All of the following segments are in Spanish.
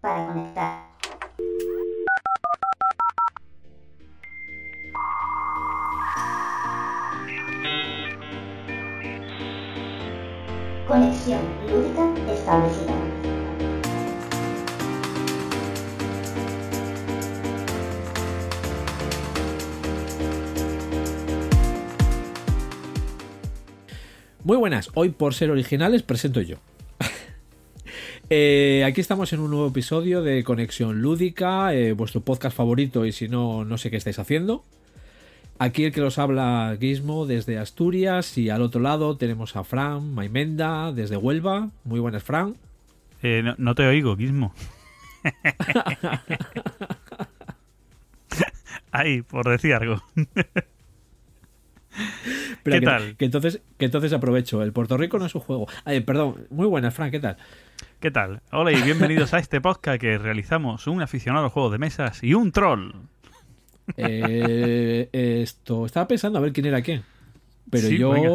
para conectar. Conexión lúdica establecida. Muy buenas, hoy por ser originales presento yo. Eh, aquí estamos en un nuevo episodio de Conexión Lúdica, eh, vuestro podcast favorito y si no, no sé qué estáis haciendo. Aquí el que los habla Gizmo desde Asturias y al otro lado tenemos a Fran Maimenda desde Huelva. Muy buenas, Fran. Eh, no, no te oigo, Gizmo. Ahí, por decir algo. Pero ¿Qué que, tal? Que entonces, que entonces aprovecho. El Puerto Rico no es un juego. Ay, perdón, muy buenas, Fran, ¿qué tal? ¿Qué tal? Hola y bienvenidos a este podcast que realizamos un aficionado a los juegos de mesas y un troll. Eh, esto, estaba pensando a ver quién era quién. Pero Sí, yo, venga.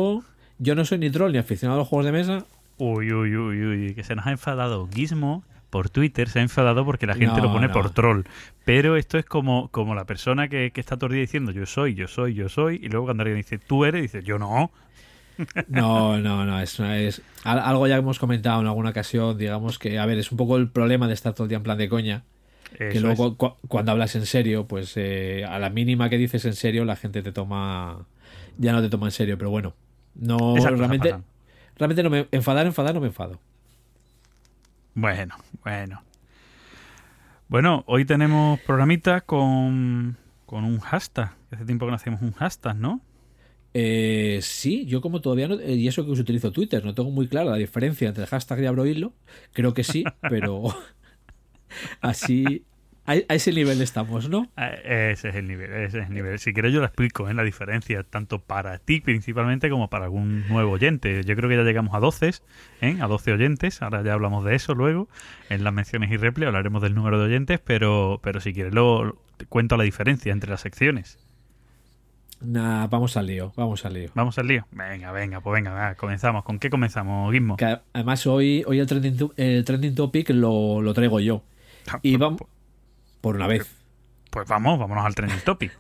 yo no soy ni troll ni aficionado a los juegos de mesa. Uy, uy, uy, uy, que se nos ha enfadado Gizmo por Twitter, se ha enfadado porque la gente No, lo pone no. por troll. Pero esto es como, como la persona que, que está todo el día diciendo yo soy, yo soy, yo soy, y luego cuando alguien dice tú eres, dice yo no. No, no, no, es, es al- algo ya hemos comentado en alguna ocasión, digamos que, a ver, es un poco el problema de estar todo el día en plan de coña, que luego es. cu- cu- cuando hablas en serio, pues eh, a la mínima que dices en serio, la gente te toma, ya no te toma en serio, pero bueno, no, realmente, realmente no me, enfadar, enfadar, no me enfado. Bueno, bueno. Bueno, hoy tenemos programita con, con un hashtag. Hace tiempo que no hacemos un hashtag, ¿no? Eh, sí, yo como todavía no, eh, y eso que utilizo Twitter, no tengo muy clara la diferencia entre el hashtag y abro hilo, creo que sí, pero así, a, a ese nivel estamos, ¿no? Ese es el nivel, ese es el nivel. Si quieres yo lo explico, ¿eh? la diferencia, tanto para ti principalmente como para algún nuevo oyente. Yo creo que ya llegamos a 12, ¿eh? a 12 oyentes, ahora ya hablamos de eso luego, en las menciones y replay hablaremos del número de oyentes, pero, pero si quieres luego te cuento la diferencia entre las secciones. Nah, vamos al lío, vamos al lío. Vamos al lío. Venga, venga, pues venga, va, comenzamos. ¿Con qué comenzamos, Gizmo? Que además hoy, hoy el, trending, el trending topic lo, lo traigo yo. Y vamos, por una vez. Pues vamos, vámonos al trending topic.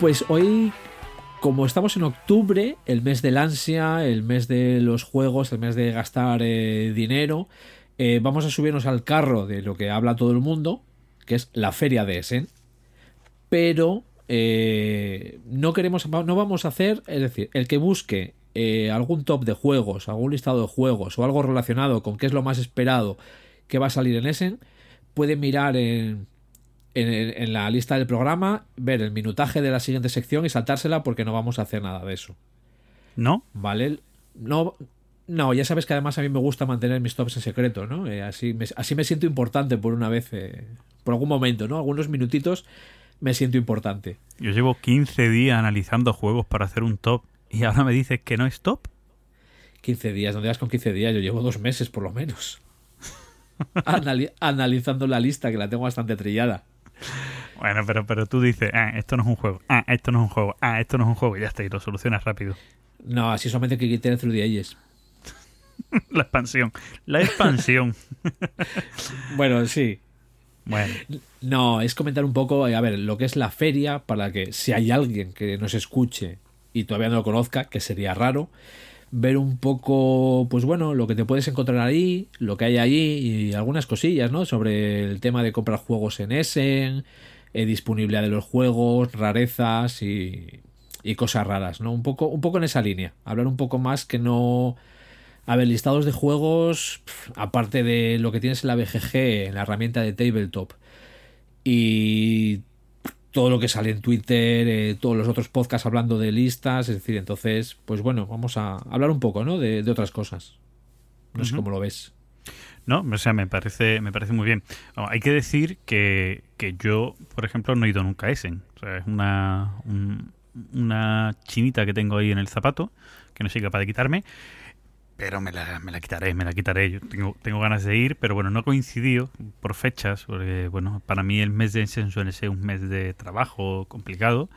Pues hoy, como estamos en octubre, el mes del ansia, el mes de los juegos, el mes de gastar eh, dinero, eh, vamos a subirnos al carro de lo que habla todo el mundo, que es la feria de Essen. Pero eh, no queremos, no vamos a hacer, es decir, el que busque algún top de juegos, algún listado de juegos o algo relacionado con qué es lo más esperado que va a salir en Essen, puede mirar en, en, la lista del programa, ver el minutaje de la siguiente sección y saltársela porque no vamos a hacer nada de eso. ¿No? ¿Vale? No, no ya sabes que además a mí me gusta mantener mis tops en secreto, ¿no? Eh, así, me, así me siento importante por una vez, eh, por algún momento, ¿no? Algunos minutitos me siento importante. Yo llevo 15 días analizando juegos para hacer un top y ahora me dices que no es top. 15 días, no digas con 15 días, yo llevo dos meses por lo menos. Anali- analizando la lista, que la tengo bastante trillada. Bueno, pero, pero tú dices, ah, esto no es un juego, ah, esto no es un juego, ah, esto no es un juego y ya está, y lo solucionas rápido. No, así solamente que quiten el 3D Ages. La expansión, la expansión. Bueno, sí, Bueno, No, es comentar un poco, eh, a ver, lo que es la feria, para que si hay alguien que nos escuche y todavía no lo conozca, que sería raro, ver un poco, pues bueno, lo que te puedes encontrar ahí, lo que hay ahí y algunas cosillas, ¿no? Sobre el tema de comprar juegos en Essen, eh, disponibilidad de los juegos, rarezas y, y cosas raras, ¿no? Un poco, un poco en esa línea. Hablar un poco más que no... A ver, listados de juegos, aparte de lo que tienes en la BGG, en la herramienta de Tabletop, y todo lo que sale en Twitter, eh, todos los otros podcasts hablando de listas, es decir, entonces, pues bueno, vamos a hablar un poco, ¿no? De, de otras cosas. No sé cómo lo ves. no, o sea, me parece, me parece muy bien. Vamos, hay que decir que, que yo, por ejemplo, no he ido nunca a Essen. O sea, es una, un- una chinita que tengo ahí en el zapato, que no soy capaz de quitarme, pero me la, me la quitaré, me la quitaré. Yo tengo, tengo ganas de ir, pero bueno, no coincidió por fechas, porque bueno, para mí el mes de Essen suele ser un mes de trabajo complicado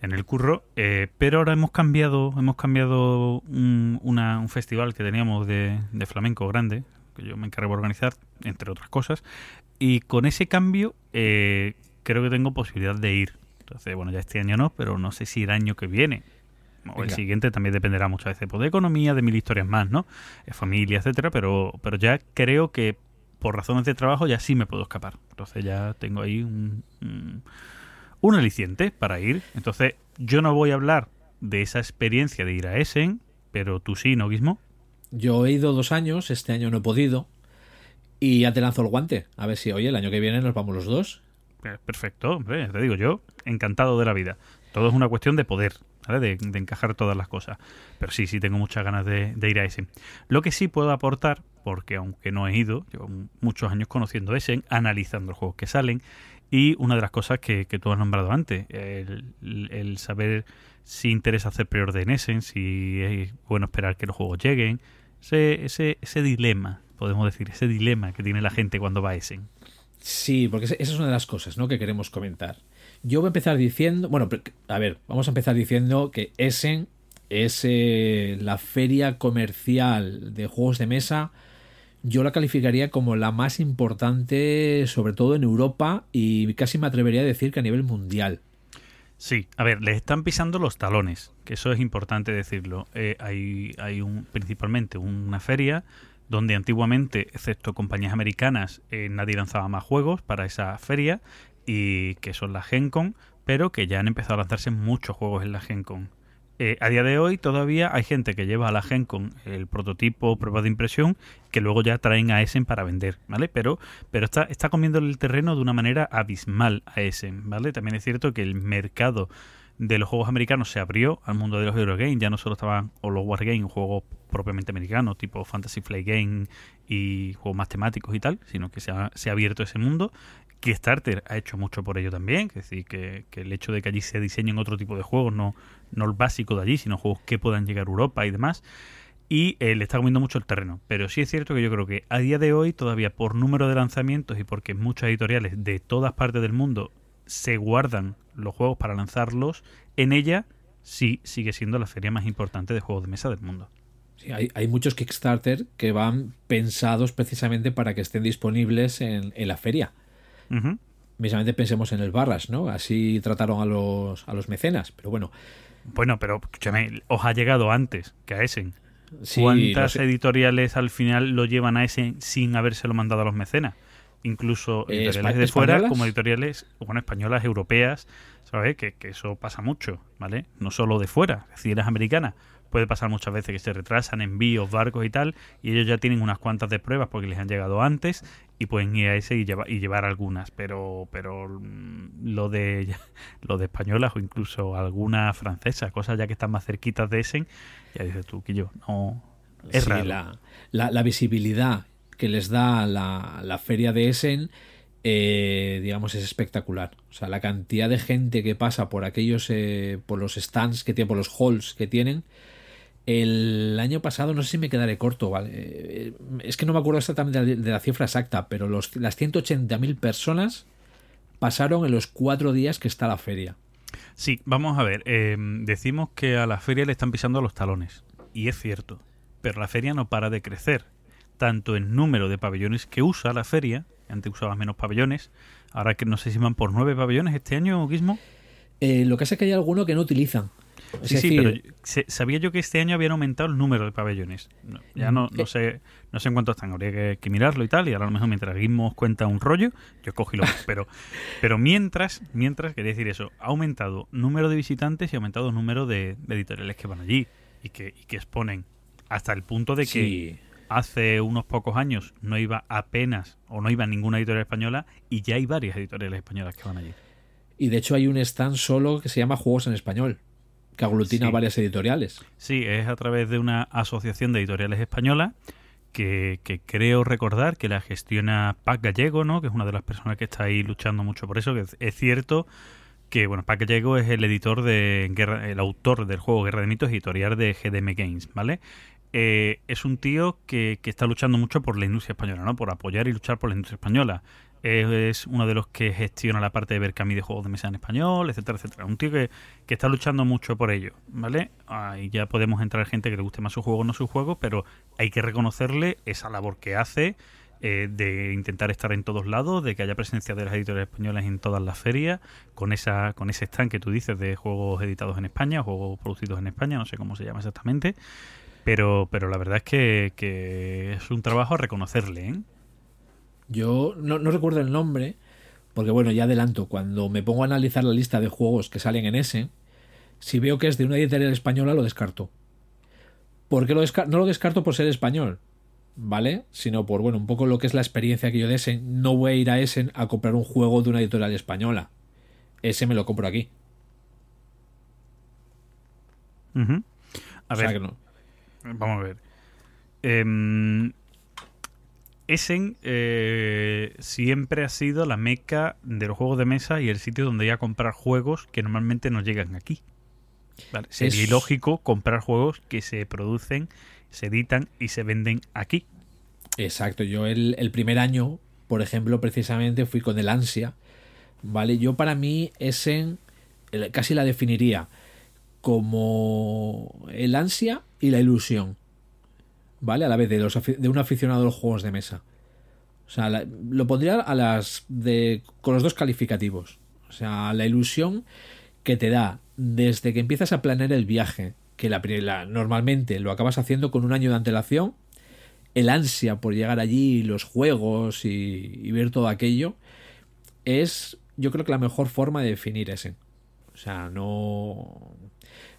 en el curro, eh, pero ahora hemos cambiado, hemos cambiado un, una- un festival que teníamos de, de flamenco grande, que yo me encargo de organizar, entre otras cosas, y con ese cambio eh, creo que tengo posibilidad de ir. Entonces, bueno, ya este año no, pero no sé si el año que viene o el siguiente también dependerá muchas veces pues, de economía, de mil historias más, ¿no? Eh, familia, etcétera, pero, pero ya creo que por razones de trabajo ya sí me puedo escapar. Entonces ya tengo ahí un, un, un aliciente para ir. Entonces yo no voy a hablar de esa experiencia de ir a Essen, pero tú sí, ¿no, Guismo? Yo he ido dos años, este año no he podido. Y ya te lanzo el guante. A ver si, oye, el año que viene nos vamos los dos. Eh, Perfecto, hombre, te digo yo, encantado de la vida. Todo es una cuestión de poder, ¿vale? De, encajar todas las cosas. Pero sí, sí tengo muchas ganas de, ir a Essen. Lo que sí puedo aportar, porque aunque no he ido, llevo muchos años conociendo Essen, analizando los juegos que salen, y una de las cosas que, tú has nombrado antes, el, saber si interesa hacer preorden en Essen, si es bueno esperar que los juegos lleguen, ese, ese, dilema, podemos decir, ese dilema que tiene la gente cuando va a Essen. Sí, porque esa esa es una de las cosas ¿no? que queremos comentar. Yo voy a empezar diciendo, bueno, a ver, vamos a empezar diciendo que Essen es eh, la feria comercial de juegos de mesa. Yo la calificaría como la más importante, sobre todo en Europa, y casi me atrevería a decir que a nivel mundial. Sí, a ver, les están pisando los talones, que eso es importante decirlo. Eh, hay hay un, principalmente una feria donde antiguamente, excepto compañías americanas, eh, nadie lanzaba más juegos para esa feria, y que son la GenCon, pero que ya han empezado a lanzarse muchos juegos en la GenCon. Eh, a día de hoy todavía hay gente que lleva a la GenCon el prototipo, prueba de impresión, que luego ya traen a Essen para vender, ¿vale? Pero, pero está, está comiendo el terreno de una manera abismal a Essen, ¿vale? También es cierto que el mercado de los juegos americanos se abrió al mundo de los Eurogames, ya no solo estaban o los Wargames, juegos propiamente americanos, tipo Fantasy Flight Game y juegos más temáticos y tal, sino que se ha abierto ese mundo. Kickstarter ha hecho mucho por ello también, es decir, que, el hecho de que allí se diseñen otro tipo de juegos, no, no el básico de allí, sino juegos que puedan llegar a Europa y demás. Y eh, le está comiendo mucho el terreno. Pero sí es cierto que yo creo que a día de hoy, todavía por número de lanzamientos y porque muchas editoriales de todas partes del mundo se guardan los juegos para lanzarlos, en ella sí sigue siendo la feria más importante de juegos de mesa del mundo. Sí, hay, hay muchos Kickstarter que van pensados precisamente para que estén disponibles en, en la feria. Mismamente pensemos en el Barras, ¿no? Así trataron a los, a los mecenas. Pero bueno, Bueno, pero escúchame, os ha llegado antes que a Essen. sí, ¿Cuántas editoriales al final lo llevan a Essen sin habérselo mandado a los mecenas? Incluso Eh, editoriales de fuera, ¿españolas? como editoriales, bueno, españolas, europeas, ¿sabes? Que, que eso pasa mucho, ¿vale? No solo de fuera, si eres americana. Puede pasar muchas veces que se retrasan envíos, barcos y tal, y ellos ya tienen unas cuantas de pruebas porque les han llegado antes y pueden ir a ese y, lleva- y llevar algunas. Pero pero mm, lo de lo de españolas o incluso alguna francesa, cosas ya que están más cerquitas de Essen, ya dices tú que yo, no. Es Sí, raro. La, la- la visibilidad que les da la, la feria de Essen, eh, digamos, es espectacular. O sea, la cantidad de gente que pasa por aquellos, eh, por los stands que tienen, por los halls que tienen. El año pasado, no sé si me quedaré corto, ¿vale? Eh, Es que no me acuerdo exactamente de la- cifra exacta, pero los, las 180.000 personas pasaron en los cuatro días que está la feria. Sí, vamos a ver. eh, decimos que a la feria le están pisando los talones. Y es cierto. Pero la feria no para de crecer. Tanto en número de pabellones que usa la feria. Antes usaba menos pabellones. Ahora que no sé si van por nueve pabellones este año, Guismo. Eh, lo que pasa es que hay alguno que no utilizan. Es Sí, pero yo- se- sabía yo que este año habían aumentado el número de pabellones. No, ya no, no eh. sé no sé en cuánto están, habría que, que mirarlo y tal, y ahora a lo mejor mientras Guismo os cuenta un rollo, yo y lo pero Pero mientras, mientras, quería decir eso, ha aumentado número de visitantes y ha aumentado número de, de editoriales que van allí y que, y que exponen. Hasta el punto de que sí. hace unos pocos años no iba apenas o no iba ninguna editorial española y ya hay varias editoriales españolas que van allí. Y de hecho hay un stand solo que se llama Juegos en Español, que aglutina Sí. varias editoriales. Sí, es a través de una asociación de editoriales españolas que, que creo recordar que la gestiona Pac Gallego, ¿no? que es una de las personas que está ahí luchando mucho por eso, que es, es cierto que, bueno, Paco Gallego es el editor de Guerra, el autor del juego Guerra de Mitos, editorial de GDM Games, ¿vale? Eh, es un tío que, que, está luchando mucho por la industria española, ¿no? Por apoyar y luchar por la industria española. Es uno de los que gestiona la parte de Berkami de juegos de mesa en español, etcétera, etcétera. Un tío que, que está luchando mucho por ello, ¿vale? Ahí ya podemos entrar gente que le guste más su juego o no su juego, pero hay que reconocerle esa labor que hace eh, de intentar estar en todos lados, de que haya presencia de las editoriales españolas en todas las ferias, con esa con ese stand que tú dices de juegos editados en España, juegos producidos en España, no sé cómo se llama exactamente, pero, pero la verdad es que, que es un trabajo a reconocerle, ¿eh? Yo no, no, recuerdo el nombre, porque bueno, ya adelanto, cuando me pongo a analizar la lista de juegos que salen en ese, si veo que es de una editorial española, lo descarto. ¿Por qué lo descarto? No lo descarto por ser español, ¿vale? Sino por, bueno, un poco lo que es la experiencia que yo de Essen. No voy a ir a Essen a comprar un juego de una editorial española. Ese me lo compro aquí. Uh -huh. A O ver, sea que no. vamos a ver. Em, Essen eh, siempre ha sido la meca de los juegos de mesa y el sitio donde ir a comprar juegos que normalmente no llegan aquí. ¿Vale? Sería Es- ilógico comprar juegos que se producen, se editan y se venden aquí. Exacto, yo el, el primer año, por ejemplo, precisamente fui con el ansia, ¿vale? Yo para mí Essen casi la definiría como el ansia y la ilusión, ¿vale? A la vez de, de un aficionado a los juegos de mesa. O sea, lo pondría a las de, con los dos calificativos. O sea, la ilusión que te da desde que empiezas a planear el viaje, que la, normalmente lo acabas haciendo con un año de antelación, el ansia por llegar allí, los juegos y, ver todo aquello, es yo creo que la mejor forma de definir ese. O sea, no...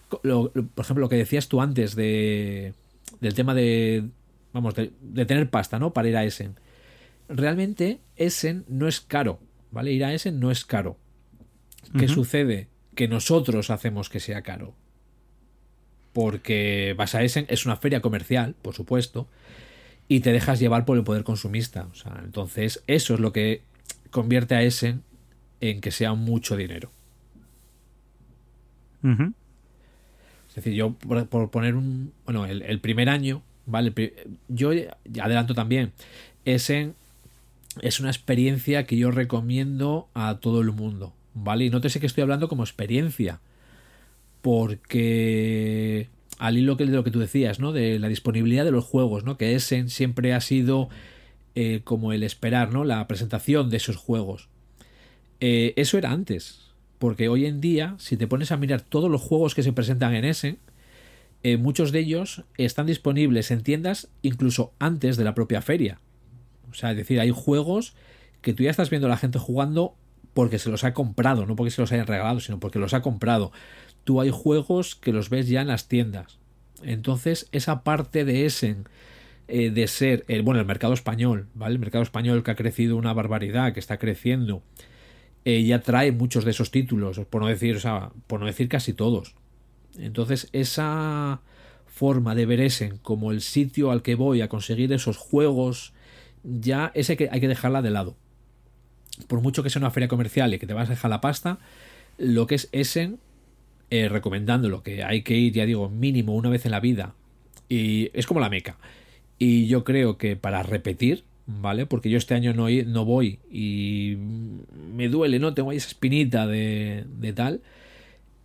por ejemplo, lo que decías tú antes de, del tema de, vamos, de, de tener pasta, ¿no? Para ir a Essen. Realmente Essen no es caro, ¿vale? Ir a Essen no es caro. ¿Qué sucede? Que nosotros hacemos que sea caro. Porque vas a Essen, es una feria comercial, por supuesto, y te dejas llevar por el poder consumista. O sea, entonces, eso es lo que convierte a Essen en que sea mucho dinero. Es decir, yo por, poner un. Bueno, el, primer año, ¿vale? Yo adelanto también. Essen es una experiencia que yo recomiendo a todo el mundo, ¿vale? Y nótese que estoy hablando como experiencia. Porque al hilo de lo que tú decías, ¿no? De la disponibilidad de los juegos, ¿no? Que Essen siempre ha sido eh, como el esperar, ¿no? La presentación de esos juegos. Eh, eso era antes. Porque hoy en día, si te pones a mirar todos los juegos que se presentan en Essen, eh, muchos de ellos están disponibles en tiendas incluso antes de la propia feria. O sea, es decir, hay juegos que tú ya estás viendo a la gente jugando porque se los ha comprado, no porque se los hayan regalado, sino porque los ha comprado. Tú hay juegos que los ves ya en las tiendas. Entonces, esa parte de Essen, eh, de ser, el, bueno, el mercado español, ¿vale? El mercado español que ha crecido una barbaridad, que está creciendo, ya trae muchos de esos títulos, por no decir, o sea, por no decir casi todos. Entonces, esa forma de ver Essen como el sitio al que voy a conseguir esos juegos, ya ese que hay que dejarla de lado. Por mucho que sea una feria comercial y que te vas a dejar la pasta, lo que es Essen, eh, recomendándolo, que hay que ir, ya digo, mínimo una vez en la vida. Y es como la meca. Y yo creo que para repetir, ¿vale? Porque yo este año no, no voy y me duele, ¿no? Tengo ahí esa espinita de, de tal.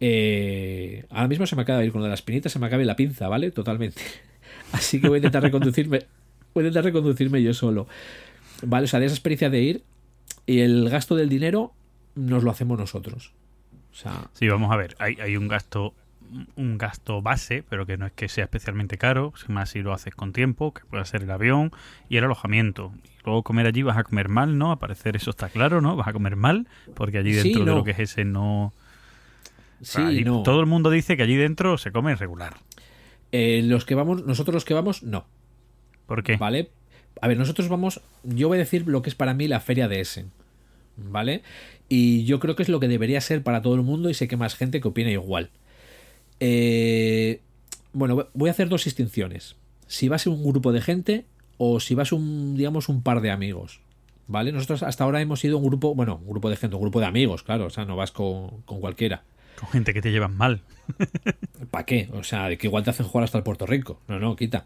Eh, ahora mismo se me acaba de ir con la espinita, se me acaba la pinza, ¿vale? Totalmente. Así que voy a intentar reconducirme. Voy a intentar reconducirme yo solo. ¿Vale? O sea, de esa experiencia de ir y el gasto del dinero nos lo hacemos nosotros. O sea, Sí, vamos a ver, hay, hay un gasto un gasto base, pero que no es que sea especialmente caro, sin más si lo haces con tiempo, que puede ser el avión y el alojamiento. Y luego comer allí vas a comer mal, ¿no? A parecer eso está claro, ¿no? Vas a comer mal, porque allí Sí, dentro de lo que es ese no... sí, allí- no. Todo el mundo dice que allí dentro se come regular. Eh, los que vamos, nosotros los que vamos, no. ¿Por qué? ¿Vale? A ver, nosotros vamos. Yo voy a decir lo que es para mí la feria de Essen. ¿Vale? Y yo creo que es lo que debería ser para todo el mundo y sé que más gente que opina igual. Eh, bueno, voy a hacer dos distinciones. Si vas a un grupo de gente o si vas un, digamos, un par de amigos. ¿vale? Nosotros hasta ahora hemos sido un grupo, bueno, un grupo de gente, un grupo de amigos, claro, o sea, no vas con, con cualquiera. Con gente que te llevan mal. ¿Para qué? O sea, de que igual te hacen jugar hasta el Puerto Rico. No, no, quita.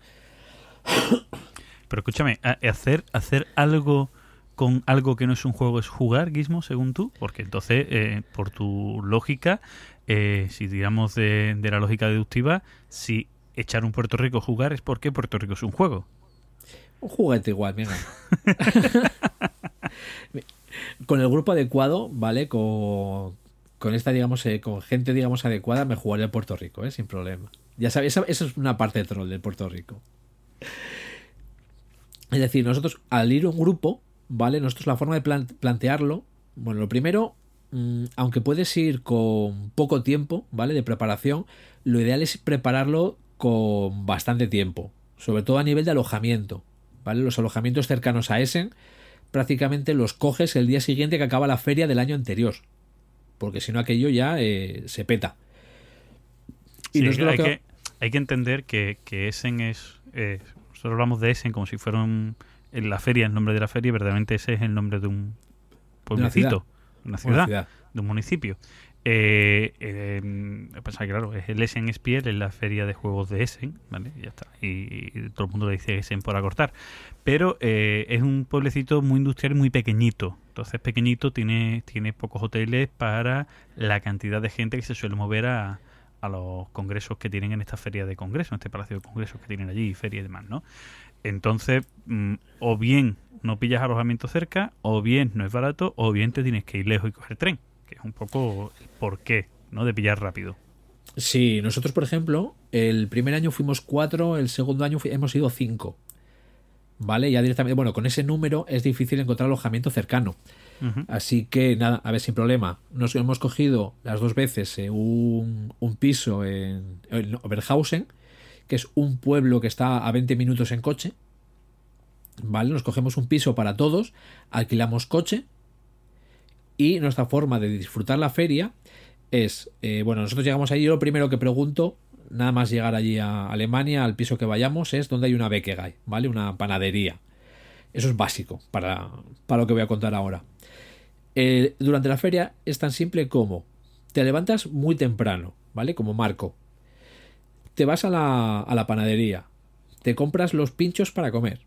Pero escúchame, hacer, hacer algo con algo que no es un juego es jugar, Gizmo, según tú, porque entonces, eh, por tu lógica, eh, si digamos de, la lógica deductiva, si echar un Puerto Rico jugar es porque Puerto Rico es un juego. Un juguete igual, venga. con el grupo adecuado, ¿vale? Con, con esta, digamos, eh, con gente, digamos, adecuada, me jugaría a Puerto Rico, ¿eh? Sin problema. Ya sabes, esa, es una parte de troll de Puerto Rico. Es decir, nosotros, al ir a un grupo, ¿vale? Nosotros la forma de plan- plantearlo, bueno, lo primero, mm, aunque puedes ir con poco tiempo, ¿vale? De preparación, lo ideal es prepararlo con bastante tiempo, sobre todo a nivel de alojamiento, ¿vale? Los alojamientos cercanos a Essen prácticamente los coges el día siguiente que acaba la feria del año anterior, porque si no aquello ya eh, se peta. Y Sí, hay, que- que, hay que entender que, que Essen es... eh, nosotros hablamos de Essen como si fuera un- en la feria, el nombre de la feria, verdaderamente ese es el nombre de un pueblecito, una ciudad, una ciudad. de un municipio. Eh, eh, claro, es el Essen Spiel, es la feria de juegos de Essen, ¿vale? Ya está. Y, y todo el mundo le dice Essen por acortar. Pero eh, es un pueblecito muy industrial y muy pequeñito. Entonces, pequeñito, tiene, tiene pocos hoteles para la cantidad de gente que se suele mover a, a los congresos que tienen en esta feria de congresos, en este palacio de congresos que tienen allí, feria y demás, ¿no? Entonces, mm, o bien no pillas alojamiento cerca, o bien no es barato, o bien te tienes que ir lejos y coger tren, que es un poco el porqué, ¿no? De pillar rápido. Sí, nosotros, por ejemplo, el primer año fuimos cuatro, el segundo año hemos ido cinco. ¿Vale? Ya directamente, bueno, con ese número es difícil encontrar alojamiento cercano. Así que nada, a ver, sin problema. Nos hemos cogido las dos veces eh, un, un piso en, en Oberhausen, que es un pueblo que está a 20 minutos en coche. ¿Vale? Nos cogemos un piso para todos, alquilamos coche y nuestra forma de disfrutar la feria es, eh, bueno, nosotros llegamos allí, yo lo primero que pregunto, nada más llegar allí a Alemania, al piso que vayamos, es donde hay una Bäckerei, ¿vale? Una panadería. Eso es básico para, para lo que voy a contar ahora. Eh, durante la feria es tan simple como te levantas muy temprano, ¿vale? Como Marco. Te vas a la, a la panadería, te compras los pinchos para comer.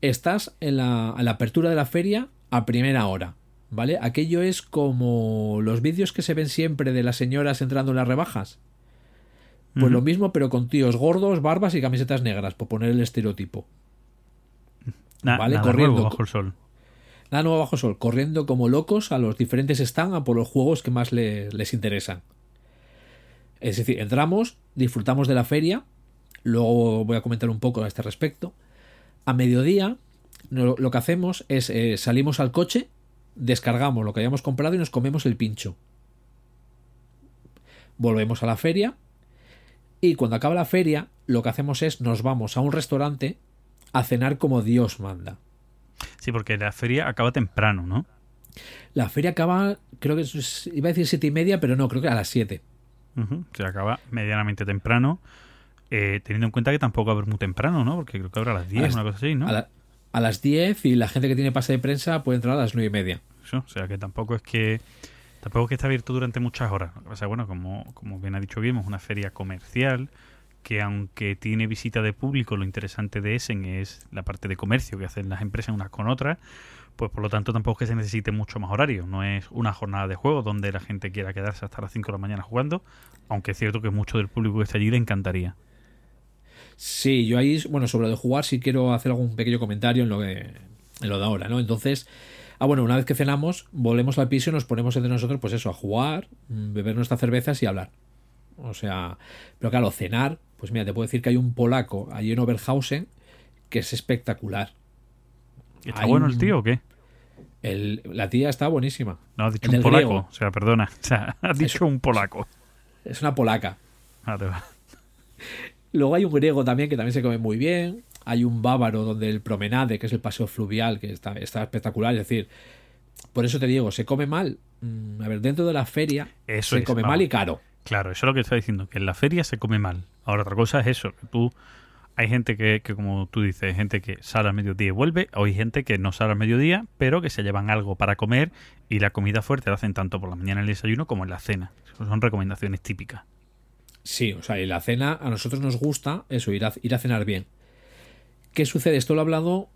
Estás en la, a la apertura de la feria a primera hora, ¿vale? Aquello es como los vídeos que se ven siempre de las señoras entrando en las rebajas. Pues lo mismo, pero con tíos gordos, barbas y camisetas negras, por poner el estereotipo. Na- Vale, nada corriendo. nuevo bajo el sol. Nada nuevo bajo sol, corriendo como locos a los diferentes stands a por los juegos que más le- les interesan. Es decir, entramos, disfrutamos de la feria, luego voy a comentar un poco a este respecto. A mediodía, lo que hacemos es eh, salimos al coche, descargamos lo que hayamos comprado y nos comemos el pincho. Volvemos a la feria y cuando acaba la feria, lo que hacemos es nos vamos a un restaurante a cenar como Dios manda. Sí, porque la feria acaba temprano, ¿no? La feria acaba, creo que iba a decir siete y media, pero no, creo que a las siete. Ujú. Se acaba medianamente temprano, eh, teniendo en cuenta que tampoco a haber muy temprano, ¿no? Porque creo que habrá a las 10, las- una cosa así, ¿no? A, la- a las 10 y la gente que tiene pase de prensa puede entrar a las nueve y media. Eso, o sea que tampoco es que tampoco es que está abierto durante muchas horas. Lo que pasa bueno, como, como bien ha dicho Guillermo, es una feria comercial que aunque tiene visita de público, lo interesante de Essen es la parte de comercio que hacen las empresas unas con otras, pues por lo tanto tampoco es que se necesite mucho más horario. No es una jornada de juego donde la gente quiera quedarse hasta las 5 de la mañana jugando, aunque es cierto que mucho del público que está allí le encantaría. Sí, yo ahí, bueno, sobre lo de jugar sí quiero hacer algún pequeño comentario en lo, que, en lo de ahora, ¿no? Entonces, ah, bueno, una vez que cenamos, volvemos al piso y nos ponemos entre nosotros, pues eso, a jugar, mm, beber nuestras cervezas y hablar. O sea, pero claro, cenar, pues mira, te puedo decir que hay un polaco allí en Oberhausen que es espectacular. ¿Está Hay bueno el tío o qué? El- la tía está buenísima. No, has dicho un polaco. griego. O sea, perdona. O sea, has dicho un polaco. Es una polaca. Va. Luego hay un griego también que también se come muy bien. Hay un bávaro donde el promenade, que es el paseo fluvial, que está, está espectacular. Es decir, por eso te digo, se come mal. Mm, A ver, dentro de la feria Eso se es, come vamos. mal y caro. Claro, eso es lo que está diciendo, que en la feria se come mal. Ahora, otra cosa es eso, que tú hay gente que, que, como tú dices, gente que sale al mediodía y vuelve, o hay gente que no sale al mediodía, pero que se llevan algo para comer y la comida fuerte la hacen tanto por la mañana en el desayuno como en la cena. Son recomendaciones típicas. Sí, o sea, en la cena a nosotros nos gusta eso, ir a, ir a cenar bien. ¿Qué sucede? Esto lo he hablado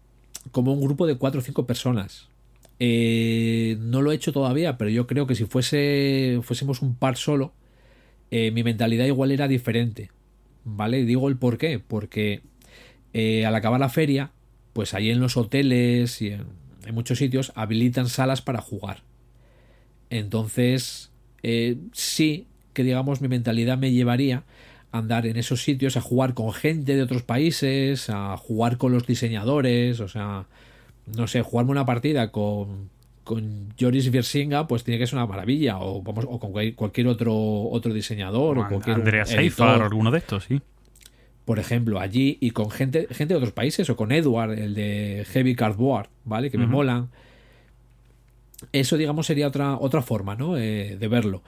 como un grupo de cuatro o cinco personas. Eh, no lo he hecho todavía, pero yo creo que si fuese fuésemos un par solo, eh, mi mentalidad igual era diferente. ¿Vale? Digo el por qué. Porque eh, al acabar la feria, pues ahí en los hoteles y en, muchos sitios habilitan salas para jugar. Entonces, eh, sí que digamos mi mentalidad me llevaría a andar en esos sitios, a jugar con gente de otros países, a jugar con los diseñadores, o sea, no sé, jugarme una partida con, con Joris Viersinga, pues tiene que ser una maravilla, o vamos, o con cualquier otro, otro diseñador, o cualquier Andrea Seifar o alguno de estos, sí. Por ejemplo, allí y con gente, gente de otros países, o con Edward, el de Heavy Cardboard, ¿vale? Que me molan. Eso, digamos, sería otra, otra forma, ¿no? Eh, de verlo.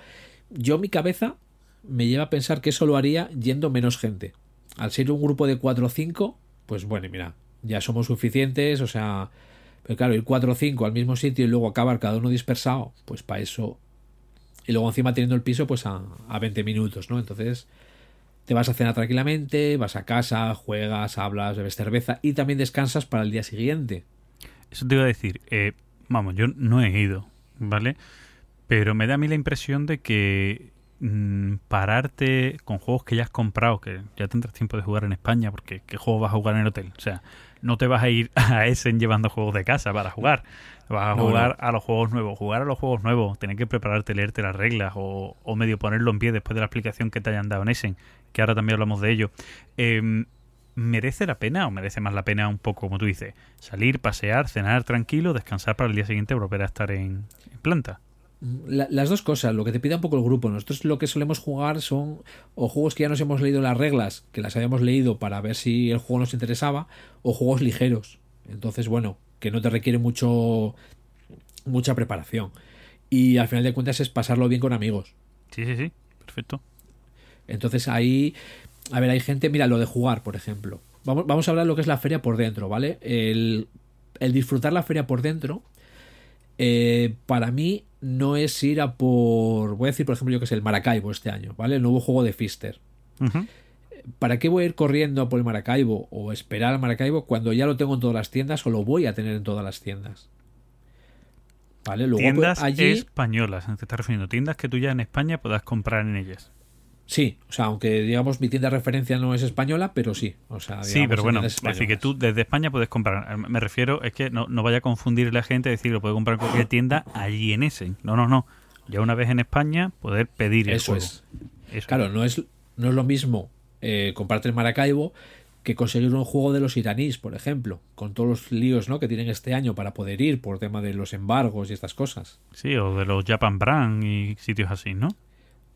Yo, mi cabeza me lleva a pensar que eso lo haría yendo menos gente. Al ser un grupo de 4 o 5, pues bueno, mira, ya somos suficientes, o sea, pero claro, ir 4 o 5 al mismo sitio y luego acabar cada uno dispersado, pues para eso. Y luego encima teniendo el piso, pues a, a 20 minutos, ¿no? Entonces, te vas a cenar tranquilamente, vas a casa, juegas, hablas, bebes cerveza y también descansas para el día siguiente. Eso te iba a decir. eh, vamos, yo no he ido, ¿vale? Pero me da a mí la impresión de que mm, pararte con juegos que ya has comprado, que ya tendrás tiempo de jugar en España, porque ¿qué juego vas a jugar en el hotel? O sea, no te vas a ir a Essen llevando juegos de casa para jugar. Vas a No, jugar a los juegos nuevos. Jugar a los juegos nuevos, tener que prepararte, leerte las reglas o, o medio ponerlo en pie después de la explicación que te hayan dado en Essen, que ahora también hablamos de ello. Em, ¿Merece la pena o merece más la pena un poco, como tú dices, salir, pasear, cenar tranquilo, descansar para el día siguiente volver a estar en, en planta? La- las dos cosas, lo que te pide un poco el grupo. Nosotros lo que solemos jugar son o juegos que ya nos hemos leído las reglas, que las habíamos leído para ver si el juego nos interesaba, o juegos ligeros. Entonces, bueno, que no te requiere mucho mucha preparación. Y al final de cuentas es pasarlo bien con amigos. Sí, sí, sí, perfecto. Entonces ahí, a ver, hay gente, mira, lo de jugar, por ejemplo. Vamos, vamos a hablar de lo que es la feria por dentro, ¿vale? El, el disfrutar la feria por dentro, eh, para mí no es ir a por, voy a decir, por ejemplo, yo que es el Maracaibo este año, ¿vale? El nuevo juego de Fister. ¿Para qué voy a ir corriendo a por el Maracaibo o esperar al Maracaibo cuando ya lo tengo en todas las tiendas o lo voy a tener en todas las tiendas? ¿Vale? Luego pues, Tiendas allí... españolas, ¿te estás refiriendo? Tiendas que tú ya en España puedas comprar en ellas. Sí, o sea, aunque digamos mi tienda de referencia no es española, pero sí. O sea, Sí, pero bueno, es decir, que tú desde España puedes comprar. Me refiero, es que no, no vaya a confundir la gente, decir, lo puede comprar en cualquier tienda allí en Essen. No, no, no. Ya una vez en España, poder pedir el Eso juego. es. Eso Claro, no es, no es lo mismo eh, comprarte el Maracaibo que conseguir un juego de los iraníes, por ejemplo, con todos los líos ¿no? que tienen este año para poder ir por tema de los embargos y estas cosas. Sí, o de los Japan Brand y sitios así, ¿no?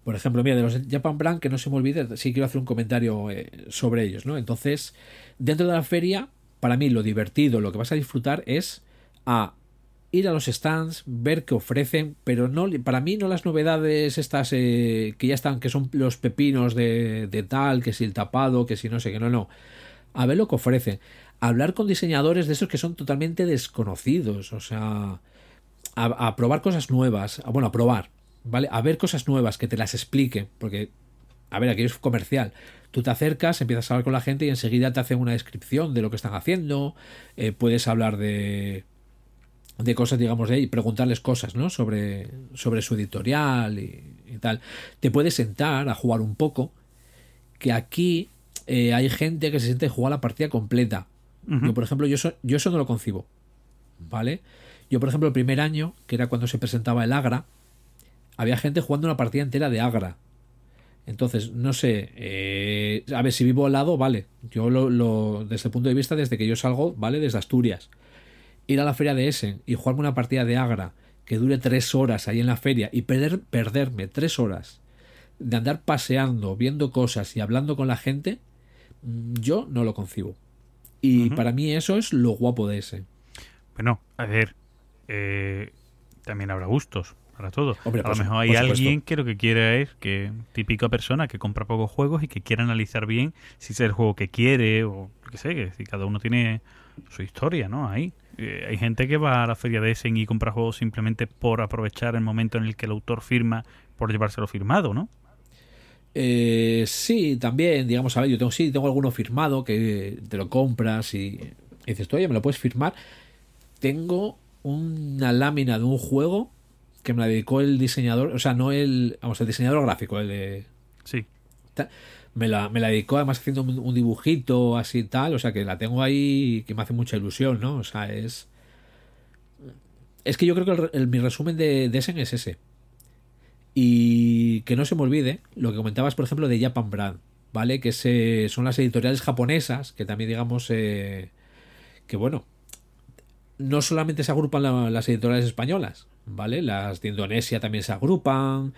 Por ejemplo, mira, de los Japan Brand, que no se me olvide, sí quiero hacer un comentario eh, sobre ellos, ¿no? Entonces, dentro de la feria, para mí lo divertido, lo que vas a disfrutar es a ir a los stands, ver qué ofrecen, pero no para mí no las novedades estas eh, que ya están, que son los pepinos de, de tal, que si el tapado, que si no sé qué, no, no. A ver lo que ofrecen. Hablar con diseñadores de esos que son totalmente desconocidos, o sea, a, probar cosas nuevas, bueno, a probar, ¿vale? A ver cosas nuevas, que te las expliquen, porque, a ver, aquí es comercial. Tú te acercas, empiezas a hablar con la gente y enseguida te hacen una descripción de lo que están haciendo, eh, puedes hablar de de cosas, digamos, de ahí, preguntarles cosas, ¿no? Sobre, sobre su editorial y, y tal. Te puedes sentar a jugar un poco, que aquí eh, hay gente que se siente jugar la partida completa. Yo, por ejemplo, yo eso, yo eso no lo concibo. ¿Vale? Yo, por ejemplo, el primer año, que era cuando se presentaba el Agra, había gente jugando una partida entera de Agra. Entonces, no sé, eh, a ver, si vivo al lado, vale. Yo lo, lo- desde el punto de vista, desde que yo salgo, vale, desde Asturias. Ir a la feria de Essen y jugarme una partida de Agra que dure tres horas ahí en la feria y perder, perderme tres horas de andar paseando, viendo cosas y hablando con la gente, mm, yo no lo concibo. Y para mí eso es lo guapo de Essen. Bueno, a ver, eh, también habrá gustos. Para todo. Hombre, a lo mejor hay alguien que lo que quiere es que típica persona que compra pocos juegos y que quiere analizar bien si es el juego que quiere o que sé, que si cada uno tiene su historia, ¿no? Ahí. Eh, hay gente que va a la feria de Essen y compra juegos simplemente por aprovechar el momento en el que el autor firma por llevárselo firmado, ¿no? Eh, sí, también, digamos, a ver, yo tengo, sí, tengo alguno firmado que te lo compras y, y dices, tú, oye, ¿me lo puedes firmar? Tengo una lámina de un juego que me la dedicó el diseñador, o sea, no el, vamos, el diseñador gráfico, el de... Sí. Me la, me la dedicó además haciendo un, un dibujito así tal, o sea, que la tengo ahí que me hace mucha ilusión, ¿no? O sea, es... Es que yo creo que el mi resumen de, de Essen es ese. Y que no se me olvide lo que comentabas, por ejemplo, de Japan Brand, ¿vale? Que se, son las editoriales japonesas, que también, digamos, eh, que bueno, no solamente se agrupan la- las editoriales españolas, ¿vale? Las de Indonesia también se agrupan,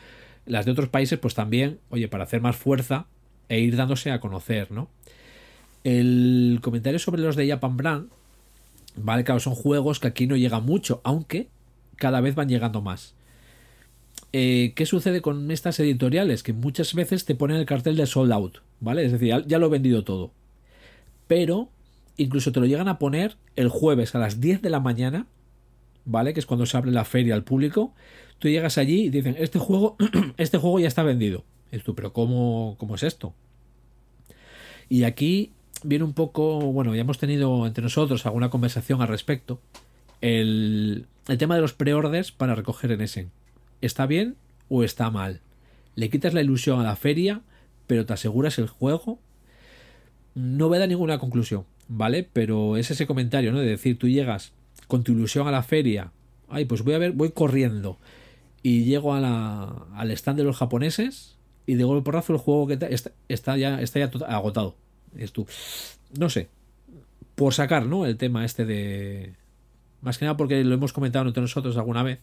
las de otros países, pues también, oye, para hacer más fuerza e ir dándose a conocer, ¿no? El comentario sobre los de Japan Brand, ¿vale? Claro, son juegos que aquí no llegan mucho, aunque cada vez van llegando más. Eh, ¿Qué sucede con estas editoriales? Que muchas veces te ponen el cartel de sold out, ¿vale? Es decir, ya lo he vendido todo. Pero incluso te lo llegan a poner el jueves a las 10 de la mañana, ¿vale? Que es cuando se abre la feria al público. Tú llegas allí y dicen, este juego, este juego ya está vendido. Y tú, pero ¿cómo, ¿cómo es esto? Y aquí viene un poco, bueno, ya hemos tenido entre nosotros alguna conversación al respecto. El, tema de los preorders para recoger en Essen. ¿Está bien o está mal? Le quitas la ilusión a la feria, pero te aseguras el juego. No voy a ninguna conclusión, ¿vale? Pero es ese comentario, ¿no? De decir, tú llegas con tu ilusión a la feria. Ay, pues voy a ver, voy corriendo. Y llego a la, al stand de los japoneses y de golpe porrazo el juego que está, está ya, está ya agotado. Es tú. No sé. Por sacar, ¿no? El tema este de. Más que nada porque lo hemos comentado entre nosotros alguna vez.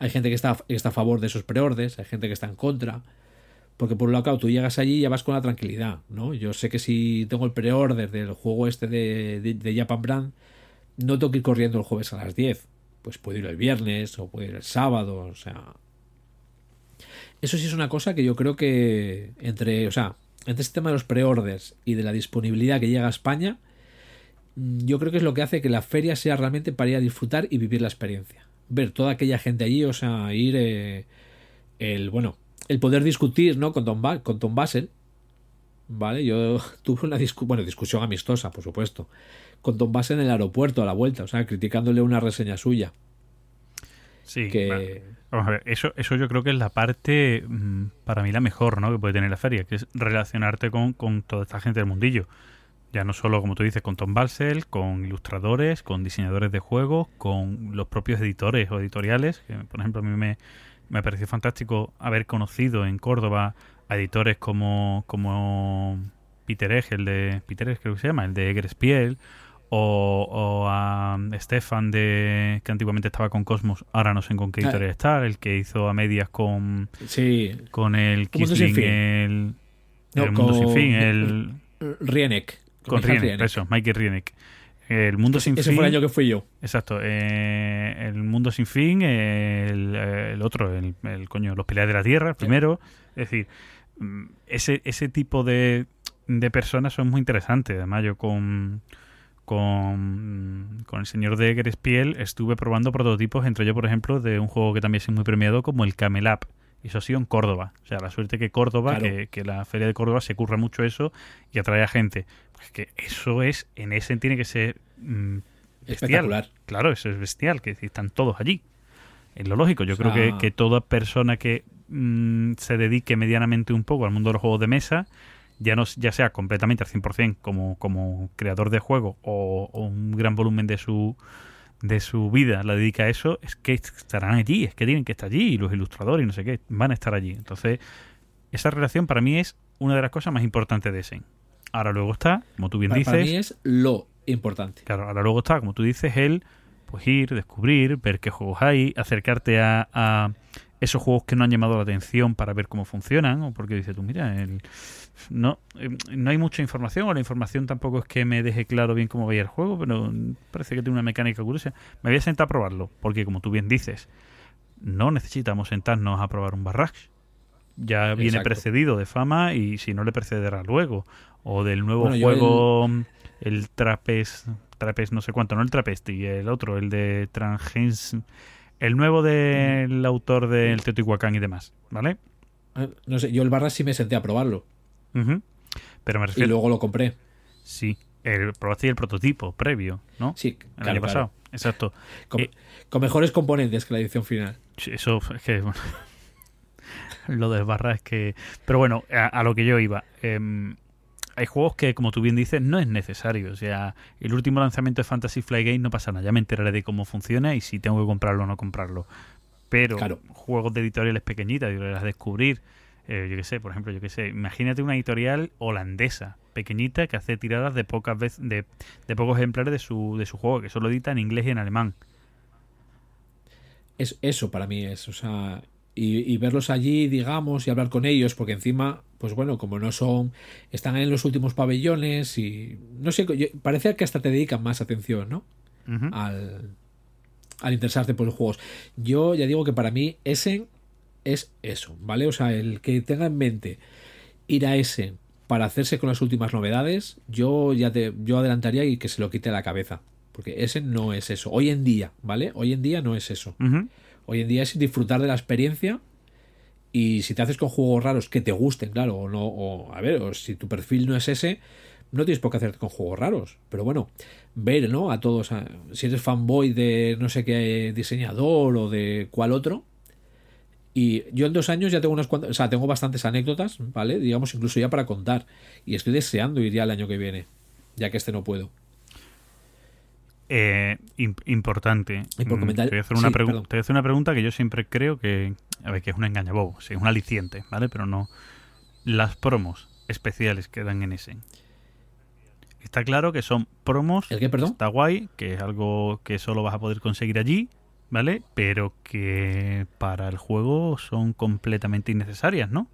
Hay gente que está, que está a favor de esos preordes, hay gente que está en contra. Porque por un lado, claro, tú llegas allí y ya vas con la tranquilidad, ¿no? Yo sé que si tengo el preorder del juego este de, de, Japan Brand, no tengo que ir corriendo el jueves a las 10. Pues puedo ir el viernes o puedo ir el sábado, o sea... Eso sí es una cosa que yo creo que entre, o sea, entre este tema de los preorders y de la disponibilidad que llega a España, mm, yo creo que es lo que hace que la feria sea realmente para ir a disfrutar y vivir la experiencia. Ver toda aquella gente allí, o sea, ir eh, el, bueno, el poder discutir, ¿no? Con Tom, Ba- con Tom Basel, ¿vale? Yo tuve una discu bueno, discusión amistosa, por supuesto, con Tom Basel en el aeropuerto a la vuelta, o sea, criticándole una reseña suya. Sí, que... vale. Vamos a ver, eso, eso yo creo que es la parte, mm, para mí, la mejor, ¿no? Que puede tener la feria, que es relacionarte con, con toda esta gente del mundillo. Ya no solo, como tú dices, con Tom Balsell, con ilustradores, con diseñadores de juegos, con los propios editores o editoriales. Que, por ejemplo, a mí me, me pareció fantástico haber conocido en Córdoba a editores como, como Peter Egg, el de. Peter Egg creo que se llama, el de Egrespiel, o, o a Stefan de que antiguamente estaba con Cosmos, ahora no sé con qué Ah. editorial está, el que hizo a medias con, Sí, con el Sin Kisling, el, No, el Mundo Sin con- Fin, el Rienek. con Rienek, eso, Mikey Rienek. El Mundo Sin Ese Fin. fue el año que fui yo. Exacto. eh, el Mundo Sin Fin, el, el otro, el, el coño, Los Pilares de la Tierra, el primero. Es decir, mm, ese, ese tipo de, de personas son muy interesantes. Además, yo con, con, con el señor de Egerespiel estuve probando prototipos, entre ellos, por ejemplo, de un juego que también es muy premiado, como el Camel Up. Y eso ha sido en Córdoba. O sea, la suerte que Córdoba, Claro. que, que la Feria de Córdoba se curra mucho eso y atrae a gente. Pues que eso es, en ese tiene que ser mm, bestial. Espectacular. Claro, eso es bestial, que están todos allí. Es lo lógico. Yo O creo que, que toda persona que mm, se dedique medianamente un poco al mundo de los juegos de mesa, ya, no, ya sea completamente al 100% como, como creador de juego o, o un gran volumen de su de su vida la dedica a eso, es que estarán allí, es que tienen que estar allí, y los ilustradores y no sé qué, van a estar allí. Entonces, esa relación para mí es una de las cosas más importantes de Essen. Ahora luego está, como tú bien Para, dices, para mí es lo importante. Claro, ahora luego está, como tú dices, el pues ir, descubrir, ver qué juegos hay, acercarte a, a esos juegos que no han llamado la atención para ver cómo funcionan, o porque dices tú, mira, el, no, eh, no hay mucha información, o la información tampoco es que me deje claro bien cómo vaya el juego, pero parece que tiene una mecánica curiosa. Me voy a sentar a probarlo, porque como tú bien dices, no necesitamos sentarnos a probar un barrage. Ya viene Exacto. precedido de fama y si no le precederá luego. O del nuevo Bueno, juego, el, Trapez, Trapez no sé cuánto, no el Trapesti, el otro, el de Transgens, el nuevo del autor del Teotihuacán y demás, ¿vale? Eh, No sé, yo el barra sí me senté a probarlo. Pero me Y refiero, luego lo compré. sí, el, probaste el prototipo previo, ¿no? Sí, El claro, año claro. pasado, exacto. Con, Eh, con mejores componentes que la edición final. Eso es que. bueno, lo de barra es que. Pero bueno, a, a lo que yo iba. em, hay juegos que, como tú bien dices, no es necesario. O sea, el último lanzamiento de Fantasy Flight Game no pasa nada. Ya me enteraré de cómo funciona y si tengo que comprarlo o no comprarlo. Pero Claro. juegos de editoriales pequeñitas, editoriales a descubrir. eh, yo qué sé, por ejemplo, yo qué sé. Imagínate una editorial holandesa, pequeñita, que hace tiradas de pocas veces, de, de pocos ejemplares de su, de su juego, que solo edita en inglés y en alemán. Es, eso para mí es, o sea, y, y verlos allí, digamos, y hablar con ellos, porque encima, pues bueno, como no son, están en los últimos pabellones y no sé, parece que hasta te dedican más atención, ¿no? Al, al interesarte por los juegos. Yo ya digo que para mí Essen es eso, ¿vale? O sea, el que tenga en mente ir a Essen para hacerse con las últimas novedades, yo ya te, yo adelantaría y que se lo quite de la cabeza. Porque Essen no es eso. Hoy en día, ¿vale? Hoy en día no es eso. Hoy en día es disfrutar de la experiencia y si te haces con juegos raros que te gusten, claro, o no, o a ver, o si tu perfil no es ese, no tienes por qué hacerte con juegos raros. Pero bueno, ver, ¿no? A todos, si eres fanboy de no sé qué diseñador o de cuál otro. Y yo en dos años ya tengo unas cuantas, o sea, tengo bastantes anécdotas, ¿vale? Digamos, incluso ya para contar. Y estoy deseando ir ya el año que viene, ya que este no puedo. Eh, im- importante. Y por comentar- Te voy, a hacer una sí, pregu- perdón. te voy a hacer una pregunta que yo siempre creo que, a ver, que es una engañabobo, sí, es un aliciente, ¿vale? Pero no. Las promos especiales que dan en ese. Está claro que son promos. ¿El qué, perdón? Está guay, que es algo que solo vas a poder conseguir allí, ¿vale? Pero que para el juego son completamente innecesarias, ¿no?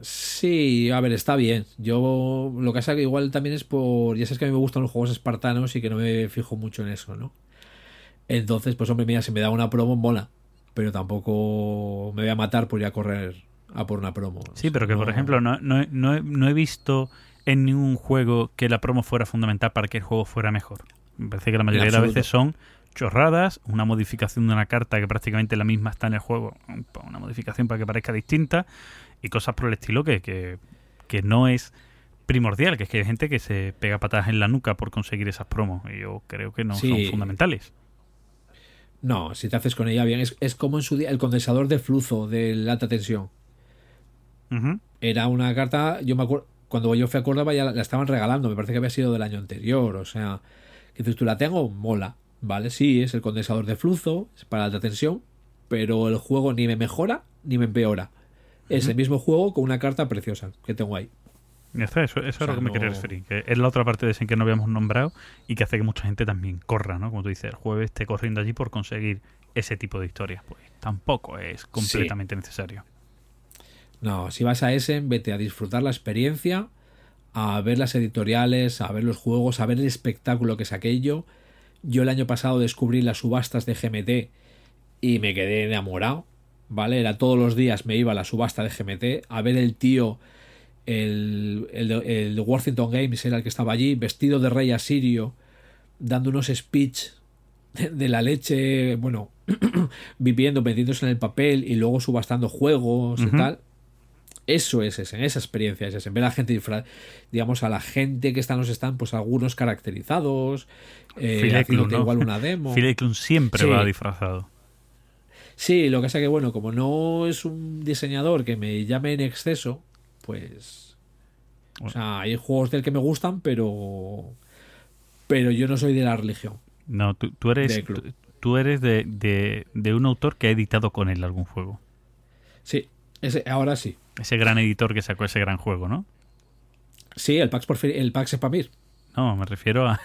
Sí, a ver, está bien. Yo lo que pasa que igual también es por. Ya sabes que a mí me gustan los juegos espartanos y que no me fijo mucho en eso, ¿no? Entonces, pues hombre, mira, si me da una promo, mola. Pero tampoco me voy a matar por ir a correr a por una promo. Sí, pero que por ejemplo no, no, he- no he, no he visto en ningún juego que la promo fuera fundamental para que el juego fuera mejor. Me parece que la mayoría de las veces son chorradas, una modificación de una carta que prácticamente la misma está en el juego, una modificación para que parezca distinta y cosas por el estilo que, que, que no es primordial, que es que hay gente que se pega patadas en la nuca por conseguir esas promos y yo creo que no Sí. son fundamentales. No, si te haces con ella bien. Es, es como en su día el condensador de flujo de la alta tensión. Era una carta, yo me acuerdo, cuando yo fui a Córdoba ya la, la estaban regalando, me parece que había sido del año anterior, o sea, que dices tú la tengo, mola, ¿vale? Sí, es el condensador de flujo, es para alta tensión, pero el juego ni me mejora ni me empeora. Es el mismo juego con una carta preciosa que tengo ahí. Ya está, eso, eso es sea, lo que me quería referir. Que es la otra parte de ese que no habíamos nombrado y que hace que mucha gente también corra, ¿no? Como tú dices, el jueves esté corriendo allí por conseguir ese tipo de historias. Pues tampoco es completamente necesario. No, si vas a Essen, vete a disfrutar la experiencia, a ver las editoriales, a ver los juegos, a ver el espectáculo que es aquello. Yo el año pasado descubrí las subastas de GMT y me quedé enamorado, ¿vale? Era todos los días me iba a la subasta de GMT a ver el tío, el, el, de- el de Worthington Games era el que estaba allí, vestido de rey asirio, dando unos speech de, de la leche, bueno, viviendo, metiéndose en el papel y luego subastando juegos y tal. Eso es ese, esa experiencia es ese. Ver a la gente digamos, a la gente que están los están, pues algunos caracterizados, eh, igual una demo. Eklund siempre Sí. va disfrazado. Sí, lo que pasa que, bueno, como no es un diseñador que me llame en exceso, pues. O sea, hay juegos del que me gustan, pero. Pero yo no soy de la religión. No, tú, tú eres, tú eres de, de- de un autor que ha editado con él algún juego. Sí, ese, ahora sí. Ese gran editor que sacó ese gran juego, ¿no? Sí, el Pax, Porfir- el Pax Spamir. No, me refiero a.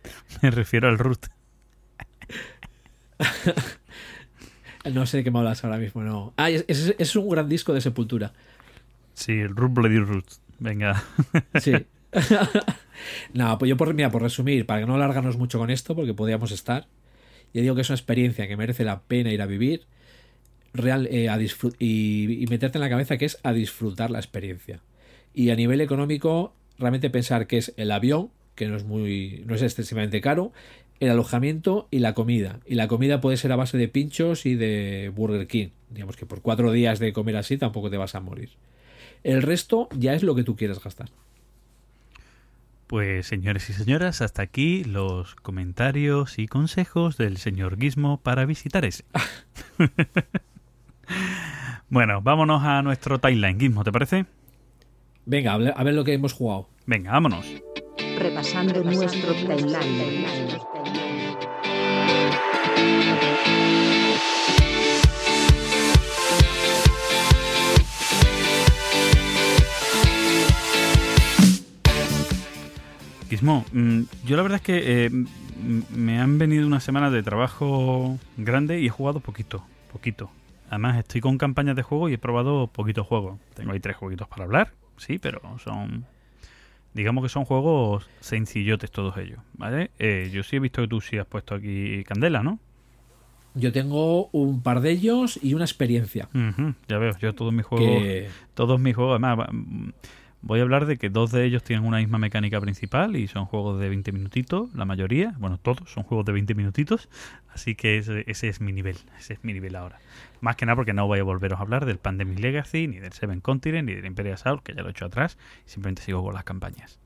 me refiero al root. No sé de qué me hablas ahora mismo, no. Ah, es, es, es un gran disco de Sepultura. Sí, el root Bloody Root. Venga. Sí. no, pues yo por, mira, por resumir, para que no alargarnos mucho con esto, porque podíamos estar. Ya digo que es una experiencia que merece la pena ir a vivir real, eh, a y, y meterte en la cabeza que es a disfrutar la experiencia. Y a nivel económico, realmente pensar que es el avión, que no es muy no es excesivamente caro, el alojamiento y la comida. Y la comida puede ser a base de pinchos y de Burger King. Digamos que por cuatro días de comer así tampoco te vas a morir. El resto ya es lo que tú quieres gastar. Pues señores y señoras, hasta aquí los comentarios y consejos del señor Gizmo para visitar ese. bueno, vámonos a nuestro timeline, Gizmo, ¿te parece? Venga, a ver- a ver lo que hemos jugado. Venga, vámonos. Repasando nuestro timeline. Gizmo, mm, yo la verdad es que eh, me han venido unas semanas de trabajo grande y he jugado poquito, poquito. Además estoy con campañas de juego y he probado poquitos juegos. Tengo ahí tres jueguitos para hablar, sí, pero son... Digamos que son juegos sencillotes todos ellos, ¿vale? Eh, yo sí he visto que tú sí has puesto aquí candela, ¿no? Yo tengo un par de ellos y una experiencia. Ya veo, yo todos mis juegos... Que, Todos mis juegos, además, voy a hablar de que dos de ellos tienen una misma mecánica principal y son juegos de 20 minutitos, la mayoría, bueno, todos son juegos de 20 minutitos, así que ese, ese es mi nivel, ese es mi nivel ahora. Más que nada porque no voy a volveros a hablar del Pandemic Legacy, ni del Seven Continent, ni del Imperial Assault, que ya lo he hecho atrás, simplemente sigo con las campañas.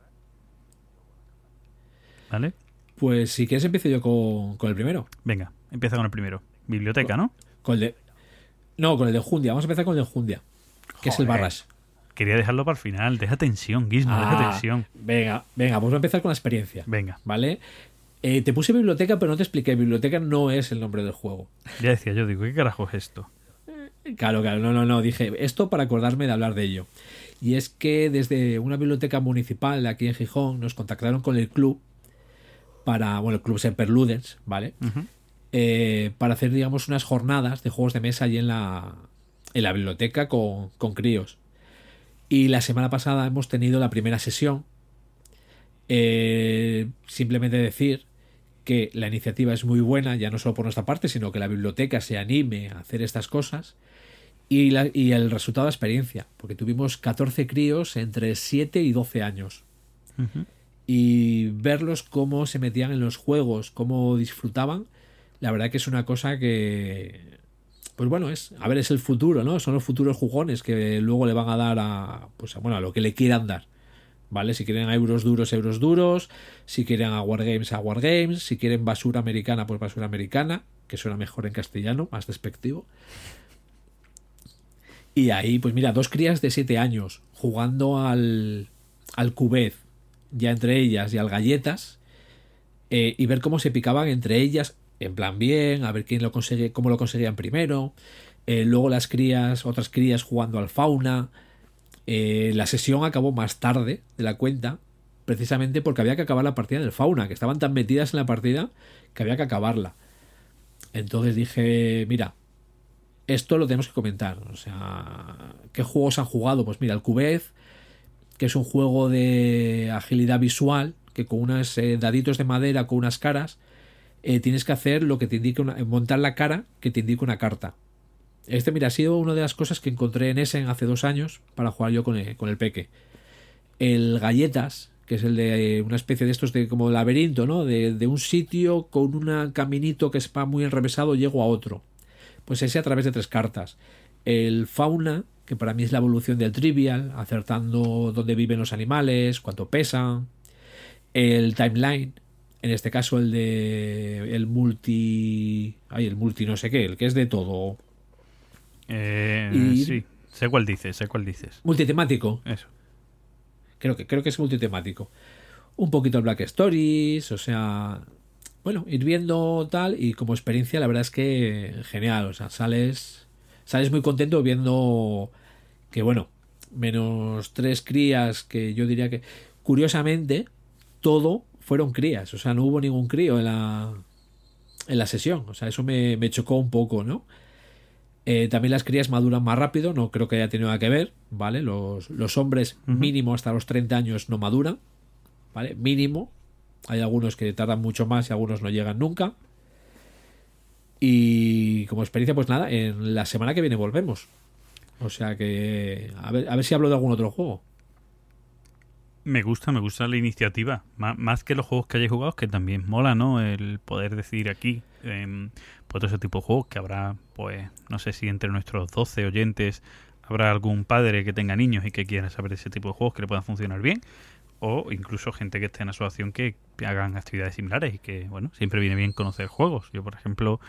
¿Vale? pues si quieres empiezo yo con, con el primero. Venga, empieza con el primero. Biblioteca, ¿no? Con el de... No, con el de Jundia. Vamos a empezar con el de Jundia. Que es el. Barras. Quería dejarlo para el final, deja tensión, Gizmo, deja Ah, tensión. venga, venga, voy a empezar con la experiencia. Venga, ¿Vale? Eh, te puse biblioteca, pero no te expliqué. Biblioteca no es el nombre del juego. ya decía yo, digo, ¿qué carajo es esto? Claro, claro, no, no, no. Dije esto para acordarme de hablar de ello. Y es que desde una biblioteca municipal aquí en Gijón nos contactaron con el club para, bueno, el club Semper Ludens, ¿vale? Eh, para hacer, digamos, unas jornadas de juegos de mesa allí en la, en la biblioteca con, con críos. Y la semana pasada hemos tenido la primera sesión. Eh, simplemente decir que la iniciativa es muy buena, ya no solo por nuestra parte, sino que la biblioteca se anime a hacer estas cosas. Y, la- y el resultado de la experiencia, porque tuvimos 14 críos entre 7 y 12 años y verlos cómo se metían en los juegos, cómo disfrutaban, la verdad que es una cosa que, pues bueno, es, a ver, es el futuro, ¿no? Son los futuros jugones que luego le van a dar a, pues a, bueno, a lo que le quieran dar, ¿vale? Si quieren a euros duros, euros duros, si quieren a Wargames, a Wargames, si quieren basura americana, pues basura americana, que suena mejor en castellano, más despectivo. Y ahí, pues mira, dos crías de 7 años jugando al, al cubez, ya entre ellas y al galletas, eh, y ver cómo se picaban entre ellas, en plan bien, a ver quién lo consigue, cómo lo conseguían primero. eh, luego las crías, otras crías jugando al fauna. Eh, la sesión acabó más tarde de la cuenta, precisamente porque había que acabar la partida del fauna, que estaban tan metidas en la partida que había que acabarla. Entonces dije, mira, esto lo tenemos que comentar. O sea, ¿qué juegos han jugado? Pues mira, el Cubez, que es un juego de agilidad visual, que con unos eh, daditos de madera, con unas caras, eh, tienes que hacer lo que te indique una, montar la cara que te indique una carta. Este, mira, ha sido una de las cosas que encontré en Essen hace dos años para jugar yo con el, con el peque. El Galletas, que es el de eh, una especie de estos de como laberinto, ¿no? De, un sitio con un caminito que está muy enrevesado, llego a otro. Pues ese a través de tres cartas. El Fauna, que para mí es la evolución del Trivial, acertando dónde viven los animales, cuánto pesan. El Timeline, en este caso el de el multi ay el multi no sé qué el que es de todo Eh, Y- Sí, sé cuál dices, sé cuál dices. multitemático Eso. creo que creo que es multitemático un poquito el Black Stories o sea bueno ir viendo tal y como experiencia la verdad es que genial o sea sales sales muy contento viendo que bueno menos tres crías que yo diría que curiosamente todo fueron crías o sea no hubo ningún crío en la en la sesión o sea eso me, me chocó un poco no Eh, también las crías maduran más rápido, no creo que haya tenido nada que ver, ¿vale? Los, los hombres mínimo hasta los 30 años no maduran, ¿vale? Mínimo. Hay algunos que tardan mucho más y algunos no llegan nunca. Y como experiencia, pues nada, en la semana que viene volvemos. O sea que a ver, a ver si hablo de algún otro juego. Me gusta, me gusta la iniciativa. Má- Más que los juegos que hayáis jugado, que también mola, ¿no? El poder decidir aquí, pues todo ese tipo de juegos que habrá, pues, no sé si entre nuestros 12 oyentes habrá algún padre que tenga niños y que quiera saber ese tipo de juegos que le puedan funcionar bien. O incluso gente que esté en asociación que hagan actividades similares y que, bueno, siempre viene bien conocer juegos. Yo, por ejemplo,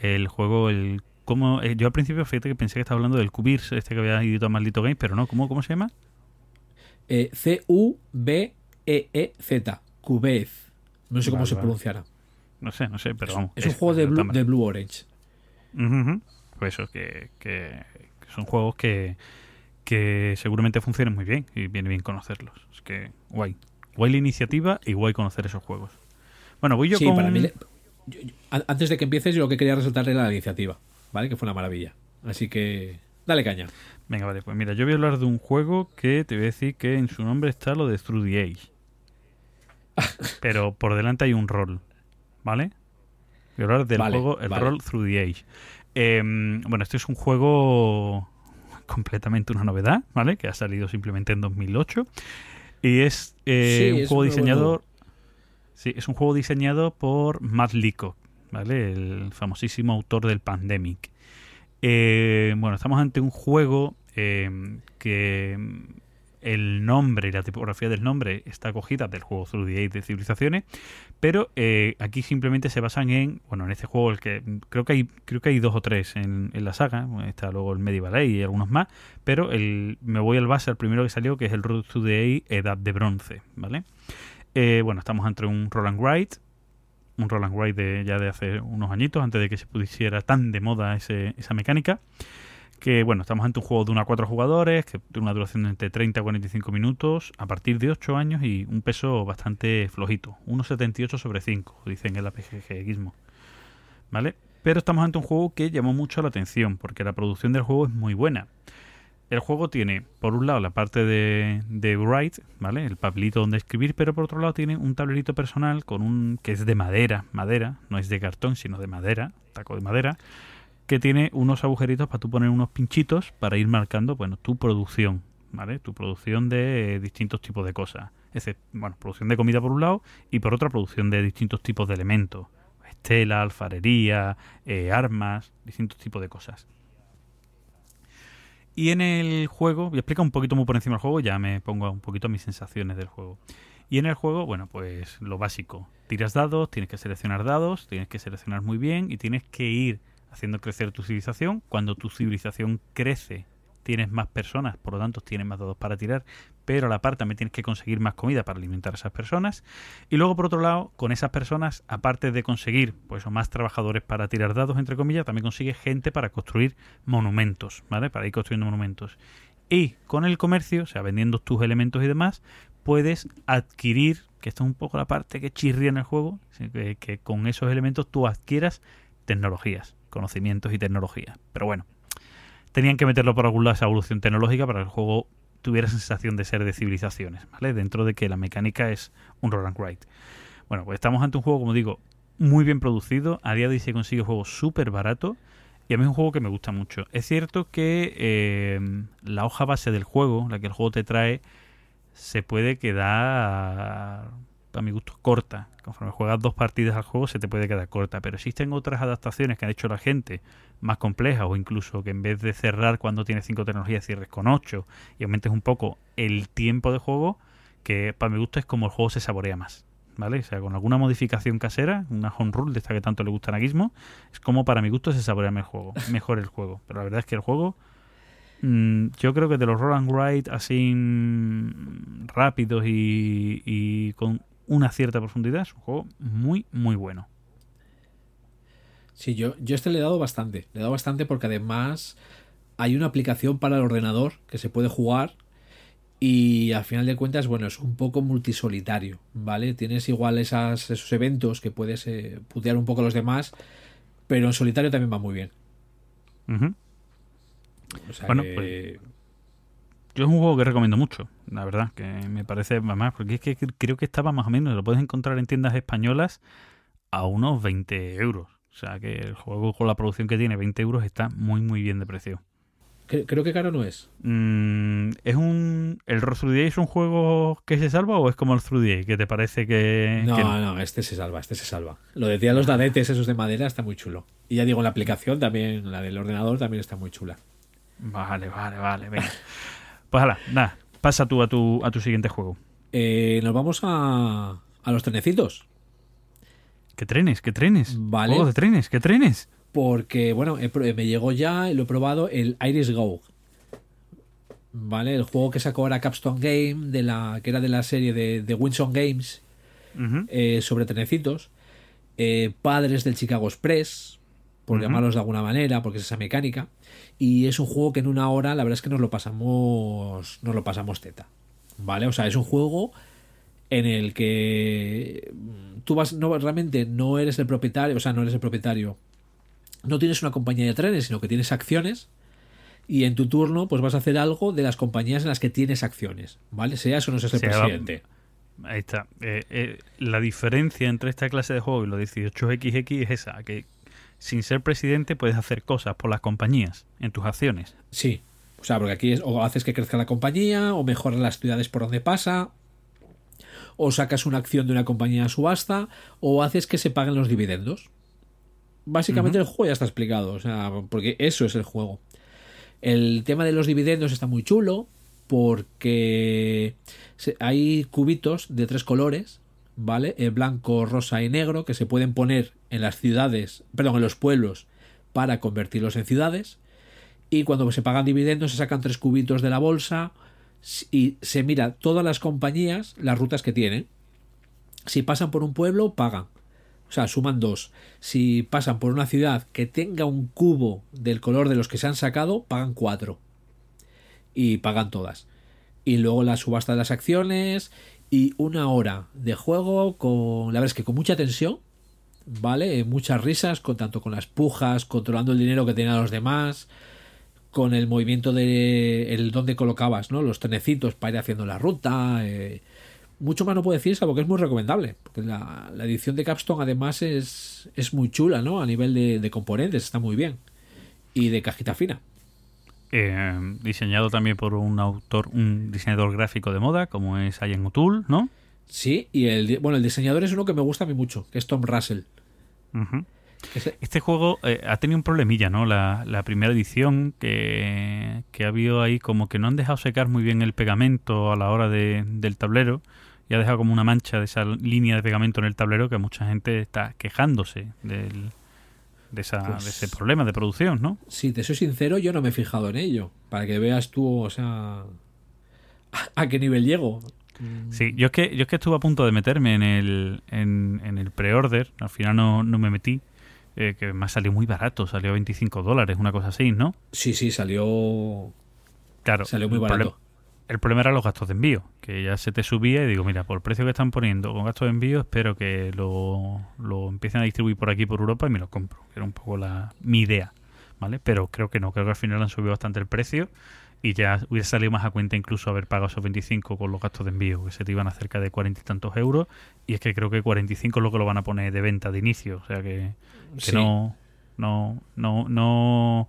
el juego, el... ¿cómo? eh, yo al principio, fíjate que pensé que estaba hablando del Cubirs, este que había editado Maldito Game, pero no, ¿cómo, cómo se llama? Eh, C-U-B-E-E-Z. Cubez. No sé cómo se vale. pronunciará. No sé, no sé, pero vamos. Es un juego de Blue, de Blue Orange. Pues eso, que, que- que son juegos que, que seguramente funcionan muy bien y viene bien conocerlos. Es que guay. Guay la iniciativa y guay conocer esos juegos. Bueno, voy yo sí, con... para mí. le- yo- yo- an- antes de que empieces, yo lo que quería resaltar era la iniciativa. ¿Vale? Que fue una maravilla. Así que. Dale caña. Venga, vale, pues mira, yo voy a hablar de un juego que te voy a decir que en su nombre está lo de Through the Age. Pero por delante hay un rol, ¿vale? Voy a hablar del Vale, juego, el vale. rol Through the Age. Em, bueno, este es un juego completamente una novedad, ¿vale? Que ha salido simplemente en 2008. Y es eh, Sí, un es juego un nuevo diseñado... Sí, es un juego diseñado por Matt Leacock, ¿vale? El famosísimo autor del Pandemic. Eh, bueno, estamos ante un juego eh, que el nombre y la tipografía del nombre está cogida del juego Through the Age de Civilizaciones, pero eh, aquí simplemente se basan en, bueno, en este juego el que creo que hay creo que hay dos o tres en, la saga, está luego el Medieval Age y algunos más, pero el, me voy al base al primero que salió que es el Road to the Age Edad de Bronce, ¿vale? Bueno, estamos entre un Roland Wright, un Roland Wright de, ya de hace unos añitos, antes de que se pusiera tan de moda esa mecánica. Que bueno, estamos ante un juego de 1 a 4 jugadores, que tiene una duración de entre 30 a 45 minutos, a partir de 8 años y un peso bastante flojito, 1,78 sobre 5, dicen en la PGG Gizmo. ¿Vale? Pero estamos ante un juego que llamó mucho la atención, porque la producción del juego es muy buena. El juego tiene, por un lado, la parte de, de Write, ¿vale? El papelito donde escribir, pero por otro lado tiene un tablerito personal con un que es de madera, madera, no es de cartón, sino de madera, taco de madera, que tiene unos agujeritos para tú poner unos pinchitos para ir marcando, bueno, tu producción, ¿vale? Tu producción de distintos tipos de cosas. Es bueno, producción de comida por un lado y por otra producción de distintos tipos de elementos. Estela, alfarería, eh, armas, distintos tipos de cosas. Y en el juego, voy a explicar un poquito muy por encima del juego, ya me pongo un poquito mis sensaciones del juego. Y en el juego, bueno, pues lo básico. Tiras dados, tienes que seleccionar dados, tienes que seleccionar muy bien y tienes que ir haciendo crecer tu civilización. Cuando tu civilización crece, tienes más personas, por lo tanto tienes más dados para tirar, pero a la par también tienes que conseguir más comida para alimentar a esas personas. Y luego, por otro lado, con esas personas, aparte de conseguir pues más trabajadores para tirar dados, entre comillas, también consigues gente para construir monumentos, ¿vale? Para ir construyendo monumentos. Y con el comercio, o sea, vendiendo tus elementos y demás, puedes adquirir, que esto es un poco la parte que chirría en el juego, que, que con esos elementos tú adquieras tecnologías, conocimientos y tecnologías. Pero bueno, tenían que meterlo por algún lado esa evolución tecnológica para que el juego tuviera sensación de ser de civilizaciones, ¿vale? Dentro de que la mecánica es un roll and write. Bueno, pues estamos ante un juego, como digo, muy bien producido. A día de hoy se consigue un juego súper barato. Y a mí es un juego que me gusta mucho. Es cierto que eh, la hoja base del juego, la que el juego te trae, se puede quedar, a mi gusto, corta. Conforme juegas dos partidas al juego, se te puede quedar corta. Pero existen otras adaptaciones que han hecho la gente más complejas, o incluso que en vez de cerrar cuando tienes cinco tecnologías, cierres con ocho y aumentes un poco el tiempo de juego, que para mi gusto es como el juego se saborea más. ¿Vale? O sea, con alguna modificación casera, una home rule de esta que tanto le gusta a Gizmo, es como para mi gusto se saborea mejor el juego, mejor el juego. Pero la verdad es que el juego Mm, yo creo que de los roll and write así mm, rápidos y, y con una cierta profundidad es un juego muy, muy bueno. Sí, yo, yo este le he dado bastante. Le he dado bastante porque además hay una aplicación para el ordenador que se puede jugar y al final de cuentas, bueno, es un poco multisolitario, ¿vale? Tienes igual esas, esos eventos que puedes eh, putear un poco a los demás, pero en solitario también va muy bien. O sea Bueno, que- pues, Yo es un juego que recomiendo mucho, la verdad, que me parece más, porque es que creo que estaba más o menos, lo puedes encontrar en tiendas españolas a unos 20 euros. O sea que el juego con la producción que tiene, 20 euros, está muy, muy bien de precio. Cre- Creo que caro no es. Mm, ¿Es un. ¿El Through the es un juego que se salva o es como el Through the? ¿Que te parece que.? No, que no, este se salva, este se salva. Lo decía los dadetes esos de madera está muy chulo. Y ya digo, la aplicación también, la del ordenador también está muy chula. Vale, vale, vale, venga. Pues hala, nada, pasa tú a tu, a tu siguiente juego. Eh, nos vamos a, a los trenecitos. ¿Qué trenes? ¿Qué trenes? Vale. Juegos de trenes, ¿qué trenes? Porque, bueno, me llegó ya, lo he probado, el Iris Go. ¿Vale? El juego que sacó ahora Capstone Game, de la, que era de la serie de, de Winson Games, eh, sobre trenecitos. Eh, padres del Chicago Express, por llamarlos de alguna manera, porque es esa mecánica. Y es un juego que en una hora, la verdad es que nos lo pasamos. Nos lo pasamos teta. ¿Vale? O sea, es un juego en el que mm, tú vas. No, realmente no eres el propietario. O sea, no eres el propietario. No tienes una compañía de trenes, sino que tienes acciones. Y en tu turno, pues vas a hacer algo de las compañías en las que tienes acciones. ¿Vale? Seas o no seas el presidente. Ahí está. Eh, eh, la diferencia entre esta clase de juego y los 18XX es esa, que sin ser presidente puedes hacer cosas por las compañías en tus acciones. Sí. O sea, porque aquí es, o haces que crezca la compañía, o mejoras las ciudades por donde pasa, o sacas una acción de una compañía a subasta, o haces que se paguen los dividendos. Básicamente el juego ya está explicado, o sea, porque eso es el juego. El tema de los dividendos está muy chulo, porque hay cubitos de tres colores, ¿vale? Eh, blanco, rosa y negro, que se pueden poner en las ciudades, perdón, en los pueblos, para convertirlos en ciudades. Y cuando se pagan dividendos se sacan tres cubitos de la bolsa y se mira todas las compañías las rutas que tienen. Si pasan por un pueblo pagan. O sea suman dos. Si pasan por una ciudad que tenga un cubo del color de los que se han sacado pagan cuatro. Y pagan todas. Y luego la subasta de las acciones y una hora de juego con la verdad es que con mucha tensión ¿vale? Muchas risas, con tanto con las pujas, controlando el dinero que tenían los demás, con el movimiento de el donde colocabas, ¿no? Los trenecitos para ir haciendo la ruta. eh, Mucho más no puedo decir, salvo que es muy recomendable. Porque la, la edición de Capstone además es, es muy chula, ¿no? A nivel de componentes, está muy bien. Y de cajita fina. Eh, diseñado también por un autor, un diseñador gráfico de moda, como es Ian O'Toole, ¿no? Sí, y el, bueno, el diseñador es uno que me gusta a mí mucho, que es Tom Russell. Este juego eh, ha tenido un problemilla, ¿no? La, la primera edición que, que ha habido ahí como que no han dejado secar muy bien el pegamento a la hora de- del tablero y ha dejado como una mancha de esa línea de pegamento en el tablero que mucha gente está quejándose del, de, esa, Pues- de ese problema de producción, ¿no? Si te soy sincero, yo no me he fijado en ello. Para que veas tú, o sea, a, a qué nivel llego. Sí, yo es que, yo es que estuve a punto de meterme en el, en, en el pre-order, al final no, no me metí, eh, que me ha salido muy barato, salió a 25 dólares, una cosa así, ¿no? Sí, sí, salió, Claro, salió muy barato. El problema era los gastos de envío, que ya se te subía y digo, mira, por el precio que están poniendo con gastos de envío, espero que lo, lo empiecen a distribuir por aquí, por Europa, y me lo compro, era un poco la, mi idea, ¿vale? Pero creo que no, creo que al final han subido bastante el precio y ya hubiera salido más a cuenta incluso haber pagado esos 25 con los gastos de envío, que se te iban a cerca de 40 y tantos euros, y es que creo que 45 es lo que lo van a poner de venta de inicio, o sea que, que Sí. no, no, no, no,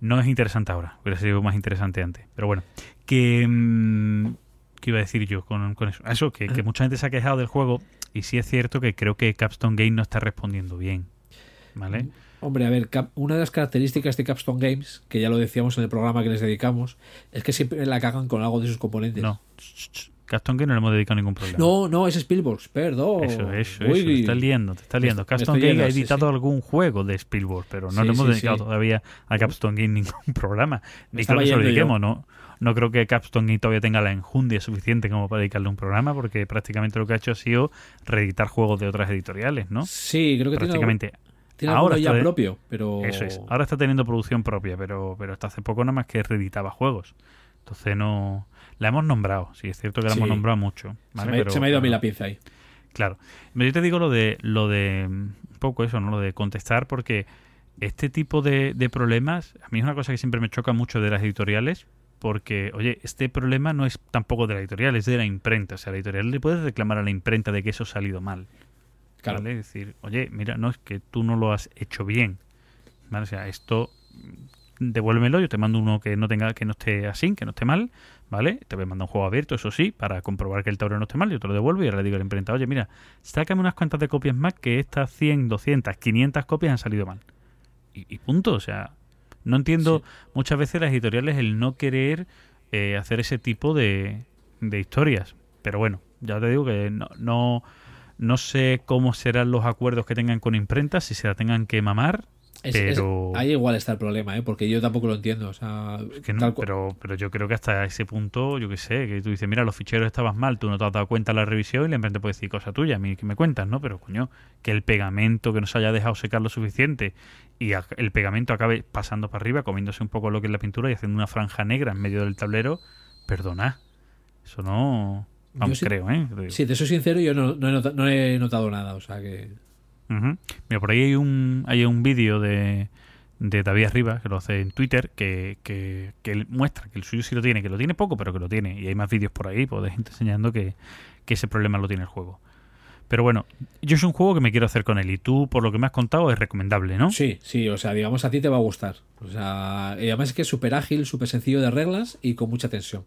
no es interesante ahora. Hubiera sido más interesante antes. Pero bueno, que. mm, ¿Qué iba a decir yo con, con eso? Eso, que, que mucha gente se ha quejado del juego. Y sí es cierto que creo que Capstone Game no está respondiendo bien. ¿Vale? Hombre, a ver, una de las características de Capstone Games, que ya lo decíamos en el programa que les dedicamos, es que siempre la cagan con algo de sus componentes. No. Capstone Game no le hemos dedicado ningún problema. no, no, es Spielberg, perdón. Eso, eso, Uy, eso. Te estás liando, te estás me liando. Capstone Game ha sí, editado sí. algún juego de Spielberg, pero no Sí, le hemos dedicado todavía a Capstone Game ningún programa. Ni creo que se lo dediquemos, ¿no? No creo que Capstone Game todavía tenga la enjundia suficiente como para dedicarle un programa, porque prácticamente lo que ha hecho ha sido reeditar juegos de otras editoriales, ¿no? Sí, creo que tiene, Prácticamente. tiene ahora alguno ya está de- propio, pero... Eso es. Ahora está teniendo producción propia, pero, pero hasta hace poco nada más que reeditaba juegos. Entonces no. La hemos nombrado, sí, es cierto que la Sí. hemos nombrado mucho. se, me, Pero- se me ha ido a mí la pinza ahí. Claro. Pero yo te digo lo de lo de un poco eso, ¿no? Lo de contestar, porque este tipo de, de problemas, a mí es una cosa que siempre me choca mucho de las editoriales, porque, oye, este problema no es tampoco de la editorial, es de la imprenta. O sea, la editorial le puedes reclamar a la imprenta de que eso ha salido mal. Claro. ¿vale? Es decir, oye, mira, no es que tú no lo has hecho bien, ¿vale? O sea, esto devuélvemelo, yo te mando uno que no tenga que no esté así, que no esté mal, ¿vale? Te voy a mandar un juego abierto, eso sí, para comprobar que el tablero no esté mal, yo te lo devuelvo y ahora le digo a la imprenta, oye, mira, sácame unas cuantas de copias más que estas 100, 200, 500 copias han salido mal. Y, y punto, o sea, no entiendo muchas veces las editoriales el no querer eh, hacer ese tipo de, de historias. Pero bueno, ya te digo que no, no, no sé cómo serán los acuerdos que tengan con imprentas, si se la tengan que mamar. Es- es- pero, ahí igual está el problema, ¿eh? porque yo tampoco lo entiendo. O sea, que no, pero, pero yo creo que hasta ese punto, yo qué sé, que tú dices, mira, los ficheros estaban mal, tú no te has dado cuenta en la revisión y la imprenta puede decir cosa tuya, a mí que me cuentas, ¿no? Pero coño, que el pegamento que no se haya dejado secar lo suficiente y el pegamento acabe pasando para arriba, comiéndose un poco lo que es la pintura y haciendo una franja negra en medio del tablero, perdona, eso no... Vamos, sí- creo, ¿eh? Si te soy sincero, yo no, no he nota- no he notado nada. O sea que. Mira, por ahí hay un, hay un vídeo de, de David Arriba, que lo hace en Twitter, que, que, que él muestra que el suyo sí lo tiene, que lo tiene poco, pero que lo tiene. Y hay más vídeos por ahí, pues, de gente enseñando que, que ese problema lo tiene el juego. Pero bueno, yo es un juego que me quiero hacer con él. Y tú, por lo que me has contado, es recomendable, ¿no? Sí, sí, o sea, digamos a ti te va a gustar. O sea, y además es que es súper ágil, súper sencillo de reglas y con mucha tensión.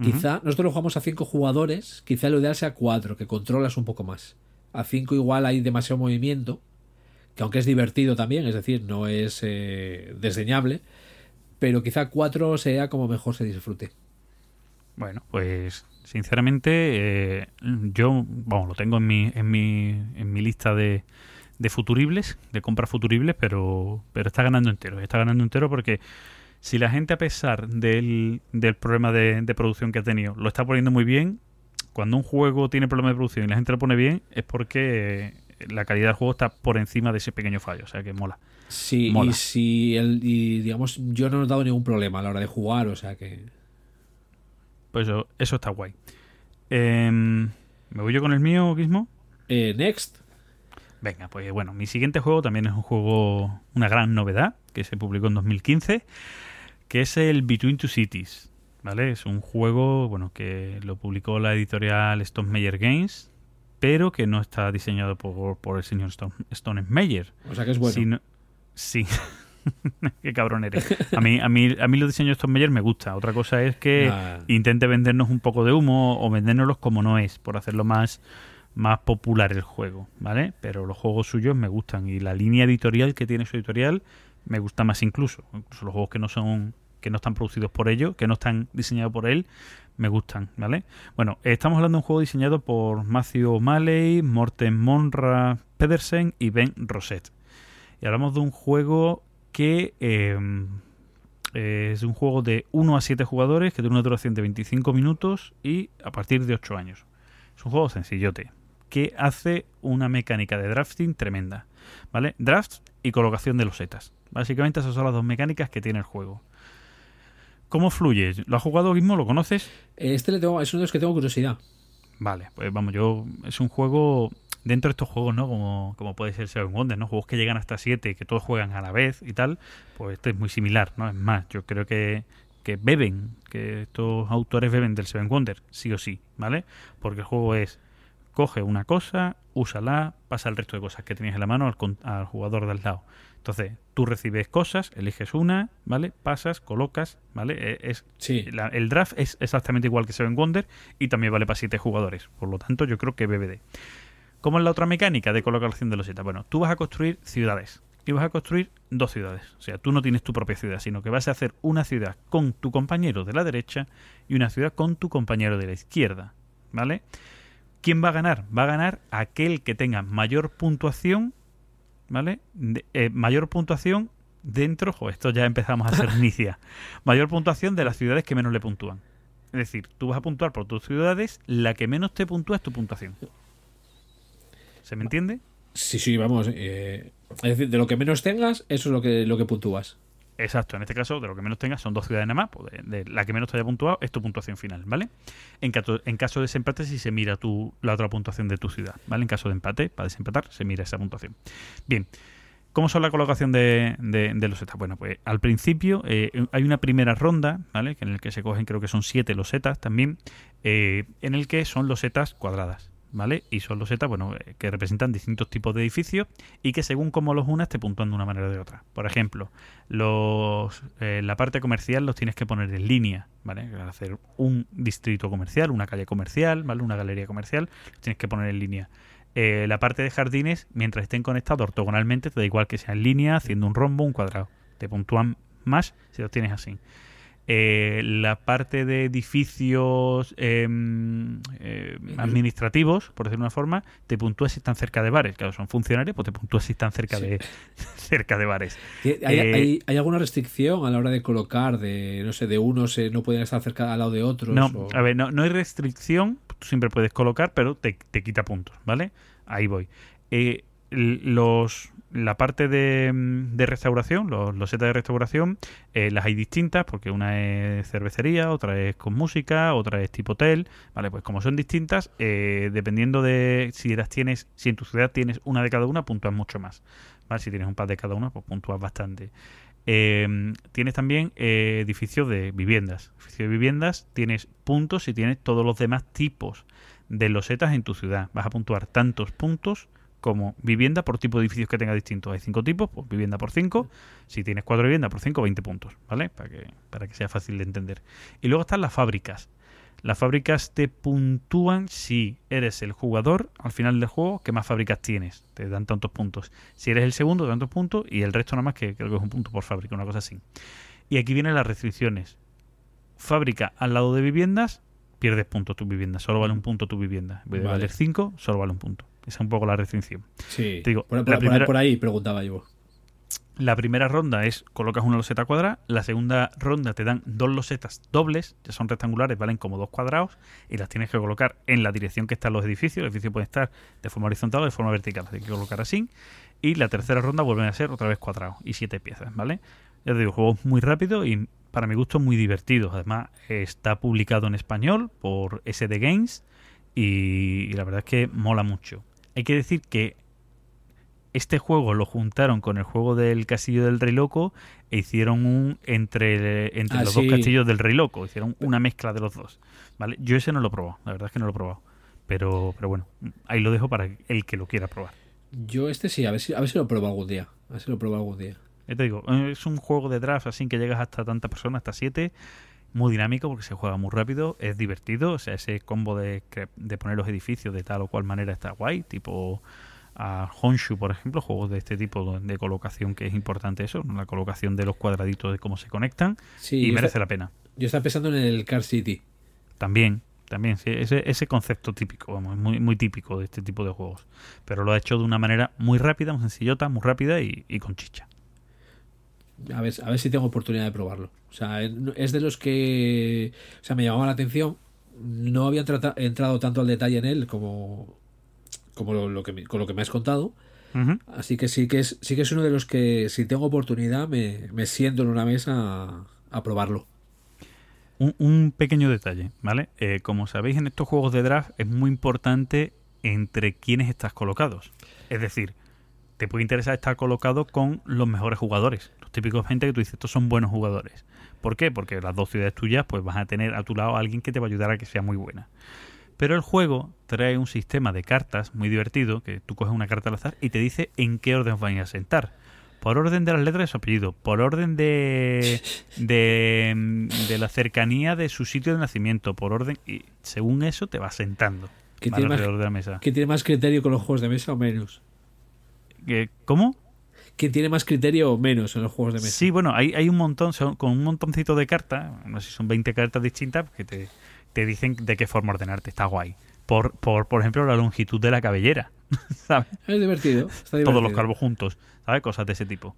Quizá, nosotros lo jugamos a cinco jugadores, quizá lo ideal sea cuatro, que controlas un poco más. A cinco igual hay demasiado movimiento, que aunque es divertido también, es decir, no es eh, desdeñable, pero quizá cuatro sea como mejor se disfrute. Bueno, pues sinceramente eh, yo, vamos, lo tengo en mi, en mi, en mi lista de, de futuribles, de compras futuribles, pero, pero está ganando entero. Está ganando entero porque si la gente a pesar del, del problema de producción que ha tenido lo está poniendo muy bien, cuando un juego tiene problemas de producción y la gente lo pone bien es porque la calidad del juego está por encima de ese pequeño fallo, o sea que mola. Sí, Mola. y si el, y digamos, yo no he notado ningún problema a la hora de jugar, o sea que. Pues eso, eso está guay. Em, ¿Me voy yo con el mío, Gizmo? Eh, next. Venga, pues bueno, mi siguiente juego también es un juego, una gran novedad, que se publicó en 2015, que es el Between Two Cities, ¿vale? Es un juego, bueno, que lo publicó la editorial Stone Meyer Games, pero que no está diseñado por, por el señor Stone, Stone Meyer. O sea que es bueno. sino- sí. Qué cabrón eres. A mí, a mí, a mí los diseños de Stone Meyer me gusta. Otra cosa es que Nah. intente vendernos un poco de humo o vendérnoslos como no es, por hacerlo más, más popular el juego, ¿vale? Pero los juegos suyos me gustan y la línea editorial que tiene su editorial me gusta más incluso. Incluso los juegos que no son que no están producidos por ellos, que no están diseñados por él, me gustan, ¿vale? Bueno, estamos hablando de un juego diseñado por Matthew O'Malley, Morten Monra Pedersen y Ben Rosette. Y hablamos de un juego que eh, es un juego de 1 a 7 jugadores que tiene una duración de 25 minutos y a partir de 8 años. Es un juego sencillote que hace una mecánica de drafting tremenda. ¿Vale? Draft y colocación de losetas. Básicamente esas son las dos mecánicas que tiene el juego. ¿Cómo fluye? ¿Lo has jugado mismo? ¿Lo conoces? Este le tengo, es uno de los que tengo curiosidad. Vale, pues vamos, yo. Es un juego. Dentro de estos juegos, ¿no? Como, como puede ser Seven Wonders, ¿no? Juegos que llegan hasta 7, que todos juegan a la vez y tal. Pues este es muy similar, ¿no? Es más, yo creo que, que beben, que estos autores beben del Seven Wonders, sí o sí, ¿vale? Porque el juego es. Coge una cosa, úsala, pasa el resto de cosas que tienes en la mano al, al jugador del lado. Entonces, tú recibes cosas, eliges una, ¿vale? Pasas, colocas, ¿vale? Eh, Es, Sí. la- el draft es exactamente igual que Seven Wonder y también vale para 7 jugadores. Por lo tanto, yo creo que BBD. ¿Cómo es la otra mecánica de colocación de losetas? Bueno, tú vas a construir ciudades y vas a construir dos ciudades. O sea, tú no tienes tu propia ciudad, sino que vas a hacer una ciudad con tu compañero de la derecha y una ciudad con tu compañero de la izquierda. ¿Vale? ¿Quién va a ganar? Va a ganar aquel que tenga mayor puntuación, ¿vale? De- eh, mayor puntuación dentro, jo, esto ya empezamos a ser nicia. Mayor puntuación de las ciudades que menos le puntúan. Es decir, tú vas a puntuar por tus ciudades, la que menos te puntúa es tu puntuación. ¿Se me entiende? Sí, sí, vamos. eh, es decir, de lo que menos tengas, eso es lo que, lo que puntúas. Exacto, en este caso, de lo que menos tengas son dos ciudades nada más, pues de, la que menos te haya puntuado es tu puntuación final, ¿vale? En caso, de desempate, si se mira tu, la otra puntuación de tu ciudad, ¿vale? En caso de empate, para desempatar, se mira esa puntuación. Bien, ¿cómo son la colocación de, de, de losetas? Bueno, pues al principio eh, hay una primera ronda, ¿vale? En el que se cogen, creo que son siete losetas también, eh, en el que son losetas cuadradas, ¿vale? Y son losetas, bueno, eh, que representan distintos tipos de edificios y que según cómo los unas te puntúan de una manera o de otra. Por ejemplo, los, eh, la parte comercial los tienes que poner en línea, ¿vale? Hacer un distrito comercial, una calle comercial, ¿vale? Una galería comercial, los tienes que poner en línea. Eh, la parte de jardines, mientras estén conectados ortogonalmente, te da igual que sea en línea, haciendo un rombo, un cuadrado. Te puntúan más si los tienes así. Eh, la parte de edificios em, eh, administrativos, por decirlo de una forma, te puntúa si están cerca de bares. Claro, son funcionarios, pues te puntúa si están cerca, Sí. de, cerca de bares. ¿Hay, Eh, hay- hay alguna restricción a la hora de colocar, de no sé, de unos eh, no pueden estar cerca al lado de otros? No, o- a ver, no, no hay restricción, tú siempre puedes colocar, pero te, te quita puntos, ¿vale? Ahí voy. Los, la parte de, restauración, los, setas de restauración, eh, las hay distintas, porque una es cervecería, otra es con música, otra es tipo hotel, ¿vale? Pues como son distintas, eh, dependiendo de si las tienes, si en tu ciudad tienes una de cada una, puntúas mucho más, ¿vale? Si tienes un par de cada una, pues puntúas bastante. Eh, tienes también edificios de viviendas. Edificios de viviendas tienes puntos si tienes todos los demás tipos de losetas en tu ciudad. Vas a puntuar tantos puntos como vivienda por tipo de edificios que tenga distintos. Hay cinco tipos, pues vivienda por cinco. Si tienes cuatro viviendas por cinco, 20 puntos, ¿vale? Para que, para que sea fácil de entender. Y luego están las fábricas. Las fábricas te puntúan si eres el jugador al final del juego que más fábricas tienes. Te dan tantos puntos. Si eres el segundo, tantos puntos. Y el resto nada más que creo que es un punto por fábrica, una cosa así. Y aquí vienen las restricciones. Fábrica al lado de viviendas, pierdes puntos tu vivienda. Solo vale un punto tu vivienda. En vez de Vale. valer 5, solo vale un punto. Esa es un poco la restricción. Sí. Te digo, por, por- por- primera- por ahí preguntaba yo. La primera ronda es colocas una loseta cuadrada, la segunda ronda te dan dos losetas dobles, ya son rectangulares, valen como dos cuadrados, y las tienes que colocar en la dirección que están los edificios. El edificio puede estar de forma horizontal o de forma vertical, tienes que colocar así. Y la tercera ronda vuelven a ser otra vez cuadrados y siete piezas, ¿vale? Ya te digo, juego muy rápido y para mi gusto muy divertido. Además, está publicado en español por SD Games y, y la verdad es que mola mucho. Hay que decir que este juego lo juntaron con el juego del Castillo del Rey Loco e hicieron un entre, entre Ah, los sí. dos castillos del Rey Loco. Hicieron una mezcla de los dos. ¿vale? Yo ese no lo he probado, la verdad es que no lo he probado. Pero, pero bueno, ahí lo dejo para el que lo quiera probar. Yo este sí, a ver si, a ver si lo pruebo algún día. A ver si lo pruebo algún día. Ya te digo, es un juego de draft así que llegas hasta tantas personas, hasta siete. Muy dinámico porque se juega muy rápido, es divertido. O sea, ese combo de, de poner los edificios de tal o cual manera está guay. Tipo a Honshu, por ejemplo, juegos de este tipo de colocación que es importante eso, la colocación de los cuadraditos de cómo se conectan Sí, y merece la pena. yo estaba pensando en el Car City. También, también, sí, ese, ese concepto típico, vamos, es muy, muy típico de este tipo de juegos. Pero lo ha hecho de una manera muy rápida, muy sencillota, muy rápida y, y con chicha. A ver, a ver si tengo oportunidad de probarlo. O sea, es de los que. O sea, me llamaba la atención. No había entrado tanto al detalle en él como. Como lo, lo que me- con lo que me has contado. Así que sí que es, sí que es uno de los que, si tengo oportunidad, me, me siento en una mesa a, a probarlo. Un, un pequeño detalle, ¿vale? Eh, como sabéis, en estos juegos de draft es muy importante entre quiénes estás colocados. Es decir, te puede interesar estar colocado con los mejores jugadores. Los típicos gente que tú dices, estos son buenos jugadores. ¿Por qué? Porque las dos ciudades tuyas, pues vas a tener a tu lado a alguien que te va a ayudar a que sea muy buena. Pero el juego trae un sistema de cartas muy divertido, que tú coges una carta al azar y te dice en qué orden van a sentar. Por orden de las letras de su apellido, por orden de, de, de la cercanía de su sitio de nacimiento, por orden... Y según eso te vas sentando ¿Quién ¿vale? tiene, más, alrededor de la mesa. quién tiene más criterio con los juegos de mesa o menos? ¿Cómo? ¿Quién tiene más criterio o menos en los juegos de mesa? Sí, bueno, hay, hay un montón, son, con un montoncito de cartas, no sé si son 20 cartas distintas, que te, te dicen de qué forma ordenarte, está guay. Por, por, por ejemplo, la longitud de la cabellera, ¿sabes? Es divertido. Está divertido. Todos los calvos juntos, ¿sabes? Cosas de ese tipo.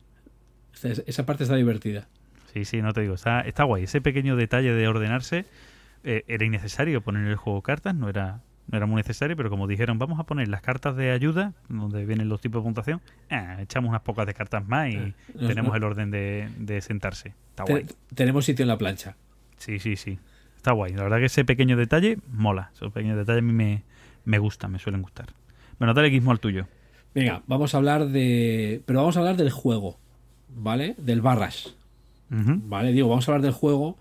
Esa- parte está divertida. Sí, sí, no te digo, está, está guay. Ese pequeño detalle de ordenarse eh, era innecesario poner en el juego cartas, no era, no era muy necesario, pero como dijeron, vamos a poner las cartas de ayuda, donde vienen los tipos de puntuación, ah, echamos unas pocas de cartas más y nos- tenemos el orden de, de sentarse. Está Te- guay. tenemos sitio en la plancha. Sí, sí, sí. Está guay. La verdad que ese pequeño detalle mola. Esos pequeños detalles a mí me, me gustan, me suelen gustar. Bueno, dale guismo al tuyo. Venga, vamos a hablar de. Pero vamos a hablar del juego, ¿vale? Del Barras. ¿Vale? Digo, vamos a hablar del juego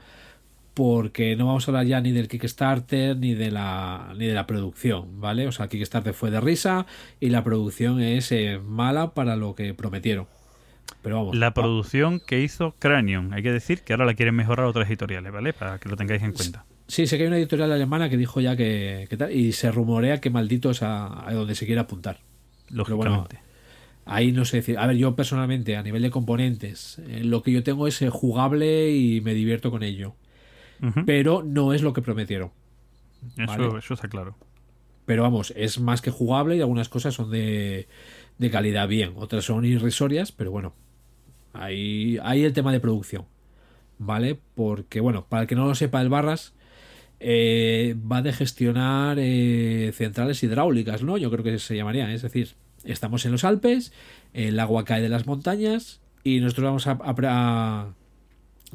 porque no vamos a hablar ya ni del Kickstarter ni de la ni de la producción, ¿vale? O sea, el Kickstarter fue de risa y la producción es eh, mala para lo que prometieron. Pero vamos. La producción que hizo Cranion, hay que decir que ahora la quieren mejorar otras editoriales, ¿vale? Para que lo tengáis en cuenta. Sí, sé que hay una editorial alemana que dijo ya que, que tal, y se rumorea que malditos a, a donde se quiere apuntar. Pero bueno, Lógicamente. ahí no sé decir. A ver, yo personalmente, a nivel de componentes, eh, lo que yo tengo es eh, jugable y me divierto con ello. Pero no es lo que prometieron. Eso, vale. eso está claro. Pero vamos, es más que jugable y algunas cosas son de, de calidad bien. Otras son irrisorias, pero bueno. Ahí, ahí el tema de producción. ¿Vale? Porque, bueno, para el que no lo sepa, el Barras eh, va de gestionar eh, centrales hidráulicas, ¿no? Yo creo que se llamaría. Es decir, estamos en los Alpes, el agua cae de las montañas y nosotros vamos a, a-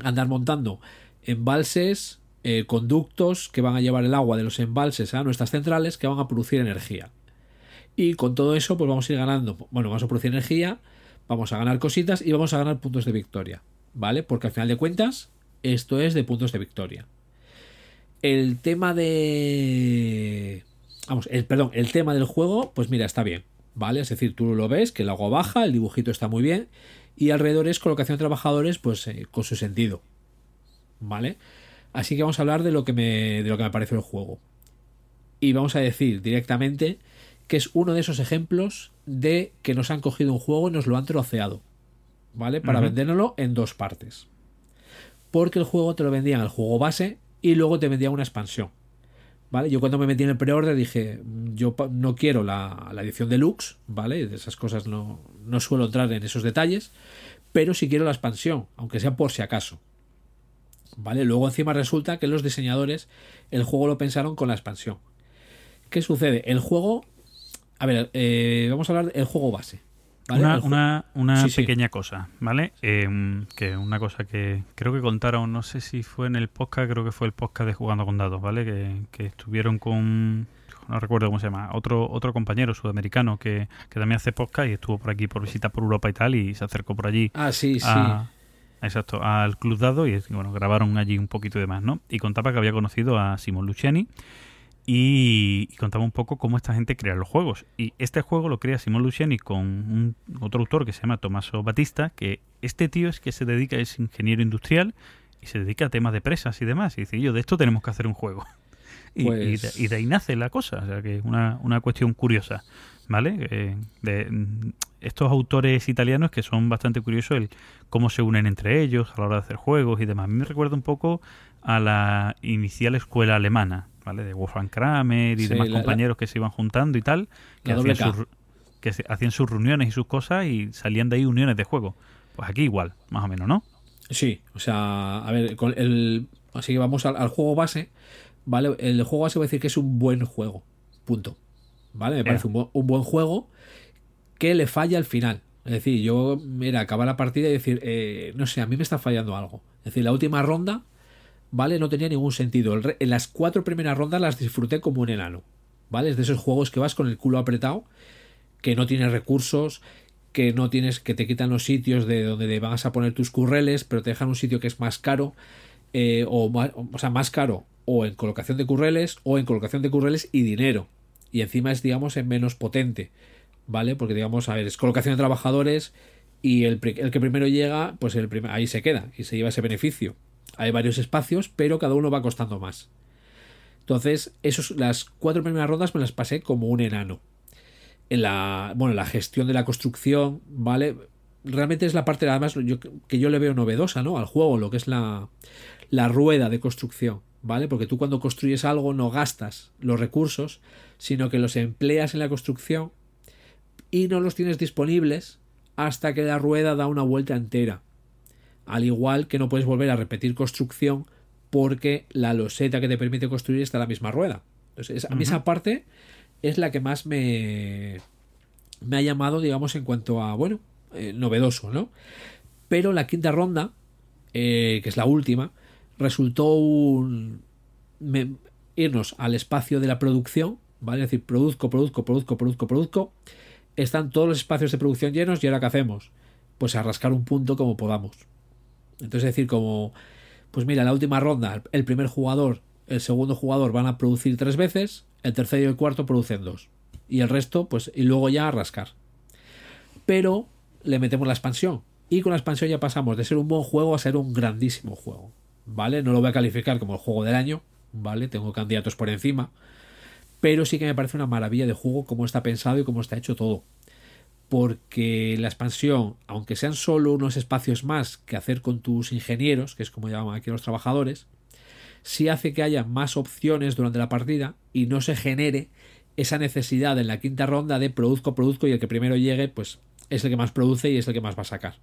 a andar montando embalses, eh, conductos que van a llevar el agua de los embalses a nuestras centrales que van a producir energía. Y con todo eso, pues vamos a ir ganando. Bueno, vamos a producir energía, vamos a ganar cositas y vamos a ganar puntos de victoria. ¿Vale? Porque al final de cuentas, esto es de puntos de victoria. El tema de. Vamos, el, perdón, el tema del juego, pues mira, está bien. ¿Vale? Es decir, tú lo ves, que el agua baja, el dibujito está muy bien. Y alrededor es colocación de trabajadores, pues eh, con su sentido. ¿Vale? Así que vamos a hablar de lo que me, de lo que me parece el juego. Y vamos a decir directamente que es uno de esos ejemplos de que nos han cogido un juego y nos lo han troceado. ¿Vale? Para Ujú. vendérnoslo en dos partes. Porque el juego te lo vendían el juego base y luego te vendían una expansión. ¿Vale? Yo cuando me metí en el pre-order dije, "Mm, yo no quiero la, la edición deluxe, ¿vale? De esas cosas no, no suelo entrar en esos detalles, pero sí quiero la expansión, aunque sea por si acaso. ¿Vale? Luego encima resulta que los diseñadores el juego lo pensaron con la expansión. ¿Qué sucede? El juego... A ver, eh, vamos a hablar del juego base. ¿vale? Una, una, una Sí, sí. pequeña cosa, ¿vale? Eh, que una cosa que creo que contaron, no sé si fue en el podcast, creo que fue el podcast de Jugando con Dados, ¿vale? Que, que estuvieron con, no recuerdo cómo se llama, otro otro compañero sudamericano que, que también hace podcast y estuvo por aquí por visita por Europa y tal y se acercó por allí Ah, sí, sí. a- exacto, al Club Dado y bueno, grabaron allí un poquito de más, ¿no? Y contaba que había conocido a Simon Luciani y, y contaba un poco cómo esta gente crea los juegos. Y este juego lo crea Simon Luciani con un, otro autor que se llama Tommaso Batista, que este tío es que se dedica, es ingeniero industrial y se dedica a temas de presas y demás. Y dice, yo de esto tenemos que hacer un juego. Y, y Pues- de, y de ahí nace la cosa, o sea que es una, una cuestión curiosa, ¿vale? Eh, de, mm, estos autores italianos que son bastante curiosos el cómo se unen entre ellos a la hora de hacer juegos y demás. A mí me recuerda un poco a la inicial escuela alemana, ¿vale? De Wolfgang Kramer y Sí, demás la- la- compañeros que se iban juntando y tal, que, hacían sus, que hacían sus reuniones y sus cosas y salían de ahí uniones de juego. Pues aquí igual, más o menos, ¿no? Sí, o sea, a ver, con el, así que vamos al, al juego base, ¿vale? El juego base voy a decir que es un buen juego, punto. ¿Vale? Me parece un, bu- un buen juego que le falla al final. Es decir, yo, mira, acabar la partida y decir, eh, no sé, a mí me está fallando algo. Es decir, la última ronda, ¿vale? No tenía ningún sentido. En las cuatro primeras rondas las disfruté como un enano, ¿vale? Es de esos juegos que vas con el culo apretado, que no tienes recursos, que no tienes, que te quitan los sitios de donde te vas a poner tus curreles, pero te dejan un sitio que es más caro, eh, o, ma- o sea, más caro, o en colocación de curreles, o en colocación de curreles y dinero. Y encima es, digamos, en menos potente, ¿vale? Porque, digamos, a ver, es colocación de trabajadores y el, el que primero llega, pues el ahí se queda y se lleva ese beneficio. Hay varios espacios, pero cada uno va costando más. Entonces, esos, las cuatro primeras rondas me las pasé como un enano en la bueno la gestión de la construcción vale realmente es la parte además yo- que yo le veo novedosa no al juego lo que es la la rueda de construcción vale porque tú cuando construyes algo no gastas los recursos sino que los empleas en la construcción y no los tienes disponibles hasta que la rueda da una vuelta entera. Al igual que no puedes volver a repetir construcción porque la loseta que te permite construir está en la misma rueda. Entonces es- a mí esa parte es la que más me, me ha llamado, digamos, en cuanto a, bueno, eh, novedoso, ¿no? Pero la quinta ronda, eh, que es la última, resultó un, irnos al espacio de la producción, ¿vale? Es decir, produzco, produzco, produzco, produzco, produzco. Están todos los espacios de producción llenos y ahora ¿qué hacemos? Pues a rascar un punto como podamos. Entonces, es decir, como Pues mira, la última ronda, el primer jugador, el segundo jugador van a producir tres veces, el tercero y el cuarto producen dos. Y el resto, pues, y luego ya a rascar. Pero le metemos la expansión. Y con la expansión ya pasamos de ser un buen juego a ser un grandísimo juego. ¿Vale? No lo voy a calificar como el juego del año, ¿vale? Tengo candidatos por encima. Pero sí que me parece una maravilla de juego cómo está pensado y cómo está hecho todo. Porque la expansión, aunque sean solo unos espacios más que hacer con tus ingenieros, que es como llaman aquí los trabajadores, sí hace que haya más opciones durante la partida y no se genere esa necesidad en la quinta ronda de produzco, produzco y el que primero llegue, pues es el que más produce y es el que más va a sacar.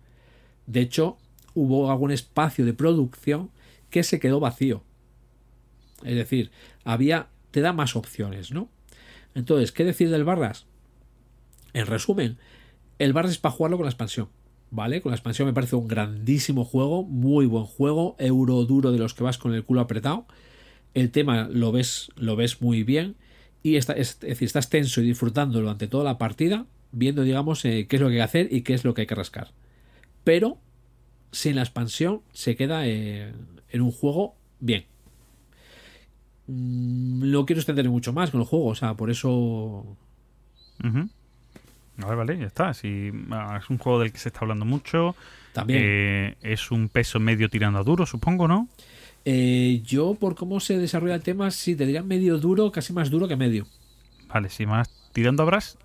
De hecho, hubo algún espacio de producción que se quedó vacío. Es decir, había, te da más opciones, ¿no? Entonces, ¿qué decir del Barras? En resumen, el Barras es para jugarlo con la expansión. ¿Vale? Con la expansión me parece un grandísimo juego, muy buen juego, euro duro de los que vas con el culo apretado. El tema lo ves, lo ves muy bien. Y está, es, estás tenso y disfrutando durante toda la partida, viendo, digamos, eh, qué es lo que hay que hacer y qué es lo que hay que rascar. Pero sin la expansión se queda eh, en un juego bien. Mm, no quiero extender mucho más con el juego, o sea, por eso. Ujú. Vale, vale, ya está. Si, ah, es un juego del que se está hablando mucho. También. Eh, es un peso medio tirando a duro, supongo, ¿no? Eh, yo, por cómo se desarrolla el tema, sí, te diría medio duro, casi más duro que medio. Vale, si más tirando a Brass.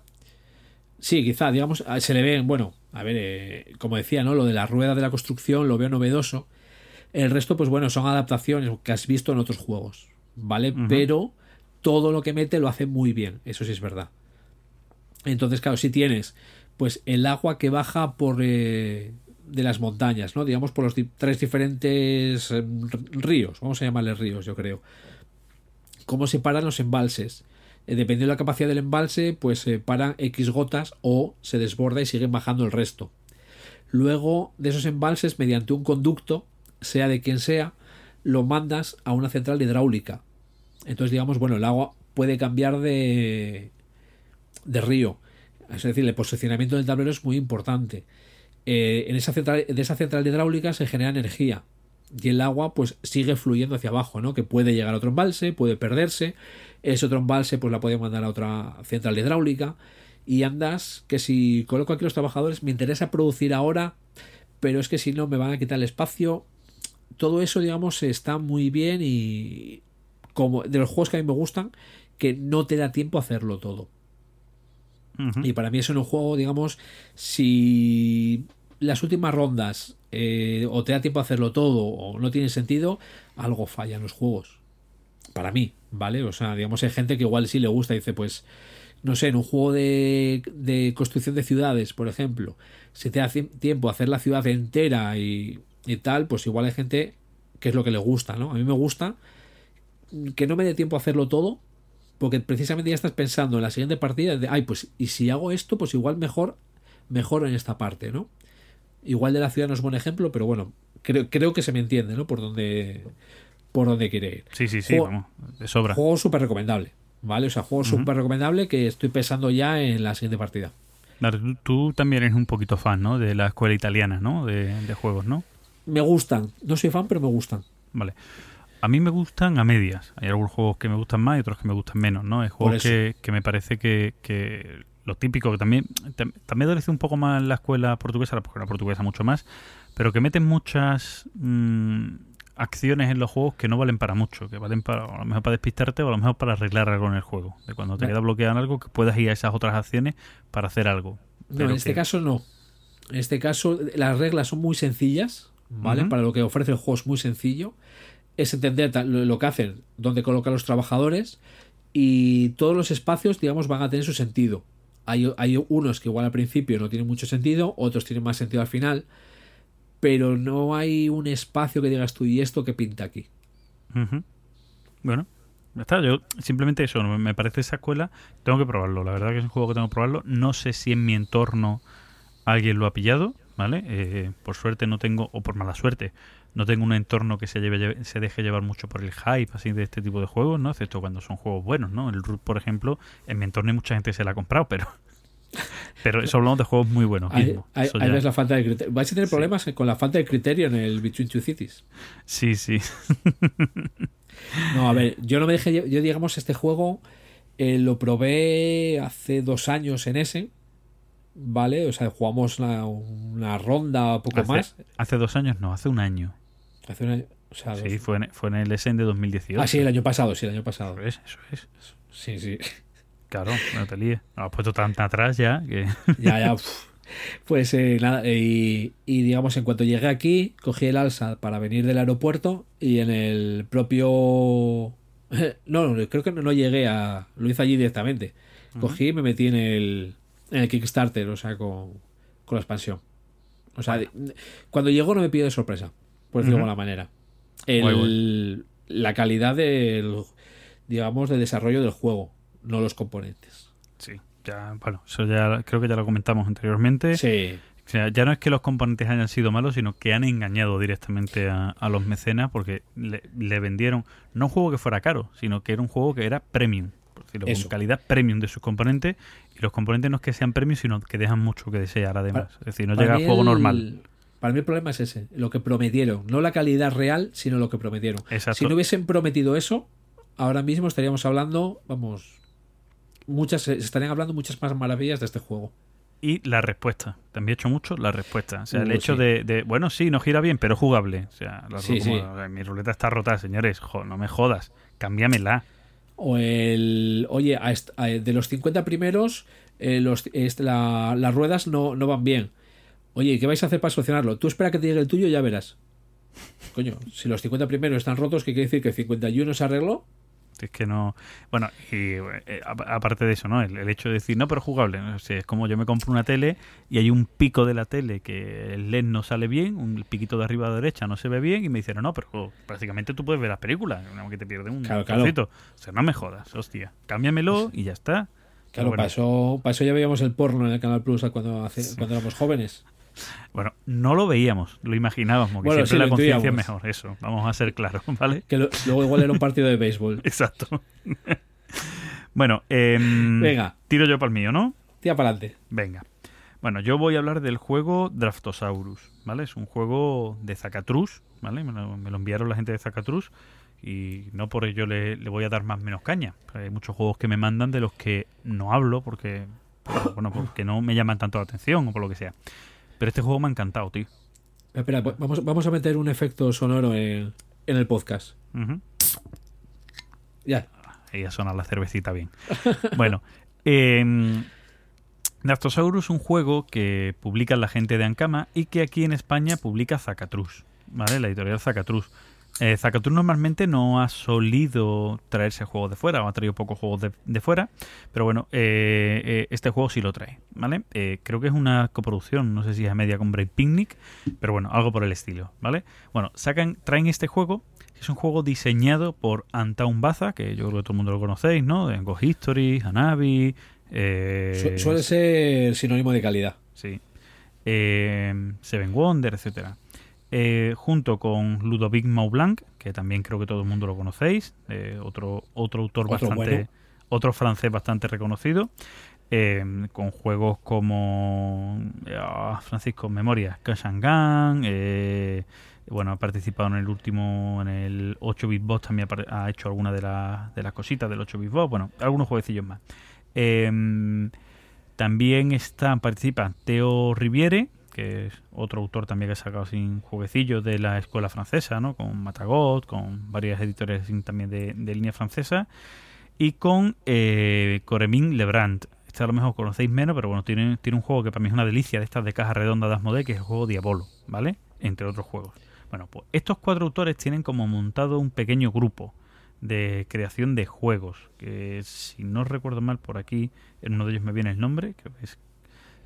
Sí, quizá, digamos, ah, se le ven, bueno, a ver, eh, como decía, ¿no? Lo de la rueda de la construcción lo veo novedoso. El resto, pues bueno, son adaptaciones que has visto en otros juegos, ¿vale? Pero todo lo que mete lo hace muy bien, eso sí es verdad. Entonces, claro, si tienes, pues el agua que baja por eh, de las montañas, ¿no? Digamos por los di- tres diferentes eh, ríos, vamos a llamarles ríos, yo creo. Cómo se paran los embalses. Eh, dependiendo de la capacidad del embalse, pues se paran X gotas o se desborda y siguen bajando el resto. Luego de esos embalses, mediante un conducto, sea de quien sea, lo mandas a una central hidráulica. Entonces, digamos, bueno, el agua puede cambiar de, de río. Es decir, el posicionamiento del tablero es muy importante. Eh, en esa central, de esa central hidráulica se genera energía y el agua pues sigue fluyendo hacia abajo, ¿no? Que puede llegar a otro embalse, puede perderse, ese otro embalse pues la puede mandar a otra central hidráulica y andas que si coloco aquí los trabajadores me interesa producir ahora, pero es que si no me van a quitar el espacio. Todo eso, digamos, está muy bien y como de los juegos que a mí me gustan, que no te da tiempo a hacerlo todo. Y para mí eso en un juego, digamos, si las últimas rondas eh, o te da tiempo a hacerlo todo o no tiene sentido, algo falla en los juegos. Para mí, ¿vale? O sea, digamos, hay gente que igual sí le gusta y dice, pues, no sé, en un juego de, de construcción de ciudades, por ejemplo, si te da tiempo a hacer la ciudad entera y, y tal, pues igual hay gente que es lo que le gusta, ¿no? A mí me gusta que no me dé tiempo a hacerlo todo, porque precisamente ya estás pensando en la siguiente partida de, ay, pues, y si hago esto, pues igual mejor, mejor en esta parte, ¿no? Igual de la ciudad no es buen ejemplo, pero bueno, creo, creo que se me entiende, ¿no? Por donde, por donde quiere ir. Sí, sí, sí, Juego- vamos, de sobra. Juego súper recomendable, ¿vale? O sea, juego súper recomendable que estoy pensando ya en la siguiente partida. Tú, tú también eres un poquito fan, ¿no? De la escuela italiana, ¿no? De, de juegos, ¿no? Me gustan, no soy fan, pero me gustan. Vale. A mí me gustan a medias. Hay algunos juegos que me gustan más y otros que me gustan menos, ¿no? Hay juegos que, que me parece que, que lo típico, que también, tam- también adolece un poco más la escuela portuguesa, porque la portuguesa mucho más, pero que meten muchas mm, acciones en los juegos que no valen para mucho, que valen para a lo mejor para despistarte o a lo mejor para arreglar algo en el juego. De cuando te Ve- queda bloqueado en algo, que puedas ir a esas otras acciones para hacer algo. No, en este que- caso no. En este caso las reglas son muy sencillas, ¿vale? Para lo que ofrece el juego es muy sencillo. Es entender lo, que hacen, dónde colocan los trabajadores y todos los espacios, digamos, van a tener su sentido. Hay, hay unos que igual al principio no tienen mucho sentido, otros tienen más sentido al final, pero no hay un espacio que digas tú y esto que pinta aquí. Ujú. Bueno, ya está. Yo simplemente eso, me parece esa escuela. Tengo que probarlo. La verdad que es un juego que tengo que probarlo. No sé si en mi entorno alguien lo ha pillado, ¿vale? Eh, por suerte no tengo, o por mala suerte, no tengo un entorno que se, lleve, se deje llevar mucho por el hype así de este tipo de juegos, ¿no? Excepto cuando son juegos buenos, ¿no? El Root, por ejemplo, en mi entorno hay mucha gente que se la ha comprado, pero Pero eso hablamos de juegos muy buenos. Ya- ves la falta de criterio. Vais a tener problemas con la falta de criterio en el Between Two Cities. Sí, sí. No, a ver, yo no me dejé. Yo, digamos, este juego eh, lo probé hace dos años en ese. ¿Vale? O sea, jugamos una, una ronda, poco hace, más. hace dos años, no, hace un año. Hace una- o sea, dos- Sí, fue en, fue en el SN de 2018. Ah, sí, el año pasado, sí, el año pasado. Eso es, eso es. Sí, sí. Claro, no te líes. Lo has puesto tan atrás ya que... Ya, ya. uf. Pues eh, nada, eh, y, y digamos, en cuanto llegué aquí, cogí el alza para venir del aeropuerto y en el propio. No, creo que no, no llegué a. Lo hice allí directamente. Cogí y me metí en el, en el Kickstarter, o sea, con, con la expansión. O sea, de- cuando llegó no me pidió de sorpresa, por decirlo de Ujú. alguna manera. El, La calidad del, digamos, de desarrollo del juego, no los componentes. Sí, ya, bueno, eso ya creo que ya lo comentamos anteriormente. Sí, O sea, ya no es que los componentes hayan sido malos, sino que han engañado directamente a, a los mecenas porque le, le vendieron no un juego que fuera caro, sino que era un juego que era premium, decirlo, Eso. con calidad premium de sus componentes. Y los componentes no es que sean premium, sino que dejan mucho que desear además. Para- es decir, no llega a juego el- normal. Para mí el problema es ese, lo que prometieron, no la calidad real, sino lo que prometieron. Exacto. Si no hubiesen prometido eso, ahora mismo estaríamos hablando, vamos, muchas se estarían hablando muchas más maravillas de este juego. Y la respuesta. También he hecho mucho la respuesta. O sea, el Uh, hecho sí. de, de, bueno, sí, no gira bien, pero jugable. O sea, la- Sí, como, sí. "Ay, mi ruleta está rota, señores. Jo, no me jodas. Cámbiamela. O el, oye, a de los 50 primeros, eh, los, la- las ruedas no, no van bien. Oye, ¿qué vais a hacer para solucionarlo? Tú espera que te llegue el tuyo y ya verás. Coño, si los 50 primeros están rotos, ¿qué quiere decir? ¿Que el 51 se arregló? Es que no. Bueno, y eh, a- aparte de eso, ¿no? El, el hecho de decir, no, pero jugable. ¿no? O sea, es como yo me compro una tele y hay un pico de la tele que el LED no sale bien, un piquito de arriba a la derecha no se ve bien, y me dicen, no, pero oh, prácticamente tú puedes ver las películas, aunque te pierdes un Claro. O sea, no me jodas, hostia. Cámbiamelo y ya está. Claro, bueno, pasó, pasó ya veíamos el porno en el Canal Plus cuando, hace- cuando éramos jóvenes. Bueno, no lo veíamos, lo imaginábamos, que Bueno, siempre sí, la conciencia es mejor, eso, vamos a ser claros, ¿vale? Que lo- luego igual era un partido de béisbol. Exacto. bueno, em, Venga, tiro yo para el mío, ¿no? tira para adelante. Venga. Bueno, yo voy a hablar del juego Draftosaurus, ¿vale? Es un juego de Zacatrus, ¿vale? Me lo, me lo enviaron la gente de Zacatrus y no por ello le, le voy a dar más menos caña. Hay muchos juegos que me mandan de los que no hablo porque, bueno, porque no me llaman tanto la atención o por lo que sea. Pero este juego me ha encantado, tío. Espera, vamos, vamos a meter un efecto sonoro en, en el podcast. Ya. Ahí ya suena la cervecita bien. Bueno, eh, Draftosaurus es un juego que publica la gente de Ankama y que aquí en España publica Zacatrus, ¿vale? La editorial Zacatrus. Eh, Zacatrus normalmente no ha solido traerse juegos de fuera, o ha traído pocos juegos de, de fuera, pero bueno, eh, eh, este juego sí lo trae, ¿vale? Eh, creo que es una coproducción, no sé si es a media con Brave Picnic, pero bueno, algo por el estilo, ¿vale? Bueno, sacan, traen este juego, es un juego diseñado por Antoine Baza, que yo creo que todo el mundo lo conocéis, ¿no? Go History, Hanabi, eh, Su- suele ser sinónimo de calidad. Sí. Eh, Seven Wonder, etcétera. Eh, junto con Ludovic Maublanc, que también creo que todo el mundo lo conocéis, eh, otro, otro autor Otro bastante, bueno. otro francés bastante reconocido, eh, con juegos como ah, Francisco Memorias, Kashangan, eh, bueno, ha participado en el último, en el 8-bit boss, también ha hecho alguna de, las de las cositas del 8-bit boss, bueno, algunos jueguecillos más. Eh, también está, participa Theo Riviere, que es otro autor también que ha sacado sin jueguecillos de la escuela francesa, ¿no? Con Matagot, con varias editores también de, de línea francesa. Y con eh, Coremin Lebrant. Este a lo mejor conocéis menos, pero bueno, tiene, tiene un juego que para mí es una delicia de estas de caja redonda de Asmodee, que es el juego Diabolo, ¿vale? Entre otros juegos. Bueno, pues estos cuatro autores tienen como montado un pequeño grupo de creación de juegos. Que si no recuerdo mal por aquí, en uno de ellos me viene el nombre. Que, es-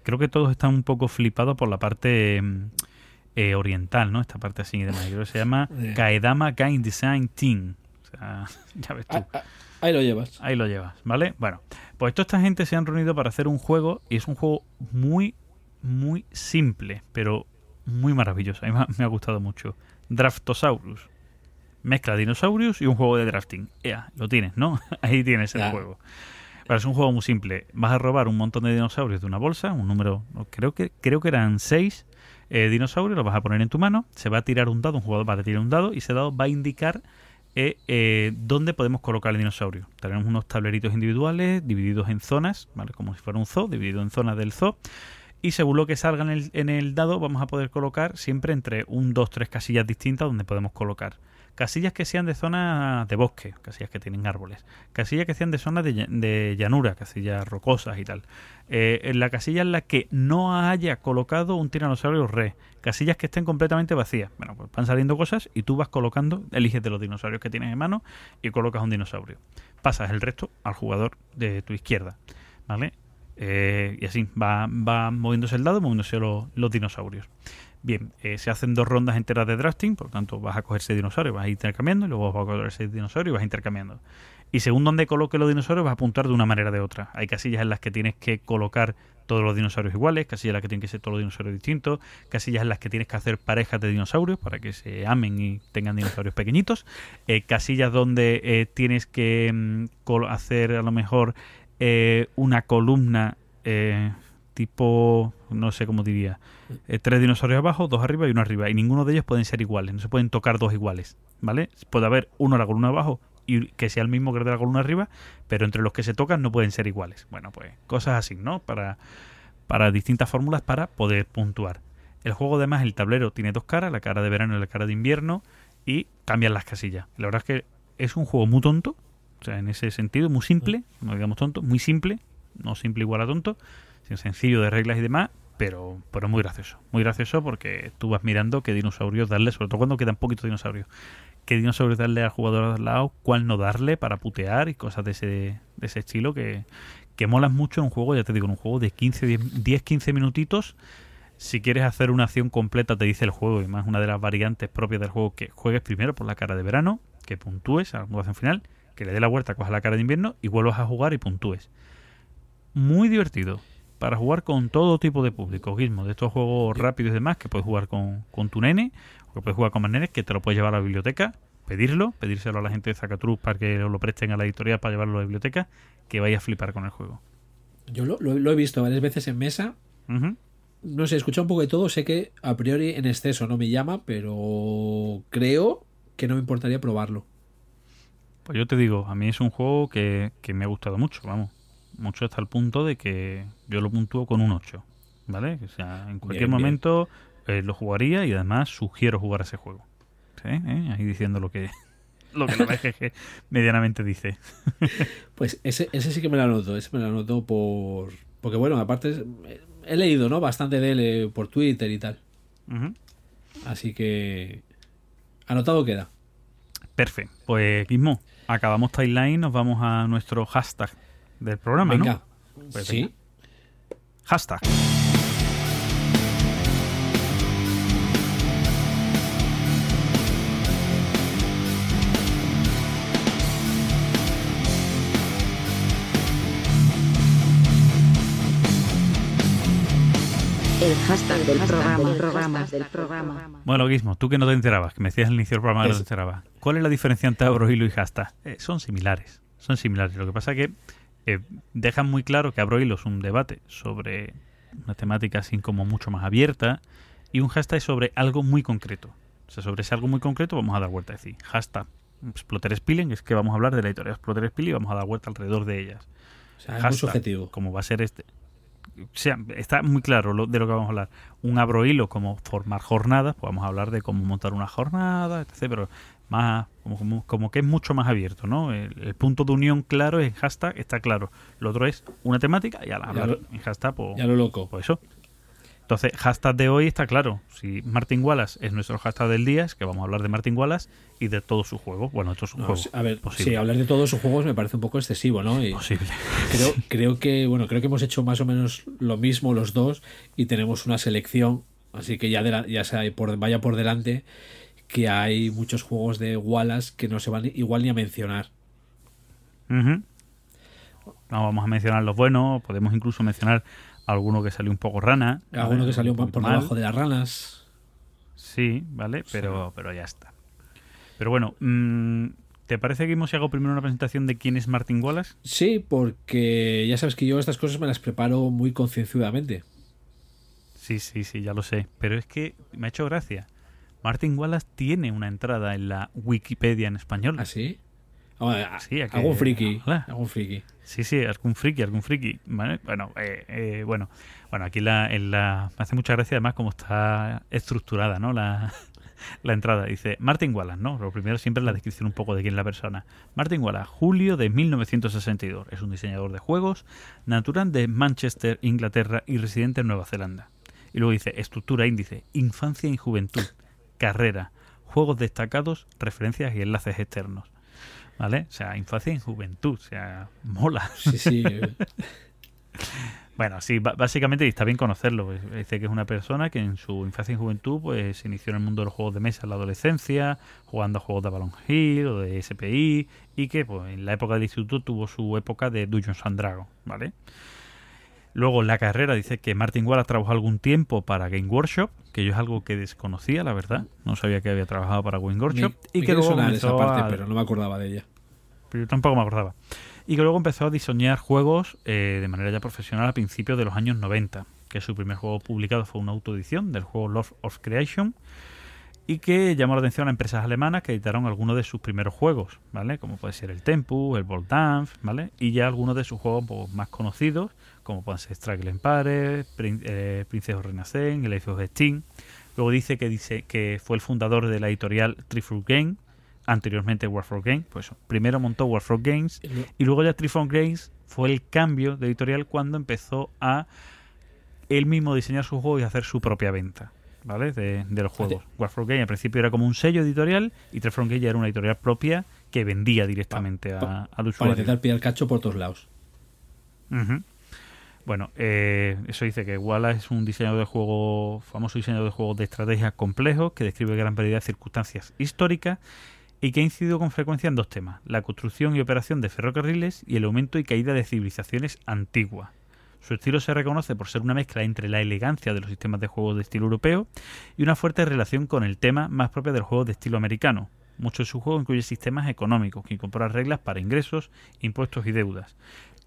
creo que todos están un poco flipados por la parte mm, eh, oriental, ¿no? Esta parte así y demás. Creo que se llama. Kaedama Game Design Team. O sea, ya ves tú. Ah, ah, Ahí lo llevas. Ahí lo llevas, ¿vale? Bueno, pues toda esta gente se han reunido para hacer un juego y es un juego muy, muy simple, pero muy maravilloso. A mí me ha, gustado mucho. Draftosaurus. Mezcla dinosaurios y un juego de drafting. Ea, lo tienes, ¿no? Ahí tienes el Ya. juego. Es un juego muy simple. Vas a robar un montón de dinosaurios de una bolsa, un número, creo que creo que eran seis eh, dinosaurios, los vas a poner en tu mano, se va a tirar un dado, un jugador va a tirar un dado y ese dado va a indicar eh, eh, dónde podemos colocar el dinosaurio. Tenemos unos tableritos individuales divididos en zonas, ¿vale? como si fuera un zoo, dividido en zonas del zoo. Y según lo que salga en el dado, vamos a poder colocar siempre entre un, dos, tres casillas distintas donde podemos colocar. Casillas que sean de zonas de bosque, casillas que tienen árboles. Casillas que sean de zonas de, lla- de llanura, casillas rocosas y tal. Eh, en la casilla en la que no haya colocado un tiranosaurio re. Casillas que estén completamente vacías. Bueno, pues van saliendo cosas y tú vas colocando, eliges de los dinosaurios que tienes en mano y colocas un dinosaurio. Pasas el resto al jugador de tu izquierda. ¿Vale? Eh, y así va, va moviéndose el dado, moviéndose los dinosaurios. Bien, eh, se hacen dos rondas enteras de drafting, por lo tanto vas a coger ese dinosaurio, vas a ir intercambiando, y luego vas a coger ese dinosaurio y vas intercambiando. Y según donde coloque los dinosaurios vas a apuntar de una manera o de otra. Hay casillas en las que tienes que colocar todos los dinosaurios iguales, casillas en las que tienen que ser todos los dinosaurios distintos, casillas en las que tienes que hacer parejas de dinosaurios para que se amen y tengan dinosaurios pequeñitos, eh, casillas donde eh, tienes que mm, hacer a lo mejor eh, una columna eh, tipo, no sé cómo diría, eh, tres dinosaurios abajo, dos arriba y uno arriba. Y ninguno de ellos pueden ser iguales, no se pueden tocar dos iguales, ¿vale? Puede haber uno en la columna abajo y que sea el mismo que el de la columna arriba, pero entre los que se tocan no pueden ser iguales. Bueno, pues cosas así, ¿no? Para, para distintas fórmulas para poder puntuar. El juego además, el tablero tiene dos caras, la cara de verano y la cara de invierno, y cambian las casillas. La verdad es que es un juego muy tonto, o sea, en ese sentido, muy simple, no digamos tonto, muy simple, no simple igual a tonto, sencillo de reglas y demás, pero, pero muy gracioso. Muy gracioso porque tú vas mirando qué dinosaurios darle, sobre todo cuando quedan poquitos dinosaurios, qué dinosaurios darle al jugador al lado, cuál no darle para putear y cosas de ese, de ese estilo que, que molan mucho en un juego, ya te digo, en un juego de 15, 10-15 minutitos. Si quieres hacer una acción completa, te dice el juego, y más una de las variantes propias del juego, que juegues primero por la cara de verano, que puntúes a la puntuación final, que le dé la vuelta, cojas la cara de invierno y vuelvas a jugar y puntúes. Muy divertido. Para jugar con todo tipo de público, Gizmo, de estos juegos rápidos y demás, que puedes jugar con, con tu nene, o que puedes jugar con más nenes, que te lo puedes llevar a la biblioteca, pedirlo, pedírselo a la gente de Zacatrus para que lo presten a la editorial para llevarlo a la biblioteca, que vaya a flipar con el juego. Yo lo, lo- lo he visto varias veces en mesa. No sé, he escuchado un poco de todo. Sé que a priori en exceso no me llama, pero creo que no me importaría probarlo. Pues yo te digo, a mí es un juego que, que me ha gustado mucho, vamos. Mucho hasta el punto de que yo lo puntúo con un 8, ¿vale? O sea, en cualquier Bien, bien. momento eh, lo jugaría y además sugiero jugar a ese juego. ¿Sí? ¿Eh? Ahí diciendo lo que lo que la BGG medianamente dice. Pues ese, ese sí que me lo anoto. Ese me lo anoto por. Porque bueno, aparte es- he leído, ¿no? Bastante de él eh, por Twitter y tal. Así que. Anotado queda. Perfecto. Pues mismo, acabamos timeline, nos vamos a nuestro hashtag del programa, Venga. ¿no? Pues sí. venga. Hashtag. El hashtag del programa. programa, del programa. Bueno, Guismo, tú que no te enterabas, que me decías al inicio del programa que no te enterabas. ¿Cuál es la diferencia entre Abrohilo y Hashtag? Eh, son similares, son similares. Lo que pasa es que eh, dejan muy claro que Abrohilo es un debate sobre una temática así como mucho más abierta y un hashtag es sobre algo muy concreto. O sea, sobre ese algo muy concreto vamos a dar vuelta. Es decir, hashtag Exploter Spilling, es que vamos a hablar de la editorial Exploter Spilling y vamos a dar vuelta alrededor de ellas. O sea, es muy Hashtag, subjetivo. Como va a ser este. O sea, está muy claro lo- de lo que vamos a hablar. Un abro hilo como formar jornadas, pues vamos a hablar de cómo montar una jornada, etc. Pero más, como, como, como que es mucho más abierto, ¿no? El, el punto de unión claro es en hashtag, está claro. Lo otro es una temática y al hablar en hashtag, pues, Ya lo loco. pues eso. Entonces, hashtag de hoy está claro. Si Martin Wallace es nuestro hashtag del día, es que vamos a hablar de Martin Wallace y de todos sus juegos. Bueno, es un No, juego. sí, a ver, posible. sí, hablar de todos sus juegos me parece un poco excesivo, ¿no? Y Posible. creo, creo que, bueno, creo que hemos hecho más o menos lo mismo los dos y tenemos una selección, así que ya, de la- ya sea por, vaya por delante que hay muchos juegos de Wallace que no se van igual ni a mencionar. No vamos a mencionar los buenos, podemos incluso mencionar alguno que salió un poco rana. Alguno que salió Un por poquito debajo mal. de las ranas. Sí, ¿vale? Pero, pero ya está. Pero bueno, mm, ¿Te parece que si hago primero una presentación de quién es Martin Wallace? Sí, porque ya sabes que yo estas cosas me las preparo muy concienzudamente. Sí, sí, sí, ya lo sé. Pero es que me ha hecho gracia. Martin Wallace tiene una entrada en la Wikipedia en español. ¿Ah, sí? Sí, a que- algún friki. Hola. Algún friki. Sí, sí, algún friki, algún friki. Bueno, eh, eh, bueno, bueno, aquí la, en la, me hace mucha gracia además cómo está estructurada, ¿no? La, la entrada. Dice Martin Wallace, ¿no? Lo primero siempre es la descripción un poco de quién es la persona. Martin Wallace, julio de 1962. Es un diseñador de juegos, natural de Manchester, Inglaterra y residente en Nueva Zelanda. Y luego dice estructura índice, infancia y juventud, carrera, juegos destacados, referencias y enlaces externos. ¿Vale? O sea, infancia y juventud, o sea, mola. Sí, sí. Bueno, sí, básicamente está bien conocerlo. pues, Dice que es una persona que en su infancia y juventud pues se inició en el mundo de los juegos de mesa en la adolescencia, jugando a juegos de Balon Hill o de SPI, y que pues, en la época del instituto tuvo su época de Dungeons and Dragons, ¿vale? Luego la carrera dice que Martin Wallace trabajó algún tiempo para Game Workshop, que yo es algo que desconocía, la verdad. No sabía que había trabajado para Game Workshop. Me- y me que luego esa parte, a- pero no me acordaba de ella. pero yo tampoco me acordaba. Y que luego empezó a diseñar juegos eh, de manera ya profesional a principios de los años 90, que su primer juego publicado fue una autoedición del juego Love of Creation y que llamó la atención a empresas alemanas que editaron algunos de sus primeros juegos, ¿vale? Como puede ser el Tempu, el Bolt Dance, ¿vale? Y ya algunos de sus juegos pues, más conocidos, como pueden ser Struggle Empire, Prin eh, Princess el Age of Steam. Luego dice que, dice que fue el fundador de la editorial Trifruit Game, anteriormente Warfront Games. Pues primero montó Warfront Games y luego ya Trifruit Games fue el cambio de editorial cuando empezó a él mismo diseñar su juego y hacer su propia venta. ¿Vale? De, de los juegos. Warfront Game al principio era como un sello editorial y Trifruit Games ya era una editorial propia que vendía directamente Pa- a- al Para usuario. intentar pillar cacho por todos lados. Ujú. Bueno, eh, eso dice que Wallace es un diseñador de juegos, famoso diseñador de juegos de estrategia complejos, que describe gran variedad de circunstancias históricas y que ha incidido con frecuencia en dos temas, la construcción y operación de ferrocarriles y el aumento y caída de civilizaciones antiguas. Su estilo se reconoce por ser una mezcla entre la elegancia de los sistemas de juegos de estilo europeo y una fuerte relación con el tema más propio del juego de estilo americano. Muchos de sus juegos incluyen sistemas económicos que incorporan reglas para ingresos, impuestos y deudas.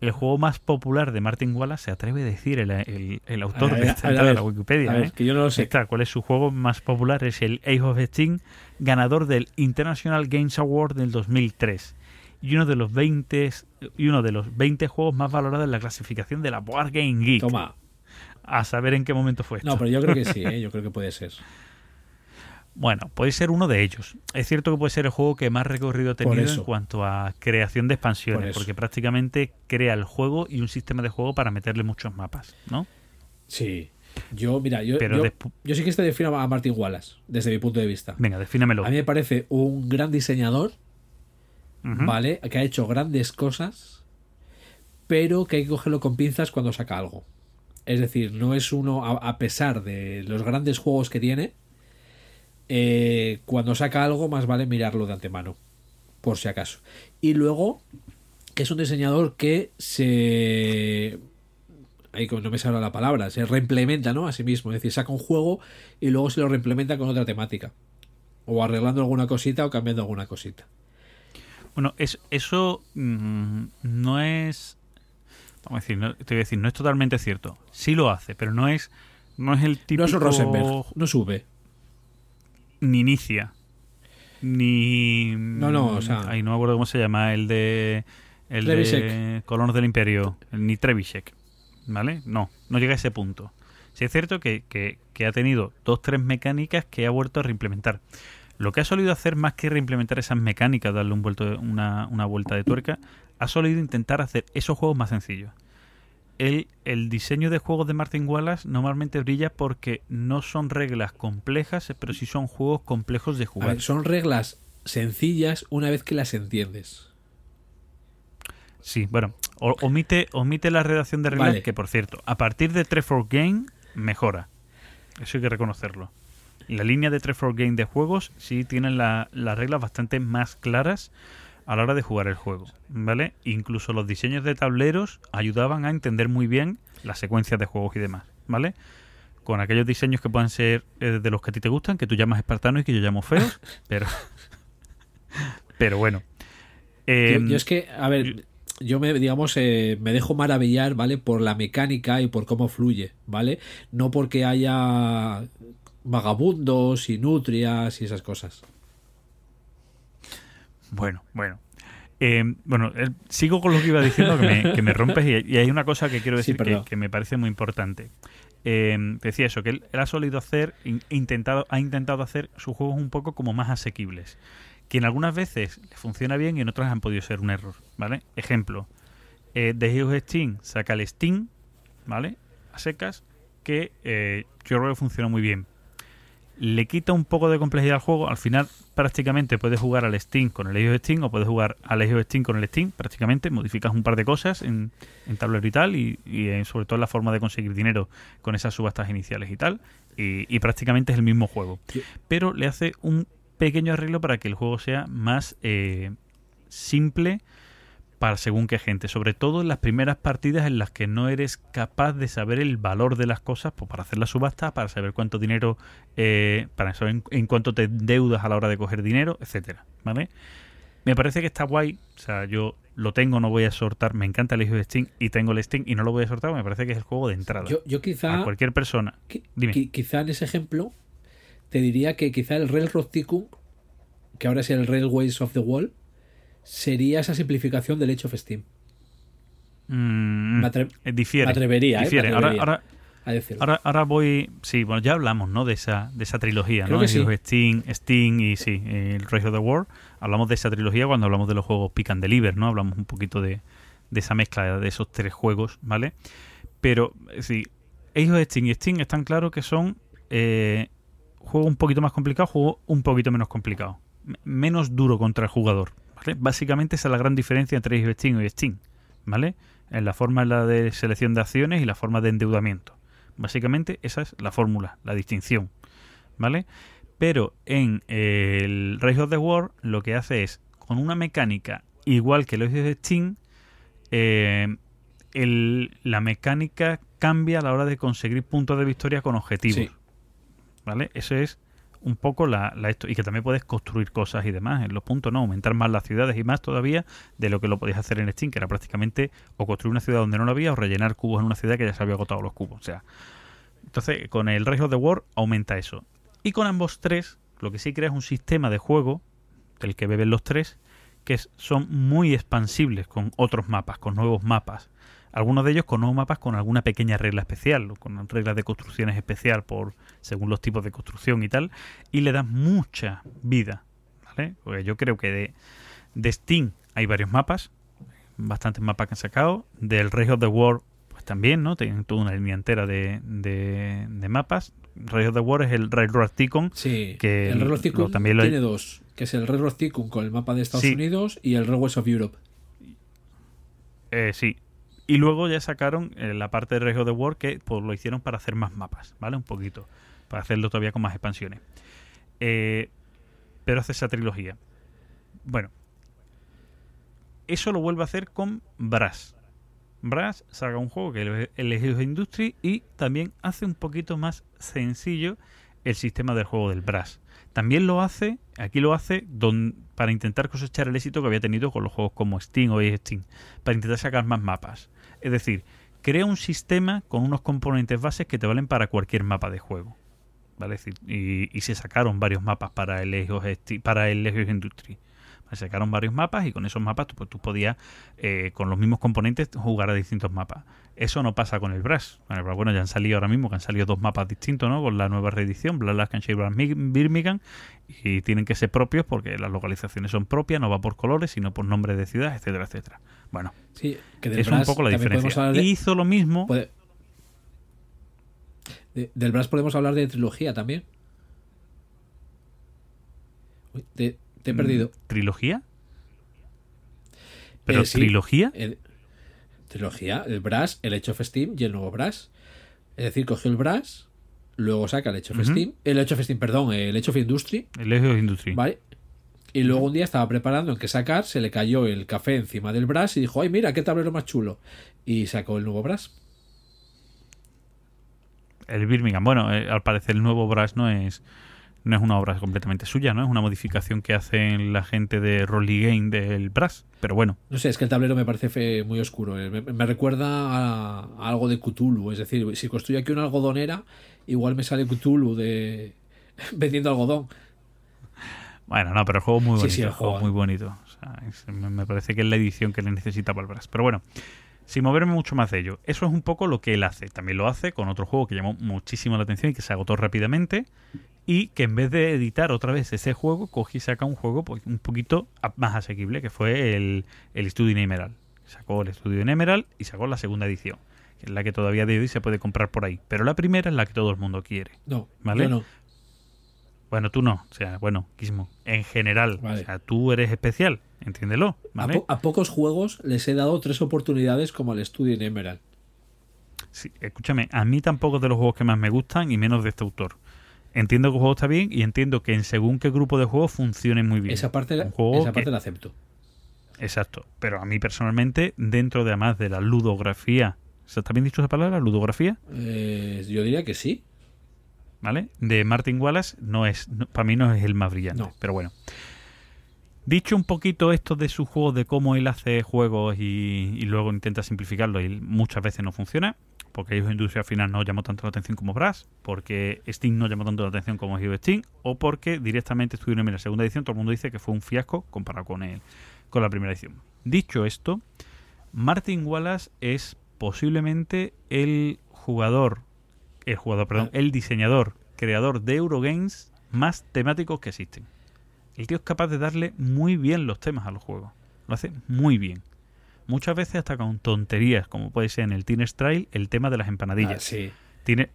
El juego más popular de Martin Wallace se atreve a decir el, el- el autor A ver, de a esta ver, a ver, la Wikipedia. A ver, ¿eh? que yo no lo sé. Está, ¿Cuál es su juego más popular? Es el Age of Steam, ganador del International Games Award del 2003 y uno de los 20 y uno de los 20 juegos más valorados en la clasificación de la Board Game Geek. Toma. A saber en qué momento fue esto. No, pero yo creo que sí, ¿eh? yo creo que puede ser. Bueno, puede ser uno de ellos. Es cierto que puede ser el juego que más recorrido ha tenido en cuanto a creación de expansiones, porque prácticamente crea el juego y un sistema de juego para meterle muchos mapas, ¿no? Sí. Yo, mira, yo, Pero yo, despu- yo sí que este defino a Martin Wallace, desde mi punto de vista. Venga, defínemelo. A mí me parece un gran diseñador. ¿vale? Que ha hecho grandes cosas, pero que hay que cogerlo con pinzas cuando saca algo. Es decir, no es uno, a, a pesar de los grandes juegos que tiene, eh, cuando saca algo más vale mirarlo de antemano, por si acaso. Y luego, es un diseñador que se... Ahí no me sale la palabra, se reimplementa, ¿no? A sí mismo. Es decir, saca un juego y luego se lo reimplementa con otra temática. O arreglando alguna cosita o cambiando alguna cosita. Bueno, es- eso mm, no es. Vamos a decir, no, te voy a decir, no es totalmente cierto. Sí lo hace, pero no es, no es el típico. No es un Rosenberg, no sube. Ni inicia. Ni. No, no, o sea- Ay, no me acuerdo cómo se llama, el de. El de. Colonos del Imperio. Ni Trebisek. ¿Vale? No, no llega a ese punto. Sí es cierto que, que- que ha tenido dos, tres mecánicas que ha vuelto a reimplementar. Lo que ha solido hacer más que reimplementar esas mecánicas, darle un vuelto, una, una vuelta de tuerca, ha solido intentar hacer esos juegos más sencillos. El, el diseño de juegos de Martin Wallace normalmente brilla porque no son reglas complejas, pero sí son juegos complejos de jugar. ver, son reglas sencillas una vez que las entiendes. Sí, bueno, o- omite, omite la redacción de reglas Vale. que, por cierto, a partir de Trefort Game mejora. Eso hay que reconocerlo. La línea de Trefort Game de juegos sí tienen la- las reglas bastante más claras a la hora de jugar el juego, ¿vale? Incluso los diseños de tableros ayudaban a entender muy bien las secuencias de juegos y demás, ¿vale? Con aquellos diseños que puedan ser eh, de los que a ti te gustan, que tú llamas espartanos y que yo llamo feos, pero pero bueno. Eh, yo, yo es que, a ver, yo me, digamos, eh, me dejo maravillar, ¿vale? Por la mecánica y por cómo fluye, ¿vale? No porque haya vagabundos y nutrias y esas cosas. Bueno, bueno. Eh, bueno, eh, sigo con lo que iba diciendo, que me, que me rompes, y, y hay una cosa que quiero Sí, decir que, me parece muy importante. Eh, decía eso, que él, él ha solido hacer, in- intentado, ha intentado hacer sus juegos un poco como más asequibles. Que en algunas veces le funciona bien y en otras han podido ser un error, ¿vale? Ejemplo, eh, The Heroes Steam saca el Steam, ¿vale? A secas, que eh, yo creo que funciona muy bien. Le quita un poco de complejidad al juego. Al final, prácticamente puedes jugar al Steam con el Age of Steam o puedes jugar al Age of Steam con el Steam. Prácticamente modificas un par de cosas en, en tablero y tal, y, y, eh, sobre todo en la forma de conseguir dinero con esas subastas iniciales y tal. Y, y prácticamente es el mismo juego. Pero le hace un pequeño arreglo para que el juego sea más eh, simple para según qué gente, sobre todo en las primeras partidas en las que no eres capaz de saber el valor de las cosas, pues para hacer la subasta, para saber cuánto dinero, eh, para saber en, en cuánto te deudas a la hora de coger dinero, etcétera, ¿vale? Me parece que está guay, o sea, yo lo tengo, no voy a sortar, me encanta el hijo de Steam y tengo el Steam y no lo voy a sortar, me parece que es el juego de entrada. Yo, yo quizá, a cualquier persona. qui- Dime. qui- quizá en ese ejemplo, te diría que quizá el Railroad Tycoon, que ahora es el Railways of the Wall, sería esa simplificación del Age of Steam. Mm, Me atre- eh, difiere. me atrevería, ¿eh? Me difiere. Ahora- atrevería. ahora, A decirlo. Ahora, ahora voy. Sí, bueno, ya hablamos, ¿no? De esa, de esa trilogía, Creo ¿no? que sí. Steam, Steam y sí, el Rise of the World. Hablamos de esa trilogía cuando hablamos de los juegos Pick and Deliver, ¿no? Hablamos un poquito de, de esa mezcla de esos tres juegos, ¿vale? Pero, sí, Age of Steam y Steam están claros que son eh, juegos un poquito más complicados, juegos un poquito menos complicados. Menos duro contra el jugador, ¿vale? Básicamente esa es la gran diferencia entre Steam y Steam, ¿vale? En la forma en la de selección de acciones y la forma de endeudamiento. Básicamente esa es la fórmula, la distinción, ¿vale? Pero en eh, el Rise of the War lo que hace es, con una mecánica igual que los de Steam, eh, el- la mecánica cambia a la hora de conseguir puntos de victoria con objetivos. Sí. ¿Vale? Eso es un poco la, la esto. Y que también puedes construir cosas y demás en los puntos, ¿no? Aumentar más las ciudades y más todavía de lo que lo podías hacer en Steam, que era prácticamente o construir una ciudad donde no lo había o rellenar cubos en una ciudad que ya se había agotado los cubos. O sea, entonces con el Rise of the War aumenta eso. Y con ambos tres, lo que sí crea es un sistema de juego del que beben los tres, que son muy expansibles con otros mapas, con nuevos mapas. Algunos de ellos con nuevos mapas con alguna pequeña regla especial, con reglas de construcciones especial por según los tipos de construcción y tal, y le das mucha vida, ¿vale? Porque yo creo que de, de Steam hay varios mapas, bastantes mapas que han sacado, del Rise of the War pues también, ¿no? Tienen toda una línea entera de, de, de mapas. Rise of the War es el Railroad Tycoon, Sí, que el Railroad lo- Tycoon también tiene dos, que es el Railroad Tycoon con el mapa de Estados Sí. Unidos y el Railways of Europe. Eh, sí. Y luego ya sacaron eh, la parte de of the War que pues, lo hicieron para hacer más mapas, ¿vale? Un poquito. Para hacerlo todavía con más expansiones. Eh, pero hace esa trilogía. Bueno. Eso lo vuelve a hacer con Brass. Brass saca un juego que es el Age of Industry y también hace un poquito más sencillo el sistema del juego del Brass. También lo hace, aquí lo hace don- para intentar cosechar el éxito que había tenido con los juegos como Steam o Steam, para intentar sacar más mapas. Es decir, crea un sistema con unos componentes bases que te valen para cualquier mapa de juego. ¿Vale? Y, y se sacaron varios mapas para el Steam- para el of Industry. Se sacaron varios mapas y con esos mapas tú, pues, tú podías, eh, con los mismos componentes, jugar a distintos mapas. Eso no pasa con el Brass. Brass, bueno, ya han salido ahora mismo, que han salido dos mapas distintos, ¿no? Con la nueva reedición, Blood and Shade Birmingham, y tienen que ser propios porque las localizaciones son propias, no va por colores, sino por nombre de ciudad, etcétera, etcétera. Bueno, Sí, que del es Brass un poco la diferencia. de- Hizo lo mismo. puede- de- del Brass podemos hablar de trilogía también. Uy, te, te he perdido. ¿Trilogía? ¿Pero Eh, sí. trilogía? El- trilogía, el Brass, el Age of Steam y el nuevo Brass. Es decir, cogió el Brass, luego saca el Age of. Steam, el Age of Steam, perdón, el Age of Industry, El Age of Industry. ¿vale? Y luego un día estaba preparando en qué sacar, se le cayó el café encima del Brass y dijo, ay, mira, qué tablero más chulo. Y sacó el nuevo Brass. El Birmingham. Bueno, eh, al parecer el nuevo Brass no es no es una obra completamente suya, ¿no? Es una modificación que hacen la gente de Rolly Game del Brass. Pero bueno, No sé, es que el tablero me parece fe- muy oscuro. eh. Me, me recuerda a, a algo de Cthulhu. Es decir, si construyo aquí una algodonera, igual me sale Cthulhu de vendiendo algodón. Bueno, no, pero el juego es muy Sí, bonito. sí, el el juego muy bonito. O sea, es- me parece que es la edición que le necesita Brass. Pero bueno, sin moverme mucho más de ello, eso es un poco lo que él hace. También lo hace con otro juego que llamó muchísimo la atención y que se agotó rápidamente. Y que en vez de editar otra vez ese juego, coge y saca un juego pues, un poquito más asequible, que fue el, el Studio in Emerald. Sacó el Studio in Emerald y sacó la segunda edición, que es la que todavía de hoy se puede comprar por ahí. Pero la primera es la que todo el mundo quiere. No, Vale. no. Bueno, tú no. O sea, bueno, Quismo. En general. Vale. O sea, tú eres especial. Entiéndelo. A, ¿Vale? po- a pocos juegos les he dado tres oportunidades como al Studio en Emerald. Sí, escúchame, a mí tampoco es de los juegos que más me gustan y menos de este autor. Entiendo que el juego está bien y entiendo que en según qué grupo de juegos funcione muy bien. Esa que- parte la acepto. Exacto. Pero a mí personalmente, dentro de además de la ludografía, ¿está bien dicho esa palabra? Ludografía, Eh, yo diría que sí. ¿Vale? De Martin Wallace, no es, no- para mí no es el más brillante. No. Pero bueno. Dicho un poquito esto de su juego, de cómo él hace juegos y, y luego intenta simplificarlo y muchas veces no funciona, porque ellos industria final no llamó tanto la atención como Brass, porque Steam no llamó tanto la atención como Hero Steam, o porque directamente estuvieron en la segunda edición, todo el mundo dice que fue un fiasco comparado con, el, con la primera edición. Dicho esto, Martin Wallace es posiblemente el jugador, el jugador, perdón, el diseñador, creador de Eurogames más temáticos que existen. El tío es capaz de darle muy bien los temas a los juegos. Lo hace muy bien. Muchas veces hasta con tonterías, como puede ser en el Teen Trail el tema de las Ah, empanadillas. sí. Tiene,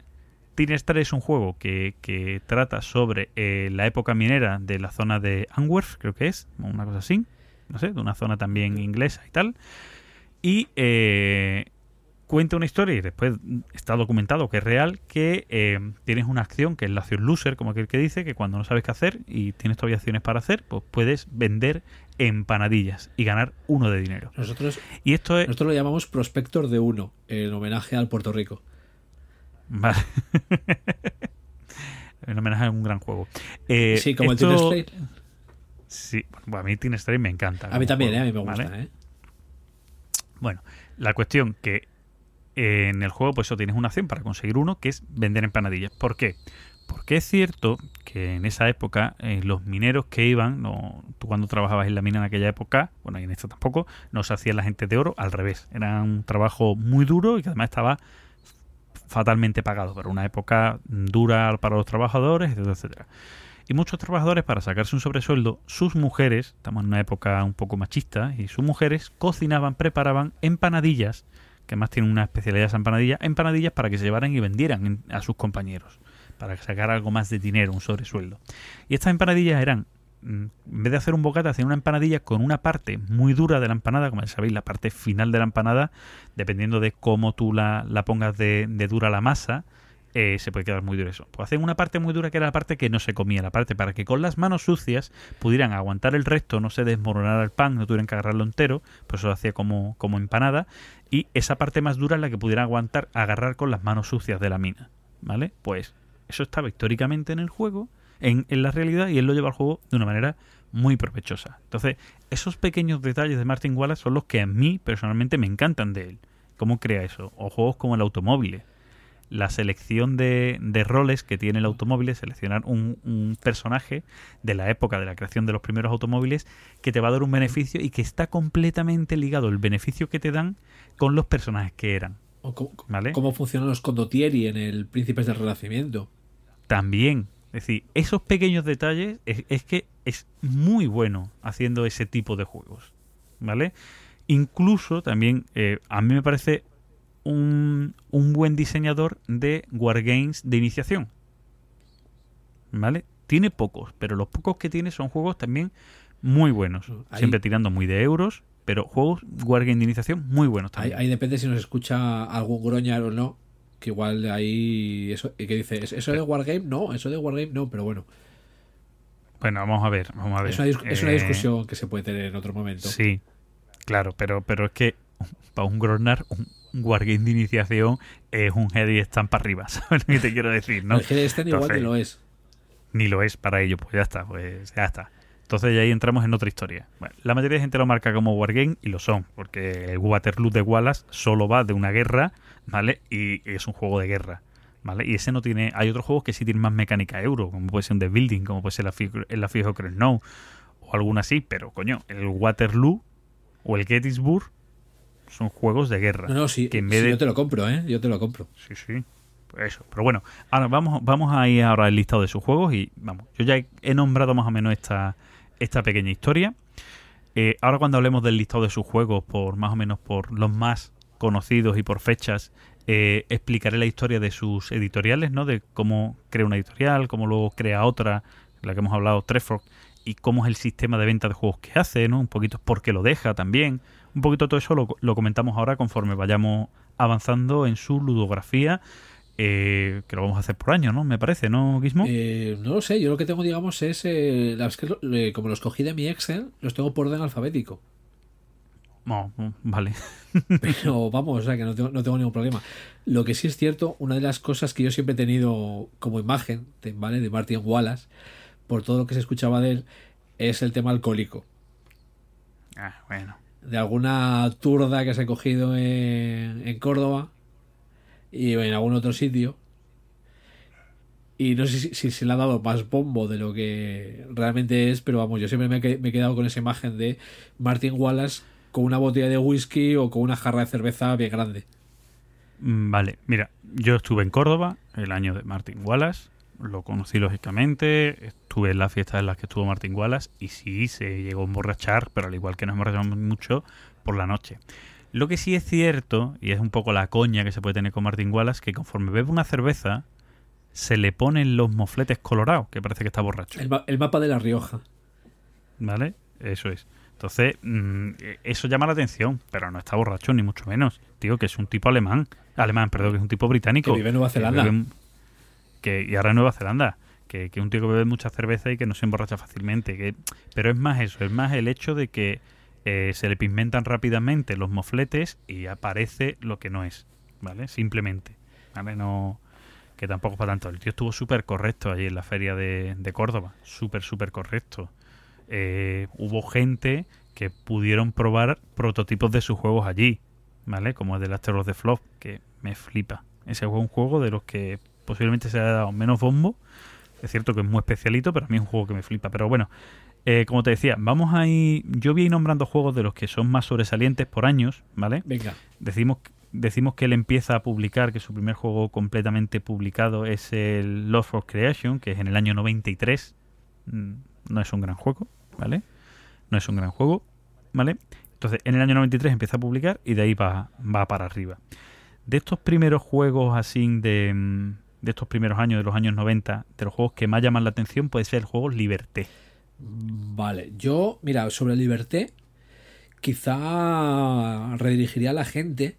Teen Trail es un juego que, que trata sobre eh, la época minera de la zona de Anwerth, creo que es, una cosa así. No sé, de una zona también inglesa y tal. Y eh, cuenta una historia y después está documentado que es real, que eh, tienes una acción que es la acción loser, como aquel que dice, que cuando no sabes qué hacer y tienes todavía acciones para hacer, pues puedes vender empanadillas y ganar uno de dinero. Nosotros, Y esto es... nosotros lo llamamos Prospector de Uno, en homenaje al Puerto Rico. Vale. en homenaje a un gran juego. Eh, sí, como esto- el Teen Trail. Sí, bueno, a mí Teen Strike me encanta. A mí también, juego, eh, a mí me gusta. ¿vale? ¿eh? Bueno, la cuestión que en el juego, pues eso tienes una acción para conseguir uno, que es vender empanadillas. ¿Por qué? Porque es cierto que en esa época eh, los mineros que iban, tú cuando trabajabas en la mina en aquella época, bueno, y en esto tampoco, no se hacía la gente de oro, al revés. Era un trabajo muy duro y que además estaba fatalmente pagado para una época dura para los trabajadores, etcétera, etcétera. Y muchos trabajadores, para sacarse un sobresueldo, sus mujeres, estamos en una época un poco machista, y sus mujeres cocinaban, preparaban empanadillas, que además tienen una especialidad esa empanadilla, empanadillas para que se llevaran y vendieran en- a sus compañeros, para sacar algo más de dinero, un sobresueldo. Y estas empanadillas eran, mm, en vez de hacer un bocata, hacían una empanadilla con una parte muy dura de la empanada, como ya sabéis, la parte final de la empanada, dependiendo de cómo tú la, la pongas de, de dura la masa, eh, se puede quedar muy duro eso. Pues hacen una parte muy dura que era la parte que no se comía, la parte para que con las manos sucias pudieran aguantar el resto, no se desmoronara el pan, no tuvieran que agarrarlo entero, pues eso lo hacía como, como empanada, y esa parte más dura es la que pudieran aguantar, agarrar con las manos sucias de la mina. ¿Vale? Pues eso estaba históricamente en el juego, en, en la realidad, y él lo lleva al juego de una manera muy provechosa. Entonces, esos pequeños detalles de Martin Wallace son los que a mí personalmente me encantan de él. ¿Cómo crea eso? O juegos como el automóvil. La selección de, de roles que tiene el automóvil, seleccionar un, un personaje de la época de la creación de los primeros automóviles que te va a dar un beneficio y que está completamente ligado el beneficio que te dan con los personajes que eran. O cómo, ¿Vale? cómo funcionan los condottieri en el Príncipes del Renacimiento. también. Es decir, esos pequeños detalles es, es que es muy bueno haciendo ese tipo de juegos. ¿Vale? Incluso también eh, a mí me parece un, un buen diseñador de wargames de iniciación. ¿Vale? Tiene pocos, pero los pocos que tiene son juegos también muy buenos. Ahí- Siempre tirando muy de euros, pero juegos wargame de iniciación muy buenos también. ahí depende si nos escucha algún groñar o no. Que igual ahí. Eso, y que dice, ¿eso de Wargame? No, eso de Wargame no, pero bueno. Bueno, vamos a ver, vamos a ver. Es una, dis- es una Eh, discusión que se puede tener en otro momento. Sí, claro, pero, pero es que para un Gronar, un wargame de iniciación es un y están para arriba, ¿sabes lo que te quiero decir? ¿no? El GDS igual que Entonces, lo es. ni lo es para ello, pues ya está, pues ya está. Entonces ya ahí entramos en otra historia. Bueno, la mayoría de gente lo marca como Wargame y lo son, porque el Waterloo de Wallace solo va de una guerra, ¿vale? Y es un juego de guerra, ¿vale? Y ese no tiene... Hay otros juegos que sí tienen más mecánica euro, como puede ser un The Building, como puede ser la, Fi- la Fijo Snow, o alguna así, pero coño, el Waterloo o el Gettysburg son juegos de guerra. No, no, sí, que en sí, vez de- yo te lo compro, ¿eh? Yo te lo compro. Sí, sí. Eso. Pero bueno, ahora vamos, vamos a ir ahora al listado de sus juegos y vamos. Yo ya he, he nombrado más o menos esta, esta pequeña historia. Eh, ahora cuando hablemos del listado de sus juegos, por más o menos por los más conocidos y por fechas, eh, explicaré la historia de sus editoriales, ¿no? De cómo crea una editorial, cómo luego crea otra, la que hemos hablado, Trefort, y cómo es el sistema de venta de juegos que hace, ¿no? Un poquito por qué lo deja también. Un poquito todo eso lo, lo comentamos ahora conforme vayamos avanzando en su ludografía, eh, que lo vamos a hacer por año, ¿no? Me parece, ¿no, Gizmo? Eh, no lo sé, yo lo que tengo, digamos, es. eh, la- es que le- como los cogí de mi Excel, los tengo por orden alfabético. No, vale. Pero vamos, o sea que no tengo, no tengo ningún problema. Lo que sí es cierto, una de las cosas que yo siempre he tenido como imagen, de- ¿vale? De Martin Wallace, por todo lo que se escuchaba de él, es el tema alcohólico. Ah, bueno. De alguna turda que se ha cogido en, en Córdoba y en algún otro sitio. Y no sé si, si se le ha dado más bombo de lo que realmente es, pero vamos, yo siempre me me he quedado con esa imagen de Martin Wallace con una botella de whisky o con una jarra de cerveza bien grande. Mm, Vale, mira, yo estuve en Córdoba el año de Martin Wallace, lo conocí lógicamente, estuve en las fiestas en las que estuvo Martin Wallace y sí, se llegó a emborrachar, pero al igual que nos emborrachamos mucho por la noche. Lo que sí es cierto, y es un poco la coña que se puede tener con Martin Wallace, que conforme bebe una cerveza, se le ponen los mofletes colorados, que parece que está borracho. El, el mapa de La Rioja. ¿Vale? Eso es. Entonces, mm, eh, eso llama la atención, pero no está borracho, ni mucho menos. Tío, que es un tipo alemán. Alemán, perdón, que es un tipo británico. Que vive en Nueva que Zelanda. Que- y ahora Nueva Zelanda. Que, que un tío que bebe mucha cerveza y que no se emborracha fácilmente. Que, pero es más eso, es más el hecho de que eh, se le pigmentan rápidamente los mofletes y aparece lo que no es. ¿Vale? Simplemente. ¿Vale? No. Que tampoco es para tanto. El tío estuvo súper correcto allí en la feria de, de Córdoba. Súper, súper correcto eh, hubo gente que pudieron probar prototipos de sus juegos allí, ¿vale? Como el de Last of the Flop, que me flipa. Ese fue un juego de los que posiblemente se haya dado menos bombo. Es cierto que es muy especialito, pero a mí es un juego que me flipa. Pero bueno, eh, como te decía, vamos a ir... Yo voy a ir nombrando juegos de los que son más sobresalientes por años, ¿vale? Venga. Decimos, decimos que él empieza a publicar, que su primer juego completamente publicado es el Lost for Creation, que es en el año 93. Mm, No es un gran juego, ¿vale? No es un gran juego, ¿vale? Entonces, en el año 93 empieza a publicar y de ahí va, va para arriba. De estos primeros juegos así de, mm, de estos primeros años, de los años 90, de los juegos que más llaman la atención puede ser el juego Liberté. Vale, yo, mira, sobre Liberté, quizá redirigiría a la gente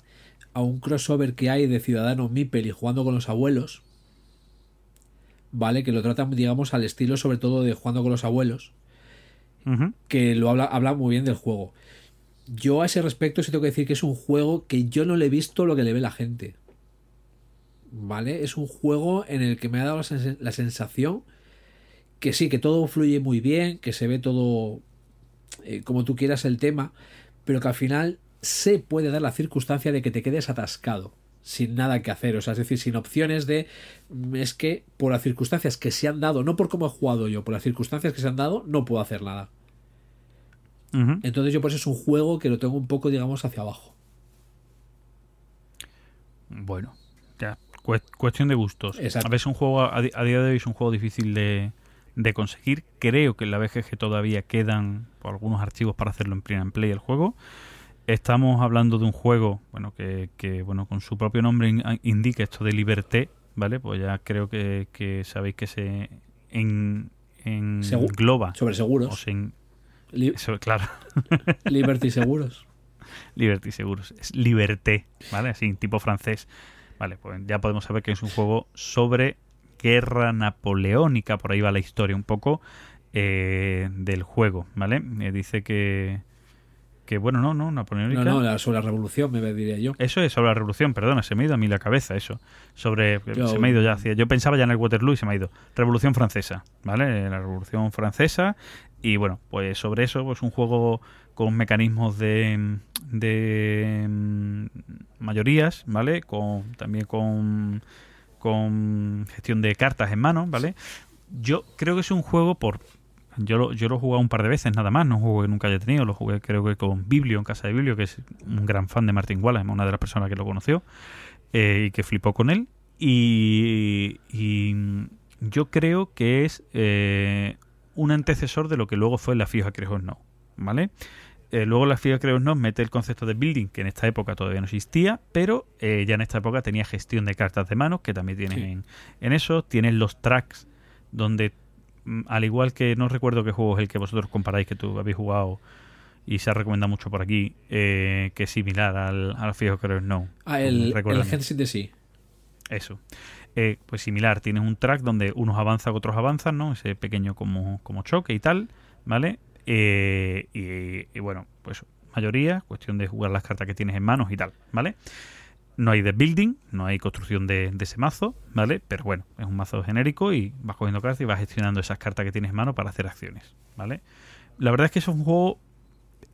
a un crossover que hay de Ciudadano Mipel y jugando con los abuelos. Vale, que lo tratan, digamos, al estilo sobre todo de jugando con los abuelos. Que lo habla, habla muy bien del juego. Yo a ese respecto sí tengo que decir que es un juego que yo no le he visto lo que le ve la gente. ¿Vale? Es un juego en el que me ha dado la, sens- la sensación que sí, que todo fluye muy bien, que se ve todo eh, como tú quieras el tema, pero que al final se puede dar la circunstancia de que te quedes atascado, sin nada que hacer, o sea, es decir, sin opciones de mm, es que por las circunstancias que se han dado, no por cómo he jugado yo, por las circunstancias que se han dado, no puedo hacer nada. Entonces yo por eso es un juego que lo tengo un poco, digamos, hacia abajo. Bueno, ya, cuestión de gustos. Exacto. A veces un juego, a, día de hoy es un juego difícil de, de conseguir. Creo que en la BGG todavía quedan algunos archivos para hacerlo en print and play el juego. Estamos hablando de un juego, bueno, que, que, bueno, con su propio nombre in- indica esto de liberté, ¿vale? Pues ya creo que, que sabéis que se en, en Segu- engloba Sobre o seguros. se en- Li- eso, claro, Liberty Seguros. Liberty Seguros. Es Liberté, ¿vale? Así, tipo francés. Vale, pues ya podemos saber que es un juego sobre guerra napoleónica. Por ahí va la historia un poco eh, del juego, ¿vale? Eh, dice que, que bueno, no, no, No, napoleónica. no, la- sobre la revolución, me diría yo. Eso es sobre la revolución, perdona, se me ha ido a mí la cabeza eso. Sobre. Yo- se me ha ido ya. hacia- Yo pensaba ya en el Waterloo y se me ha ido. Revolución Francesa, ¿vale? La Revolución Francesa. Y bueno, pues sobre eso, pues un juego con mecanismos de. mm, mayorías, ¿vale? Con, también con. con gestión de cartas en mano, ¿vale? Yo creo que es un juego por. Yo lo, yo lo he jugado un par de veces nada más, no un juego que nunca haya tenido, lo jugué creo que con Biblio, en casa de Biblio, que es un gran fan de Martin Wallace, una de las personas que lo conoció eh, y que flipó con él. Y, y yo creo que es eh, un antecesor de lo que luego fue la FIA Creo No, ¿vale? Eh, luego la FIA Creo No mete el concepto de building, que en esta época todavía no existía, pero eh, ya en esta época tenía gestión de cartas de manos, que también tienes Sí. en, en eso. Tienes los tracks, donde mm, al igual que no recuerdo qué juego es el que vosotros comparáis, que tú habéis jugado y se ha recomendado mucho por aquí, eh, que es similar al, al FIA Creo No. Ah, el, el. Genesis de sí. Eso. Eh, pues similar, tienes un track donde unos avanzan, otros avanzan, ¿no? Ese pequeño como, como choque y tal, ¿vale? Eh, y, bueno, pues mayoría, cuestión de jugar las cartas que tienes en manos y tal, ¿vale? No hay de building, no hay construcción de, de ese mazo, ¿vale? Pero bueno, es un mazo genérico y vas cogiendo cartas y vas gestionando esas cartas que tienes en mano para hacer acciones, ¿vale? La verdad es que es un juego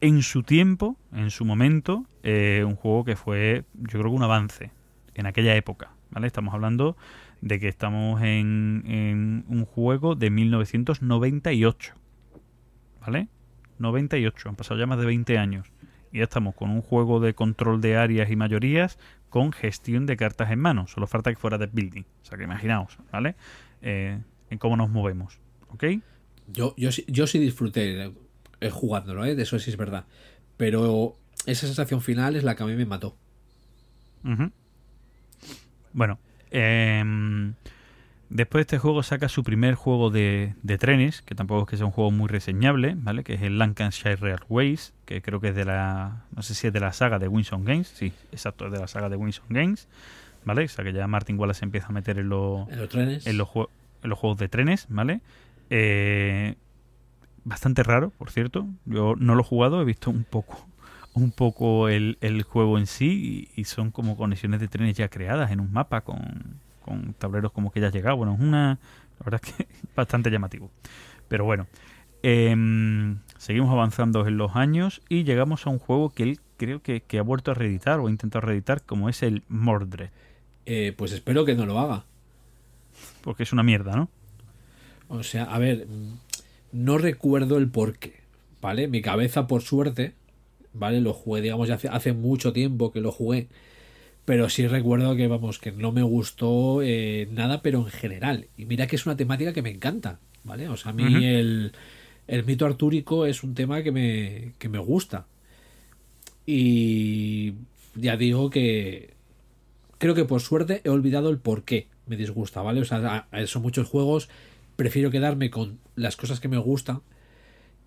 en su tiempo, en su momento, eh, un juego que fue, yo creo que un avance en aquella época, ¿vale? Estamos hablando de que estamos en, en un juego de 1998, ¿vale? 98, han pasado ya más de 20 años. Y ya estamos con un juego de control de áreas y mayorías con gestión de cartas en mano. Solo falta que fuera de building. O sea que imaginaos, ¿vale? Eh, en cómo nos movemos, ¿ok? Yo, yo, sí- yo sí disfruté eh, jugándolo, ¿eh? de eso sí es verdad. Pero esa sensación final es la que a mí me mató. Ujú. Bueno, em, después de este juego saca su primer juego de, de trenes, que tampoco es que sea un juego muy reseñable, ¿vale? Que es el Lancashire Railways, que creo que es de la... no sé si es de la saga de Winson Games, sí, exacto, es de la saga de Winson Games, ¿vale? O sea que ya Martin Wallace empieza a meter en, lo- En los trenes. en, los, en los juegos de trenes, ¿vale? Eh, bastante raro, por cierto. Yo no lo he jugado, he visto un poco un poco el, el juego en sí y, y son como conexiones de trenes ya creadas en un mapa con, con tableros como que ya llegado. Bueno, es una... La verdad es que es bastante llamativo. Pero bueno, em, seguimos avanzando en los años y llegamos a un juego que él creo que, que ha vuelto a reeditar o ha intentado reeditar como es el Mordred. Eh, pues espero que no lo haga. Porque es una mierda, ¿no? O sea, a ver, no recuerdo el porqué, ¿vale? Mi cabeza, por suerte, ¿vale? Lo jugué, digamos, ya hace, hace mucho tiempo que lo jugué. Pero sí recuerdo que, vamos, que no me gustó eh, nada, pero en general. Y mira que es una temática que me encanta, ¿vale? O sea, a mí el, el mito artúrico es un tema que me, que me gusta. Y ya digo que creo que por suerte he olvidado el por qué me disgusta, ¿vale? O sea, son muchos juegos, prefiero quedarme con las cosas que me gustan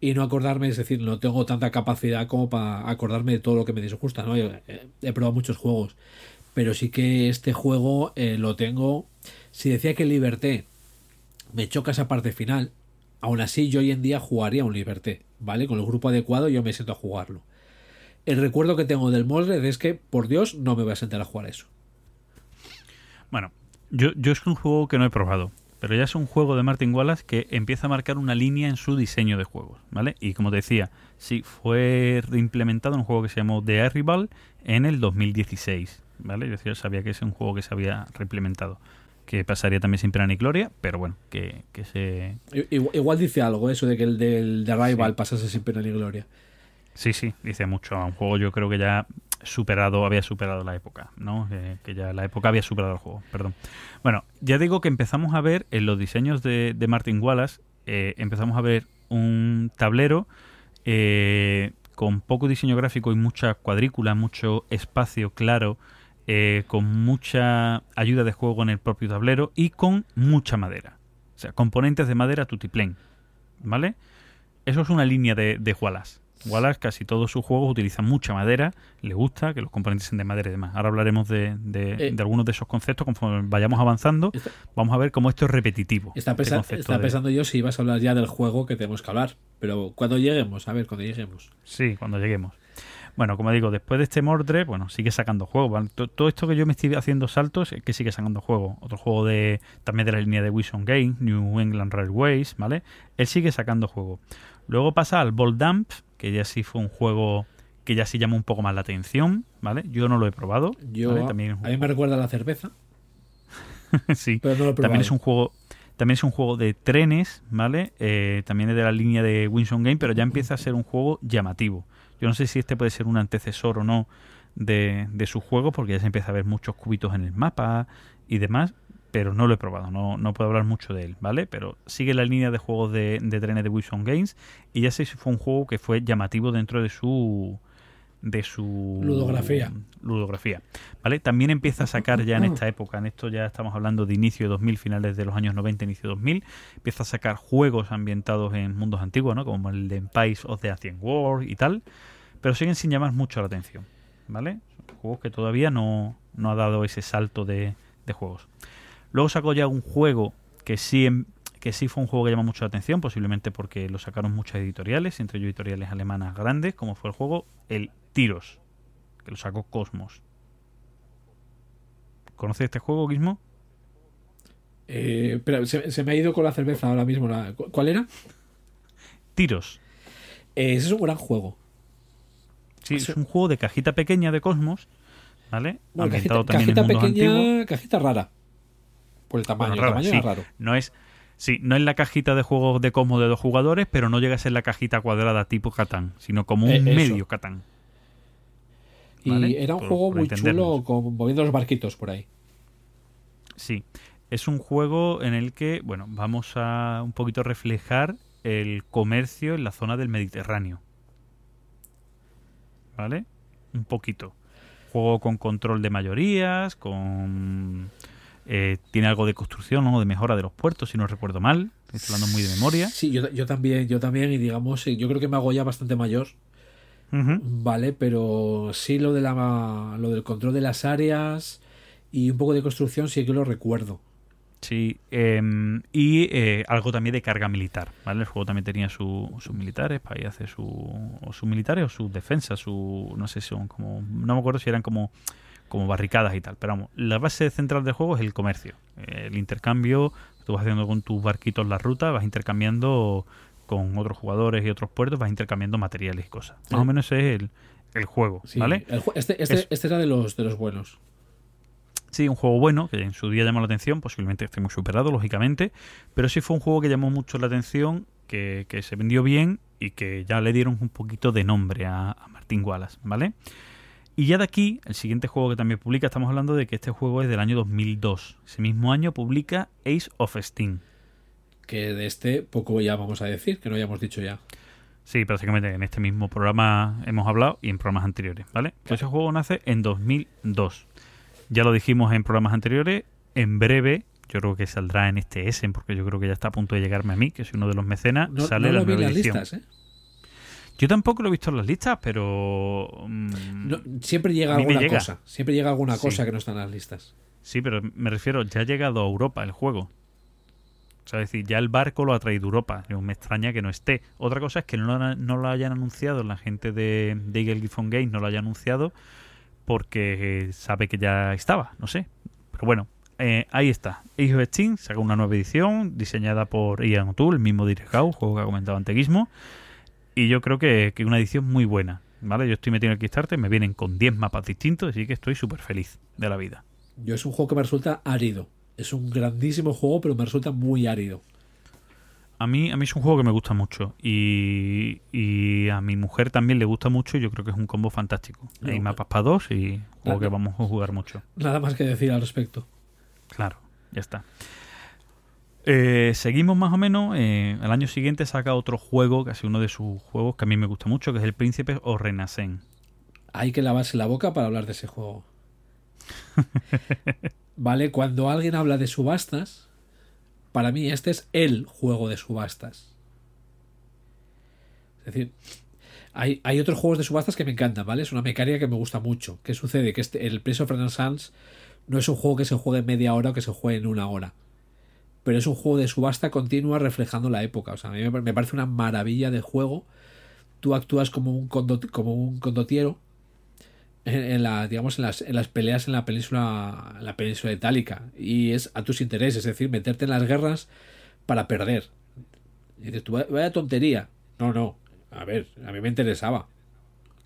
y no acordarme, es decir, no tengo tanta capacidad como para acordarme de todo lo que me disgusta, ¿no? Eh, he probado muchos juegos, pero sí que este juego eh, lo tengo... Si decía que Liberté me choca esa parte final, aún así yo hoy en día jugaría un Liberté, ¿vale? Con el grupo adecuado yo me siento a jugarlo. El recuerdo que tengo del Mordred es que, por Dios, no me voy a sentar a jugar eso. Bueno, yo, yo es un juego que no he probado, pero ya es un juego de Martin Wallace que empieza a marcar una línea en su diseño de juegos, ¿vale? Y como te decía, sí, fue reimplementado en un juego que se llamó The Arrival en el 2016, ¿vale? Yo decía, sabía que es un juego que se había reimplementado, que pasaría también sin pena ni gloria, pero bueno, que, que se... Igual, igual dice algo eso de que el del de Rival Sí. pasase sin pena ni gloria. Sí, sí, dice mucho. A un juego yo creo que ya superado, había superado la época, ¿no? Eh, que ya la época había superado el juego, perdón. Bueno, ya digo que empezamos a ver en los diseños de, de Martin Wallace, eh, empezamos a ver un tablero eh, con poco diseño gráfico y mucha cuadrícula, mucho espacio claro, con mucha ayuda de juego en el propio tablero y con mucha madera. O sea, componentes de madera tutiplén, ¿vale? Eso es una línea de, de Wallace. Wallace casi todos sus juegos utilizan mucha madera, le gusta que los componentes sean de madera y demás. Ahora hablaremos de, de- Eh. de algunos de esos conceptos conforme vayamos avanzando. Está, Vamos a ver cómo esto es repetitivo. está este de- pensando yo si ibas a hablar ya del juego que tenemos que hablar. Pero cuando lleguemos, a ver, cuando lleguemos. Sí, cuando lleguemos. Bueno, como digo, después de este Mordred, bueno, sigue sacando juegos. Todo esto que yo me estoy haciendo saltos es que sigue sacando juegos. Otro juego de también de la línea de Wilson Game, New England Railways, ¿vale? Él sigue sacando juegos. Luego pasa al Ball Dump, que ya sí fue un juego que ya sí llama un poco más la atención, ¿vale? Yo no lo he probado. Yo, ¿vale? También a mí me recuerda a la cerveza, sí. pero no lo he probado. También es un juego también es un juego de trenes, ¿vale? Eh, también es de la línea de Winson Game, pero ya empieza a ser un juego llamativo. Yo no sé si este puede ser un antecesor o no de, de su juego, porque ya se empieza a ver muchos cubitos en el mapa y demás, pero no lo he probado, no, no puedo hablar mucho de él, ¿vale? Pero sigue la línea de juegos de, de trenes de Wilson Games y ya sé si fue un juego que fue llamativo dentro de su de su Ludografía. ludografía ¿vale? También empieza a sacar ya en esta época, en esto ya estamos hablando de inicio de 2000, finales de los años 90, inicio de 2000, empieza a sacar juegos ambientados en mundos antiguos, ¿no? Como el de Empire of the Ancient World y tal, pero siguen sin llamar mucho la atención, ¿vale? Son juegos que todavía no, no ha dado ese salto de, de juegos. Luego sacó ya un juego que sí, em- que sí fue un juego que llama mucho la atención, posiblemente porque lo sacaron muchas editoriales, entre ellos editoriales alemanas grandes, como fue el juego El Tiros, que lo sacó Cosmos. ¿Conoces este juego, Gizmo? Eh, espera, se, se me ha ido con la cerveza ahora mismo. la- ¿cu- ¿Cuál era? Tiros. Eh, ese es un gran juego. Sí, es un juego de cajita pequeña de Cosmos, ¿vale? Bueno, cajita, también cajita pequeña, antiguos. cajita rara. Por el tamaño, Bueno, el tamaño sí. era raro. No es, sí, no es la cajita de juegos de Cosmos de dos jugadores, pero no llega a ser la cajita cuadrada tipo Catán, sino como un Eh, medio Catán. Y era un por- juego por muy chulo, con, moviendo los barquitos por ahí. Sí, es un juego en el que, bueno, vamos a un poquito reflejar el comercio en la zona del Mediterráneo. ¿Vale? Un poquito. Juego con control de mayorías, con... eh, tiene algo de construcción o de mejora de los puertos, si no recuerdo mal. Estoy hablando muy de memoria. Sí, yo, yo también, yo también, y digamos, sí, yo creo que me hago ya bastante mayor. ¿vale? Pero sí lo de la lo del control de las áreas y un poco de construcción sí que lo recuerdo. Sí, em, y eh, algo también de carga militar, ¿vale? El juego también tenía su- sus militares para ir a hacer su, o sus militares o sus defensas, su, no sé si son como, no me acuerdo si eran como, como barricadas y tal, pero vamos, la base central del juego es el comercio, eh, el intercambio, tú vas haciendo con tus barquitos la ruta, vas intercambiando con otros jugadores y otros puertos, vas intercambiando materiales y cosas. Más Sí. o menos ese es el, el juego, Sí, ¿vale? el este, este, Es- este era de los de los buenos. Sí, un juego bueno, que en su día llamó la atención, posiblemente esté muy superado, lógicamente, pero sí fue un juego que llamó mucho la atención, que, que se vendió bien y que ya le dieron un poquito de nombre a, a Martín Wallace, ¿vale? Y ya de aquí, el siguiente juego que también publica, estamos hablando de que este juego es del año 2002. Ese mismo año publica Ace of Steam. Que de este poco ya vamos a decir, que no hayamos dicho ya. Sí, prácticamente en este mismo programa hemos hablado y en programas anteriores, ¿vale? Que ese juego nace en 2002. Ya lo dijimos en programas anteriores. En breve, yo creo que saldrá en este Essen, porque yo creo que ya está a punto de llegarme a mí, que soy uno de los mecenas. No, sale no la vi nueva las edición. listas, ¿eh? Yo tampoco lo he visto en las listas, pero. mm, No, siempre llega alguna llega. cosa. Siempre llega alguna Sí. cosa que no está en las listas. Sí, pero me refiero, ya ha llegado a Europa el juego. O sea, es decir, ya el barco lo ha traído Europa. Me extraña que no esté. Otra cosa es que no no lo hayan anunciado, la gente de, de Eagle Giffon Games no lo haya anunciado porque eh, sabe que ya estaba, no sé. Pero bueno, eh, ahí está. Age of Steam saca una nueva edición diseñada por Ian O'Toole, el mismo Direct juego que ha comentado antes Gizmo. Y yo creo que, que una edición muy buena. ¿Vale? Yo estoy metido en el Kickstarter, me vienen con 10 mapas distintos, así que estoy súper feliz de la vida. Yo es un juego que me resulta árido. Es un grandísimo juego, pero me resulta muy árido. A mí, a mí es un juego que me gusta mucho y, y a mi mujer también le gusta mucho y yo creo que es un combo fantástico. No, Hay mapas para dos y un juego Claro. que vamos a jugar mucho. Nada más que decir al respecto. Claro, ya está. Eh, seguimos más o menos. eh, el año siguiente saca otro juego, casi uno de sus juegos que a mí me gusta mucho, que es El Príncipe o Renacen. Hay que lavarse la boca para hablar de ese juego. vale, cuando alguien habla de subastas, para mí este es el juego de subastas. Es decir, hay, hay otros juegos de subastas que me encantan, ¿vale? Es una mecánica que me gusta mucho. ¿Qué sucede? Que este, el Place of Renaissance no es un juego que se juegue en media hora o que se juegue en una hora. Pero es un juego de subasta continua reflejando la época. O sea, a mí me parece una maravilla de juego tú actúas como un, como un condotiero en, digamos, en las, en las peleas en la península, en la península itálica. Y es a tus intereses, es decir, meterte en las guerras para perder. Y dices, tú, vaya tontería. No, no. A ver, a mí me interesaba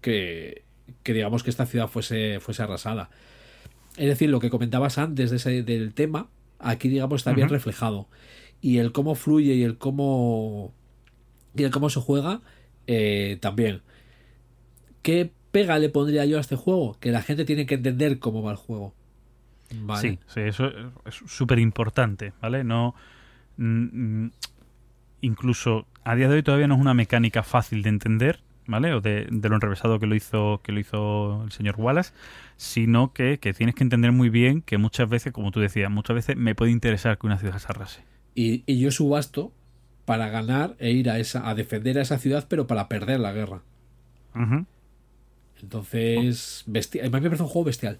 que, que digamos que esta ciudad fuese, fuese arrasada. Es decir, lo que comentabas antes de ese- del tema, aquí digamos está bien reflejado. Y el cómo fluye y el cómo y el cómo se juega eh, también. ¿Qué pega le pondría yo a este juego? Que la gente tiene que entender cómo va el juego. Vale. Sí, sí, eso es súper importante, ¿vale? No. mm, incluso a día de hoy todavía no es una mecánica fácil de entender, ¿vale? O de, de lo enrevesado que lo hizo, que lo hizo el señor Wallace, sino que, que tienes que entender muy bien que muchas veces, como tú decías, muchas veces me puede interesar que una ciudad se arrase. Y, y yo subasto para ganar e ir a esa a defender a esa ciudad, pero para perder la guerra. Ujú. Entonces, bestial. A mí me parece un juego bestial.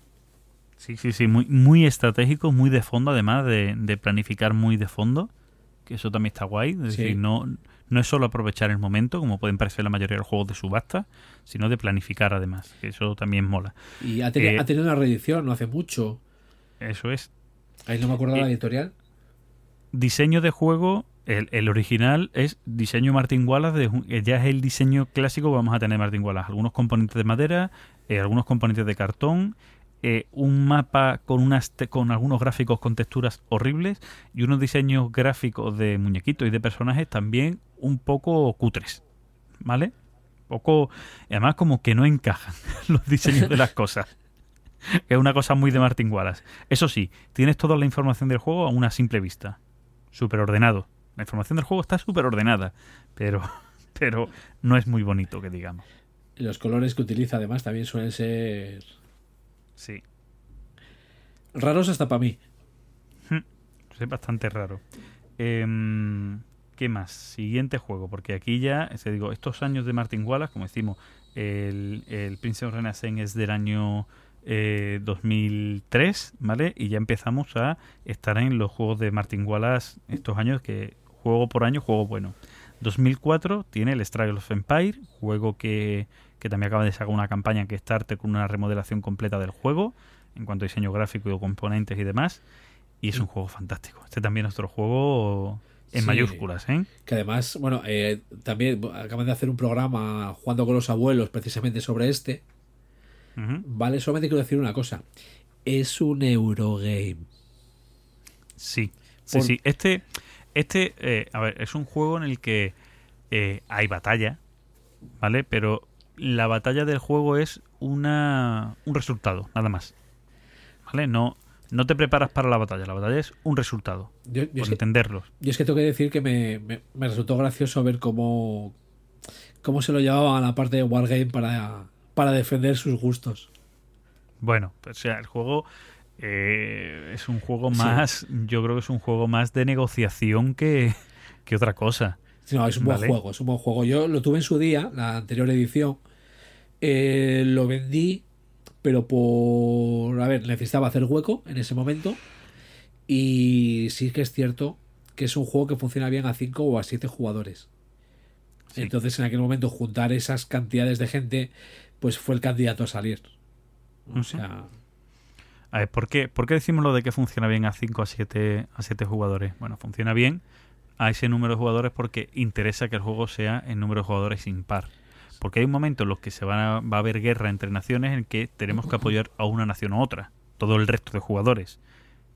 Sí, sí, sí, muy, muy estratégico, muy de fondo, además de, de planificar muy de fondo, que eso también está guay. Es Sí. decir, no, no es solo aprovechar el momento, como pueden parecer la mayoría de los juegos de subasta, sino de planificar además, que eso también mola. Y ha, Eh, ha tenido una reedición no hace mucho. Eso es. Ahí no me acuerdo eh, la editorial. Diseño de juego, el, el original es diseño Martin Wallace, de, eh, ya es el diseño clásico que vamos a tener Martin Wallace. Algunos componentes de madera, eh, algunos componentes de cartón, eh, un mapa con, unas te- con algunos gráficos con texturas horribles y unos diseños gráficos de muñequitos y de personajes también un poco cutres. ¿Vale? Poco, y además como que no encajan los diseños de las cosas. Es una cosa muy de Martin Wallace. Eso sí, tienes toda la información del juego a una simple vista. Súper ordenado. La información del juego está súper ordenada, pero, pero no es muy bonito, que digamos. Los colores que utiliza además también suelen ser Sí, raros hasta para mí. es bastante raro. Em, ¿Qué más? Siguiente juego, porque aquí ya, se digo, estos años de Martin Wallace, como decimos, el, el Prince of Renaissance es del año eh, 2003, ¿vale? Y ya empezamos a estar en los juegos de Martin Wallace estos años que juego por año, juego bueno. 2004 tiene el Struggle of Empire, juego que, que también acaba de sacar una campaña en Kickstarter con una remodelación completa del juego, en cuanto a diseño gráfico y componentes y demás. Y es un juego fantástico. Este también es otro juego en Sí. mayúsculas, ¿eh? Que además, bueno, eh, también acaban de hacer un programa jugando con los abuelos precisamente sobre este. Ujú. Vale, solamente quiero decir una cosa. Es un Eurogame. Sí, sí, Por- sí. Este, este eh, a ver, es un juego en el que eh, hay batalla, ¿vale? Pero la batalla del juego es una un resultado, nada más. ¿Vale? No, no te preparas para la batalla, la batalla es un resultado, Yo, yo por es que, entenderlos. yo es que tengo que decir que me, me- me resultó gracioso ver cómo, cómo se lo llevaban a la parte de Wargame para, para defender sus gustos. Bueno, pues, o sea, el juego eh, es un juego Sí. más, yo creo que es un juego más de negociación que, que otra cosa. No, es un buen Vale. juego, es un buen juego. Yo lo tuve en su día, la anterior edición. Eh, lo vendí, pero por. A ver, necesitaba hacer hueco en ese momento. Y sí que es cierto que es un juego que funciona bien a 5 o a 7 jugadores. Sí. Entonces, en aquel momento, juntar esas cantidades de gente, pues fue el candidato a salir. O Ujú. sea, A ver, ¿por qué, ¿por qué decimos lo de que funciona bien a 5 a 7 a siete jugadores? Bueno, funciona bien a ese número de jugadores porque interesa que el juego sea en número de jugadores impar. Porque hay un momento en los que se van a- va a haber guerra entre naciones en que tenemos que apoyar a una nación u otra, todo el resto de jugadores.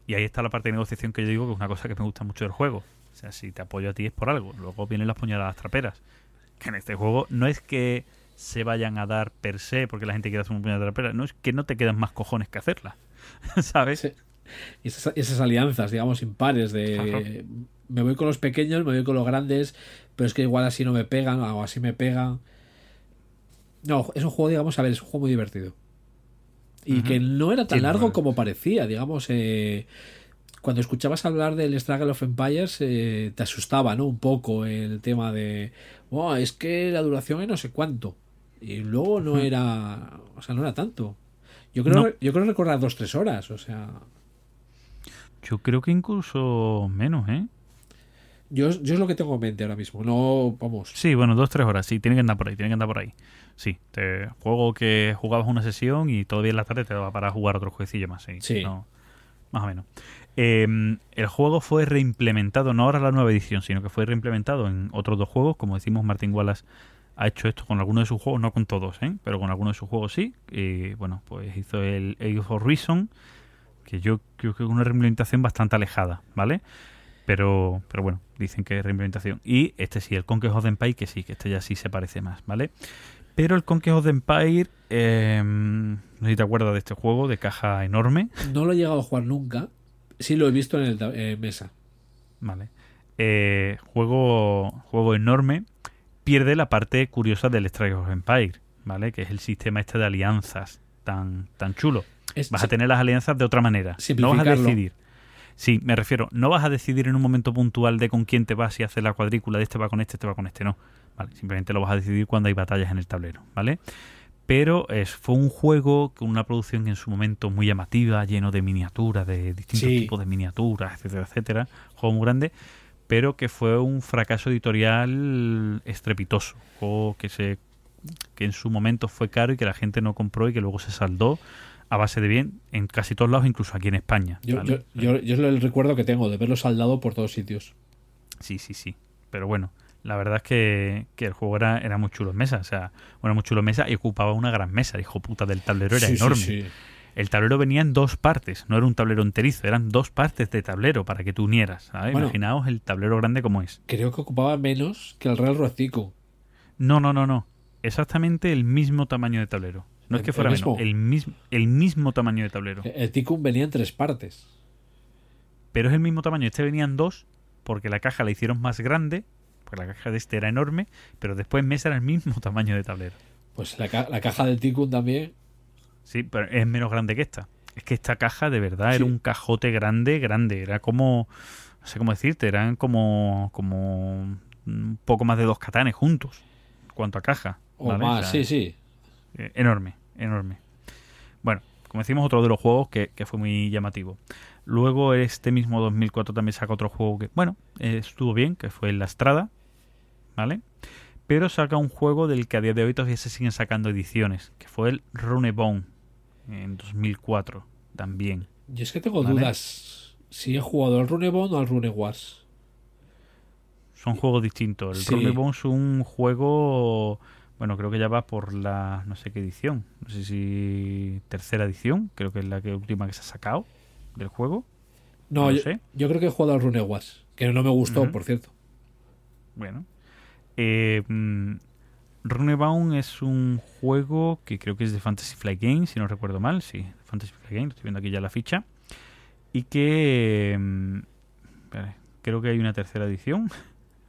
Y ahí está la parte de negociación que yo digo que es una cosa que me gusta mucho del juego. O sea, si te apoyo a ti es por algo. Luego vienen las puñaladas traperas. Que en este juego no es que se vayan a dar per se porque la gente quiera hacer una puñalada trapera. No es que no te quedan más cojones que hacerla. ¿Sabes? Sí. y esas, esas alianzas, digamos, impares de me voy con los pequeños, me voy con los grandes, pero es que igual así no me pegan o así me pegan. No, es un juego, digamos, a ver, es un juego muy divertido. Y que no era tan Sí, largo no, como parecía, digamos. eh, cuando escuchabas hablar del Struggle of Empires, eh, te asustaba, ¿no? Un poco el tema de, "Oh, es que la duración es no sé cuánto. Y luego no era, o sea, no era tanto. Yo creo, No. yo creo recordar dos, tres horas, o sea. Yo creo que incluso menos, ¿eh? Yo, yo es lo que tengo en mente ahora mismo. No, vamos. Sí, bueno, dos, tres horas. Sí, tiene que andar por ahí, tiene que andar por ahí. Sí, te juego que jugabas una sesión y todavía en la tarde te va para jugar otro jueguecillo más. Sí, Sí. no, más o menos. Eh, el juego fue reimplementado, no ahora la nueva edición, sino que fue reimplementado en otros dos juegos. Como decimos, Martin Wallace ha hecho esto con algunos de sus juegos, no con todos, ¿eh? pero con algunos de sus juegos sí. Y bueno, pues hizo el Age of Reason, que yo creo que es una reimplementación bastante alejada, ¿vale? Pero, pero bueno, dicen que es reimplementación. Y este sí, el Conquest of the Empire, que sí, que este ya sí se parece más, ¿vale? Pero el Conquest of the Empire, eh, no sé si te acuerdas de este juego de caja enorme, No lo he llegado a jugar nunca. Sí lo he visto en el eh, mesa. ¿vale? Eh, juego, juego enorme, pierde la parte curiosa del Strike of Empire, ¿vale? Que es el sistema este de alianzas tan, tan chulo. Es- Vas a tener las alianzas de otra manera. No vas a decidir. Sí, me refiero, no vas a decidir en un momento puntual de con quién te vas y hacer la cuadrícula de este va con este, este va con este, no. Vale, simplemente lo vas a decidir cuando hay batallas en el tablero, ¿vale? Pero es, fue un juego con una producción en su momento muy llamativa, lleno de miniaturas, de distintos Sí. tipos de miniaturas, etcétera, etcétera. Juego muy grande, pero que fue un fracaso editorial estrepitoso. Juego que se que en su momento fue caro y que la gente no compró y que luego se saldó a base de bien en casi todos lados, incluso aquí en España. Yo, ¿vale? yo, yo, yo es el recuerdo que tengo de verlo saldado por todos sitios. Sí, sí, sí. Pero bueno, la verdad es que, que el juego era, era muy chulo en mesa. O sea, bueno, muy chulo en mesa y ocupaba una gran mesa. Hijo puta del tablero era Sí, enorme. sí. El tablero venía en dos partes, no era un tablero enterizo, eran dos partes de tablero para que tú unieras. Imaginaos el tablero grande como es. Creo que ocupaba menos que el Real Rocico. No, no, no, no. Exactamente el mismo tamaño de tablero. No es ¿El- que el fuera mismo? menos, el mismo, el mismo tamaño de tablero. El Ticum venía en tres partes. pero es el mismo tamaño. Este venían dos, porque la caja la hicieron más grande, porque la caja de este era enorme, pero después mesa era el mismo tamaño de tablero. Pues la, ca- la caja del Ticum también. Sí, pero es menos grande que esta. Es que esta caja de verdad Sí. era un cajote grande, grande. Era como, no sé cómo decirte, eran como, como un poco más de dos catanes juntos, en cuanto a caja. O ¿vale? más, O sea, sí, sí. Eh, enorme, enorme. Bueno, como decimos, otro de los juegos que, que fue muy llamativo. Luego, este mismo 2004 también saca otro juego que, bueno, eh, estuvo bien, que fue La Estrada, ¿vale? Pero saca un juego del que a día de hoy todavía se siguen sacando ediciones, que fue el Runebone, en 2004 también. Yo es que tengo Vale. dudas si he jugado al Runebone o al Rune Wars. Son juegos distintos. El Sí. Runebone es un juego, bueno, creo que ya va por la, no sé qué edición, no sé si tercera edición, creo que es la que última que se ha sacado del juego. No, yo, sé. yo creo que he jugado al Rune Wars. Que no me gustó, por cierto. Bueno. Eh, mm, Runebound es un juego que creo que es de Fantasy Flight Games, si no recuerdo mal. Sí, Fantasy Flight Games, estoy viendo aquí ya la ficha. Y que... mm, creo que hay una tercera edición.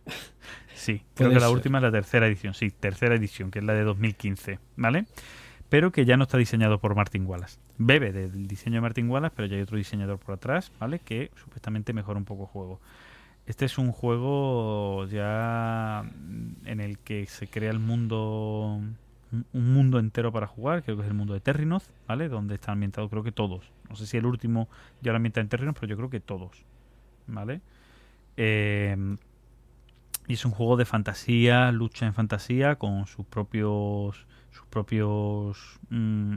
sí, creo que la ser. última es la tercera edición. Sí, tercera edición, que es la de 2015. ¿Vale? Pero que ya no está diseñado por Martin Wallace. Bebe del diseño de Martin Wallace, pero ya hay otro diseñador por atrás, ¿vale? Que supuestamente mejora un poco el juego. Este es un juego ya en el que se crea el mundo, un- un mundo entero para jugar, creo que es el mundo de Terrinoth, ¿vale? Donde está ambientado creo que todos. No sé si el último ya lo ambienta en Terrinoth, pero yo creo que todos, ¿vale? Eh, y es un juego de fantasía, lucha en fantasía con sus propios, sus propios, mm,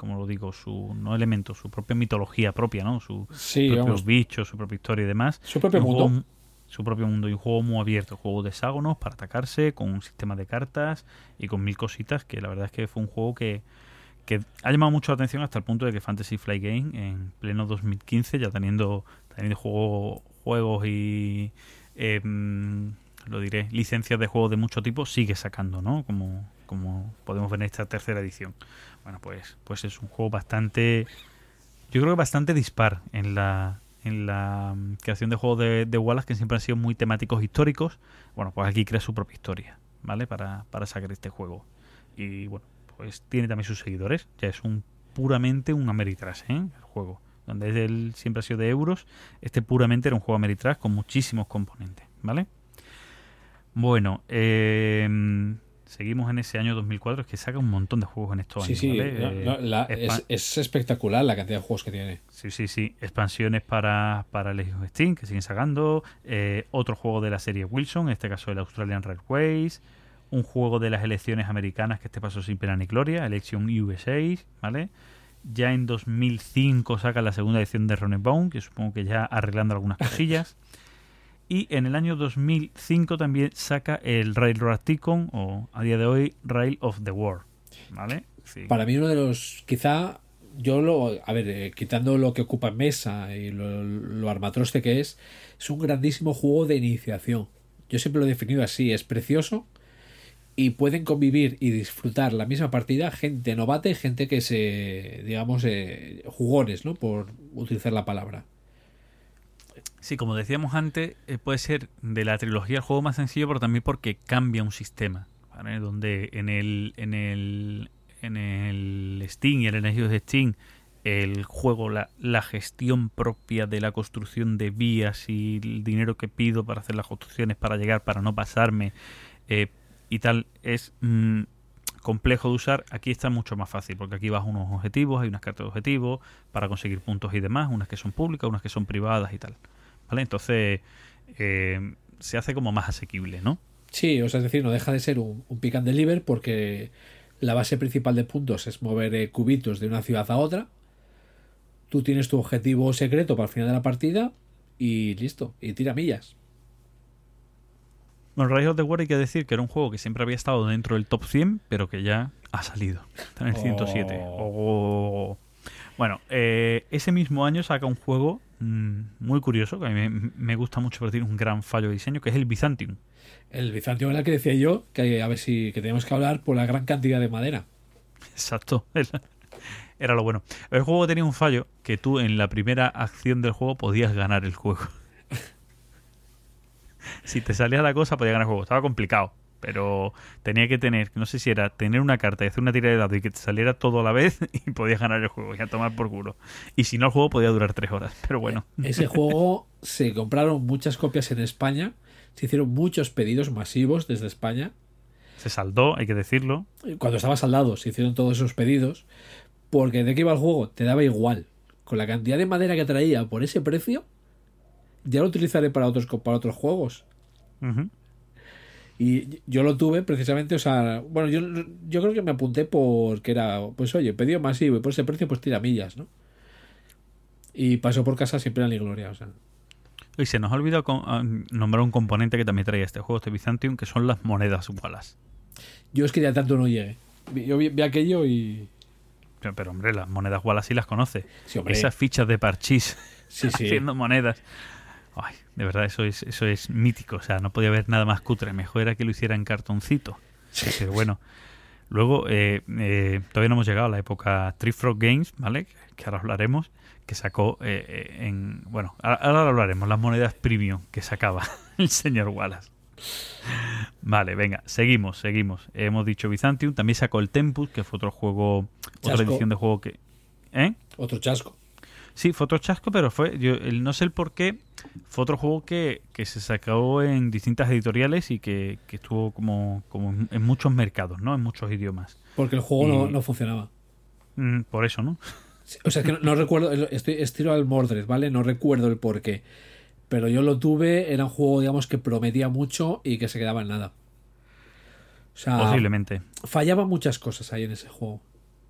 como lo digo, su no elementos, su propia mitología propia, ¿no? Su, Sí, propios vamos. bichos, su propia historia y demás. Su propio juego mundo. mu- su propio mundo y un juego muy abierto, juego de hexágonos para atacarse, con un sistema de cartas y con mil cositas, que la verdad es que fue un juego que, que ha llamado mucho la atención hasta el punto de que Fantasy Flight Game en pleno 2015, ya teniendo, teniendo juego- juegos y eh, lo diré, licencias de juegos de mucho tipo, sigue sacando, ¿no? Como, como podemos ver en esta tercera edición. Bueno, pues, pues es un juego bastante yo creo que bastante dispar en la en la mm, creación de juegos de, de Wallace que siempre han sido muy temáticos históricos. Bueno pues aquí crea su propia historia vale para, para sacar este juego. Y bueno pues tiene también sus seguidores. Ya es un puramente un Ameritrash ¿eh? el juego donde él siempre ha sido de euros. Este puramente era un juego Ameritrash con muchísimos componentes vale bueno eh, seguimos en ese año 2004, es que saca un montón de juegos en estos Sí, años. sí, ¿vale? no, Eh, no, la- expa- es, es espectacular la cantidad de juegos que tiene. Sí, sí, sí. Expansiones para, para Legion of Steam, que siguen sacando. Eh, otro juego de la serie Wilson, en este caso el Australian Railways. Un juego de las elecciones americanas, que este pasó sin pena ni gloria, Election USA, ¿vale? Ya en 2005 saca la segunda edición de Running que supongo que ya arreglando algunas cosillas. Y en el año 2005 también saca el Railroad Tycoon, o a día de hoy, Rail of the World, ¿vale? Para mí uno de los, quizá, yo lo, a ver, eh, quitando lo que ocupa mesa y lo, lo armatroste que es, es un grandísimo juego de iniciación. Yo siempre lo he definido así, es precioso y pueden convivir y disfrutar la misma partida gente novata y gente que se, digamos, eh, jugones, ¿no? Por utilizar la palabra. Sí, como decíamos antes, eh, puede ser de la trilogía el juego más sencillo, pero también porque cambia un sistema. ¿vale? Donde en el, en el en el Steam y el Energy de Steam el juego, la, la gestión propia de la construcción de vías y el dinero que pido para hacer las construcciones, para llegar, para no pasarme eh, y tal, es mm, complejo de usar. Aquí está mucho más fácil, porque aquí vas a unos objetivos, hay unas cartas de objetivos para conseguir puntos y demás, unas que son públicas, unas que son privadas y tal. ¿Vale? Entonces eh, se hace como más asequible, ¿no? Sí, o sea, es decir, no deja de ser un, un pick and deliver porque la base principal de puntos es mover eh, cubitos de una ciudad a otra. Tú tienes tu objetivo secreto para el final de la partida y listo, y tira millas. Bueno, Rise of the War hay que decir que era un juego que siempre había estado dentro del top 100, pero que ya ha salido. Está en el 107. Oh. Bueno, eh, ese mismo año saca un juego mm, muy curioso, que a mí me, me gusta mucho, pero tiene un gran fallo de diseño, que es el Byzantium. El Bizantium era el que decía yo que a ver si que tenemos que hablar por la gran cantidad de madera. Exacto. Era- Era lo bueno. El juego tenía un fallo que tú en la primera acción del juego podías ganar el juego. si te salía la cosa, podías ganar el juego. Estaba complicado. Pero tenía que tener, no sé si era tener una carta y hacer una tira de dado y que te saliera todo a la vez y podías ganar el juego y a tomar por culo. Y si no, el juego podía durar tres horas. Pero bueno. Ese juego se compraron muchas copias en España, se hicieron muchos pedidos masivos desde España. Se saldó, hay que decirlo. Cuando estaba saldado se hicieron todos esos pedidos porque de qué iba el juego te daba igual. Con la cantidad de madera que traía por ese precio, ya lo utilizaré para otros, para otros juegos. Y yo lo tuve precisamente, o sea, bueno, yo, yo creo que me apunté porque era, pues oye, pedido masivo y por ese precio, pues tira millas, ¿no? Y pasó por casa siempre en la gloria, o sea. Y se nos ha olvidado ah, nombrar un componente que también traía este juego, este Byzantium, que son las monedas Wallace. Yo es que ya tanto no llegué. Yo vi, vi aquello y. Pero, pero, hombre, las monedas Wallace sí las conoce. Sí. Esas fichas de parchís Sí, sí. haciendo monedas. Ay, de verdad, eso es, eso es mítico. O sea, no podía haber nada más cutre. Mejor era que lo hiciera en cartoncito. Pero bueno. Luego, eh, eh, todavía no hemos llegado a la época Tree Frog Games, ¿vale? Que- ahora hablaremos. Que sacó eh, en. Bueno, ahora, lo hablaremos. Las monedas premium que sacaba el señor Wallace. Vale, venga, seguimos, seguimos. Hemos dicho Byzantium, también sacó el Tempus, que fue otro juego, otra edición de juego que. ¿Eh? Otro chasco. Sí, fue otro chasco, pero fue. Yo el- no sé el por qué. Fue otro juego que, que se sacó en distintas editoriales y que, que estuvo como, como en- en muchos mercados, ¿no? En muchos idiomas. Porque el juego no, Y- no funcionaba. Mm, por eso, ¿no? Sí, O sea, es que no, no recuerdo, estoy estiro al Mordred, ¿vale? No recuerdo el porqué. Pero yo lo tuve, era un juego, digamos, que prometía mucho y que se quedaba en nada. O sea, Posiblemente. fallaban muchas cosas ahí en ese juego.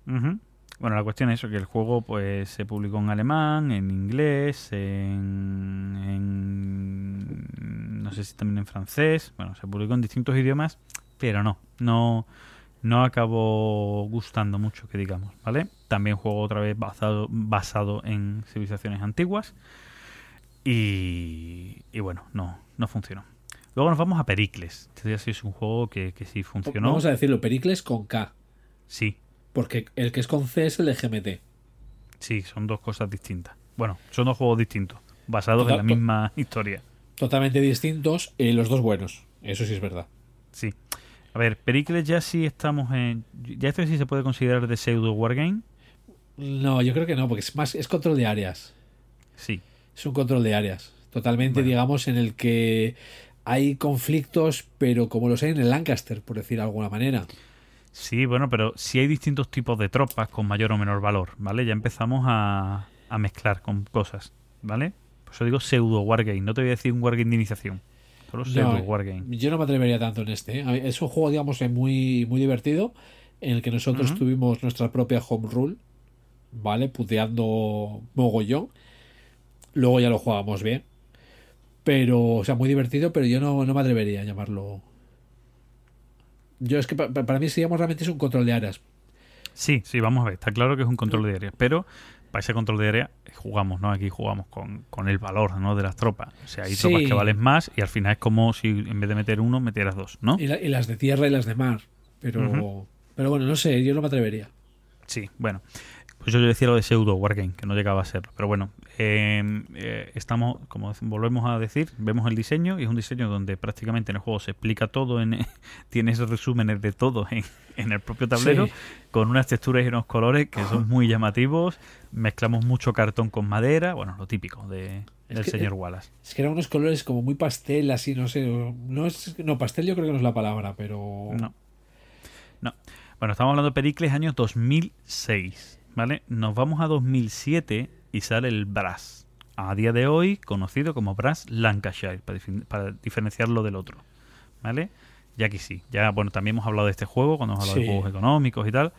Ujú. Bueno, la cuestión es eso, que el juego pues se publicó en alemán, en inglés, en, en- no sé si también en francés, bueno, se publicó en distintos idiomas, pero no, no, no acabó gustando mucho, que digamos, ¿vale? También juego otra vez basado, basado en civilizaciones antiguas y, y bueno, no, no funcionó. Luego nos vamos a Pericles. Este sí es un juego que, que sí funcionó. Vamos a decirlo, Pericles con K. Sí, Porque el que es con C es el de GMT. Sí, son dos cosas distintas. Bueno, son dos juegos distintos, basados en la misma historia. Totalmente distintos y los dos buenos. Eso sí es verdad. Sí. A ver, Pericles ya sí estamos en... Ya esto sí se puede considerar de pseudo wargame. No, yo creo que no, porque es más, es control de áreas. Sí. Es un control de áreas. Totalmente, Bueno. digamos, en el que hay conflictos, pero como los hay en el Lancaster, por decir de alguna manera. Sí, bueno, pero si hay distintos tipos de tropas con mayor o menor valor, ¿vale? Ya empezamos a, a mezclar con cosas, ¿vale? Por eso digo pseudo wargame, no te voy a decir un wargame de iniciación, solo pseudo No, wargame. Yo no me atrevería tanto en este. ¿eh? Es un juego, digamos, muy, muy divertido, en el que nosotros tuvimos nuestra propia home rule, ¿vale? Puteando mogollón. Luego ya lo jugábamos bien. Pero, o sea, muy divertido, pero yo no, no me atrevería a llamarlo. Yo es que pa- pa- para mí, digamos, realmente es un control de áreas. Sí, sí, vamos a ver, está claro que es un control de área, pero para ese control de área jugamos, ¿no? Aquí jugamos con, con el valor, ¿no? De las tropas. O sea, hay Sí. tropas que valen más y al final es como si en vez de meter uno, metieras dos, ¿no? Y, la- y las de tierra y las de mar. Pero, pero bueno, no sé, yo no me atrevería. Sí, bueno. Pues yo decía lo de pseudo wargame, que no llegaba a serlo. Pero bueno, eh, eh, estamos, como volvemos a decir, vemos el diseño y es un diseño donde prácticamente en el juego se explica todo, en, tienes resúmenes de todo en, en el propio tablero, Sí. con unas texturas y unos colores que son muy llamativos. Mezclamos mucho cartón con madera, bueno, lo típico de, del que- señor Wallace. Es que eran unos colores como muy pastel, así, no sé. No, es, no pastel yo creo que no es la palabra, pero. No. No. Bueno, estamos hablando de Pericles año 2006, ¿vale? Nos vamos a 2007 y sale el Brass. A día de hoy conocido como Brass Lancashire, para, diferenciarlo del otro, ¿vale? Ya que sí, ya, bueno, también hemos hablado de este juego cuando hemos hablado de juegos económicos y tal.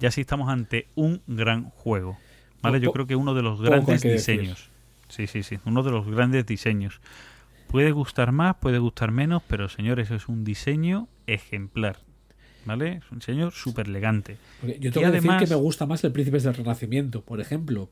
Ya sí estamos ante un gran juego, ¿vale? Po- Yo creo que uno de los grandes diseños. Sí, sí, sí, uno de los grandes diseños. Puede gustar más, puede gustar menos, pero señores, es un diseño ejemplar. ¿Vale? Es un diseño súper elegante. Yo Y tengo que decir que me gusta más el Príncipes del Renacimiento, por ejemplo.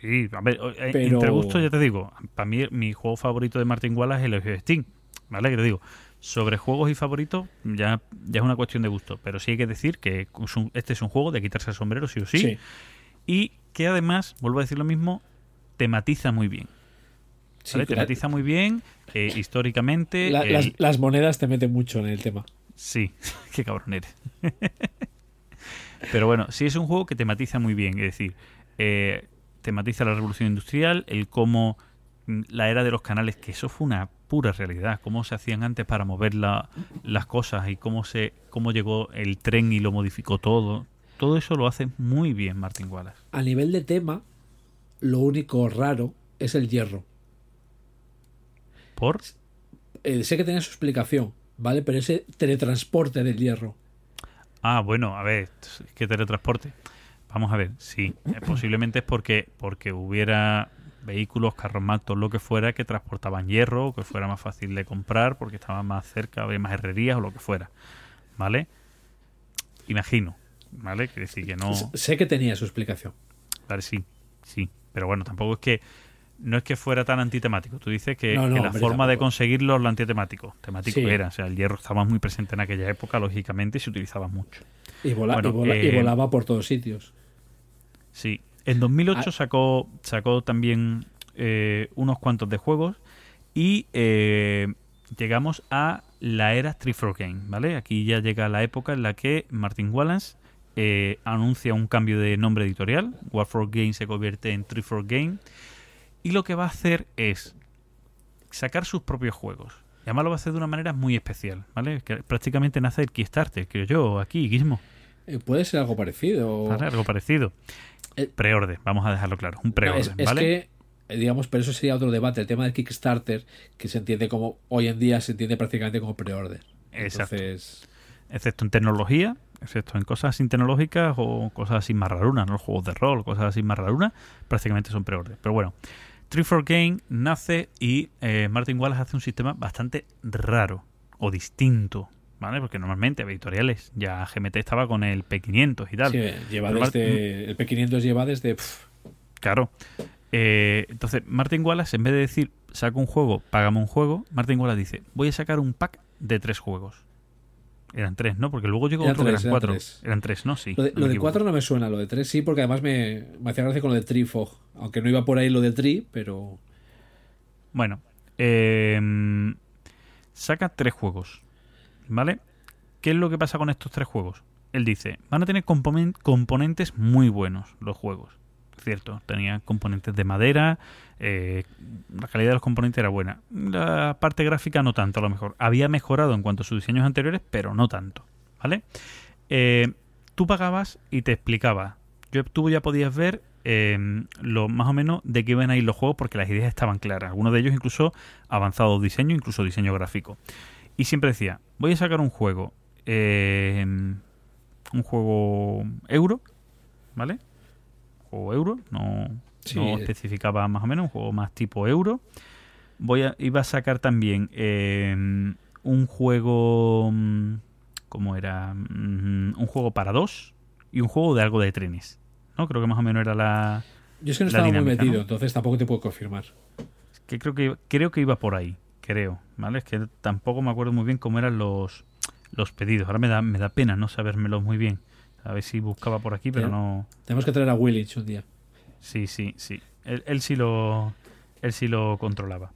Sí, a ver, eh, Pero- entre gustos ya te digo, para mí mi juego favorito de Martin Wallace es el Steam, ¿vale? Que te digo, sobre juegos y favoritos ya, ya es una cuestión de gusto, pero sí hay que decir que es un- este es un juego de quitarse el sombrero sí o sí, y que además, vuelvo a decir lo mismo, tematiza muy bien. Sí, ¿vale? la- Tematiza muy bien, eh, históricamente. la- las, las monedas te meten mucho en el tema. Sí, qué cabrón eres. Pero bueno, sí es un juego que tematiza muy bien, es decir, eh, tematiza la revolución industrial, el cómo mm, la era de los canales, que eso fue una pura realidad, cómo se hacían antes para mover la- las cosas y cómo se cómo llegó el tren y lo modificó todo. Todo eso lo hace muy bien Martin Wallace. A nivel de tema, lo único raro es el hierro. ¿Por? Eh, sé que tenía su explicación, ¿vale? Pero ese teletransporte del hierro. Ah, bueno, a ver, ¿qué teletransporte? Vamos a ver, sí, eh, posiblemente es porque, porque hubiera vehículos, carros matos, lo que fuera, que transportaban hierro, que fuera más fácil de comprar, porque estaban más cerca, había más herrerías o lo que fuera, ¿vale? Imagino, ¿vale? Quiere decir que no... Sé que tenía su explicación. Vale, sí, sí, pero bueno, tampoco es que... No es que fuera tan antitemático. Tú dices que, No, no, que la hombre, forma de conseguirlo es lo antitemático. Temático Sí. era. O sea, el hierro estaba muy presente en aquella época, lógicamente, y se utilizaba mucho. Y, vola- Bueno, y vola- y eh, volaba por todos sitios. Sí, en 2008 Ah. sacó, sacó también eh, unos cuantos de juegos y eh, llegamos a la era 3 Game, ¿vale? Aquí ya llega la época en la que Martin Wallace eh, anuncia un cambio de nombre editorial, War for Game se convierte en 3 Game y lo que va a hacer es sacar sus propios juegos. Y además lo va a hacer de una manera muy especial, ¿vale? Que prácticamente nace el Kickstarter, creo yo, aquí, Gizmo. Eh, puede ser algo parecido. ¿vale? Algo parecido. Eh, Preorden, vamos a dejarlo claro. Un No, preorden, es, ¿vale? que, eh, digamos, pero eso sería otro debate. El tema del Kickstarter, que se entiende como, hoy en día se entiende prácticamente como pre-order. Exacto. Entonces, Excepto en tecnología, excepto en cosas así tecnológicas o cosas así más rarunas, ¿no? Los juegos de rol, cosas así más rarunas, prácticamente son preorden. Pero bueno, 3 Game nace y eh, Martin Wallace hace un sistema bastante raro o distinto, ¿vale? Porque normalmente editoriales, ya GMT estaba con el P500 y tal. sí, lleva desde. El P500 lleva desde. Claro. Eh, entonces, Martin Wallace, en vez de decir, saca un juego, págame un juego, Martin Wallace dice, voy a sacar un pack de tres juegos. Eran tres, ¿no? Porque luego llegó Eran otro que tres, eran eran cuatro. tres. Eran tres, ¿no? Sí. Lo de, no lo de. 4 no me suena, lo de 3 sí, porque además me, me hacía gracia con lo de Trifog. Aunque no iba por ahí lo de Tri, pero. Bueno, eh, saca tres juegos, ¿vale? ¿Qué es lo que pasa con estos tres juegos? Él dice, van a tener componen- componentes muy buenos los juegos. Cierto. Tenía componentes de madera, eh, la calidad de los componentes era buena. La parte gráfica no tanto, a lo mejor. Había mejorado en cuanto a sus diseños anteriores, pero no tanto, ¿vale? Eh, tú pagabas y te explicaba. Yo, tú ya podías ver eh, lo más o menos de qué iban a ir los juegos porque las ideas estaban claras. Algunos de ellos incluso avanzado diseño, incluso diseño gráfico. Y siempre decía, voy a sacar un juego, eh, un juego euro, ¿vale? Juego euro, no, Sí. no especificaba más o menos, un juego más tipo euro. Voy a, iba a sacar también eh, un juego, mm, ¿cómo era? Mm, un juego para dos y un juego de algo de trenes. ¿no? Creo que más o menos era la... Yo es que no estaba muy dinámica, metido, ¿no? entonces tampoco te puedo confirmar. que creo que creo que iba por ahí, creo, ¿vale? Es que tampoco me acuerdo muy bien cómo eran los los pedidos. Ahora me da me da pena no sabérmelos muy bien. A ver si buscaba por aquí, pero no. Tenemos que traer a Willich un día. Sí, sí, sí. Él, él sí lo él sí lo controlaba.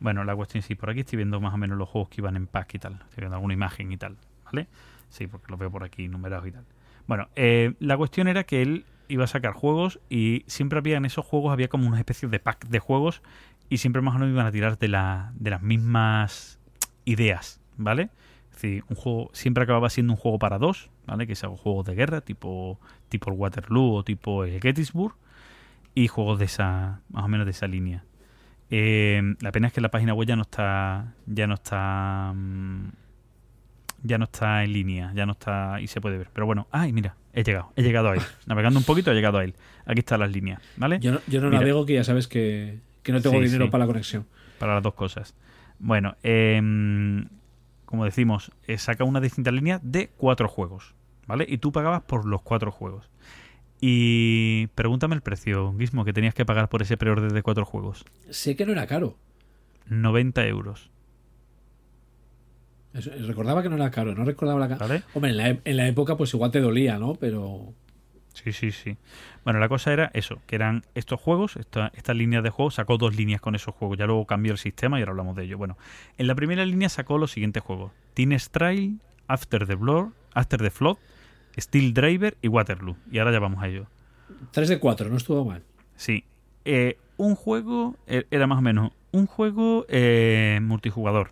Bueno, la cuestión sí, por aquí estoy viendo más o menos los juegos que iban en pack y tal. Estoy viendo alguna imagen y tal, ¿vale? Sí, porque los veo por aquí numerados y tal. Bueno, eh, la cuestión era que él iba a sacar juegos y siempre había en esos juegos había como una especie de pack de juegos y siempre más o menos iban a tirar de, la, de las mismas ideas, ¿vale? Es decir, un juego siempre acababa siendo un juego para dos, ¿vale? Que sea juegos de guerra, tipo, tipo el Waterloo o tipo el Gettysburg, y juegos de esa, más o menos de esa línea. Eh, la pena es que la página web ya no está, ya no está, mm, ya no está en línea, ya no está y se puede ver. Pero bueno, ay, mira, he llegado, he llegado a él. Navegando un poquito he llegado a él. Aquí están las líneas, ¿vale? Yo no, yo no navego, que ya sabes que, que no tengo Sí, dinero sí. para la conexión. para las dos cosas. Bueno, em, como decimos, eh, saca una distinta línea de cuatro juegos, ¿vale? Y tú pagabas por los cuatro juegos. Y pregúntame el precio, Gizmo, que tenías que pagar por ese preorden de cuatro juegos. Sé que no era caro. 90 euros, Eso- recordaba que no era caro, no recordaba la. ¿vale? Hombre, en la, e- en la época pues igual te dolía, ¿no? Pero Sí, sí, sí. Bueno, la cosa era eso, que eran estos juegos, esta, estas líneas de juegos, sacó dos líneas con esos juegos, ya luego cambió el sistema y ahora hablamos de ello. Bueno, en la primera línea sacó los siguientes juegos. Teenage Trail, After the Blood, After the Flood, Steel Driver y Waterloo. Y ahora ya vamos a ello. 3 de 4, no estuvo mal. Sí. Eh, un juego, eh, era más o menos, un juego eh, multijugador,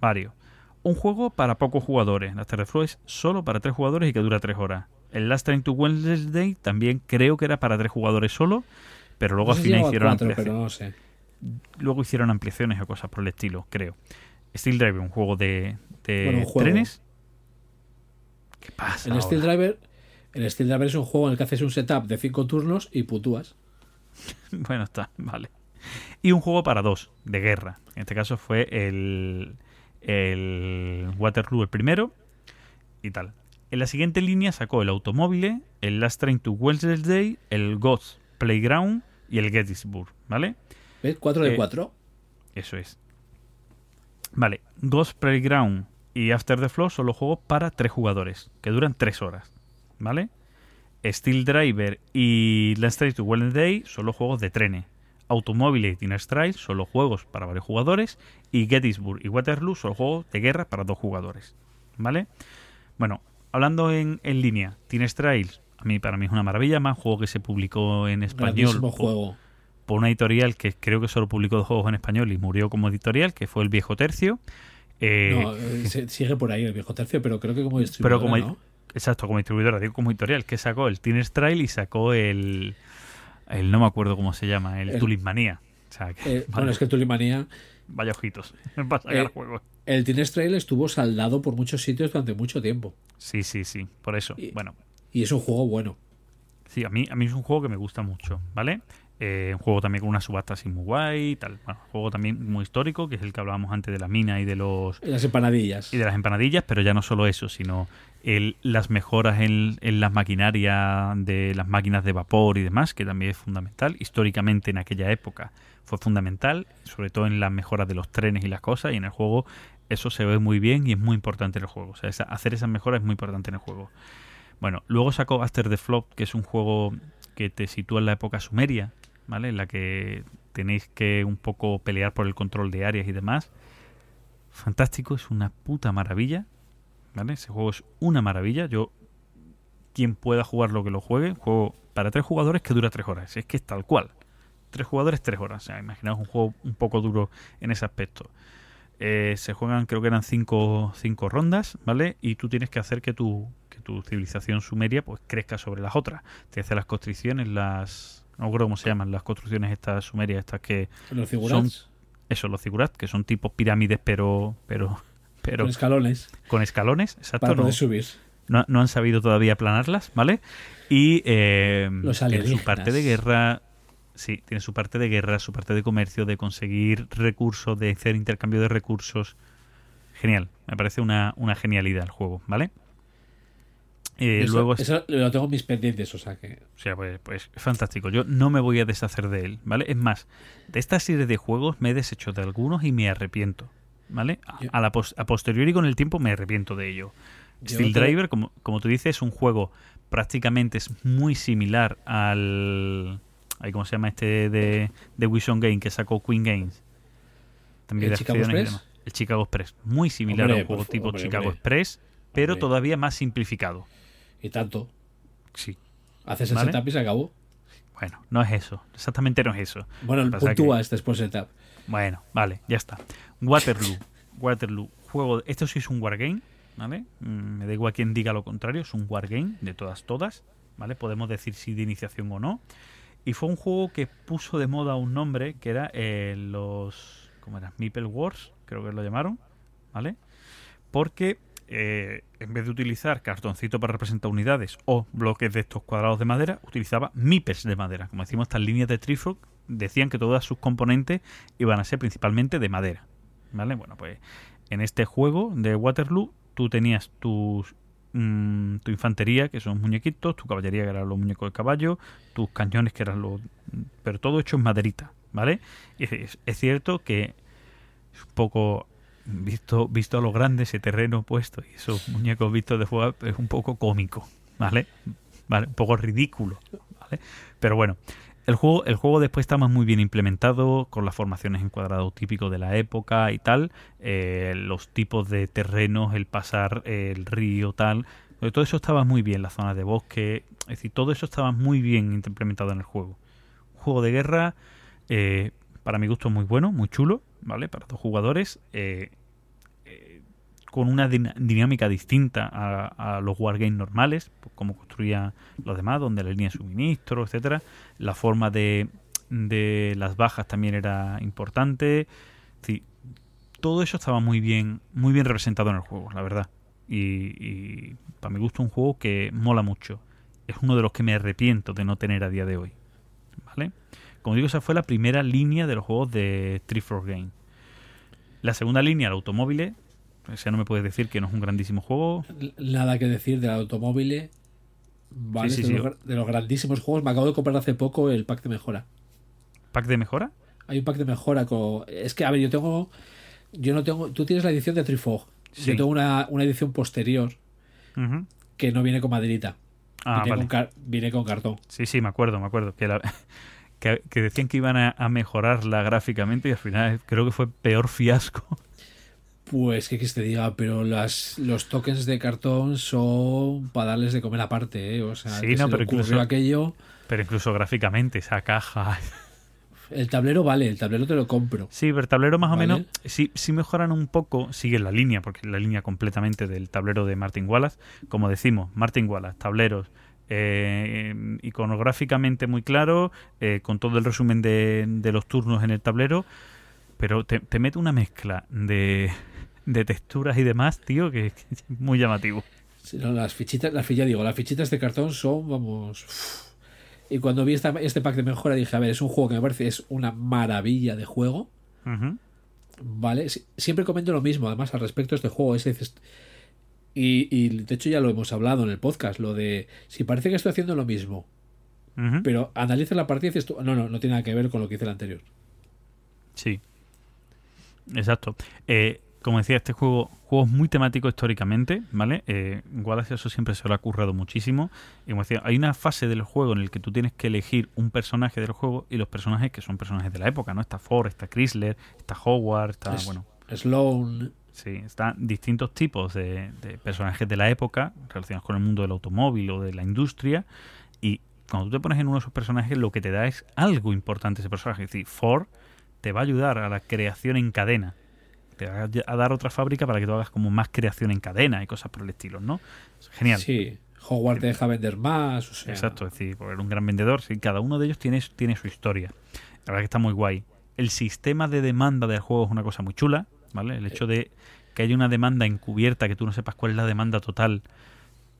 varios. Un juego para pocos jugadores. After the Flood es solo para tres jugadores y que dura tres horas. El Last Time to Wednesday también creo que era para tres jugadores solo, pero luego No al final hicieron cuatro, ampliaciones. no sé. Luego hicieron ampliaciones o cosas por el estilo, creo. Steel Driver, un juego de, de Bueno, un juego. trenes. ¿Qué pasa? El Steel? Driver, el Steel Driver es un juego en el que haces un setup de 5 turnos y putúas. Bueno, está, vale. Y un juego para dos, de guerra. En este caso fue el, el Waterloo el primero y tal. En la siguiente línea sacó el Automóvil, el Last Train to Wednesday, el Ghost Playground y el Gettysburg, ¿vale? ¿Ves? 4 de Eh, 4. Eso es. Vale, Ghost Playground y After the Flow son los juegos para tres jugadores, que duran tres horas, ¿vale? Steel Driver y Last Train to Wednesday son los juegos de trenes. Automóvil y Teenage Trail son los juegos para varios jugadores. Y Gettysburg y Waterloo son los juegos de guerra para dos jugadores. ¿Vale? Bueno, hablando en, en línea, Teenage Trail, a mí, para mí es una maravilla, más juego que se publicó en español por- juego. por una editorial que creo que solo publicó dos juegos en español y murió como editorial, que fue El Viejo Tercio. Eh, No, eh, sigue por ahí el viejo tercio, pero creo que como distribuidora, pero como, ¿no? exacto, como distribuidora, digo como editorial, que sacó el Teenage Trail y sacó el, el no me acuerdo cómo se llama, el, El- Tulismanía. O sea, que, Eh, Bueno, es que Tulimanía, vaya ojitos para sacar Eh, juegos. el Teenage Trail estuvo saldado por muchos sitios durante mucho tiempo. Sí, sí, sí, por eso. y- Bueno, Y es un juego bueno. sí, a mí, a mí es un juego que me gusta mucho, ¿vale? Eh, un juego también con una subasta así muy guay y tal. Bueno, un juego también muy histórico, que es el que hablábamos antes de la mina y de los Las empanadillas. y de las empanadillas, pero ya no solo eso, sino el, las mejoras en, en las maquinarias de las máquinas de vapor y demás, que también es fundamental. Históricamente en aquella época fue fundamental, sobre todo en las mejoras de los trenes y las cosas, y en el juego eso se ve muy bien y es muy importante en el juego. O sea, esa- hacer esas mejoras es muy importante en el juego. Bueno, luego sacó After the Flop, que es un juego que te sitúa en la época sumeria, ¿vale? En la que tenéis que un poco pelear por el control de áreas y demás. Fantástico, es una puta maravilla, ¿vale? Ese juego es una maravilla. Yo, quien pueda jugarlo, que lo juegue. Juego para tres jugadores que dura tres horas. Es que es tal cual. Tres jugadores, tres horas. O sea, imaginaos un juego un poco duro en ese aspecto. Eh, se juegan, creo que eran cinco, cinco rondas, ¿vale? Y tú tienes que hacer que tu, que tu civilización sumeria pues crezca sobre las otras. Te hace las construcciones, las... No recuerdo cómo se llaman, las construcciones estas sumerias, estas que... Los figurants Eso, los figurat, que son tipo pirámides, pero... pero pero con escalones con escalones, exacto. para no- poder subir. no, no han sabido todavía aplanarlas, ¿vale? Y eh, tiene su parte de guerra. Sí, tiene su parte de guerra, su parte de comercio, de conseguir recursos, de hacer intercambio de recursos. Genial, me parece una, una genialidad el juego, ¿vale? Eh, Eso- luego, eso lo tengo en mis pendientes, o sea que. o sea, pues, pues es fantástico. Yo no me voy a deshacer de él, ¿vale? Es más, de esta serie de juegos me he deshecho de algunos y me arrepiento, ¿vale? A, Yo- a la pos- a posteriori con el tiempo me arrepiento de ello. Steel Driver, como, como tú dices, es un juego prácticamente es muy similar al... ay, ¿Cómo se llama este de, de Vision Game que sacó Queen Games? También ¿El de Chicago Express? El Chicago Express. Muy similar Hombre, a un juego tipo Chicago hombre. Express, pero todavía más simplificado. Y tanto. Sí. Haces el Vale. setup y se acabó. Bueno, no es eso. Exactamente no es eso. Bueno, Lo que puntúas después del setup. Bueno, vale, ya está. Waterloo. Waterloo. Juego. Esto sí es un wargame, ¿vale? Mm, Me da igual quien diga lo contrario. Es un wargame de todas, todas. ¿Vale? Podemos decir si de iniciación o no. Y fue un juego que puso de moda un nombre que era eh, los. ¿Cómo era? Meeple Wars, creo que lo llamaron. ¿Vale? Porque eh, en vez de utilizar cartoncito para representar unidades o bloques de estos cuadrados de madera, utilizaba meeples de madera. Como decimos, estas líneas de Trifog decían que todas sus componentes iban a ser principalmente de madera. ¿Vale? Bueno, pues en este juego de Waterloo tú tenías tus mm, tu infantería, que son muñequitos, tu caballería, que eran los muñecos de caballo, tus cañones, que eran los... pero todo hecho en maderita, ¿vale? Es, es cierto que es un poco... Visto, visto a lo grande ese terreno puesto y esos muñecos vistos de fuego es un poco cómico, ¿vale? ¿Vale? Un poco ridículo, ¿vale? Pero bueno, el juego, el juego después estaba muy bien implementado, con las formaciones en cuadrado típico de la época y tal, eh, los tipos de terrenos, el pasar eh, el río, tal. Todo eso estaba muy bien, la zona de bosque, es decir, todo eso estaba muy bien implementado en el juego. Un juego de guerra, eh, para mi gusto, muy bueno, muy chulo, ¿vale? Para dos jugadores, con una dinámica distinta a, los wargames normales, pues, cómo construía los demás, donde la línea de suministro, etcétera. La forma de, las bajas también era importante. Sí, todo eso estaba muy bien, muy bien representado en el juego, la verdad. Y, para mi gusto un juego que mola mucho. Es uno de los que me arrepiento de no tener a día de hoy. ¿Vale? Como digo, esa fue la primera línea de los juegos de Tree Game. La segunda línea, el automóvil, o sea, no me puedes decir que no es un grandísimo juego. Nada que decir del automóvil. Vale, Sí, sí, de, sí. Los, gra- de los grandísimos juegos. Me acabo de comprar hace poco el pack de mejora. ¿Pack de mejora? Hay un pack de mejora con. Es que, a ver, yo tengo. Yo no tengo. Tú tienes la edición de Trifog. Sí. Yo tengo una, una edición posterior que no viene con maderita. Ah, viene, vale. con car- viene con cartón. Sí, sí, me acuerdo, me acuerdo. Que, la- que, que decían que iban a, a mejorarla gráficamente y al final creo que fue peor fiasco. Pues, ¿qué quieres que te diga? Pero las, los tokens de cartón son para darles de comer aparte, ¿eh? O sea, Sí, que no, se pero ocurrió incluso- aquello. Pero incluso gráficamente, esa caja. El tablero vale, el tablero te lo compro. Sí, pero el tablero más o menos, sí, sí mejoran un poco, sigue la línea, porque es la línea completamente del tablero de Martin Wallace. Como decimos, Martin Wallace, tableros eh, iconográficamente muy claro, eh, con todo el resumen de, de los turnos en el tablero, pero te, te mete una mezcla de, de texturas y demás, tío, que, que es muy llamativo. Sí, no, las fichitas, las fichas, digo, las fichitas de cartón son, vamos. Y cuando vi esta- este pack de mejora dije, a ver, es un juego que me parece es una maravilla de juego. ¿Vale? Si- Siempre comento lo mismo, además, al respecto de este juego. Es, y, y de hecho ya lo hemos hablado en el podcast, lo de si parece que estoy haciendo lo mismo, pero analizas la partida y dices tú, no, no, no tiene nada que ver con lo que hice el anterior. Sí. Exacto. Eh, como decía, este juego, juego es muy temático históricamente, ¿vale? Eh, Wallace eso siempre se lo ha currado muchísimo. Y como decía, hay una fase del juego en el que tú tienes que elegir un personaje del juego y los personajes que son personajes de la época, ¿no? Está Ford, está Chrysler, está Howard, está, Es- bueno, Sloan, sí, están distintos tipos de, de personajes de la época relacionados con el mundo del automóvil o de la industria y cuando tú te pones en uno de esos personajes, lo que te da es algo importante ese personaje. Es decir, Ford te va a ayudar a la creación en cadena. Te va a dar otra fábrica para que tú hagas como más creación en cadena y cosas por el estilo, ¿no? Genial. Sí, Hogwarts te deja vender más. O sea, Exacto, es decir, por un gran vendedor, sí, cada uno de ellos tiene, tiene su historia. La verdad que está muy guay. El sistema de demanda del juego es una cosa muy chula, ¿vale? El hecho de que haya una demanda encubierta, que tú no sepas cuál es la demanda total,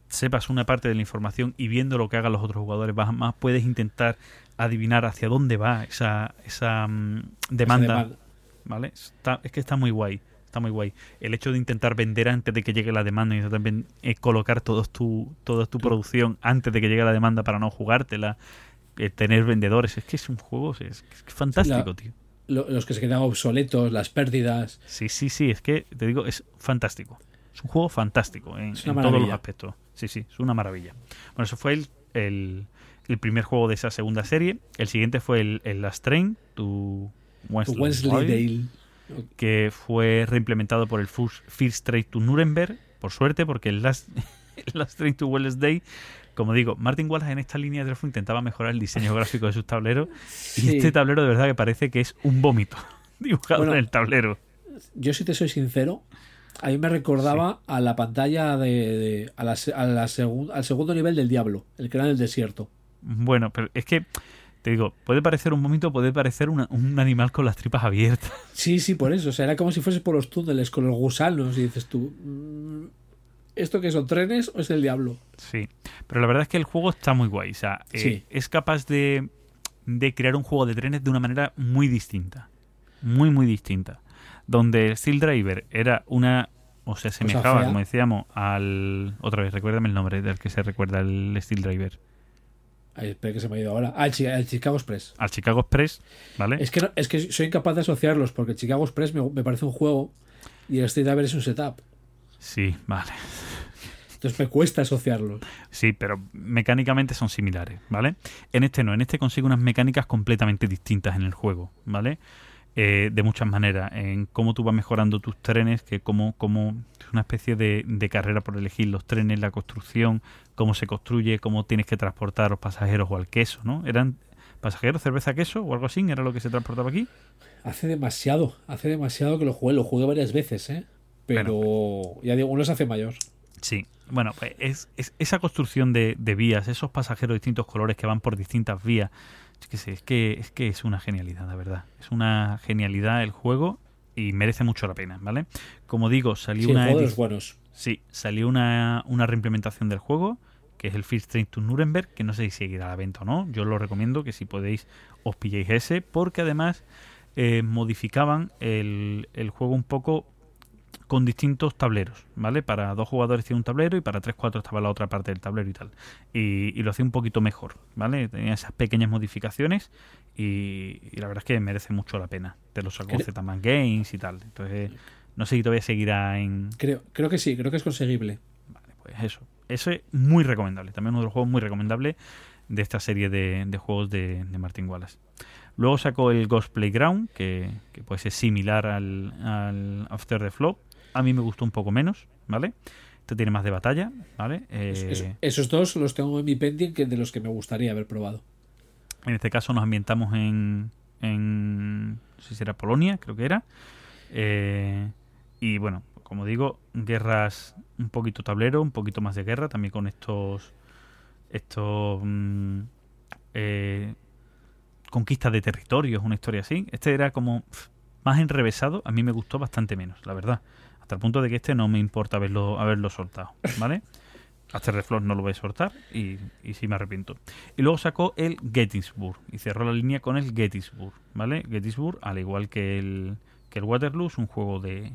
sepas una parte de la información y viendo lo que hagan los otros jugadores, vas- más puedes intentar adivinar hacia dónde va esa, esa mm, demanda. demanda. ¿Vale? Está- es que está muy guay. Está muy guay. El hecho de intentar vender antes de que llegue la demanda y eh, colocar todos tu, toda tu producción antes de que llegue la demanda para no jugártela, eh, tener vendedores, es que es un juego, es, es que es fantástico, La- tío. lo- los que se quedan obsoletos, las pérdidas. Sí, sí, sí, es que te digo, es fantástico. Es un juego fantástico en, todos los aspectos. Sí, sí, es una maravilla. Bueno, eso fue el, el, el primer juego de esa segunda serie. El siguiente fue el, el Last Train, tu Tu Wensleydale, Wensleydale. que fue reimplementado por el First, Trade to Nuremberg, por suerte, porque el Last, el Last Train to Wednesday, como digo, Martin Wallace en esta línea de trabajo intentaba mejorar el diseño gráfico de sus tableros y este tablero de verdad que parece que es un vómito dibujado Bueno, en el tablero. Yo, si te soy sincero, a mí me recordaba a la pantalla de. de- a la se- a la segun- al segundo nivel del Diablo, el que era en el desierto. Bueno, pero es que, te digo, puede parecer un vómito, puede parecer una- un animal con las tripas abiertas. Sí, sí, por eso. O sea, era como si fuese por los túneles con los gusanos y dices tú. mm, ¿Esto que son trenes o es el Diablo? Sí, pero la verdad es que el juego está muy guay. O sea, eh, Sí. es capaz de, de crear un juego de trenes de una manera muy distinta. Muy, muy distinta. Donde Steel Driver era una. O se asemejaba, fea. como decíamos, al. Otra vez, recuérdame el nombre del que se recuerda el Steel Driver. Ay, espera que se me ha ido ahora. Ah, Chi- el Chicago Express. Al Chicago Express, ¿vale? Es que, no- es que soy incapaz de asociarlos porque el Chicago Express me, me parece un juego y el Street Diver es un setup. Sí, vale. Entonces me cuesta asociarlos. Sí, pero mecánicamente son similares, ¿vale? En este no, en este consigue unas mecánicas completamente distintas en el juego, ¿vale? Eh, de muchas maneras, en cómo tú vas mejorando tus trenes, que como, como es una especie de, de carrera por elegir los trenes, la construcción, cómo se construye, cómo tienes que transportar a los pasajeros o al queso, ¿no? ¿Eran pasajeros, cerveza, queso o algo así? ¿Era lo que se transportaba aquí? Hace demasiado, hace demasiado que lo jugué, lo jugué varias veces, ¿eh? Pero ya digo, uno se hace mayor. Sí, bueno, pues es, es esa construcción de, de vías, esos pasajeros de distintos colores que van por distintas vías. Es que, es que es que es una genialidad, la verdad. Es una genialidad el juego y merece mucho la pena, ¿vale? Como digo, salió Sí, el una juego de edi- los buenos. Sí, salió una, una reimplementación del juego, que es el First Train to Nuremberg, que no sé si seguirá a la venta o no. Yo lo recomiendo que si podéis os pilléis ese, porque además eh, modificaban el, el juego un poco con distintos tableros, ¿vale? Para dos jugadores tiene un tablero y para tres, cuatro estaba la otra parte del tablero y tal. Y, y lo hacía un poquito mejor, ¿vale? Tenía esas pequeñas modificaciones y, y la verdad es que merece mucho la pena. Te lo sacó Cre- Z-Man Games y tal. Entonces, no sé si todavía seguirá en... Creo, creo que sí, creo que es conseguible. Vale, pues eso. Eso es muy recomendable. También uno de los juegos muy recomendable de esta serie de, de juegos de, de Martin Wallace. Luego sacó el Ghost Playground, que, que pues es similar al, al After the Flow. A mí me gustó un poco menos, ¿vale? Este tiene más de batalla, ¿vale? Eh, es- esos dos los tengo en mi pending que de los que me gustaría haber probado. En este caso nos ambientamos en, en no sé si era Polonia, creo que era. Eh, y bueno, como digo, guerras un poquito tablero, un poquito más de guerra, también con estos estos mm, eh, conquistas de territorios, una historia así. Este era como más enrevesado, a mí me gustó bastante menos, la verdad. Hasta el punto de que este no me importa haberlo, haberlo soltado, ¿vale? Hasta el Reflow no lo voy a soltar y, y sí me arrepiento. Y luego sacó el Gettysburg y cerró la línea con el Gettysburg, ¿vale? Gettysburg, al igual que el, que el Waterloo, es un juego de,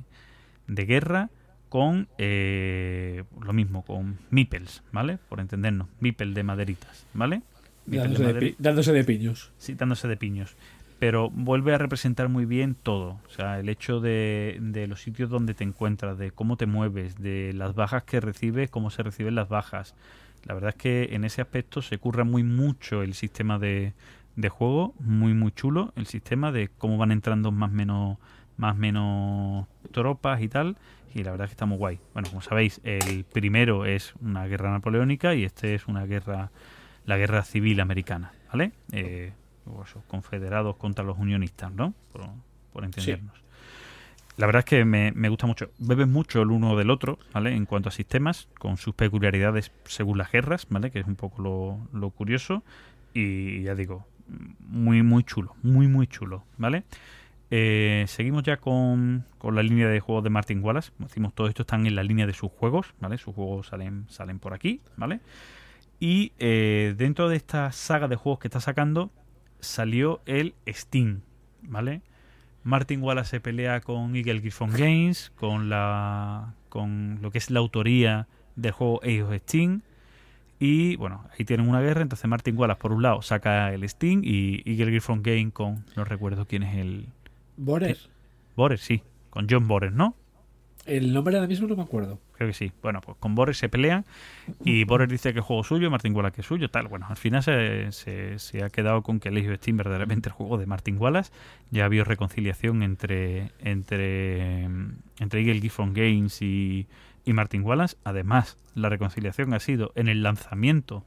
de guerra con eh, lo mismo, con meeples, ¿vale? Por entendernos, meeple de maderitas, ¿vale? Dándose de, dándose de piños. sí, dándose de piños. Pero vuelve a representar muy bien todo. O sea, el hecho de, de los sitios donde te encuentras, de cómo te mueves, de las bajas que recibes, cómo se reciben las bajas. La verdad es que en ese aspecto se curra muy mucho el sistema de, de juego, muy muy chulo. El sistema de cómo van entrando más menos más menos tropas y tal. Y la verdad es que está muy guay. Bueno, como sabéis, el primero es una guerra napoleónica y este es una guerra la guerra civil americana, ¿vale? Eh, esos confederados contra los unionistas, ¿no? Por, por entendernos. La verdad es que me, me gusta mucho. Beben mucho el uno del otro, ¿vale? En cuanto a sistemas, con sus peculiaridades según las guerras, ¿vale? Que es un poco lo, lo curioso. Y ya digo, muy, muy chulo, muy, muy chulo, ¿vale? Eh, seguimos ya con, con la línea de juegos de Martin Wallace. Como decimos, todo esto están en la línea de sus juegos, ¿vale? Sus juegos salen, salen por aquí, ¿vale? Y eh, dentro de esta saga de juegos que está sacando, salió el Steam, ¿vale? Martin Wallace se pelea con Eagle Griffon Games, con la con lo que es la autoría del juego Age of Steam. Y bueno, ahí tienen una guerra. Entonces Martin Wallace por un lado saca el Steam y Eagle Griffon Game con, no recuerdo quién es el... Borer. Borer, sí, con John Borer, ¿no? El nombre ahora mismo no me acuerdo. Creo que sí. Bueno, pues con Borer se pelean y Borer dice que es juego suyo, Martin Wallace que es suyo, tal. Bueno, al final se, se, se ha quedado con que el of Steam verdaderamente el juego de Martin Wallace. Ya ha habido reconciliación entre entre entre Eagle Gifford Games y, y Martin Wallace. Además, la reconciliación ha sido en el lanzamiento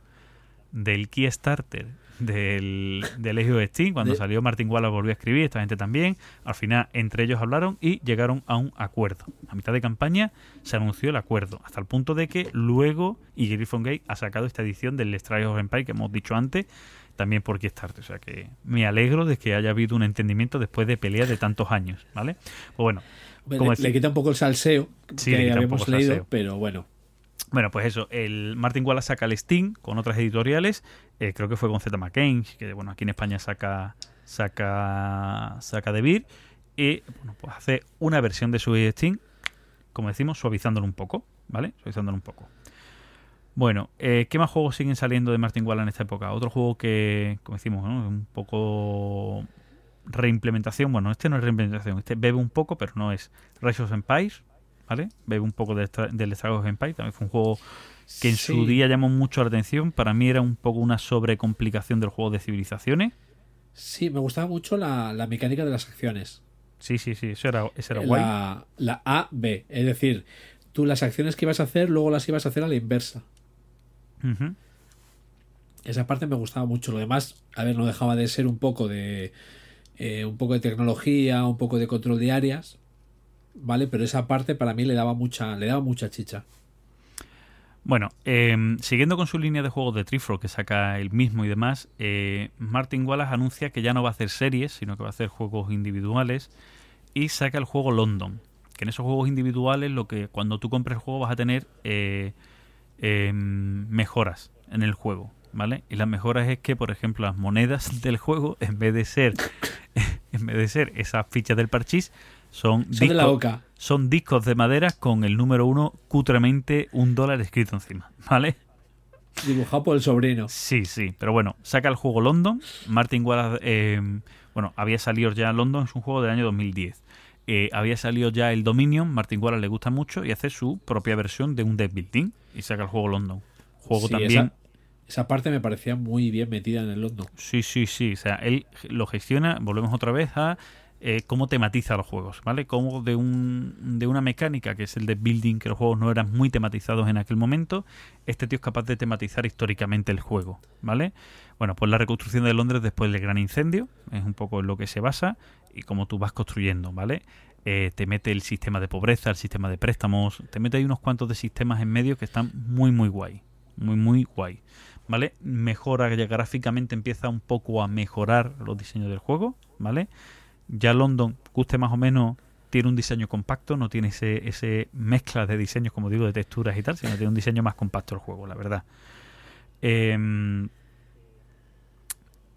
del Kickstarter del, del Age of Steam. Cuando De- salió Martin Wallace volvió a escribir, esta gente también. Al final, entre ellos hablaron y llegaron a un acuerdo. A mitad de campaña se anunció el acuerdo, hasta el punto de que luego Eagle Griffon Gate ha sacado esta edición del Strike of Empire que hemos dicho antes, también por Kickstarter. O sea que me alegro de que haya habido un entendimiento después de peleas de tantos años, ¿vale? Pues bueno, le, quita un poco el salseo Sí, que habíamos leído, salseo. pero bueno. Bueno, pues eso, el Martin Wallace saca el Steam con otras editoriales, eh, creo que fue con Z McCain, que bueno, aquí en España saca saca saca de Beer y bueno, pues hace una versión de su Steam, como decimos, suavizándolo un poco, ¿vale? Suavizándolo un poco. Bueno, eh, ¿qué más juegos siguen saliendo de Martin Wallace en esta época? Otro juego que, como decimos, ¿no? un poco reimplementación, bueno, este no es reimplementación, este bebe un poco, pero no es Rise of Empires, ¿vale? Bebe un poco del, Stra- del of Empire, también fue un juego que en su día llamó mucho la atención, para mí era un poco una sobrecomplicación del juego de civilizaciones. Sí, me gustaba mucho la, la mecánica de las acciones. Sí, sí, sí, eso era, eso era guay. La, A, B. Es decir, tú las acciones que ibas a hacer, luego las ibas a hacer a la inversa. Esa parte me gustaba mucho. Lo demás, a ver, no dejaba de ser un poco de. eh, un poco de tecnología, un poco de control de áreas. ¿Vale? Pero esa parte para mí le daba mucha, le daba mucha chicha. Bueno, eh, siguiendo con su línea de juegos de Trifro que saca el mismo y demás, eh, Martin Wallace anuncia que ya no va a hacer series, sino que va a hacer juegos individuales y saca el juego London. Que en esos juegos individuales, lo que cuando tú compres el juego vas a tener eh, eh, mejoras en el juego, ¿vale? Y las mejoras es que, por ejemplo, las monedas del juego, en vez de ser, en vez de ser esas fichas del parchís, son, Son de la discos- boca. son discos de madera con el número uno cutremente un dólar escrito encima, ¿vale? Dibujado por el sobrino. Sí, sí, pero bueno, saca el juego London. Martin Wallace, eh, bueno, había salido ya London, es un juego del año 2010. Eh, había salido ya el Dominion, Martin Wallace le gusta mucho y hace su propia versión de un deck building y saca el juego London. Juego Sí, también. Esa, esa parte me parecía muy bien metida en el London. Sí, sí, sí. O sea, él lo gestiona. Volvemos otra vez a eh, cómo tematiza los juegos, ¿vale? Cómo de, un, de una mecánica que es el de building, que los juegos no eran muy tematizados en aquel momento, este tío es capaz de tematizar históricamente el juego, ¿vale? Bueno, pues la reconstrucción de Londres después del gran incendio es un poco en lo que se basa y cómo tú vas construyendo, ¿vale? Eh, te mete el sistema de pobreza, el sistema de préstamos, te mete ahí unos cuantos de sistemas en medio que están muy, muy guay. Muy, muy guay. ¿Vale? Mejora gráficamente, empieza un poco a mejorar los diseños del juego, ¿vale? Ya London, guste más o menos, tiene un diseño compacto, no tiene ese, ese mezcla de diseños, como digo, de texturas y tal, sino tiene un diseño más compacto el juego, la verdad. Em,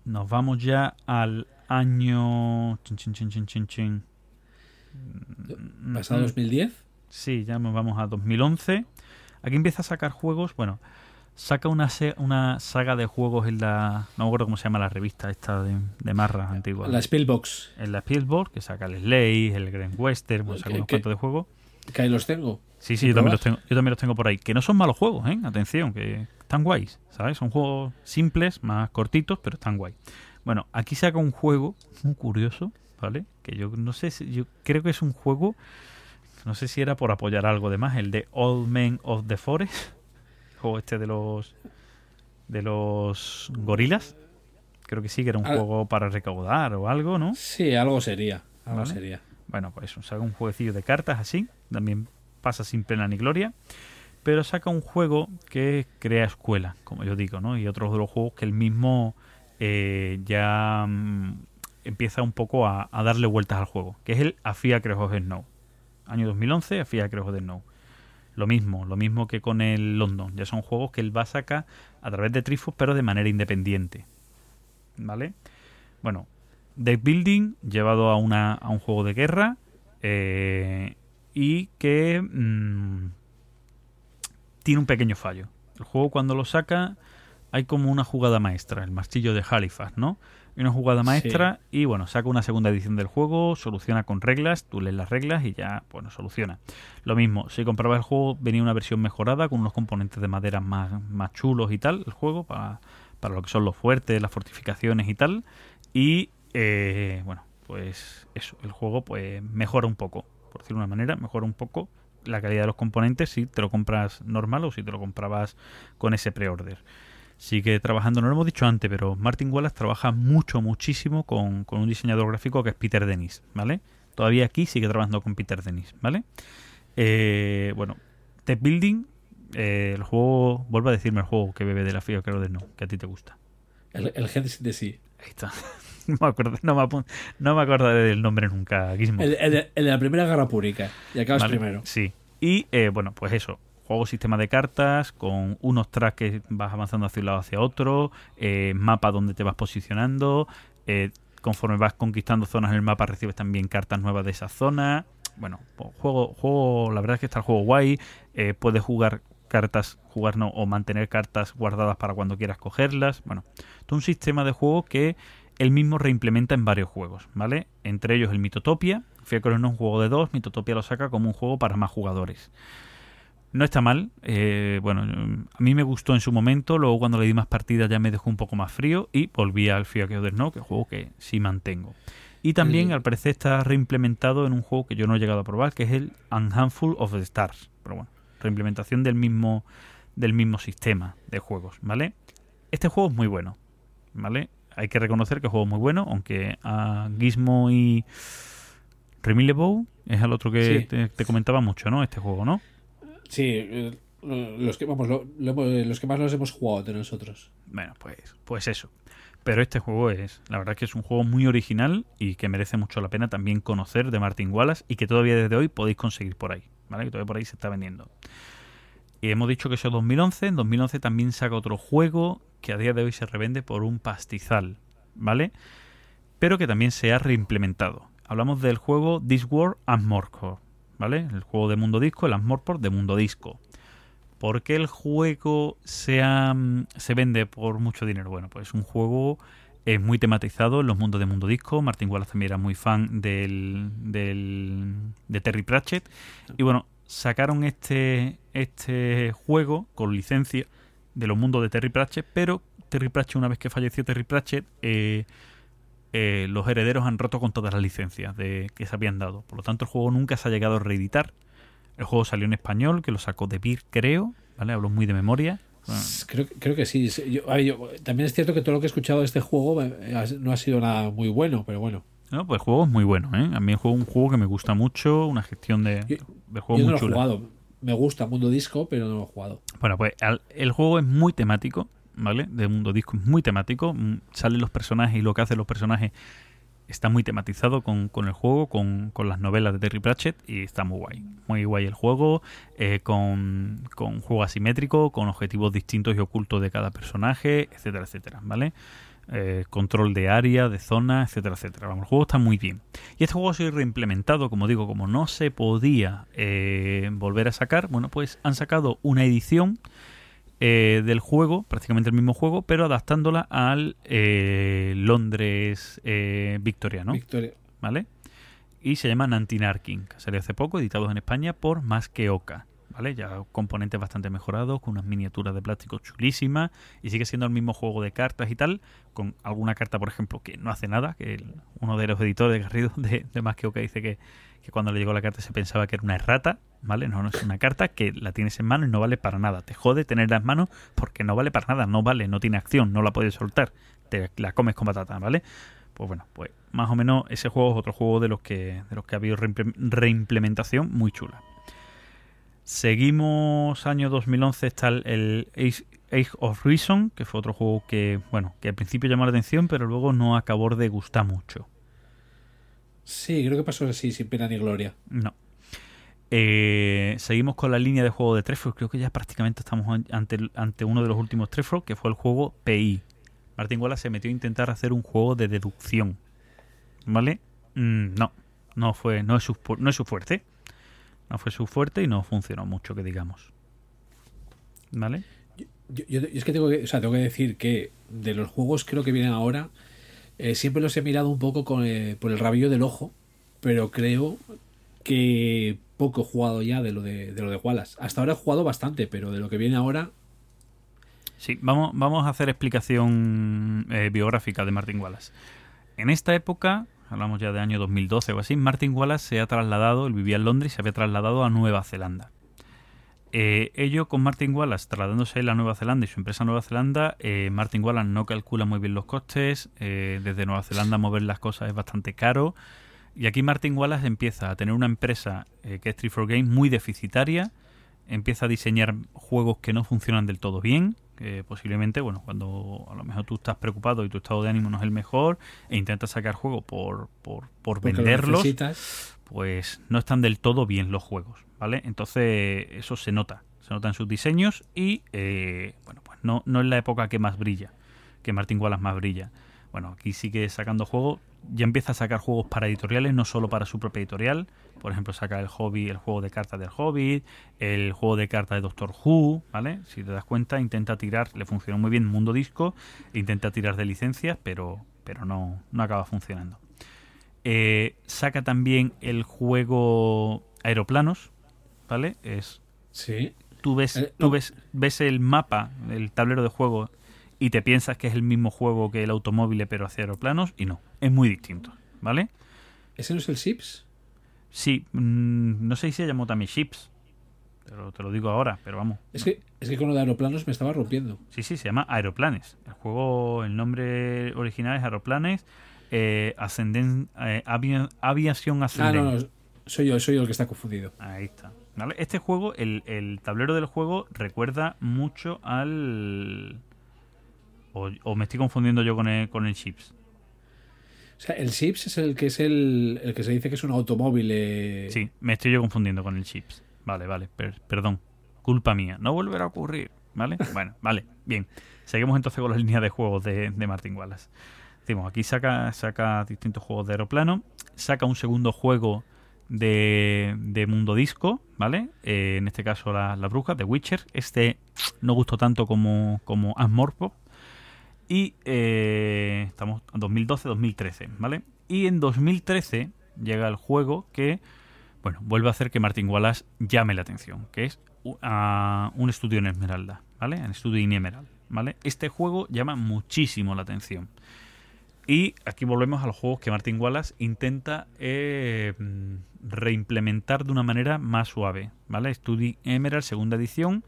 nos vamos ya al año... Chin, chin, chin. ¿Pasado Mm, 2010? Sí, ya nos vamos a 2011. Aquí empieza a sacar juegos. Bueno, saca una, una saga de juegos en la. No me acuerdo cómo se llama la revista esta de, de Marras antigua. La Spielbox. En la Spielberg, que saca el Slay, el Grand Western, bueno, saca ¿Qué- unos cuantos de juegos. Que ahí los tengo. Sí, sí, ¿Sin yo también, los tengo, yo también los tengo por ahí. Que no son malos juegos, ¿eh? Atención, que están guays, ¿sabes? Son juegos simples, más cortitos, pero están guay. Bueno, aquí saca un juego muy curioso, ¿vale? Que yo no sé si. Yo creo que es un juego. No sé si era por apoyar algo de más, el de Old Men of the Forest. El juego este de los. de los gorilas. Creo que sí, que era un Ah. juego para recaudar o algo, ¿no? Sí, algo sería. Algo Vale. sería. Bueno, pues eso, saca un jueguecillo de cartas así, también pasa sin pena ni gloria, pero saca un juego que crea escuela, como yo digo, ¿no? Y otros de los juegos que él mismo eh, ya mm, empieza un poco a, a darle vueltas al juego, que es el Afia Creos de Snow. Año 2011, Afia Creos de Snow. Lo mismo, lo mismo que con el London. Ya son juegos que él va a sacar a través de Trifos, pero de manera independiente. ¿Vale? Bueno, deck building llevado a, una, a un juego de guerra eh, y que mm, tiene un pequeño fallo. El juego cuando lo saca hay como una jugada maestra, el martillo de Halifax, ¿no? Una jugada maestra y bueno, saca una segunda edición del juego, soluciona con reglas, tú lees las reglas y ya, bueno, soluciona. Lo mismo, si comprabas el juego venía una versión mejorada con unos componentes de madera más, más chulos y tal, el juego, para, para lo que son los fuertes, las fortificaciones y tal. Y eh, bueno, pues eso, el juego pues mejora un poco, por decirlo de una manera, mejora un poco la calidad de los componentes si te lo compras normal o si te lo comprabas con ese pre-order. Sigue trabajando, no lo hemos dicho antes, pero Martin Wallace trabaja mucho, muchísimo con, con un diseñador gráfico que es Peter Dennis, ¿vale? Todavía aquí sigue trabajando con Peter Dennis, ¿vale? Eh, bueno, Tech Building, eh, el juego, vuelvo a decirme el juego que bebe de la FIA, creo de no, que a ti te gusta. El, el de sí. Ahí está. No me acuerdo, no me, no me acordaré del nombre nunca, Gizmo. El, el de- el de la primera guerra pública. Y acabas Vale, primero. Sí. Y eh, bueno, pues eso. Juego sistema de cartas con unos tracks que vas avanzando hacia un lado hacia otro, eh, mapa donde te vas posicionando, eh, conforme vas conquistando zonas en el mapa recibes también cartas nuevas de esa zona. Bueno, juego, juego, la verdad es que está el juego guay, eh, puedes jugar cartas, jugar no, o mantener cartas guardadas para cuando quieras cogerlas. Bueno, todo un sistema de juego que él mismo reimplementa en varios juegos, ¿vale? Entre ellos el Mitotopia. Fíjate no es un juego de dos, Mitotopia lo saca como un juego para más jugadores. No está mal, eh, bueno, a mí me gustó en su momento, luego cuando le di más partidas ya me dejó un poco más frío y volví al Fear of the Snow, que es un juego que sí mantengo. Y también El- al parecer está reimplementado en un juego que yo no he llegado a probar, que es el A Handful of the Stars. Pero bueno, reimplementación del mismo, del mismo sistema de juegos, ¿vale? Este juego es muy bueno, ¿vale? Hay que reconocer que el juego es muy bueno, aunque a Gizmo y Remillebow es el otro que Sí. te, te comentaba mucho, ¿no? Este juego, ¿no? Sí, eh, los que, vamos, hemos- los que más los hemos jugado de nosotros. Bueno, pues, pues eso. Pero este juego es, la verdad que es un juego muy original y que merece mucho la pena también conocer de Martin Wallace y que todavía desde hoy podéis conseguir por ahí, ¿vale? Que todavía por ahí se está vendiendo. Y hemos dicho que eso es 2011, en 2011 también saca otro juego que a día de hoy se revende por un pastizal, ¿vale? Pero que también se ha reimplementado. Hablamos del juego Discworld and Morcore, ¿vale? El juego de mundo disco, el Morport de mundo disco. ¿Por qué el juego se, ha- se vende por mucho dinero? Bueno, pues es un juego eh, muy tematizado en los mundos de mundo disco. Martin Wallace también era muy fan del, del- de Terry Pratchett. Y bueno, sacaron este, este juego con licencia de los mundos de Terry Pratchett, pero Terry Pratchett, una vez que falleció Terry Pratchett, eh, eh, los herederos han roto con todas las licencias de, que se habían dado. Por lo tanto, el juego nunca se ha llegado a reeditar. El juego salió en español, que lo sacó de Beer, creo. ¿Vale? Hablo muy de memoria. Bueno, Creo, creo que sí. Sí, yo- a ver, yo- también es cierto que todo lo que he escuchado de este juego eh, no ha sido nada muy bueno, pero bueno. no, pues el juego es muy bueno, ¿eh? A mí es un juego que me gusta mucho, una gestión de, Yo- de juego yo no muy lo he jugado. Me gusta Mundo Disco, pero no lo he jugado. Bueno, pues el juego es muy temático, ¿vale? De mundo disco es muy temático. mm, Salen los personajes y lo que hacen los personajes está muy tematizado con, con el juego, con, con las novelas de Terry Pratchett y está muy guay. Muy guay el juego, eh, con, con juego asimétrico, con objetivos distintos y ocultos de cada personaje, etcétera, etcétera, ¿vale? Eh, control de área, de zona, etcétera, etcétera. Vamos, el juego está muy bien. Y este juego ha sido reimplementado, como digo, como no se podía eh, volver a sacar, bueno, pues han sacado una edición eh, del juego, prácticamente el mismo juego, pero adaptándola al eh, Londres eh, victoriano, Victoria. ¿vale? Y se llama Nantinarking, que salió hace poco, editados en España por Más que Oca, ¿vale? Ya componentes bastante mejorados, con unas miniaturas de plástico chulísimas, y sigue siendo el mismo juego de cartas y tal, con alguna carta, por ejemplo, que no hace nada, que uno de los editores de Garrido de, de Más que Oca dice que, que cuando le llegó la carta se pensaba que era una errata, ¿vale? No, no es una carta que la tienes en mano y no vale para nada. Te jode tenerla en mano porque no vale para nada, no vale, no tiene acción, no la puedes soltar, te la comes con patata, ¿vale? Pues bueno, pues más o menos ese juego es otro juego de los que, de los que ha habido reimple- reimplementación muy chula. Seguimos año 2011 está el, Age, of Reason, que fue otro juego que, bueno, que al principio llamó la atención, pero luego no acabó de gustar mucho. Sí, creo que pasó así, sin pena ni gloria. No. Eh, seguimos con la línea de juego de Treford. Creo que ya prácticamente estamos an- ante, uno de los últimos Treford, que fue el juego PI. Martin Wallace se metió a intentar hacer un juego de deducción. ¿Vale? Mm, no, no fue, no es, su, no es su fuerte. No fue su fuerte y no funcionó mucho, que digamos. ¿Vale? Yo, yo- yo es que tengo que, o sea, tengo que decir que de los juegos creo que vienen ahora, eh, siempre los he mirado un poco con, eh, por el rabillo del ojo, pero creo que poco he jugado ya de lo de, de lo de Wallace. Hasta ahora he jugado bastante, pero de lo que viene ahora, Sí, vamos, vamos a hacer explicación eh, biográfica de Martin Wallace. En esta época, hablamos ya de año 2012 o así, Martin Wallace se ha trasladado, él vivía en Londres se había trasladado a Nueva Zelanda. Eh, ello con Martin Wallace trasladándose a Nueva Zelanda y su empresa a Nueva Zelanda, eh, Martin Wallace no calcula muy bien los costes, eh, desde Nueva Zelanda mover las cosas es bastante caro. Y aquí Martin Wallace empieza a tener una empresa que es 3 Games muy deficitaria, empieza a diseñar juegos que no funcionan del todo bien, posiblemente, bueno, cuando a lo mejor tú estás preocupado y tu estado de ánimo no es el mejor e intentas sacar juego por, por, por venderlos, pues no están del todo bien los juegos, ¿vale? Entonces eso se nota, se nota en sus diseños y, eh, bueno, pues no, no es la época que más brilla, que Martin Wallace más brilla. Bueno, aquí sigue sacando juegos, ya empieza a sacar juegos para editoriales, no solo para su propia editorial. Por ejemplo, saca el hobby, el juego de cartas del Hobbit, el juego de cartas de Doctor Who, ¿vale? Si te das cuenta, intenta tirar, le funcionó muy bien Mundo Disco, intenta tirar de licencias, pero, pero no, no acaba funcionando. Eh, saca también el juego Aeroplanos, ¿vale? Es Sí. tú ves, Eh, tú ves, ves el mapa, el tablero de juego y te piensas que es el mismo juego que el automóvil pero hacia aeroplanos y no, es muy distinto, ¿vale? ¿Ese no es el Sips? Sí, mm, no sé si se llamó también Ships, pero te lo digo ahora, pero vamos. Es que, es que con lo de aeroplanos me estaba rompiendo. Sí, sí, se llama Aeroplanes. El juego, el nombre original es Aeroplanes, eh, Ascenden, eh, Avia- Aviación Ah, Ascendente. no, no, soy yo, soy yo el que está confundido. Ahí está. ¿Vale? Este juego, el, el tablero del juego recuerda mucho al... O, o me estoy confundiendo yo con el, con el Chips. O sea, el Sips es el que es el, el que se dice que es un automóvil. eh, Sí, me estoy yo confundiendo con el Chips. Vale, vale, per- perdón. Culpa mía. No volverá a ocurrir. ¿Vale? Bueno, vale, bien. Seguimos entonces con la línea de juegos de, de Martin Wallace. Decimos, aquí saca, saca distintos juegos de aeroplano. Saca un segundo juego de, de mundo disco, ¿vale? Eh, en este caso la, la bruja, de Witcher. Este no gustó tanto como, como. Y eh, estamos en 2012-2013, ¿vale? Y en 2013 llega el juego que, bueno, vuelve a hacer que Martin Wallace llame la atención, que es a un estudio en Esmeralda, ¿vale? Un estudio en Emerald, ¿vale? Este juego llama muchísimo la atención. Y aquí volvemos a los juegos que Martin Wallace intenta eh, reimplementar de una manera más suave, ¿vale? Studio Emerald, segunda edición,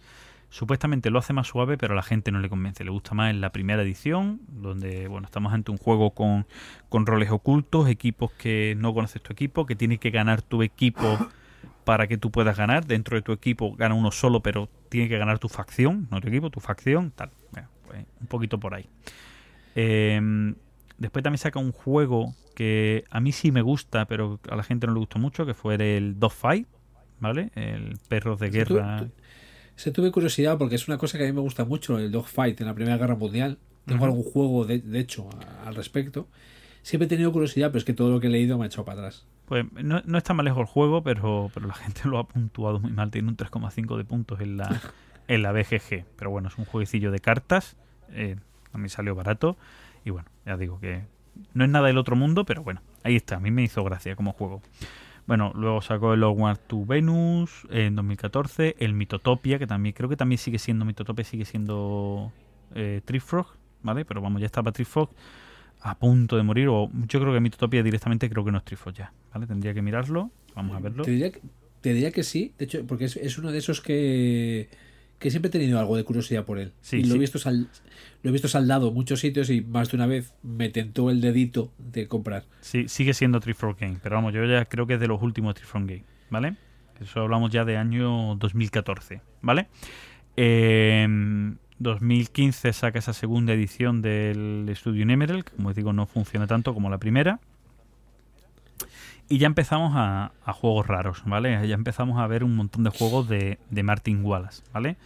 supuestamente lo hace más suave, pero a la gente no le convence. Le gusta más en la primera edición, donde bueno, estamos ante un juego con, con roles ocultos, equipos que no conoces tu equipo, que tiene que ganar tu equipo para que tú puedas ganar. Dentro de tu equipo gana uno solo, pero tiene que ganar tu facción, no tu equipo, tu facción, tal. Bueno, pues un poquito por ahí. Eh, después también saca un juego que a mí sí me gusta, pero a la gente no le gustó mucho, que fue el Dogfight, ¿vale? El perros de tú- guerra. tú- Se tuve curiosidad porque es una cosa que a mí me gusta mucho, el dogfight en la Primera Guerra Mundial. Tengo Ujú. algún juego, de, de hecho, a- al respecto. Siempre he tenido curiosidad, pero es que todo lo que he leído me ha echado para atrás. Pues no, no está mal lejos el juego, pero, pero la gente lo ha puntuado muy mal. Tiene un 3,5 de puntos en la, en la BGG. Pero bueno, es un jueguecillo de cartas. eh, a mí salió barato. Y bueno, ya digo que no es nada del otro mundo, pero bueno, ahí está. A mí me hizo gracia como juego. Bueno, luego sacó el Onward to Venus en 2014, el Mitotopia, que también creo que también sigue siendo Mitotopia, sigue siendo eh, Trifrog, ¿vale? Pero vamos, ya estaba Trifrog a punto de morir, o yo creo que Mitotopia directamente creo que no es Trifrog ya, ¿vale? Tendría que mirarlo, vamos a verlo. Te diría, que, te diría que sí, de hecho, porque es, es uno de esos que, que siempre he tenido algo de curiosidad por él. Sí, y lo, sí. He visto sal- lo he visto saldado en muchos sitios y más de una vez me tentó el dedito de comprar. Sí, sigue siendo Trifrog Game, pero vamos, yo ya creo que es de los últimos Trifrog Game, ¿vale? Eso hablamos ya de año 2014, ¿vale? Eh, 2015 saca esa segunda edición del Studio Emerald, que como os digo no funciona tanto como la primera. Y ya empezamos a, a juegos raros, ¿vale? Ya empezamos a ver un montón de juegos de, de Martin Wallace, ¿vale?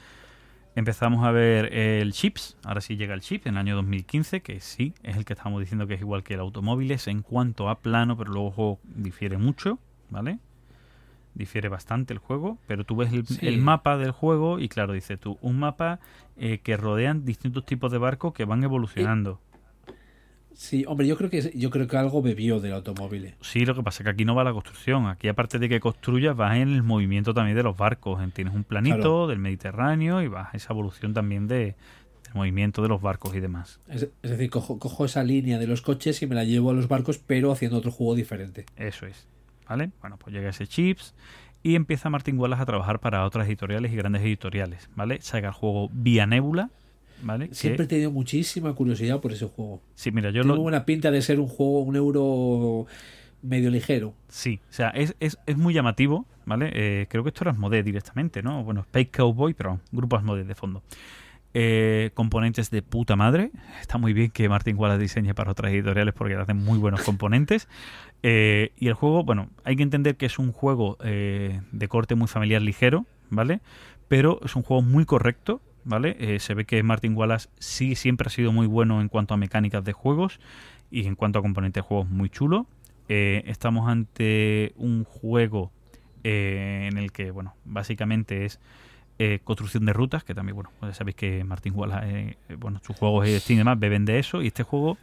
Empezamos a ver el Chips, ahora sí llega el Chip en el año 2015, que sí, es el que estamos diciendo que es igual que el Automóviles en cuanto a plano, pero luego el juego difiere mucho, ¿vale? Difiere bastante el juego, pero tú ves el, Sí. el mapa del juego y claro, dices tú, un mapa eh, que rodean distintos tipos de barcos que van evolucionando. Sí, hombre, yo creo que yo creo que algo bebió del automóvil. Sí, lo que pasa es que aquí no va la construcción. Aquí, aparte de que construyas, vas en el movimiento también de los barcos. En- Tienes un planito Claro. del Mediterráneo y vas a esa evolución también de, del movimiento de los barcos y demás. Es, es decir, cojo, cojo esa línea de los coches y me la llevo a los barcos, pero haciendo otro juego diferente. Eso es. ¿Vale? Bueno, pues llega ese chips y empieza Martin Wallace a trabajar para otras editoriales y grandes editoriales. ¿Vale? Saca el juego Vía Nebula. ¿Vale? Que- Siempre he tenido muchísima curiosidad por ese juego. sí, mira, yo Tiene lo, buena pinta de ser un juego, un euro medio ligero. Sí, o sea, es, es, es muy llamativo, ¿vale? Eh, creo que esto era Asmodee directamente, ¿no? Bueno, Space Cowboy, pero grupo Asmodee de fondo. Eh, componentes de puta madre. Está muy bien que Martin Wallace diseñe para otras editoriales porque hacen muy buenos componentes. Eh, y el juego, bueno, hay que entender que es un juego eh, de corte muy familiar ligero, ¿vale? Pero es un juego muy correcto, ¿vale? Eh, se ve que Martin Wallace sí siempre ha sido muy bueno en cuanto a mecánicas de juegos y en cuanto a componentes de juegos muy chulo. Eh, estamos ante un juego eh, en el que, bueno, básicamente es eh, construcción de rutas, que también, bueno, pues sabéis que Martin Wallace, eh, bueno, sus juegos de Steam y demás beben de eso, y este juego,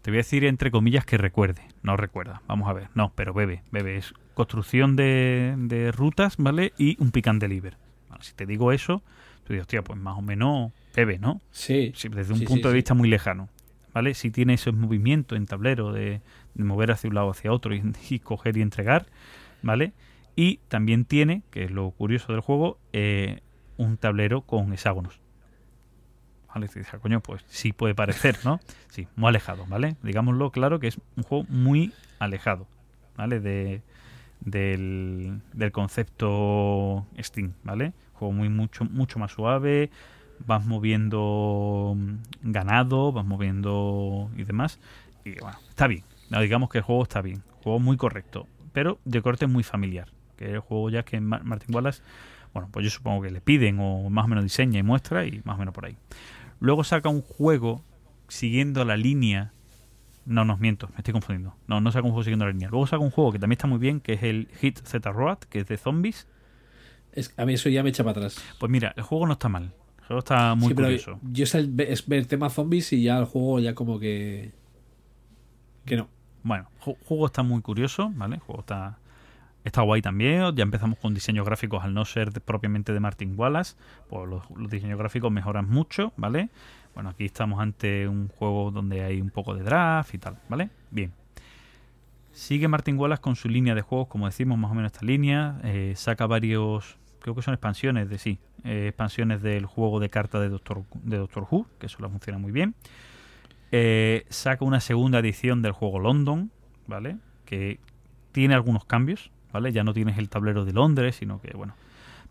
te voy a decir entre comillas que recuerde, no recuerda, vamos a ver, no, pero bebe, bebe, es construcción de, de rutas, ¿vale? Y un pick and deliver. Si te digo eso, tú dices, hostia, pues más o menos bebe, ¿no? Sí. Sí, desde un Sí, punto sí, de vista muy lejano. ¿Vale? Si tiene ese movimiento en tablero de, de mover hacia un lado hacia otro y, y coger y entregar, ¿vale? Y también tiene, que es lo curioso del juego, eh, un tablero con hexágonos. ¿Vale? Y dices, coño, pues sí puede parecer, ¿no? Sí, muy alejado, ¿vale? Digámoslo claro que es un juego muy alejado, ¿vale? De, del, del concepto Steam, ¿vale? Juego muy mucho, mucho más suave, vas moviendo mm, ganado, vas moviendo y demás. Y bueno, está bien. Digamos que el juego está bien. Juego muy correcto. Pero de corte muy familiar. Que el juego ya que Ma- Martin Wallace, bueno, pues yo supongo que le piden o más o menos diseña y muestra y más o menos por ahí. Luego saca un juego siguiendo la línea. No, no, miento, me estoy confundiendo. No, no saca un juego siguiendo la línea. Luego saca un juego que también está muy bien, que es el Hit Z Road, que es de zombies. Es- a mí eso ya me echa para atrás. Pues mira, el juego no está mal. El juego está muy Sí, curioso. yo sé el, es el tema zombies y ya el juego ya como que... Que no. Bueno, el juego está muy curioso, ¿vale? El juego está, está guay también. Ya empezamos con diseños gráficos al no ser de- propiamente de Martin Wallace. Pues los, los diseños gráficos mejoran mucho, ¿vale? Bueno, aquí estamos ante un juego donde hay un poco de draft y tal, ¿vale? Bien. Sigue Martin Wallace con su línea de juegos, como decimos, más o menos esta línea. Eh, saca varios, creo que son expansiones de sí, eh, expansiones del juego de cartas de Doctor, de Doctor Who, que eso le funciona muy bien. Eh, saca una segunda edición del juego London, ¿vale? Que tiene algunos cambios, ¿vale? Ya no tienes el tablero de Londres, sino que, bueno,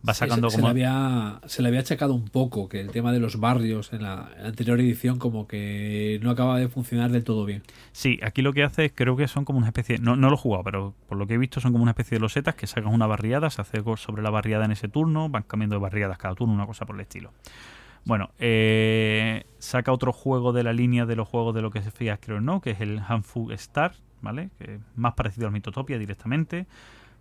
va Sí, sacando se, como... se le había, se le había achacado un poco que el tema de los barrios en la, en la anterior edición como que no acaba de funcionar del todo bien. Sí, aquí lo que hace es, creo que son como una especie, no, no lo he jugado, pero por lo que he visto son como una especie de losetas que sacan una barriada, se hace sobre la barriada en ese turno, van cambiando de barriadas cada turno, una cosa por el estilo. Bueno, eh, saca otro juego de la línea de los juegos de lo que se fía, creo no, que es el Handful Star, ¿vale? Que es más parecido al Mitotopia directamente,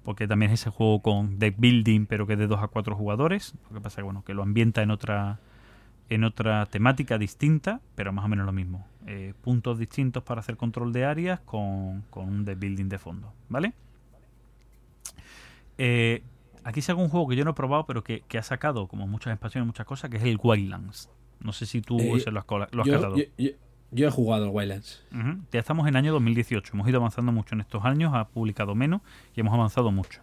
porque también es ese juego con deck building, pero que es de 2 a 4 jugadores. Lo que pasa que, bueno, que lo ambienta en otra en otra temática distinta, pero más o menos lo mismo. Eh, puntos distintos para hacer control de áreas con, con un deck building de fondo, ¿vale? Eh, aquí saca un juego que yo no he probado, pero que, que ha sacado como muchas expansiones, muchas cosas, que es el Wildlands. No sé si tú Eh, lo has, lo has yo, catado. yo- yo- yo he jugado al Wildlands. Ya estamos en año 2018. Hemos ido avanzando mucho en estos años, ha publicado menos y hemos avanzado mucho.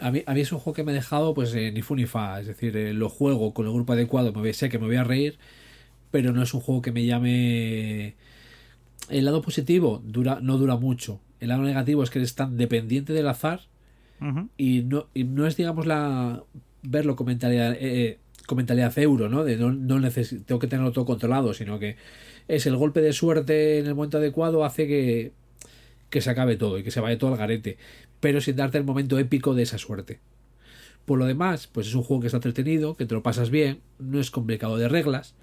A mí, a mí es un juego que me ha dejado pues eh, ni fu ni fa. Es decir, eh, lo juego con el grupo adecuado, me voy- sé que me voy a reír, pero no es un juego que me llame... El lado positivo dura, no dura mucho. El lado negativo es que eres tan dependiente del azar y no, y no es, digamos, la verlo con mentalidad, eh, con mentalidad euro, ¿no? De no, no tengo que tenerlo todo controlado, sino que es el golpe de suerte en el momento adecuado hace que, que se acabe todo y que se vaya todo al garete, pero sin darte el momento épico de esa suerte. Por lo demás, pues es un juego que está entretenido, que te lo pasas bien, no es complicado de reglas.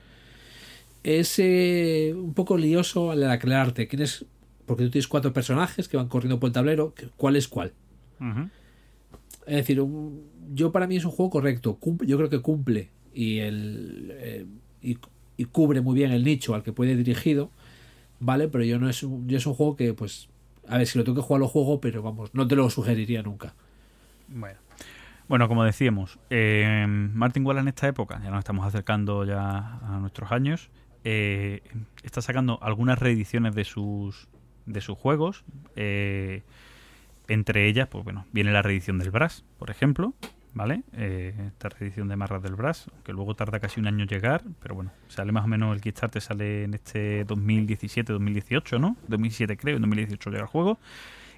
Es eh, un poco lioso al aclararte quién es, porque tú tienes cuatro personajes que van corriendo por el tablero, cuál es cuál. Es decir, un- yo para mí es un juego correcto. cum- yo creo que cumple y, el, eh, y, y cubre muy bien el nicho al que puede ir dirigido. ¿Vale? Pero yo no es un, yo es un juego que, pues, a ver, si lo tengo que jugar, lo juego, pero vamos, no te lo sugeriría nunca. Bueno. Bueno, como decíamos, eh, Martin Wallace en esta época, ya nos estamos acercando ya a nuestros años, eh, está sacando algunas reediciones de sus de sus juegos. eh, entre ellas, pues bueno, viene la reedición del Brass, por ejemplo, ¿vale? Eh, esta reedición de Marras del Brass, que luego tarda casi un año en llegar, pero bueno, sale más o menos el Kickstarter sale en este 2017-2018, ¿no? 2017 creo, en 2018 llega el juego.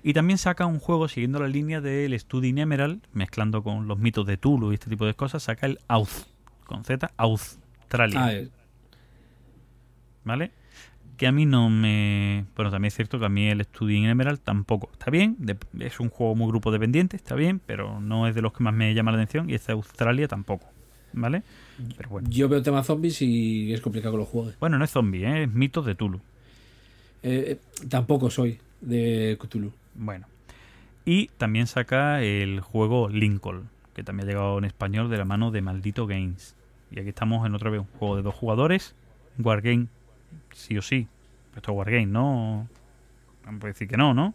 Y también saca un juego siguiendo la línea del Studying Emerald, mezclando con los mitos de Tulu y este tipo de cosas, saca el Auth, con Z, Australia. Ah, ¿vale? Que a mí no me... Bueno, también es cierto que a mí el Studying Emerald tampoco está bien. de- es un juego muy grupo dependiente, está bien, pero no es de los que más me llama la atención. Y este Australia tampoco, ¿vale? Pero bueno. yo veo tema zombies y es complicado que lo juegue. Bueno, no es zombie, ¿eh? es mitos de Tulu. Eh, eh, tampoco soy de Cthulhu. Bueno. Y también saca el juego Lincoln, que también ha llegado en español de la mano de Maldito Games. Y aquí estamos en otra vez un juego de dos jugadores, Wargame, sí o sí. Esto es Wargame, ¿no? No puede decir que no, ¿no?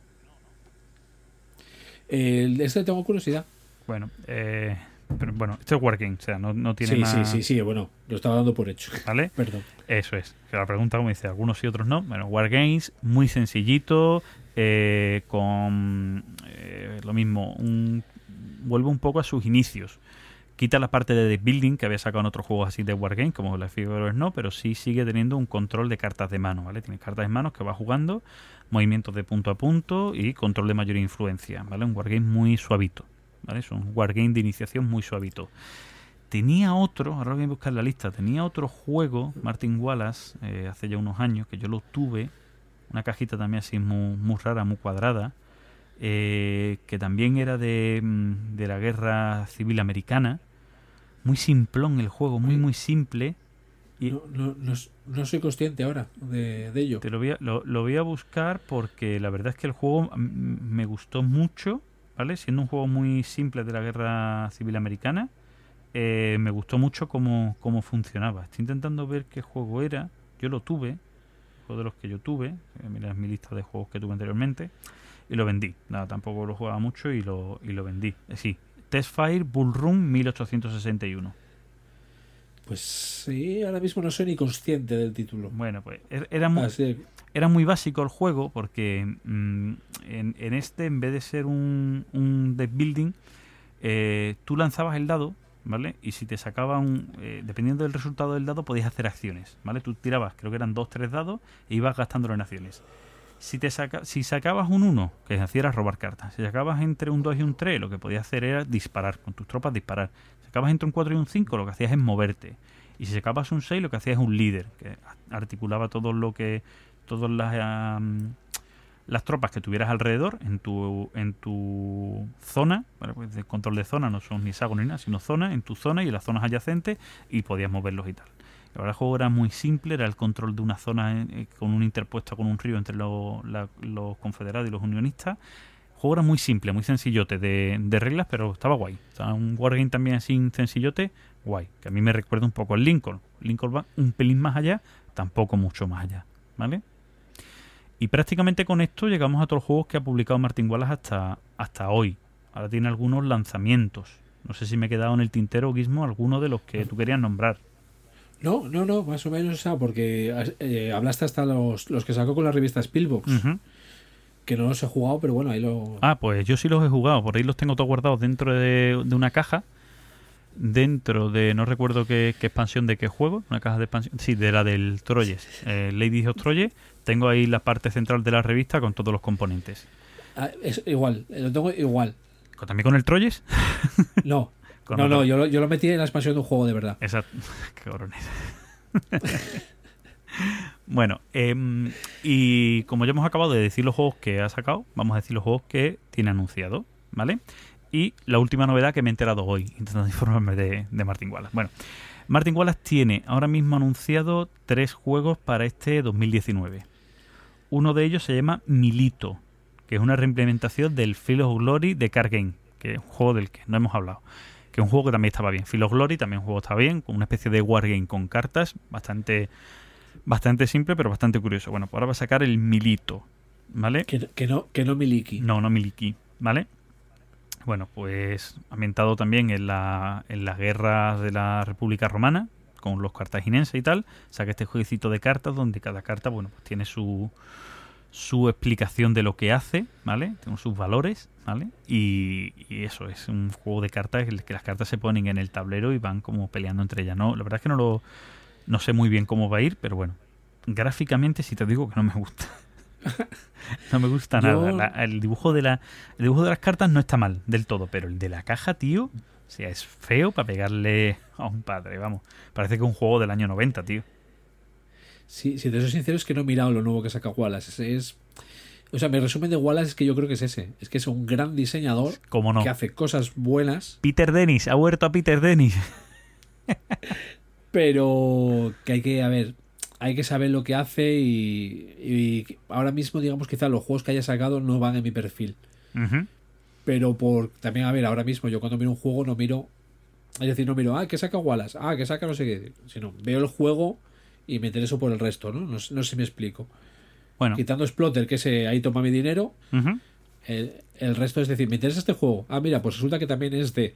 Eh, este tengo curiosidad. Bueno, eh, pero bueno, esto es Wargame, o sea, no, no tiene Sí, más... sí, sí, sí, bueno, lo estaba dando por hecho. ¿Vale? Perdón. Eso es. Que la pregunta, como dice, algunos y otros no. Bueno, Wargames, muy sencillito, eh, con eh, lo mismo, un, vuelve un poco a sus inicios. Quita la parte de deck building que había sacado en otros juegos así de Wargame, como la Figures no, pero sí sigue teniendo un control de cartas de mano, ¿vale? Tienes cartas de mano que va jugando, movimientos de punto a punto y control de mayor influencia, ¿vale? Un Wargame muy suavito, ¿vale? Es un Wargame de iniciación muy suavito. Tenía otro, ahora voy a buscar la lista, tenía otro juego, Martin Wallace, eh, hace ya unos años, que yo lo tuve, una cajita también así muy, muy rara, muy cuadrada, eh, que también era de, mm, de la guerra civil americana, muy simplón el juego, muy muy simple, y No, no, no, no soy consciente ahora de, de ello. te lo voy, a, lo, lo voy a buscar porque la verdad es que el juego me gustó mucho, ¿vale? Siendo un juego muy simple de la guerra civil americana, eh, me gustó mucho cómo, cómo funcionaba. Estoy intentando ver qué juego era. Yo lo tuve, juego de los que yo tuve. eh, Mira mi lista de juegos que tuve anteriormente. Y lo vendí. Nada, tampoco lo jugaba mucho y lo, y lo vendí. Eh, sí, Testfire Bull Run 1861. Pues sí, ahora mismo no soy ni consciente del título. Bueno, pues er- era muy, Así- era muy básico el juego porque mm, en, en este, en vez de ser un, un deck building, eh, tú lanzabas el dado, ¿vale? Y si te sacaban, eh, dependiendo del resultado del dado, podías hacer acciones, ¿vale? Tú tirabas, creo que eran dos, tres dados e ibas gastándolo en acciones. Si, te saca, si sacabas un 1, que hacía era robar cartas. Si sacabas entre un 2 y un 3, lo que podías hacer era disparar, con tus tropas disparar. Si sacabas entre un 4 y un 5, lo que hacías es moverte. Y si sacabas un 6, lo que hacías es un líder, que articulaba todo lo que. todas las. am, las tropas que tuvieras alrededor en tu en tu zona, ¿vale? pues de control de zona no son ni hexágono ni nada, sino zona, en tu zona y en las zonas adyacentes y podías moverlos y tal. La verdad el juego era muy simple, era el control de una zona eh, con un interpuesto con un río entre los confederados y los unionistas. El juego era muy simple, muy sencillote de, reglas, pero estaba guay. Estaba un wargame también así sencillote, guay. Que a mí me recuerda un poco al Lincoln. Lincoln va un pelín más allá, tampoco mucho más allá. ¿Vale? Y prácticamente con esto llegamos a todos los juegos que ha publicado Martin Wallace hasta, hasta hoy. ahora tiene algunos lanzamientos. No sé si me he quedado en el tintero, Gizmo, alguno de los que tú querías nombrar. No, no, no, más o menos, o sea, porque eh, hablaste hasta los, los que sacó con la revista Spielbox, Ujú. que no los he jugado, pero bueno, ahí lo... Ah, pues yo sí los he jugado, por ahí los tengo todos guardados dentro de, de una caja. Dentro de, no recuerdo qué, qué expansión de qué juego, una caja de expansión, sí, de la del Troyes, eh, Lady of Troyes. Tengo ahí la parte central de la revista con todos los componentes. Ah, es igual, lo tengo igual. Con- ¿También con el Troyes? No, Con no, otro- no, yo lo, yo lo metí en la expansión de un juego de verdad. Exacto. Qué cabrones. bueno, em, y como ya hemos acabado de decir los juegos que ha sacado, vamos a decir los juegos que tiene anunciado, ¿vale? Y la última novedad que me he enterado hoy, intentando informarme de, de Martin Wallace. Bueno, Martin Wallace tiene ahora mismo anunciado tres juegos para este 2019. Uno de ellos se llama Milito, que es una reimplementación del Field of Glory de Card Game, que es un juego del que no hemos hablado que es un juego que también estaba bien. Philo Glory también un juego estaba bien, con una especie de wargame con cartas, bastante bastante simple, pero bastante curioso. Bueno, pues ahora va a sacar el Milito, ¿vale? Que, que no, que no Miliki. No, no Miliki, ¿vale? Bueno, pues ambientado también en, la, en las guerras de la República Romana, con los cartaginenses y tal. Saca este jueguecito de cartas donde cada carta, bueno, pues tiene su, su explicación de lo que hace, ¿vale? Tiene sus valores, ¿vale? Y, y eso, es un juego de cartas en el que las cartas se ponen en el tablero y van como peleando entre ellas. No, la verdad es que no lo no sé muy bien cómo va a ir, pero bueno. Gráficamente sí te digo que no me gusta. no me gusta Yo- nada. La- el dibujo de la el dibujo de las cartas no está mal del todo, pero el de la caja, tío, o sea, es feo para pegarle a un padre, vamos. Parece que es un juego del año 90, tío. Sí, si te soy sincero es que no he mirado lo nuevo que saca Wallace. Ese es... O sea, mi resumen de Wallace es que yo creo que es ese. Es que es un gran diseñador ¿Cómo no? que hace cosas buenas, Peter Dennis, ha vuelto a Peter Dennis. pero que hay que, a ver, hay que saber lo que hace y, y ahora mismo, digamos, quizá los juegos que haya sacado no van en mi perfil. Pero por también, a ver, ahora mismo yo cuando miro un juego no miro, es decir, no miro, ah, que saca Wallace, ah, que saca no sé qué, sino veo el juego y me intereso por el resto, ¿no? No, sé- no sé si me explico. Bueno, Quitando Splotter, que ese ahí toma mi dinero, el, el resto es decir, me interesa este juego. Ah, mira, pues resulta que también es de.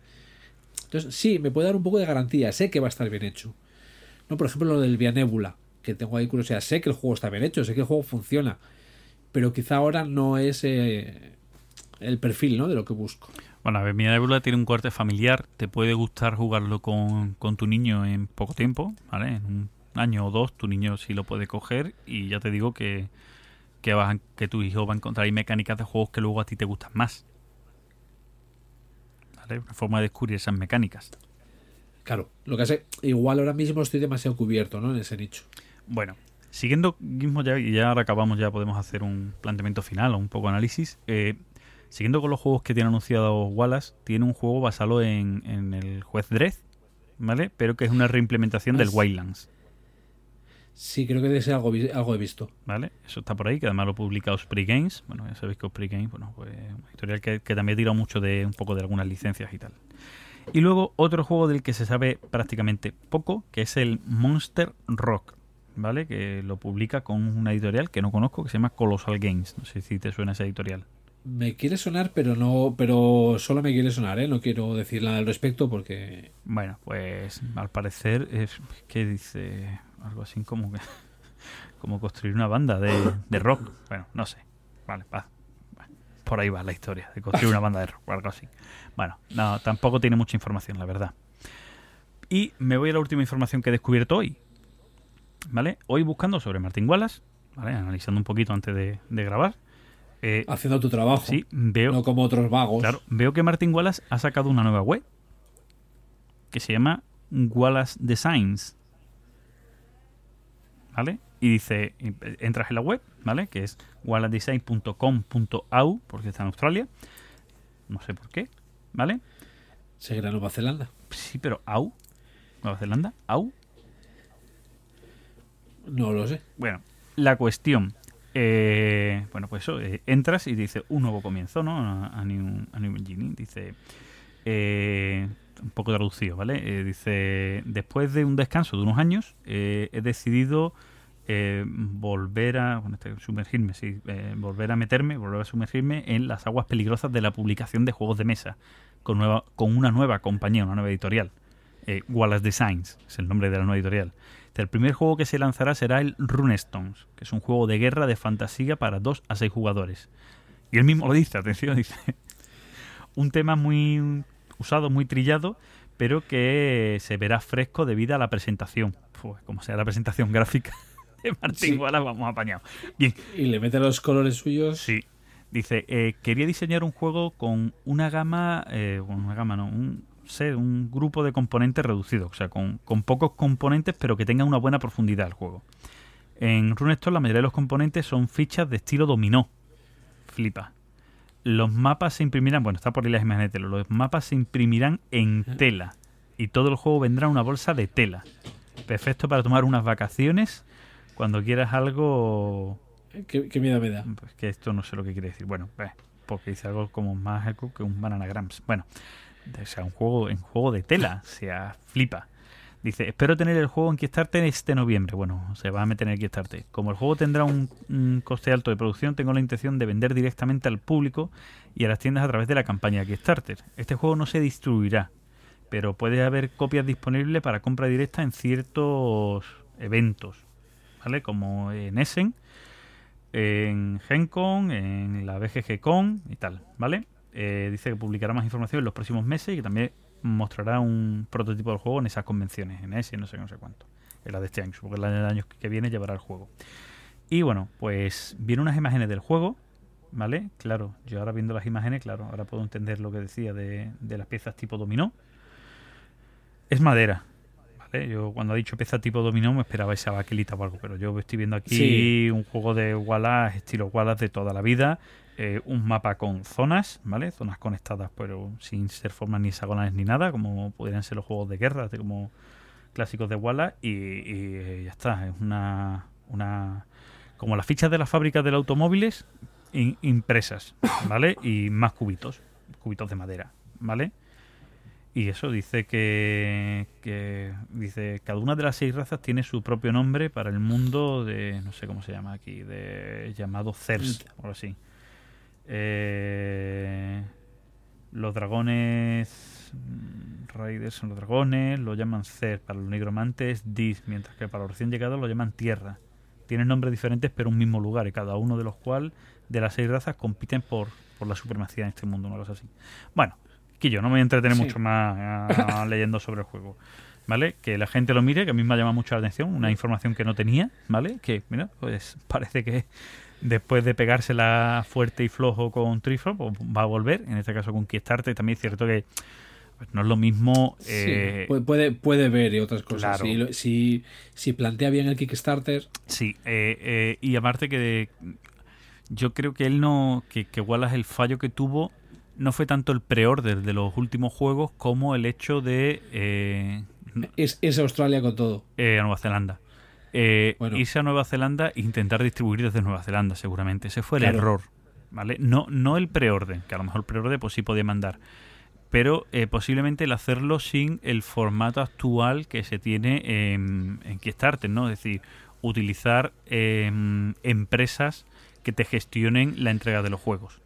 Entonces, sí, me puede dar un poco de garantía. Sé que va a estar bien hecho. No, por ejemplo, lo del Via Nebula, que tengo ahí curiosidad. Sé que el juego está bien hecho, sé que el juego funciona. Pero quizá ahora no es eh, el perfil, ¿no? De lo que busco. Bueno, a ver, mi Nebula tiene un corte familiar. Te puede gustar jugarlo con, con tu niño en poco tiempo, ¿vale? En un año o dos tu niño sí lo puede coger y ya te digo que, que, vas que tu hijo va a encontrar ahí mecánicas de juegos que luego a ti te gustan más. ¿Vale? Una forma de descubrir esas mecánicas. Claro, lo que hace. Igual ahora mismo estoy demasiado cubierto, ¿no? En ese nicho. Bueno, siguiendo mismo ya, y ya ahora acabamos, ya podemos hacer un planteamiento final o un poco análisis. Eh, siguiendo con los juegos que tiene anunciado Wallace, tiene un juego basado en, en el juez Dredd, ¿vale? Pero que es una reimplementación Ah, del sí. Wildlands, Sí, creo que de ese algo he visto. ¿vale? Eso está por ahí, que además lo publica Osprey Games. Bueno, ya sabéis que Osprey Games, bueno, pues una editorial que, que también tira mucho de un poco de algunas licencias y tal. Y luego otro juego del que se sabe prácticamente poco, que es el Monster Rock, ¿vale? Que lo publica con una editorial que no conozco, que se llama Colossal Games. No sé si te suena esa editorial. Me quiere sonar, pero no. Pero solo me quiere sonar, ¿eh? No quiero decir nada al respecto porque. Bueno, pues al parecer es que dice algo así como que como construir una banda de, de rock. Bueno, no sé. Vale, va. Por ahí va la historia de construir una banda de rock o algo así. Bueno, no, tampoco tiene mucha información, la verdad. Y me voy a la última información que he descubierto hoy. ¿Vale? Hoy buscando sobre Martin Wallace, ¿vale? Analizando un poquito antes de, de grabar. Eh, Haciendo tu trabajo. sí, veo, No como otros vagos. Claro, veo que Martin Wallace ha sacado una nueva web que se llama Wallace Designs. ¿Vale? Y dice, entras en la web, ¿vale? Que es wallacedesign.com.au, porque está en Australia. No sé por qué, ¿vale? Seguirá Nueva Zelanda. Sí, pero au. Nueva Zelanda, au. No lo sé. Bueno, la cuestión. eh, bueno, pues eso, eh, entras y dice un nuevo comienzo, ¿no? A, a new, a new. Dice. eh, un poco traducido, ¿vale? Eh, dice. Después de un descanso de unos años, eh, he decidido eh, volver a bueno, este, sumergirme, sí, volver a meterme, volver a sumergirme en las aguas peligrosas de la publicación de juegos de mesa con, nueva, con una nueva compañía, una nueva editorial. Wallace Designs es el nombre de la nueva editorial. El primer juego que se lanzará será el Runestones, que es un juego de guerra de fantasía para 2 a 6 jugadores. Y él mismo lo dice, atención, dice. Un tema muy usado, muy trillado, pero que se verá fresco debido a la presentación. Pues como sea la presentación gráfica de Martín Sí. Wallace, vamos apañado. Bien, Y le mete los colores suyos. Sí. Dice, eh, quería diseñar un juego con una gama, eh, una gama no, un, sé, un grupo de componentes reducido, o sea, con, con pocos componentes pero que tengan una buena profundidad el juego. En Runestone la mayoría de los componentes son fichas de estilo dominó. Flipa. Los mapas se imprimirán, bueno, está por ahí las imágenes de tela, los mapas se imprimirán en tela y todo el juego vendrá en una bolsa de tela. Perfecto para tomar unas vacaciones cuando quieras algo ¿Qué, qué miedo me da? pues que esto no sé lo que quiere decir. Bueno, eh, porque dice algo como más eco que un Bananagrams. Bueno, o sea, un juego en juego de tela, o sea, flipa. Dice, espero tener el juego en Kickstarter este noviembre. Bueno, se va a meter en el Kickstarter. Como el juego tendrá un, un coste alto de producción, tengo la intención de vender directamente al público y a las tiendas a través de la campaña Kickstarter. Este juego no se distribuirá, pero puede haber copias disponibles para compra directa en ciertos eventos, ¿vale? Como en Essen, en GenCon, en la BGG-Con y tal, ¿vale? Eh, dice que publicará más información en los próximos meses y que también mostrará un prototipo del juego en esas convenciones, en ese no sé, no sé cuánto. En la de este año, supongo que la del año que viene llevará el juego. Y bueno, pues viene unas imágenes del juego, ¿vale? Claro, yo ahora viendo las imágenes, claro, ahora puedo entender lo que decía de, de las piezas tipo dominó. Es madera, ¿vale? Yo cuando ha dicho pieza tipo dominó me esperaba esa baquelita o algo, pero yo estoy viendo aquí Sí. un juego de Wallace, estilo Wallace de toda la vida, eh, un mapa con zonas, ¿vale? Zonas conectadas, pero sin ser formas ni hexagonales ni nada, como podrían ser los juegos de guerra, como clásicos de Wallace, y, y, eh, ya está, es una, una... como las fichas de las fábricas de los automóviles in- impresas, ¿vale? Y más cubitos, cubitos de madera, ¿vale? Y eso dice que, que dice cada una de las seis razas tiene su propio nombre para el mundo de no sé cómo se llama aquí, de llamado CERS o algo así. Eh, los dragones mm, Raiders son los dragones, lo llaman Cer, para los nigromantes Dis, mientras que para los recién llegados lo llaman Tierra. Tienen nombres diferentes pero un mismo lugar, y cada uno de los cuales de las seis razas compiten por, por la supremacía en este mundo, una cosa así. Bueno, que yo no me voy a entretener Sí. mucho más ah, leyendo sobre el juego. ¿Vale? Que la gente lo mire, que a mí me ha llamado mucho la atención, una información que no tenía, ¿vale? Que, mira, pues parece que después de pegársela fuerte y flojo con Trifro, pues va a volver, en este caso con Kickstarter. También es cierto que pues, no es lo mismo. Eh, puede, puede, puede ver y otras cosas. claro. Si, lo- si, si plantea bien el Kickstarter, Sí, eh, eh, y aparte que yo creo que él no, que, que Wallace el fallo que tuvo no fue tanto el pre-order de los últimos juegos como el hecho de eh, es, es Australia con todo. eh, Nueva Zelanda. Eh, Bueno. Irse a Nueva Zelanda e intentar distribuir desde Nueva Zelanda, seguramente. Ese fue el Claro. error. ¿Vale? No, no el preorden, que a lo mejor el preorden pues sí podía mandar. Pero eh, posiblemente el hacerlo sin el formato actual que se tiene en, en Kickstarter, ¿no? Es decir, utilizar em, empresas que te gestionen la entrega de los juegos.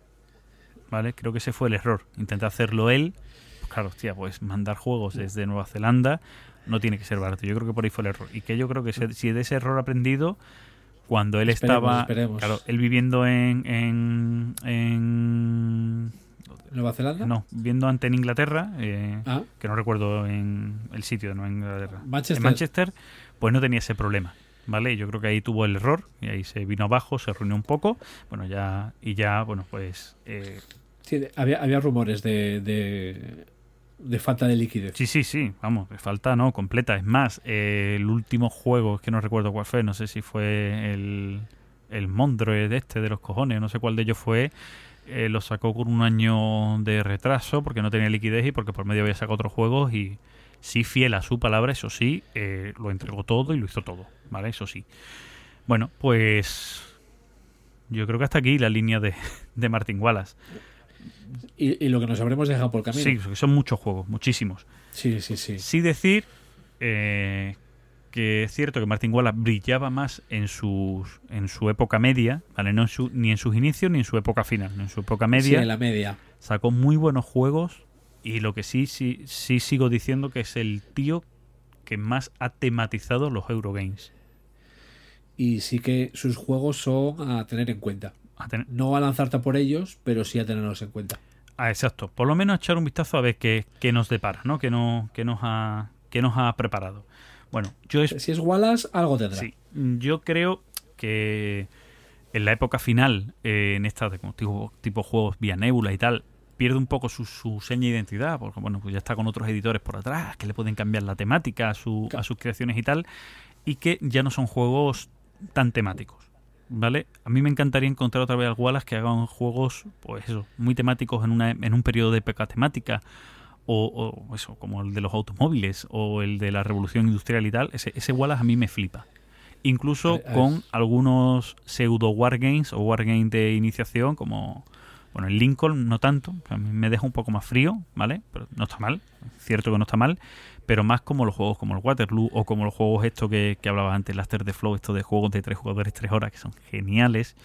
¿Vale? Creo que ese fue el error. Intentar hacerlo él. Pues claro, hostia, pues mandar juegos desde Nueva Zelanda no tiene que ser barato. Yo creo que por ahí fue el error. Y que yo creo que se- si de ese error aprendido, cuando él Esperemos, estaba, esperemos. claro, él viviendo en, en, en- ¿Nueva Zelanda? no, viviendo ante en Inglaterra, eh, Ah, que no recuerdo en el sitio de Nueva Inglaterra, Manchester. en Manchester, pues no tenía ese problema. ¿Vale? Yo creo que ahí tuvo el error y ahí se vino abajo, se reunió un poco, bueno, ya, y ya, bueno, pues eh, sí, había, había rumores de, de, de falta de liquidez. Sí, sí, sí, vamos, de falta no, completa. Es más, eh, el último juego, es que no recuerdo cuál fue, no sé si fue el, el Mondroid este de los cojones, no sé cuál de ellos fue, eh, lo sacó con un año de retraso porque no tenía liquidez y porque por medio había sacado otros juegos y sí fiel a su palabra, eso sí, eh, lo entregó todo y lo hizo todo, ¿vale? Eso sí. Bueno, pues yo creo que hasta aquí la línea de, de Martin Wallace. Y, y lo que nos habremos dejado por camino. Sí, porque son muchos juegos, muchísimos. sí, sí. sí. Sí decir eh, que es cierto que Martin Wallace brillaba más en, sus, en su época media, ¿vale? No en su, ni en sus inicios ni en su época final. En su época Sí, media en la media. sacó muy buenos juegos y lo que sí, sí, sí sigo diciendo que es el tío que más ha tematizado los Eurogames. Y sí que sus juegos son a tener en cuenta. A tener- No a lanzarte por ellos, pero sí a tenerlos en cuenta. Ah, exacto. Por lo menos echar un vistazo a ver qué, qué nos depara, ¿no? ¿Qué, no, qué, nos ha, qué nos ha preparado. Bueno, yo es, Si es Wallace, algo tendrá. sí, yo creo que en la época final, eh, en esta de como tipo, tipo juegos vía Nebula y tal, pierde un poco su, su seña de identidad, porque bueno, pues ya está con otros editores por atrás que le pueden cambiar la temática a, su, a sus creaciones y tal, y que ya no son juegos tan temáticos. ¿Vale? A mí me encantaría encontrar otra vez al Wallace que hagan juegos, pues eso, muy temáticos en, una, en un periodo de época temática, o, o eso, como el de los automóviles, o el de la revolución industrial y tal. Ese, ese Wallace a mí me flipa. Incluso con algunos pseudo wargames o wargames de iniciación, como bueno, el Lincoln no tanto, a mí me deja un poco más frío, ¿vale? Pero no está mal, cierto que no está mal, pero más como los juegos como el Waterloo o como los juegos estos que, que hablaba antes, el After the Flow, estos de juegos de tres jugadores, tres horas, que son geniales.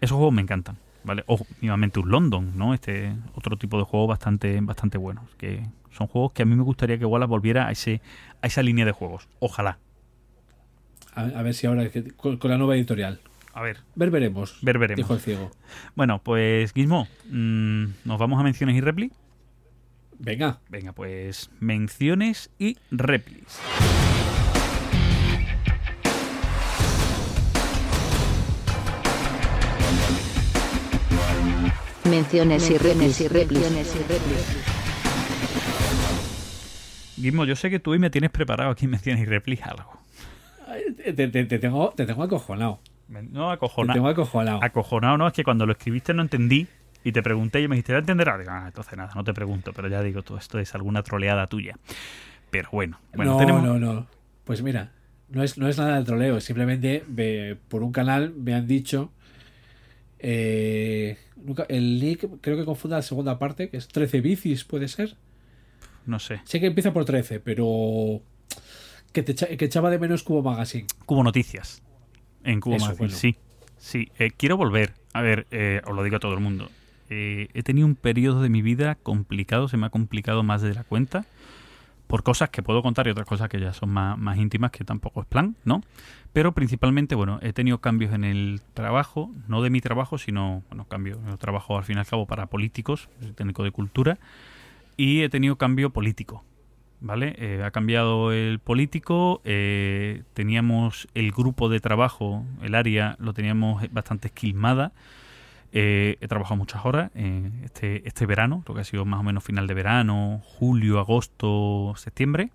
Esos juegos me encantan, ¿vale? O mismamente un London, ¿no? Este otro tipo de juegos bastante, bastante buenos, que son juegos que a mí me gustaría que Wallace volviera a, ese, a esa línea de juegos. Ojalá. A, a ver si ahora con la nueva editorial. A ver, Ver veremos. ver veremos. Dijo el ciego. Bueno, pues Gizmo, mm, nos vamos a menciones y repli. Venga. Venga, pues menciones y replis. Menciones y replis y replis. Gizmo, yo sé que tú hoy me tienes preparado aquí en menciones y replis algo. Te, te- te tengo, te tengo acojonado. No, Te tengo acojonado. acojonado. Acojonado no, es que cuando lo escribiste no entendí y te pregunté y me dijiste, ¿la entenderá? Digo, ah, entonces nada, no te pregunto, pero ya digo, todo esto es alguna troleada tuya. Pero bueno, bueno, no, tenemos... no, no. Pues mira, no es, no es nada de troleo. Simplemente por un canal me han dicho. eh, el nick creo que confunda la segunda parte, que es 13 bicis, puede ser. no sé. Sé que empieza por 13, pero. Que, te que echaba de menos Cubo Magazine. Cubo Noticias. En Cubo Eso, Magazine, bueno. sí. Sí, eh, quiero volver. A ver, eh, os lo digo a todo el mundo. Eh, he tenido un periodo de mi vida complicado, se me ha complicado más de la cuenta, por cosas que puedo contar y otras cosas que ya son más, íntimas, que tampoco es plan, ¿no? Pero principalmente, bueno, he tenido cambios en el trabajo, no de mi trabajo, sino, bueno, cambios, yo trabajo al fin y al cabo para políticos, técnico de cultura, y he tenido cambio político. ¿Vale? Eh, ha cambiado el político, eh, teníamos el grupo de trabajo, el área, lo teníamos bastante esquilmada. Eh, he trabajado muchas horas eh, este, este verano, lo que ha sido más o menos final de verano, julio, agosto, septiembre.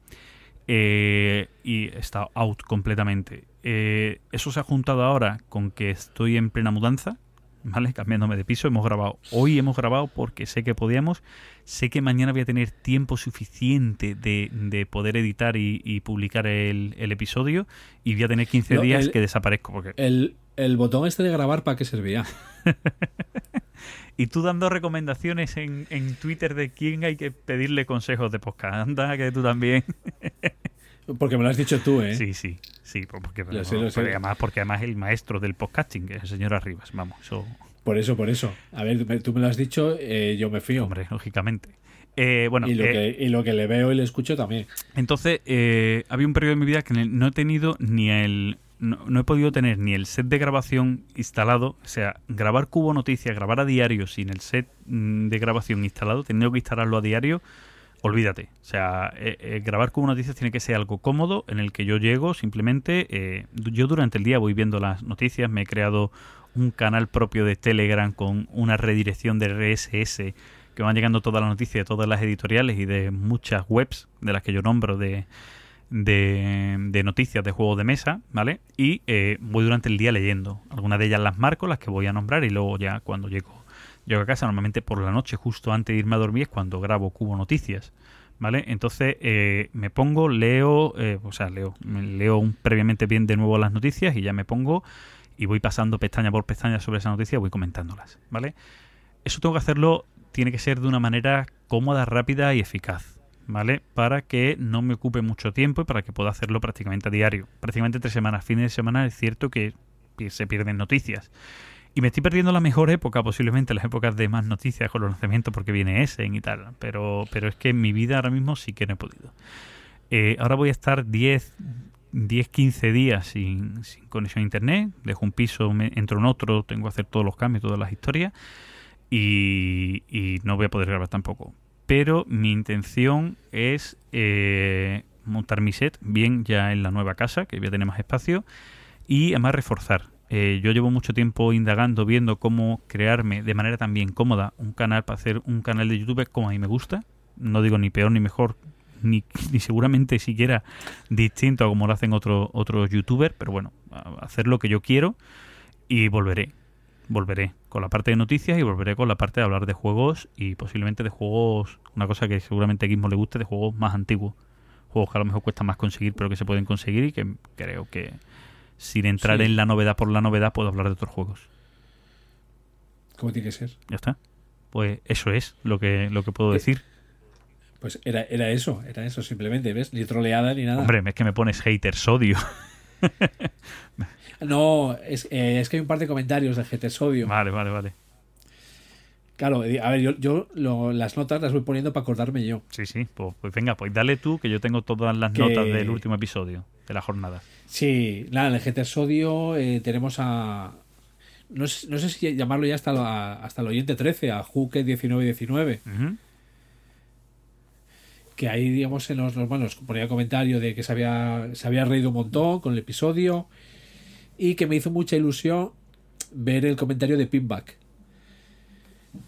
eh, y he estado out completamente. Eh, eso se ha juntado ahora con que estoy en plena mudanza, ¿vale? Cambiándome de piso. Hemos grabado, hoy hemos grabado porque sé que podíamos. Sé que mañana voy a tener tiempo suficiente de, de poder editar y, y publicar el, el episodio. Y voy a tener 15 No, días el- que desaparezco. Porque... El, el botón este de grabar, ¿para qué servía? Y tú dando recomendaciones en, en Twitter de quién hay que pedirle consejos de podcast. Anda, que tú también. Porque me lo has dicho tú, ¿eh? Sí, sí, sí. pues Porque, Lo sé, lo sé. porque además, porque además el maestro del podcasting, es el señor Arribas. Vamos, eso, Por eso, por eso. A ver, tú me lo has dicho, eh, yo me fío. hombre, lógicamente. Eh, bueno, y, lo eh, que, y lo que le veo y le escucho también. Entonces, eh, había un periodo de mi vida que no he tenido ni el. No, no he podido tener ni el set de grabación instalado. O sea, grabar Cubo Noticias, grabar a diario sin el set mm, de grabación instalado, teniendo que instalarlo a diario, olvídate. O sea, eh, eh, grabar Cubo Noticias tiene que ser algo cómodo en el que yo llego simplemente. eh, yo durante el día voy viendo las noticias, me he creado un canal propio de Telegram con una redirección de RSS que van llegando todas las noticias de todas las editoriales y de muchas webs de las que yo nombro de, de, noticias de juegos de mesa, ¿vale? Y eh, voy durante el día leyendo. Algunas de ellas las marco, las que voy a nombrar y luego ya cuando llego, llego a casa, normalmente por la noche, justo antes de irme a dormir, es cuando grabo Cubo Noticias. ¿Vale? Entonces eh, me pongo, leo, eh, o sea, leo, leo previamente bien de nuevo las noticias y ya me pongo y voy pasando pestaña por pestaña sobre esa noticia y voy comentándolas, ¿vale? Eso tengo que hacerlo, tiene que ser de una manera cómoda, rápida y eficaz, ¿vale? Para que no me ocupe mucho tiempo y para que pueda hacerlo prácticamente a diario. Prácticamente tres semanas. Fines de semana es cierto que se pierden noticias. Y me estoy perdiendo la mejor época, posiblemente las épocas de más noticias con los lanzamientos, porque viene ese y tal. Pero, pero es que en mi vida ahora mismo sí que no he podido. Eh, ahora voy a estar 10, 10 15 días sin, conexión a internet. Dejo un piso, me, entro en otro, tengo que hacer todos los cambios, todas las historias. Y no voy a poder grabar tampoco. Pero mi intención es eh, montar mi set bien ya en la nueva casa, que voy a tener más espacio. Y además reforzar eh, yo llevo mucho tiempo indagando, viendo cómo crearme de manera también cómoda un canal para hacer un canal de YouTube como a mí me gusta. No digo ni peor ni mejor, ni, ni seguramente siquiera distinto a como lo hacen otros otros youtubers, pero bueno, hacer lo que yo quiero y volveré. Volveré con la parte de noticias y volveré con la parte de hablar de juegos y posiblemente de juegos, una cosa que seguramente a Gizmo le guste, de juegos más antiguos. Juegos que a lo mejor cuesta más conseguir, pero que se pueden conseguir y que creo que, sin entrar sí. en la novedad por la novedad, puedo hablar de otros juegos. ¿Cómo tiene que ser? Ya está. Pues eso es lo que, lo que puedo ¿Qué? decir. Pues era, era eso, era eso simplemente, ¿ves? Ni troleada ni nada. Hombre, es que me pones hater sodio. no, es, eh, es, que hay un par de comentarios de GT Sodio. Vale, vale, vale. Claro, a ver, yo, yo lo, las notas las voy poniendo para acordarme yo. Sí, sí, pues, pues, venga, pues dale tú, que yo tengo todas las que... notas del último episodio, de la jornada. Sí, nada, en el GT Sodio eh, tenemos a. No sé, no sé, si llamarlo ya hasta, la, hasta el oyente 13, a Juke1919. Uh -huh. Que ahí, digamos, en los, los bueno, ponía comentario de que se había, se había reído un montón con el episodio y que me hizo mucha ilusión ver el comentario de Pinback.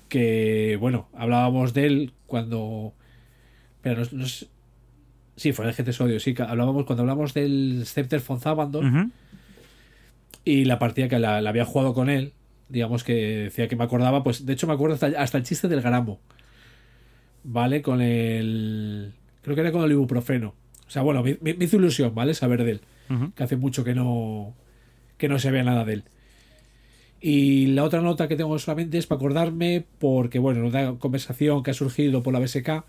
Que, bueno, hablábamos de él cuando. Pero no, no sé, Sí, fue el GT Sodio, sí. Hablábamos, cuando hablamos del Scepter von Zabandon uh -huh. y la partida que la, la, había jugado con él, digamos que decía que me acordaba, pues de hecho me acuerdo hasta, hasta el chiste del gramo. ¿Vale? Con el. Creo que era con el ibuprofeno. O sea, bueno, me, me hizo ilusión, ¿vale? Saber de él. Uh -huh. Que hace mucho que no. que no se vea nada de él. Y la otra nota que tengo solamente es para acordarme, porque, bueno, una conversación que ha surgido por la BSK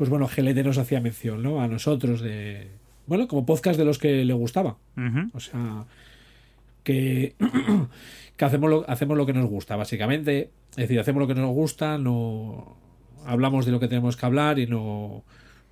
pues bueno, GLT nos hacía mención, ¿no? A nosotros de... Bueno, como podcast de los que le gustaba. Uh -huh. O sea, que, que hacemos, lo, hacemos lo que nos gusta, básicamente. Es decir, hacemos lo que nos gusta, no hablamos de lo que tenemos que hablar y no,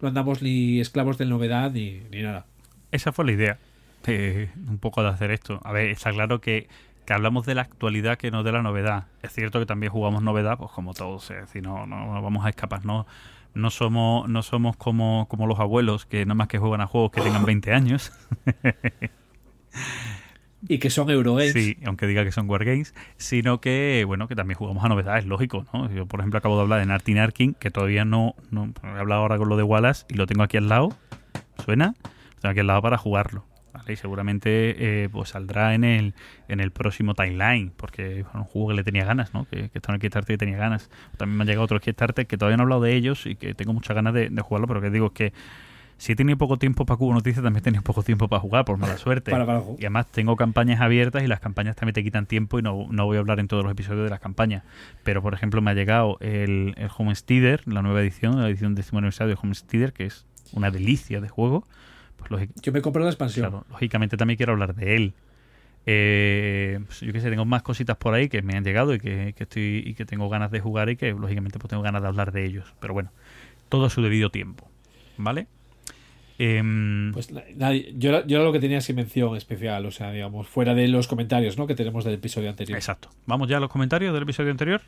no andamos ni esclavos de novedad ni, ni nada. Esa fue la idea, eh, un poco de hacer esto. A ver, está claro que que hablamos de la actualidad que no de la novedad. Es cierto que también jugamos novedad, pues como todos, es decir, no, no, no vamos a escapar, no, no somos, no somos como, como los abuelos que nada más que juegan a juegos que tengan 20 años. y que son Eurogames. Sí, aunque diga que son Wargames, sino que, bueno, que también jugamos a novedades, lógico, ¿no? Yo, por ejemplo, acabo de hablar de Narty Narkin, que todavía no, no, he hablado ahora con lo de Wallace y lo tengo aquí al lado. ¿Suena? Lo tengo aquí al lado para jugarlo. ¿vale? Y seguramente eh, pues saldrá en el, en el próximo timeline, porque fue un juego que le tenía ganas, ¿no? Que, que está en el Kickstarter y tenía ganas. También me han llegado otros Kickstarter que todavía no he hablado de ellos y que tengo muchas ganas de, de jugarlo, pero que digo que si he tenido poco tiempo para Cubo Noticias, también he tenido poco tiempo para jugar, por mala suerte. para, para. Y además tengo campañas abiertas y las campañas también te quitan tiempo y no, no voy a hablar en todos los episodios de las campañas. Pero, por ejemplo, me ha llegado el, el Homesteader, la nueva edición, la edición décimo aniversario de Homesteader, que es una delicia de juego. Pues yo me compré la expansión. Claro, lógicamente también quiero hablar de él. Eh, pues yo qué sé, tengo más cositas por ahí que me han llegado y que, que, estoy y que tengo ganas de jugar y que lógicamente pues tengo ganas de hablar de ellos. Pero bueno, todo a su debido tiempo. ¿Vale? Eh, pues nada, yo, yo lo que tenía sin mención especial, o sea, digamos, fuera de los comentarios ¿no? que tenemos del episodio anterior. Exacto. ¿Vamos ya a los comentarios del episodio anterior?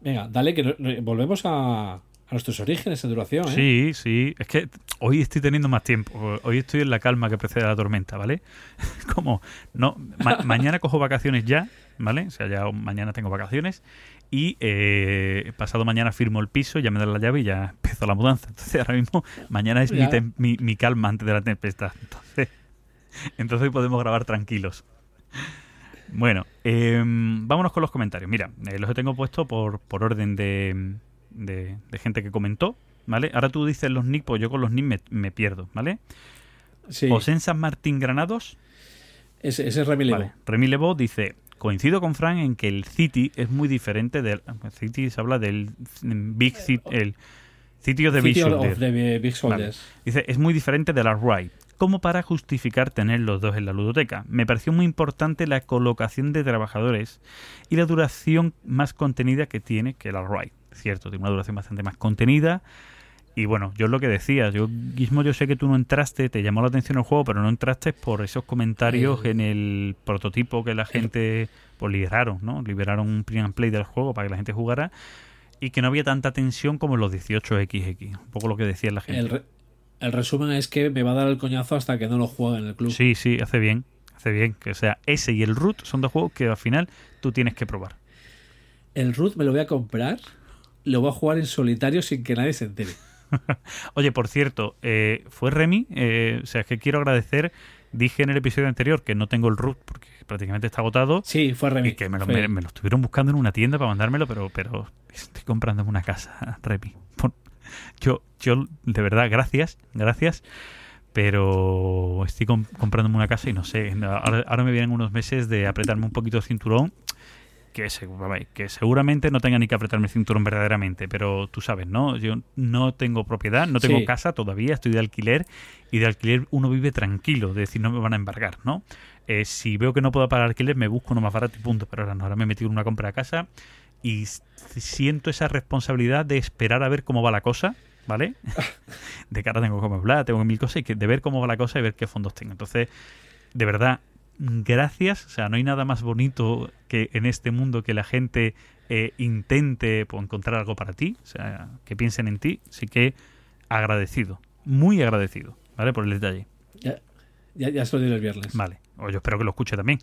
Venga, dale, que no, no, volvemos a, a nuestros orígenes en duración. ¿eh? Sí, sí. Es que hoy estoy teniendo más tiempo. Hoy estoy en la calma que precede a la tormenta, ¿vale? Como no, ma mañana cojo vacaciones ya, ¿vale? O sea, ya mañana tengo vacaciones y eh, pasado mañana firmo el piso, ya me dan la llave y ya empiezo la mudanza. Entonces ahora mismo mañana es mi, mi, mi, calma antes de la tempestad. Entonces, entonces podemos grabar tranquilos. Bueno, eh, vámonos con los comentarios. Mira, eh, los tengo puesto por, por orden de, de, de, gente que comentó, ¿vale? Ahora tú dices los nick, pues yo con los nick me, me pierdo, ¿vale? Sí. Osen San Martín Granados. Ese, ese es Remy Levo. Vale. Remy Levo dice, coincido con Frank en que el City es muy diferente del... City se habla del Big City, el City of the City Big of the Big. Dice, es muy diferente de la Ride, como para justificar tener los dos en la ludoteca. Me pareció muy importante la colocación de trabajadores y la duración más contenida que tiene que la Ride. Cierto, tiene una duración bastante más contenida. Y bueno, yo es lo que decía, yo, Gizmo, yo sé que tú no entraste, te llamó la atención el juego, pero no entraste por esos comentarios Eh, en el prototipo que la gente pues liberaron, ¿no? Liberaron un print and play del juego para que la gente jugara y que no había tanta tensión como en los 18XX, un poco lo que decía la gente. El, re- el resumen es que me va a dar el coñazo hasta que no lo juegue en el club. Sí, sí, hace bien. Hace bien. Que o sea, ese y el root son dos juegos que al final tú tienes que probar. El root me lo voy a comprar, lo voy a jugar en solitario sin que nadie se entere. Oye, por cierto, eh, fue Remy. eh, o sea, es que quiero agradecer. Dije en el episodio anterior que no tengo el root porque prácticamente está agotado. Sí, fue Remy. Y que me lo, Fue- me- me lo estuvieron buscando en una tienda para mandármelo, pero, pero estoy comprándome una casa, Remy. Yo, yo, de verdad, gracias, gracias. Pero estoy com- comprándome una casa y no sé. Ahora, ahora me vienen unos meses de apretarme un poquito el cinturón. Que, que seguramente no tenga ni que apretarme el cinturón verdaderamente, pero tú sabes, ¿no? Yo no tengo propiedad, no tengo Sí. casa todavía, estoy de alquiler y de alquiler uno vive tranquilo, de decir, no me van a embargar, ¿no? Eh, si veo que no puedo pagar alquiler, me busco uno más barato y punto, pero ahora no, ahora me he metido en una compra de casa y siento esa responsabilidad de esperar a ver cómo va la cosa, ¿vale? de cara tengo que hablar, tengo mil cosas y que de ver cómo va la cosa y ver qué fondos tengo. Entonces, de verdad, gracias. O sea, no hay nada más bonito que en este mundo que la gente eh, intente pues, encontrar algo para ti, o sea, que piensen en ti. Así que agradecido, muy agradecido, ¿vale? Por el detalle. Ya, ya, ya se lo diré el viernes. Vale, o yo espero que lo escuche también.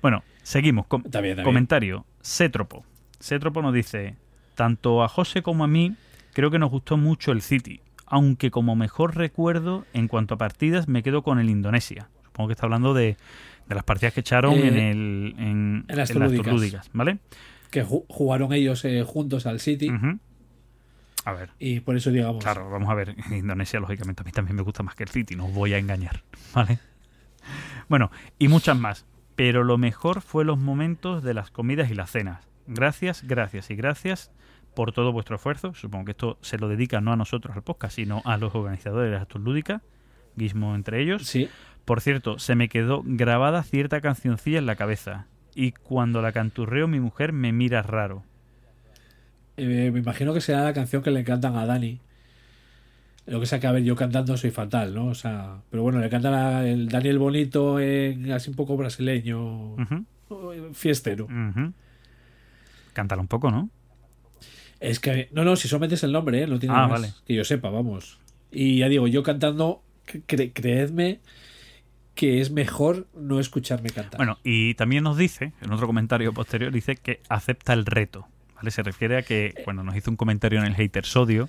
Bueno, seguimos. Com- comentario. Cétropo. Cétropo nos dice, tanto a José como a mí, creo que nos gustó mucho el City. Aunque como mejor recuerdo, en cuanto a partidas, me quedo con el Indonesia. Supongo que está hablando de, de las partidas que echaron Eh, en, el, en, en las en las Torlúdicas. Torlúdicas, ¿vale? Que ju- jugaron ellos eh, juntos al City. A ver, y por eso digamos. Claro, vamos a ver. Indonesia, lógicamente, a mí también me gusta más que el City, no os voy a engañar. ¿Vale? Bueno, y muchas más. Pero lo mejor fue los momentos de las comidas y las cenas. Gracias, gracias y gracias por todo vuestro esfuerzo. Supongo que esto se lo dedica no a nosotros al podcast, sino a los organizadores de las lúdicas, Gizmo entre ellos. Sí. Por cierto, se me quedó grabada cierta cancioncilla en la cabeza. Y cuando la canturreo, mi mujer me mira raro. Eh, me imagino que será la canción que le cantan a Dani. Lo que sea que, a ver, yo cantando soy fatal, ¿no? O sea, pero bueno, le cantan a el Daniel Bonito en, así un poco brasileño, Ujú, fiestero. ujú. Cántala un poco, ¿no? Es que, no, no, si solamente es el nombre, ¿eh? No tiene Ah, más. vale. Que yo sepa, vamos. Y ya digo, yo cantando, cre- creedme que es mejor no escucharme cantar. Bueno, y también nos dice, en otro comentario posterior, dice que acepta el reto. ¿vale? Se refiere a que, cuando nos hizo un comentario en el hater sodio,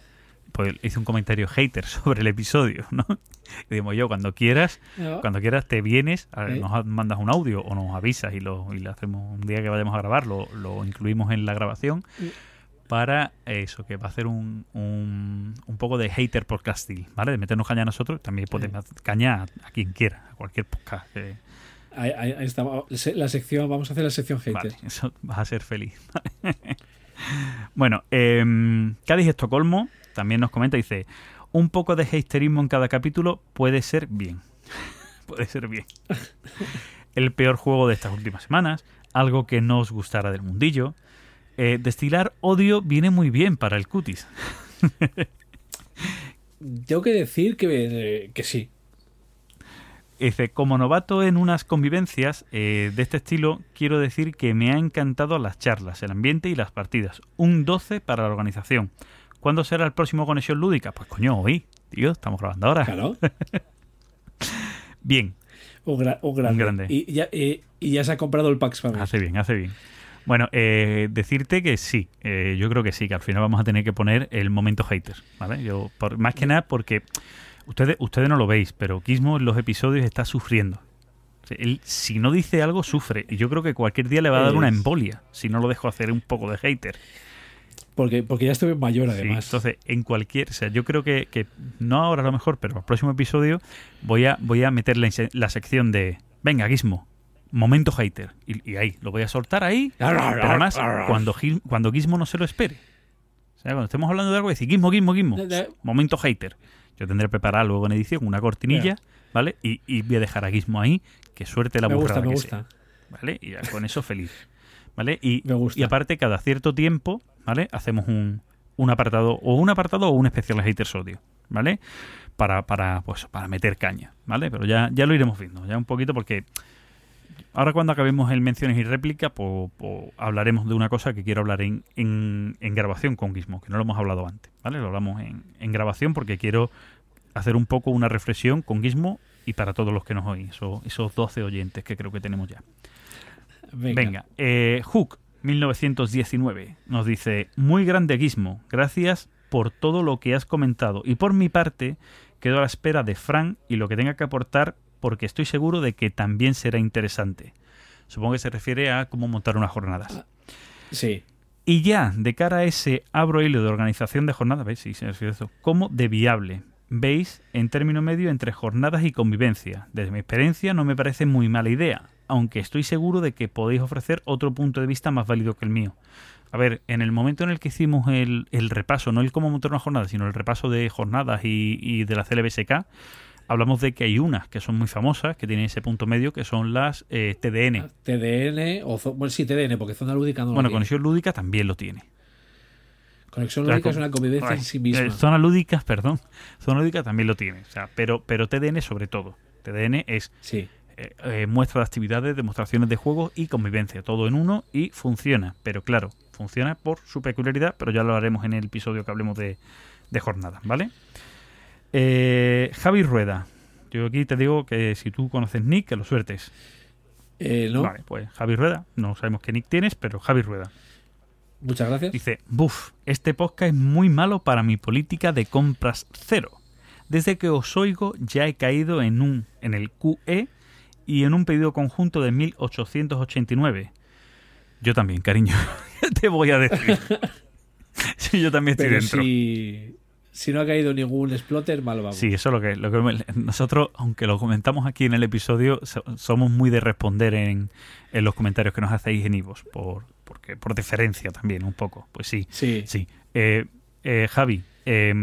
pues hizo un comentario hater sobre el episodio, ¿no? Y digo yo, cuando quieras, cuando quieras te vienes, ¿Eh? nos mandas un audio o nos avisas y lo, y lo hacemos un día que vayamos a grabar, lo, lo incluimos en la grabación para eso, que va a hacer un, un, un poco de hater podcastil, ¿vale? De meternos caña a nosotros, también podemos caña a, a quien quiera, a cualquier podcast. que- ahí, ahí- ahí está. La sección, vamos a hacer la sección hater. Vale, eso vas a ser feliz. bueno, eh, Cádiz Estocolmo también nos comenta, dice, un poco de haterismo en cada capítulo puede ser bien. puede ser bien. El peor juego de estas últimas semanas, algo que no os gustara del mundillo. Eh, destilar odio viene muy bien para el cutis. Tengo que decir que, eh, que sí. Dice, como novato en unas convivencias eh, de este estilo, quiero decir que me ha encantado las charlas, el ambiente y las partidas. Un 12 para la organización. ¿Cuándo será el próximo Conexión Lúdica? Pues coño, hoy, tío, estamos grabando ahora. Claro. Bien, Un, gra- un grande. Un grande. Y, ya, eh, y ya se ha comprado el Pax Family. hace bien, hace bien. Bueno, eh, decirte que sí, eh, yo creo que sí, que al final vamos a tener que poner el momento hater, ¿vale? Yo, por, más que nada porque ustedes, ustedes no lo veis, pero Gizmo en los episodios está sufriendo. Él, si no dice algo, sufre. Y yo creo que cualquier día le va a dar una embolia si no lo dejo hacer un poco de hater. Porque, porque ya estoy mayor, Sí, además. entonces, en cualquier. O sea, yo creo que, que no ahora a lo mejor, pero el próximo episodio voy a, voy a meter la, la sección de. Venga, Gizmo, momento hater. Y, y ahí, lo voy a soltar ahí. Pero además, cuando, Gil- cuando Gizmo no se lo espere. sea, cuando estemos hablando de algo, decir Gizmo, Gizmo, Gizmo. Momento hater. Yo tendré preparado luego en edición una cortinilla, ¿vale? Y, y voy a dejar a Gizmo ahí, que suerte la me gusta, burrada me que gusta. sea, ¿Vale? Y con eso feliz. ¿Vale? Y, Me gusta. y aparte, cada cierto tiempo, ¿vale? Hacemos un, un apartado, o un apartado o un especial de haters audio, ¿vale? Para, para, pues, para meter caña, ¿vale? Pero ya, ya lo iremos viendo, ya un poquito, porque ahora cuando acabemos el menciones y réplica, pues, pues hablaremos de una cosa que quiero hablar en, en, en grabación con Gizmo, que no lo hemos hablado antes, ¿vale? Lo hablamos en, en grabación porque quiero hacer un poco una reflexión con Gizmo y para todos los que nos oyen, esos, esos 12 oyentes que creo que tenemos ya. Venga. Venga, eh, Hook 1919 nos dice, muy grande Gizmo, gracias por todo lo que has comentado y por mi parte quedo a la espera de Fran y lo que tenga que aportar porque estoy seguro de que también será interesante. Supongo que se refiere a cómo montar unas jornadas. Sí. Y ya, de cara a ese abro hilo de organización de jornadas, ¿veis? Sí, se refiere a eso. Como de viable. ¿Veis? En término medio entre jornadas y convivencia. Desde mi experiencia no me parece muy mala idea, aunque estoy seguro de que podéis ofrecer otro punto de vista más válido que el mío. A ver, en el momento en el que hicimos el, el repaso, no el cómo montar una jornada, sino el repaso de jornadas y, y de la CLBSK, hablamos de que hay unas que son muy famosas, que tienen ese punto medio, que son las eh, TDN. TDN o bueno sí TDN porque zona lúdica no lo Bueno, tiene. Conexión Lúdica también lo tiene. conexión lúdica es una convivencia Ay, en sí misma. eh, zona lúdica, perdón. Zona lúdica también lo tiene. O sea, pero, pero TDN sobre todo. TDN es Sí. eh, eh, muestra de actividades, demostraciones de juegos y convivencia. Todo en uno y funciona. Pero claro, funciona por su peculiaridad, pero ya lo haremos en el episodio que hablemos de, de jornadas, ¿vale? Eh, Javi Rueda. Yo aquí te digo que si tú conoces Nick, que lo suertes. Eh, ¿no? Vale, pues Javi Rueda. No sabemos qué Nick tienes, pero Javi Rueda. Muchas gracias. Dice, buf, este podcast es muy malo para mi política de compras cero. Desde que os oigo ya he caído en un en el QE y en un pedido conjunto de 1889. Yo también, cariño. Te voy a decir. Sí, yo también estoy Pero dentro. si, si no ha caído ningún exploter, mal vamos. Sí, eso es lo que, lo que nosotros, aunque lo comentamos aquí en el episodio, so- somos muy de responder en, en los comentarios que nos hacéis en Ivos, por, porque, por deferencia también, un poco. Pues sí, Sí. Sí. Eh, eh, Javi, eh,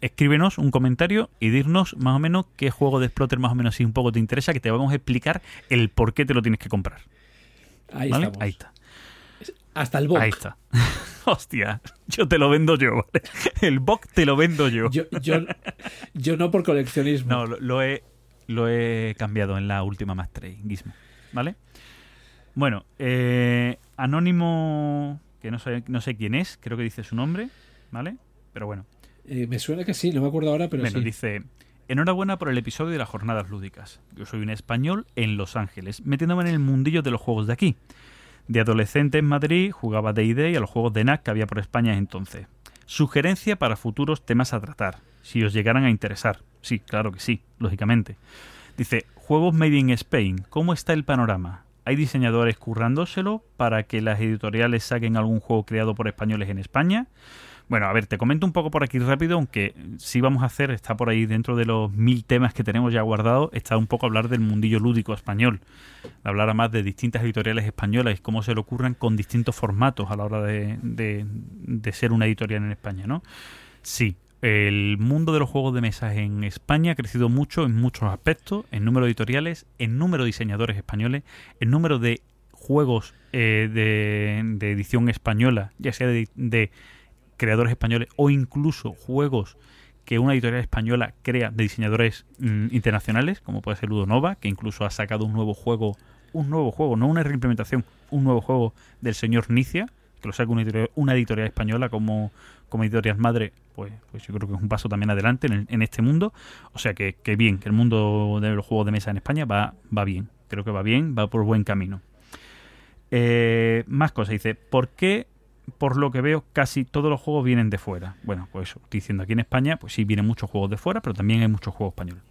escríbenos un comentario y dirnos más o menos qué juego de exploter más o menos si un poco te interesa, que te vamos a explicar el por qué te lo tienes que comprar. Ahí ¿Vale? estamos. Ahí está. Hasta el box. Ahí está. Hostia, yo te lo vendo yo, ¿vale? El box te lo vendo yo. Yo, yo, yo no por coleccionismo. No, lo, lo he, lo he cambiado en la última más 3, Gizmo. ¿Vale? Bueno, eh, Anónimo, que no sé, no sé quién es, creo que dice su nombre, ¿vale? Pero bueno, Eh, me suena que sí, no me acuerdo ahora, pero Bueno, sí. dice, enhorabuena por el episodio de las jornadas lúdicas. Yo soy un español en Los Ángeles, metiéndome en el mundillo de los juegos de aquí. De adolescente en Madrid jugaba D&D y a los juegos de NAC que había por España entonces. Sugerencia para futuros temas a tratar, si os llegaran a interesar. Sí, claro que sí, lógicamente. Dice, juegos made in Spain, ¿cómo está el panorama? ¿Hay diseñadores currándoselo para que las editoriales saquen algún juego creado por españoles en España? Bueno, a ver, te comento un poco por aquí rápido, aunque sí vamos a hacer, está por ahí dentro de los mil temas que tenemos ya guardados, está un poco hablar del mundillo lúdico español, hablar más de distintas editoriales españolas y cómo se le ocurran con distintos formatos a la hora de, de- ser una editorial en España, ¿no? Sí, el mundo de los juegos de mesa en España ha crecido mucho en muchos aspectos, en número de editoriales, en número de diseñadores españoles, en número de juegos eh, de, de edición española, ya sea de creadores españoles o incluso juegos que una editorial española crea de diseñadores mm, internacionales, como puede ser Ludonova, que incluso ha sacado un nuevo juego, un nuevo juego, no una reimplementación, un nuevo juego del señor Nicia, que lo saca una editorial, una editorial española como, como editorial madre, pues, pues yo creo que es un paso también adelante en, este mundo. O sea que, que bien, que el mundo de los juegos de mesa en España va, va bien. Creo que va bien, va por buen camino. Eh, más cosas, dice, ¿por qué por lo que veo, casi todos los juegos vienen de fuera. Bueno, pues eso, estoy diciendo aquí en España, pues sí, vienen muchos juegos de fuera, pero también hay muchos juegos españoles.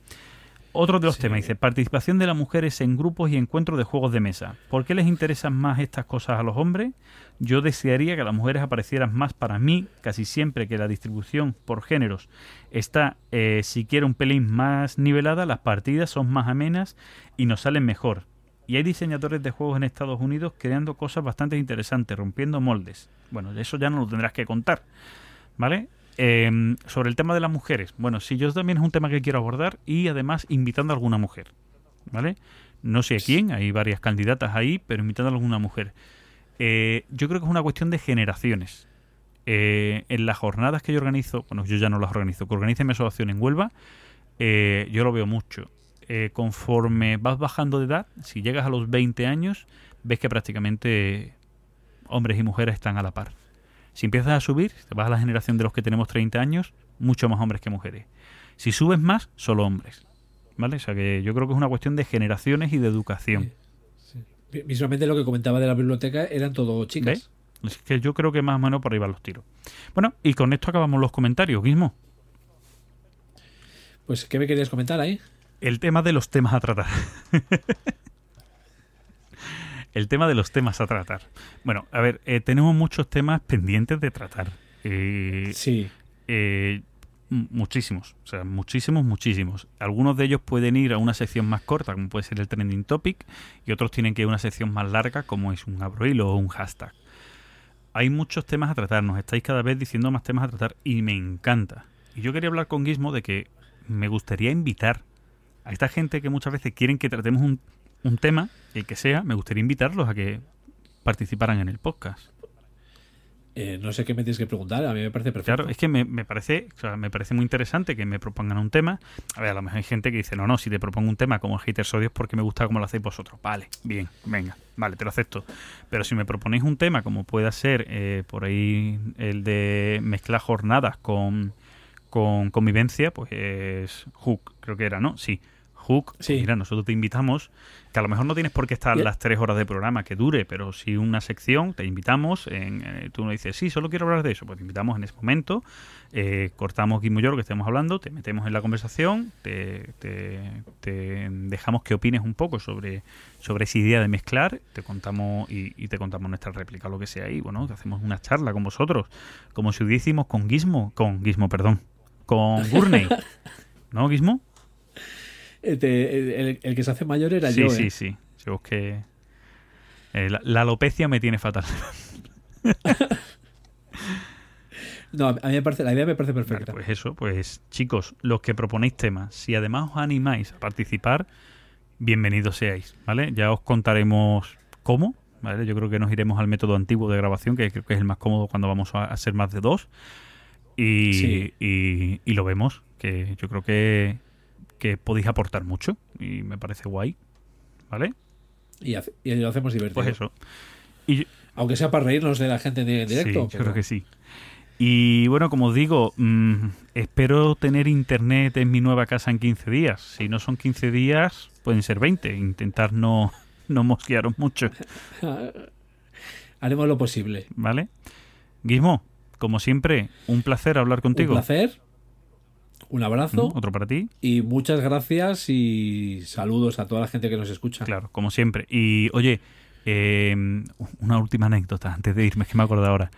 Otro de los Sí. temas dice, participación de las mujeres en grupos y encuentros de juegos de mesa. ¿Por qué les interesan más estas cosas a los hombres? Yo desearía que las mujeres aparecieran más para mí, casi siempre que la distribución por géneros está eh, siquiera un pelín más nivelada, las partidas son más amenas y nos salen mejor. Y hay diseñadores de juegos en Estados Unidos creando cosas bastante interesantes, rompiendo moldes. Bueno, de eso ya no lo tendrás que contar. ¿Vale? Eh, sobre el tema de las mujeres. Bueno, sí, yo también es un tema que quiero abordar y además invitando a alguna mujer. ¿Vale? No sé a quién, hay varias candidatas ahí, pero invitando a alguna mujer. Eh, yo creo que es una cuestión de generaciones. Eh, en las jornadas que yo organizo, bueno, yo ya no las organizo, que organiza mi asociación en Huelva, eh, yo lo veo mucho. Eh, conforme vas bajando de edad, si llegas a los 20 años, ves que prácticamente hombres y mujeres están a la par. Si empiezas a subir, te vas a la generación de los que tenemos 30 años, mucho más hombres que mujeres. Si subes más, solo hombres. ¿Vale? O sea que yo creo que es una cuestión de generaciones y de educación. Sí. Visualmente lo que comentaba de la biblioteca eran todo chicas. ¿Ves? Es que yo creo que más o menos por ahí van los tiros. Bueno, y con esto acabamos los comentarios, Guismo. Pues, ¿qué me querías comentar ahí? El tema de los temas a tratar. el tema de los temas a tratar. Bueno, a ver, eh, tenemos muchos temas pendientes de tratar. Eh, Sí. eh, muchísimos, o sea, muchísimos, muchísimos. Algunos de ellos pueden ir a una sección más corta, como puede ser el trending topic, y otros tienen que ir a una sección más larga, como es un abrohilo o un hashtag. Hay muchos temas a tratar, nos estáis cada vez diciendo más temas a tratar, y me encanta. Y yo quería hablar con Gizmo de que me gustaría invitar a esta gente que muchas veces quieren que tratemos un, un tema, el que sea, me gustaría invitarlos a que participaran en el podcast. Eh, no sé qué me tienes que preguntar, a mí me parece perfecto. Claro, es que me, me parece, o sea, me parece muy interesante que me propongan un tema. A ver, a lo mejor hay gente que dice, no, no, si te propongo un tema como haters odios porque me gusta como lo hacéis vosotros. Vale, bien, venga, vale, te lo acepto. Pero si me proponéis un tema como pueda ser eh, por ahí el de mezclar jornadas con, con convivencia, pues es Hook, creo que era, ¿no? Sí. Hook, pues Sí. mira, nosotros te invitamos, que a lo mejor no tienes por qué estar las tres horas de programa que dure, pero si una sección te invitamos, en, eh, tú nos dices, sí, solo quiero hablar de eso, pues te invitamos en ese momento, eh, cortamos y yo lo que estemos hablando, te metemos en la conversación, te, te- te dejamos que opines un poco sobre, sobre esa idea de mezclar, te contamos y, y te contamos nuestra réplica, lo que sea, y bueno, hacemos una charla con vosotros, como si hubiésemos con Gizmo, con Gizmo, perdón, con Gurney. ¿No, Gizmo? Eh, te- el, el que se hace mayor era sí, yo. sí, ¿eh? sí. Que. eh, la, la alopecia me tiene fatal. No, a mí me parece, la idea me parece Vale, perfecta. pues eso, pues chicos, los que proponéis temas, si además os animáis a participar, bienvenidos seáis, ¿vale? Ya os contaremos cómo, ¿vale? Yo creo que nos iremos al método antiguo de grabación, que creo que es el más cómodo cuando vamos a, a ser más de dos. Y, Sí. y, y lo vemos, que yo creo que, que podéis aportar mucho y me parece guay, ¿vale? Y, hace- y lo hacemos divertido. Pues eso. Y, Aunque sea para reírnos de la gente en directo. Sí, yo creo que sí. Y bueno, como os digo, mm, espero tener internet en mi nueva casa en 15 días. Si no son 15 días, pueden ser 20. Intentar no, no mosquearos mucho, Haremos lo posible. ¿vale? Guismo, como siempre, un placer hablar contigo. Un placer. Un abrazo. Mm, Otro para ti. Y muchas gracias y saludos a toda la gente que nos escucha. Claro, como siempre. Y oye, eh, una última anécdota antes de irme, es que me acuerdo ahora.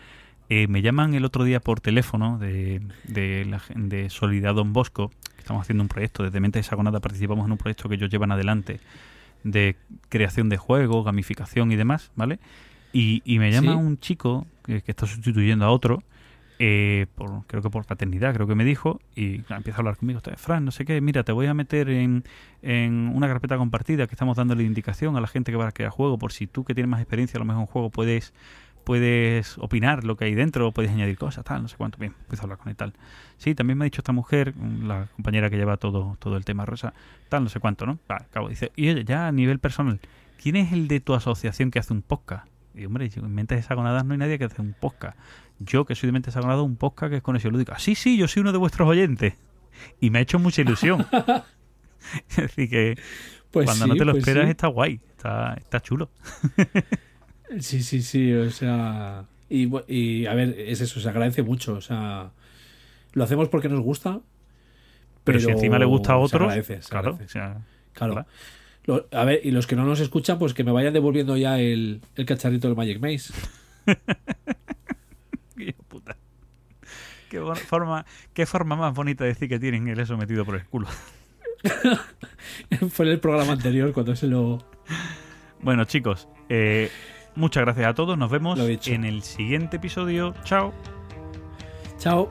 Eh, me llaman el otro día por teléfono de, de, la, de Solidaridad Don Bosco, que estamos haciendo un proyecto, desde Mente Hexagonada participamos en un proyecto que ellos llevan adelante de creación de juegos, gamificación y demás, ¿vale? Y, y me llama Sí. un chico que, que está sustituyendo a otro, eh, por, creo que por paternidad, creo que me dijo, y claro, empieza a hablar conmigo, Fran, no sé qué, mira, te voy a meter en, en una carpeta compartida que estamos dándole indicación a la gente que va a crear juego, por si tú que tienes más experiencia a lo mejor en juego puedes puedes opinar lo que hay dentro, puedes añadir cosas, tal, no sé cuánto. Bien, empiezo a hablar con él, tal. Sí, también me ha dicho esta mujer, la compañera que lleva todo, todo el tema rosa, tal, no sé cuánto, ¿no? Acabo. Dice, y ya a nivel personal, ¿quién es el de tu asociación que hace un podcast? Y hombre, en Mentes Hexagonadas no hay nadie que hace un podcast. Yo, que soy de Mentes Hexagonadas, un podcast que es conexión lúdica. Sí, sí, yo soy uno de vuestros oyentes. Y me ha hecho mucha ilusión. decir, que Pues cuando sí, no te lo pues esperas sí. está guay, está, está chulo. Sí, sí, sí, o sea... Y, a ver, es eso, se agradece mucho, o sea... Lo hacemos porque nos gusta, Pero, si encima le gusta a se otro, agradece, se claro, agradece. o sea, Claro. a ver, y los que no nos escuchan, pues que me vayan devolviendo ya el, el cacharrito del Magic Maze. Qué, forma, qué forma más bonita de decir que tienen el eso metido por el culo. Fue en el programa anterior cuando se lo... Bueno, chicos, eh, muchas gracias a todos. Nos vemos en el siguiente episodio. Chao. Chao.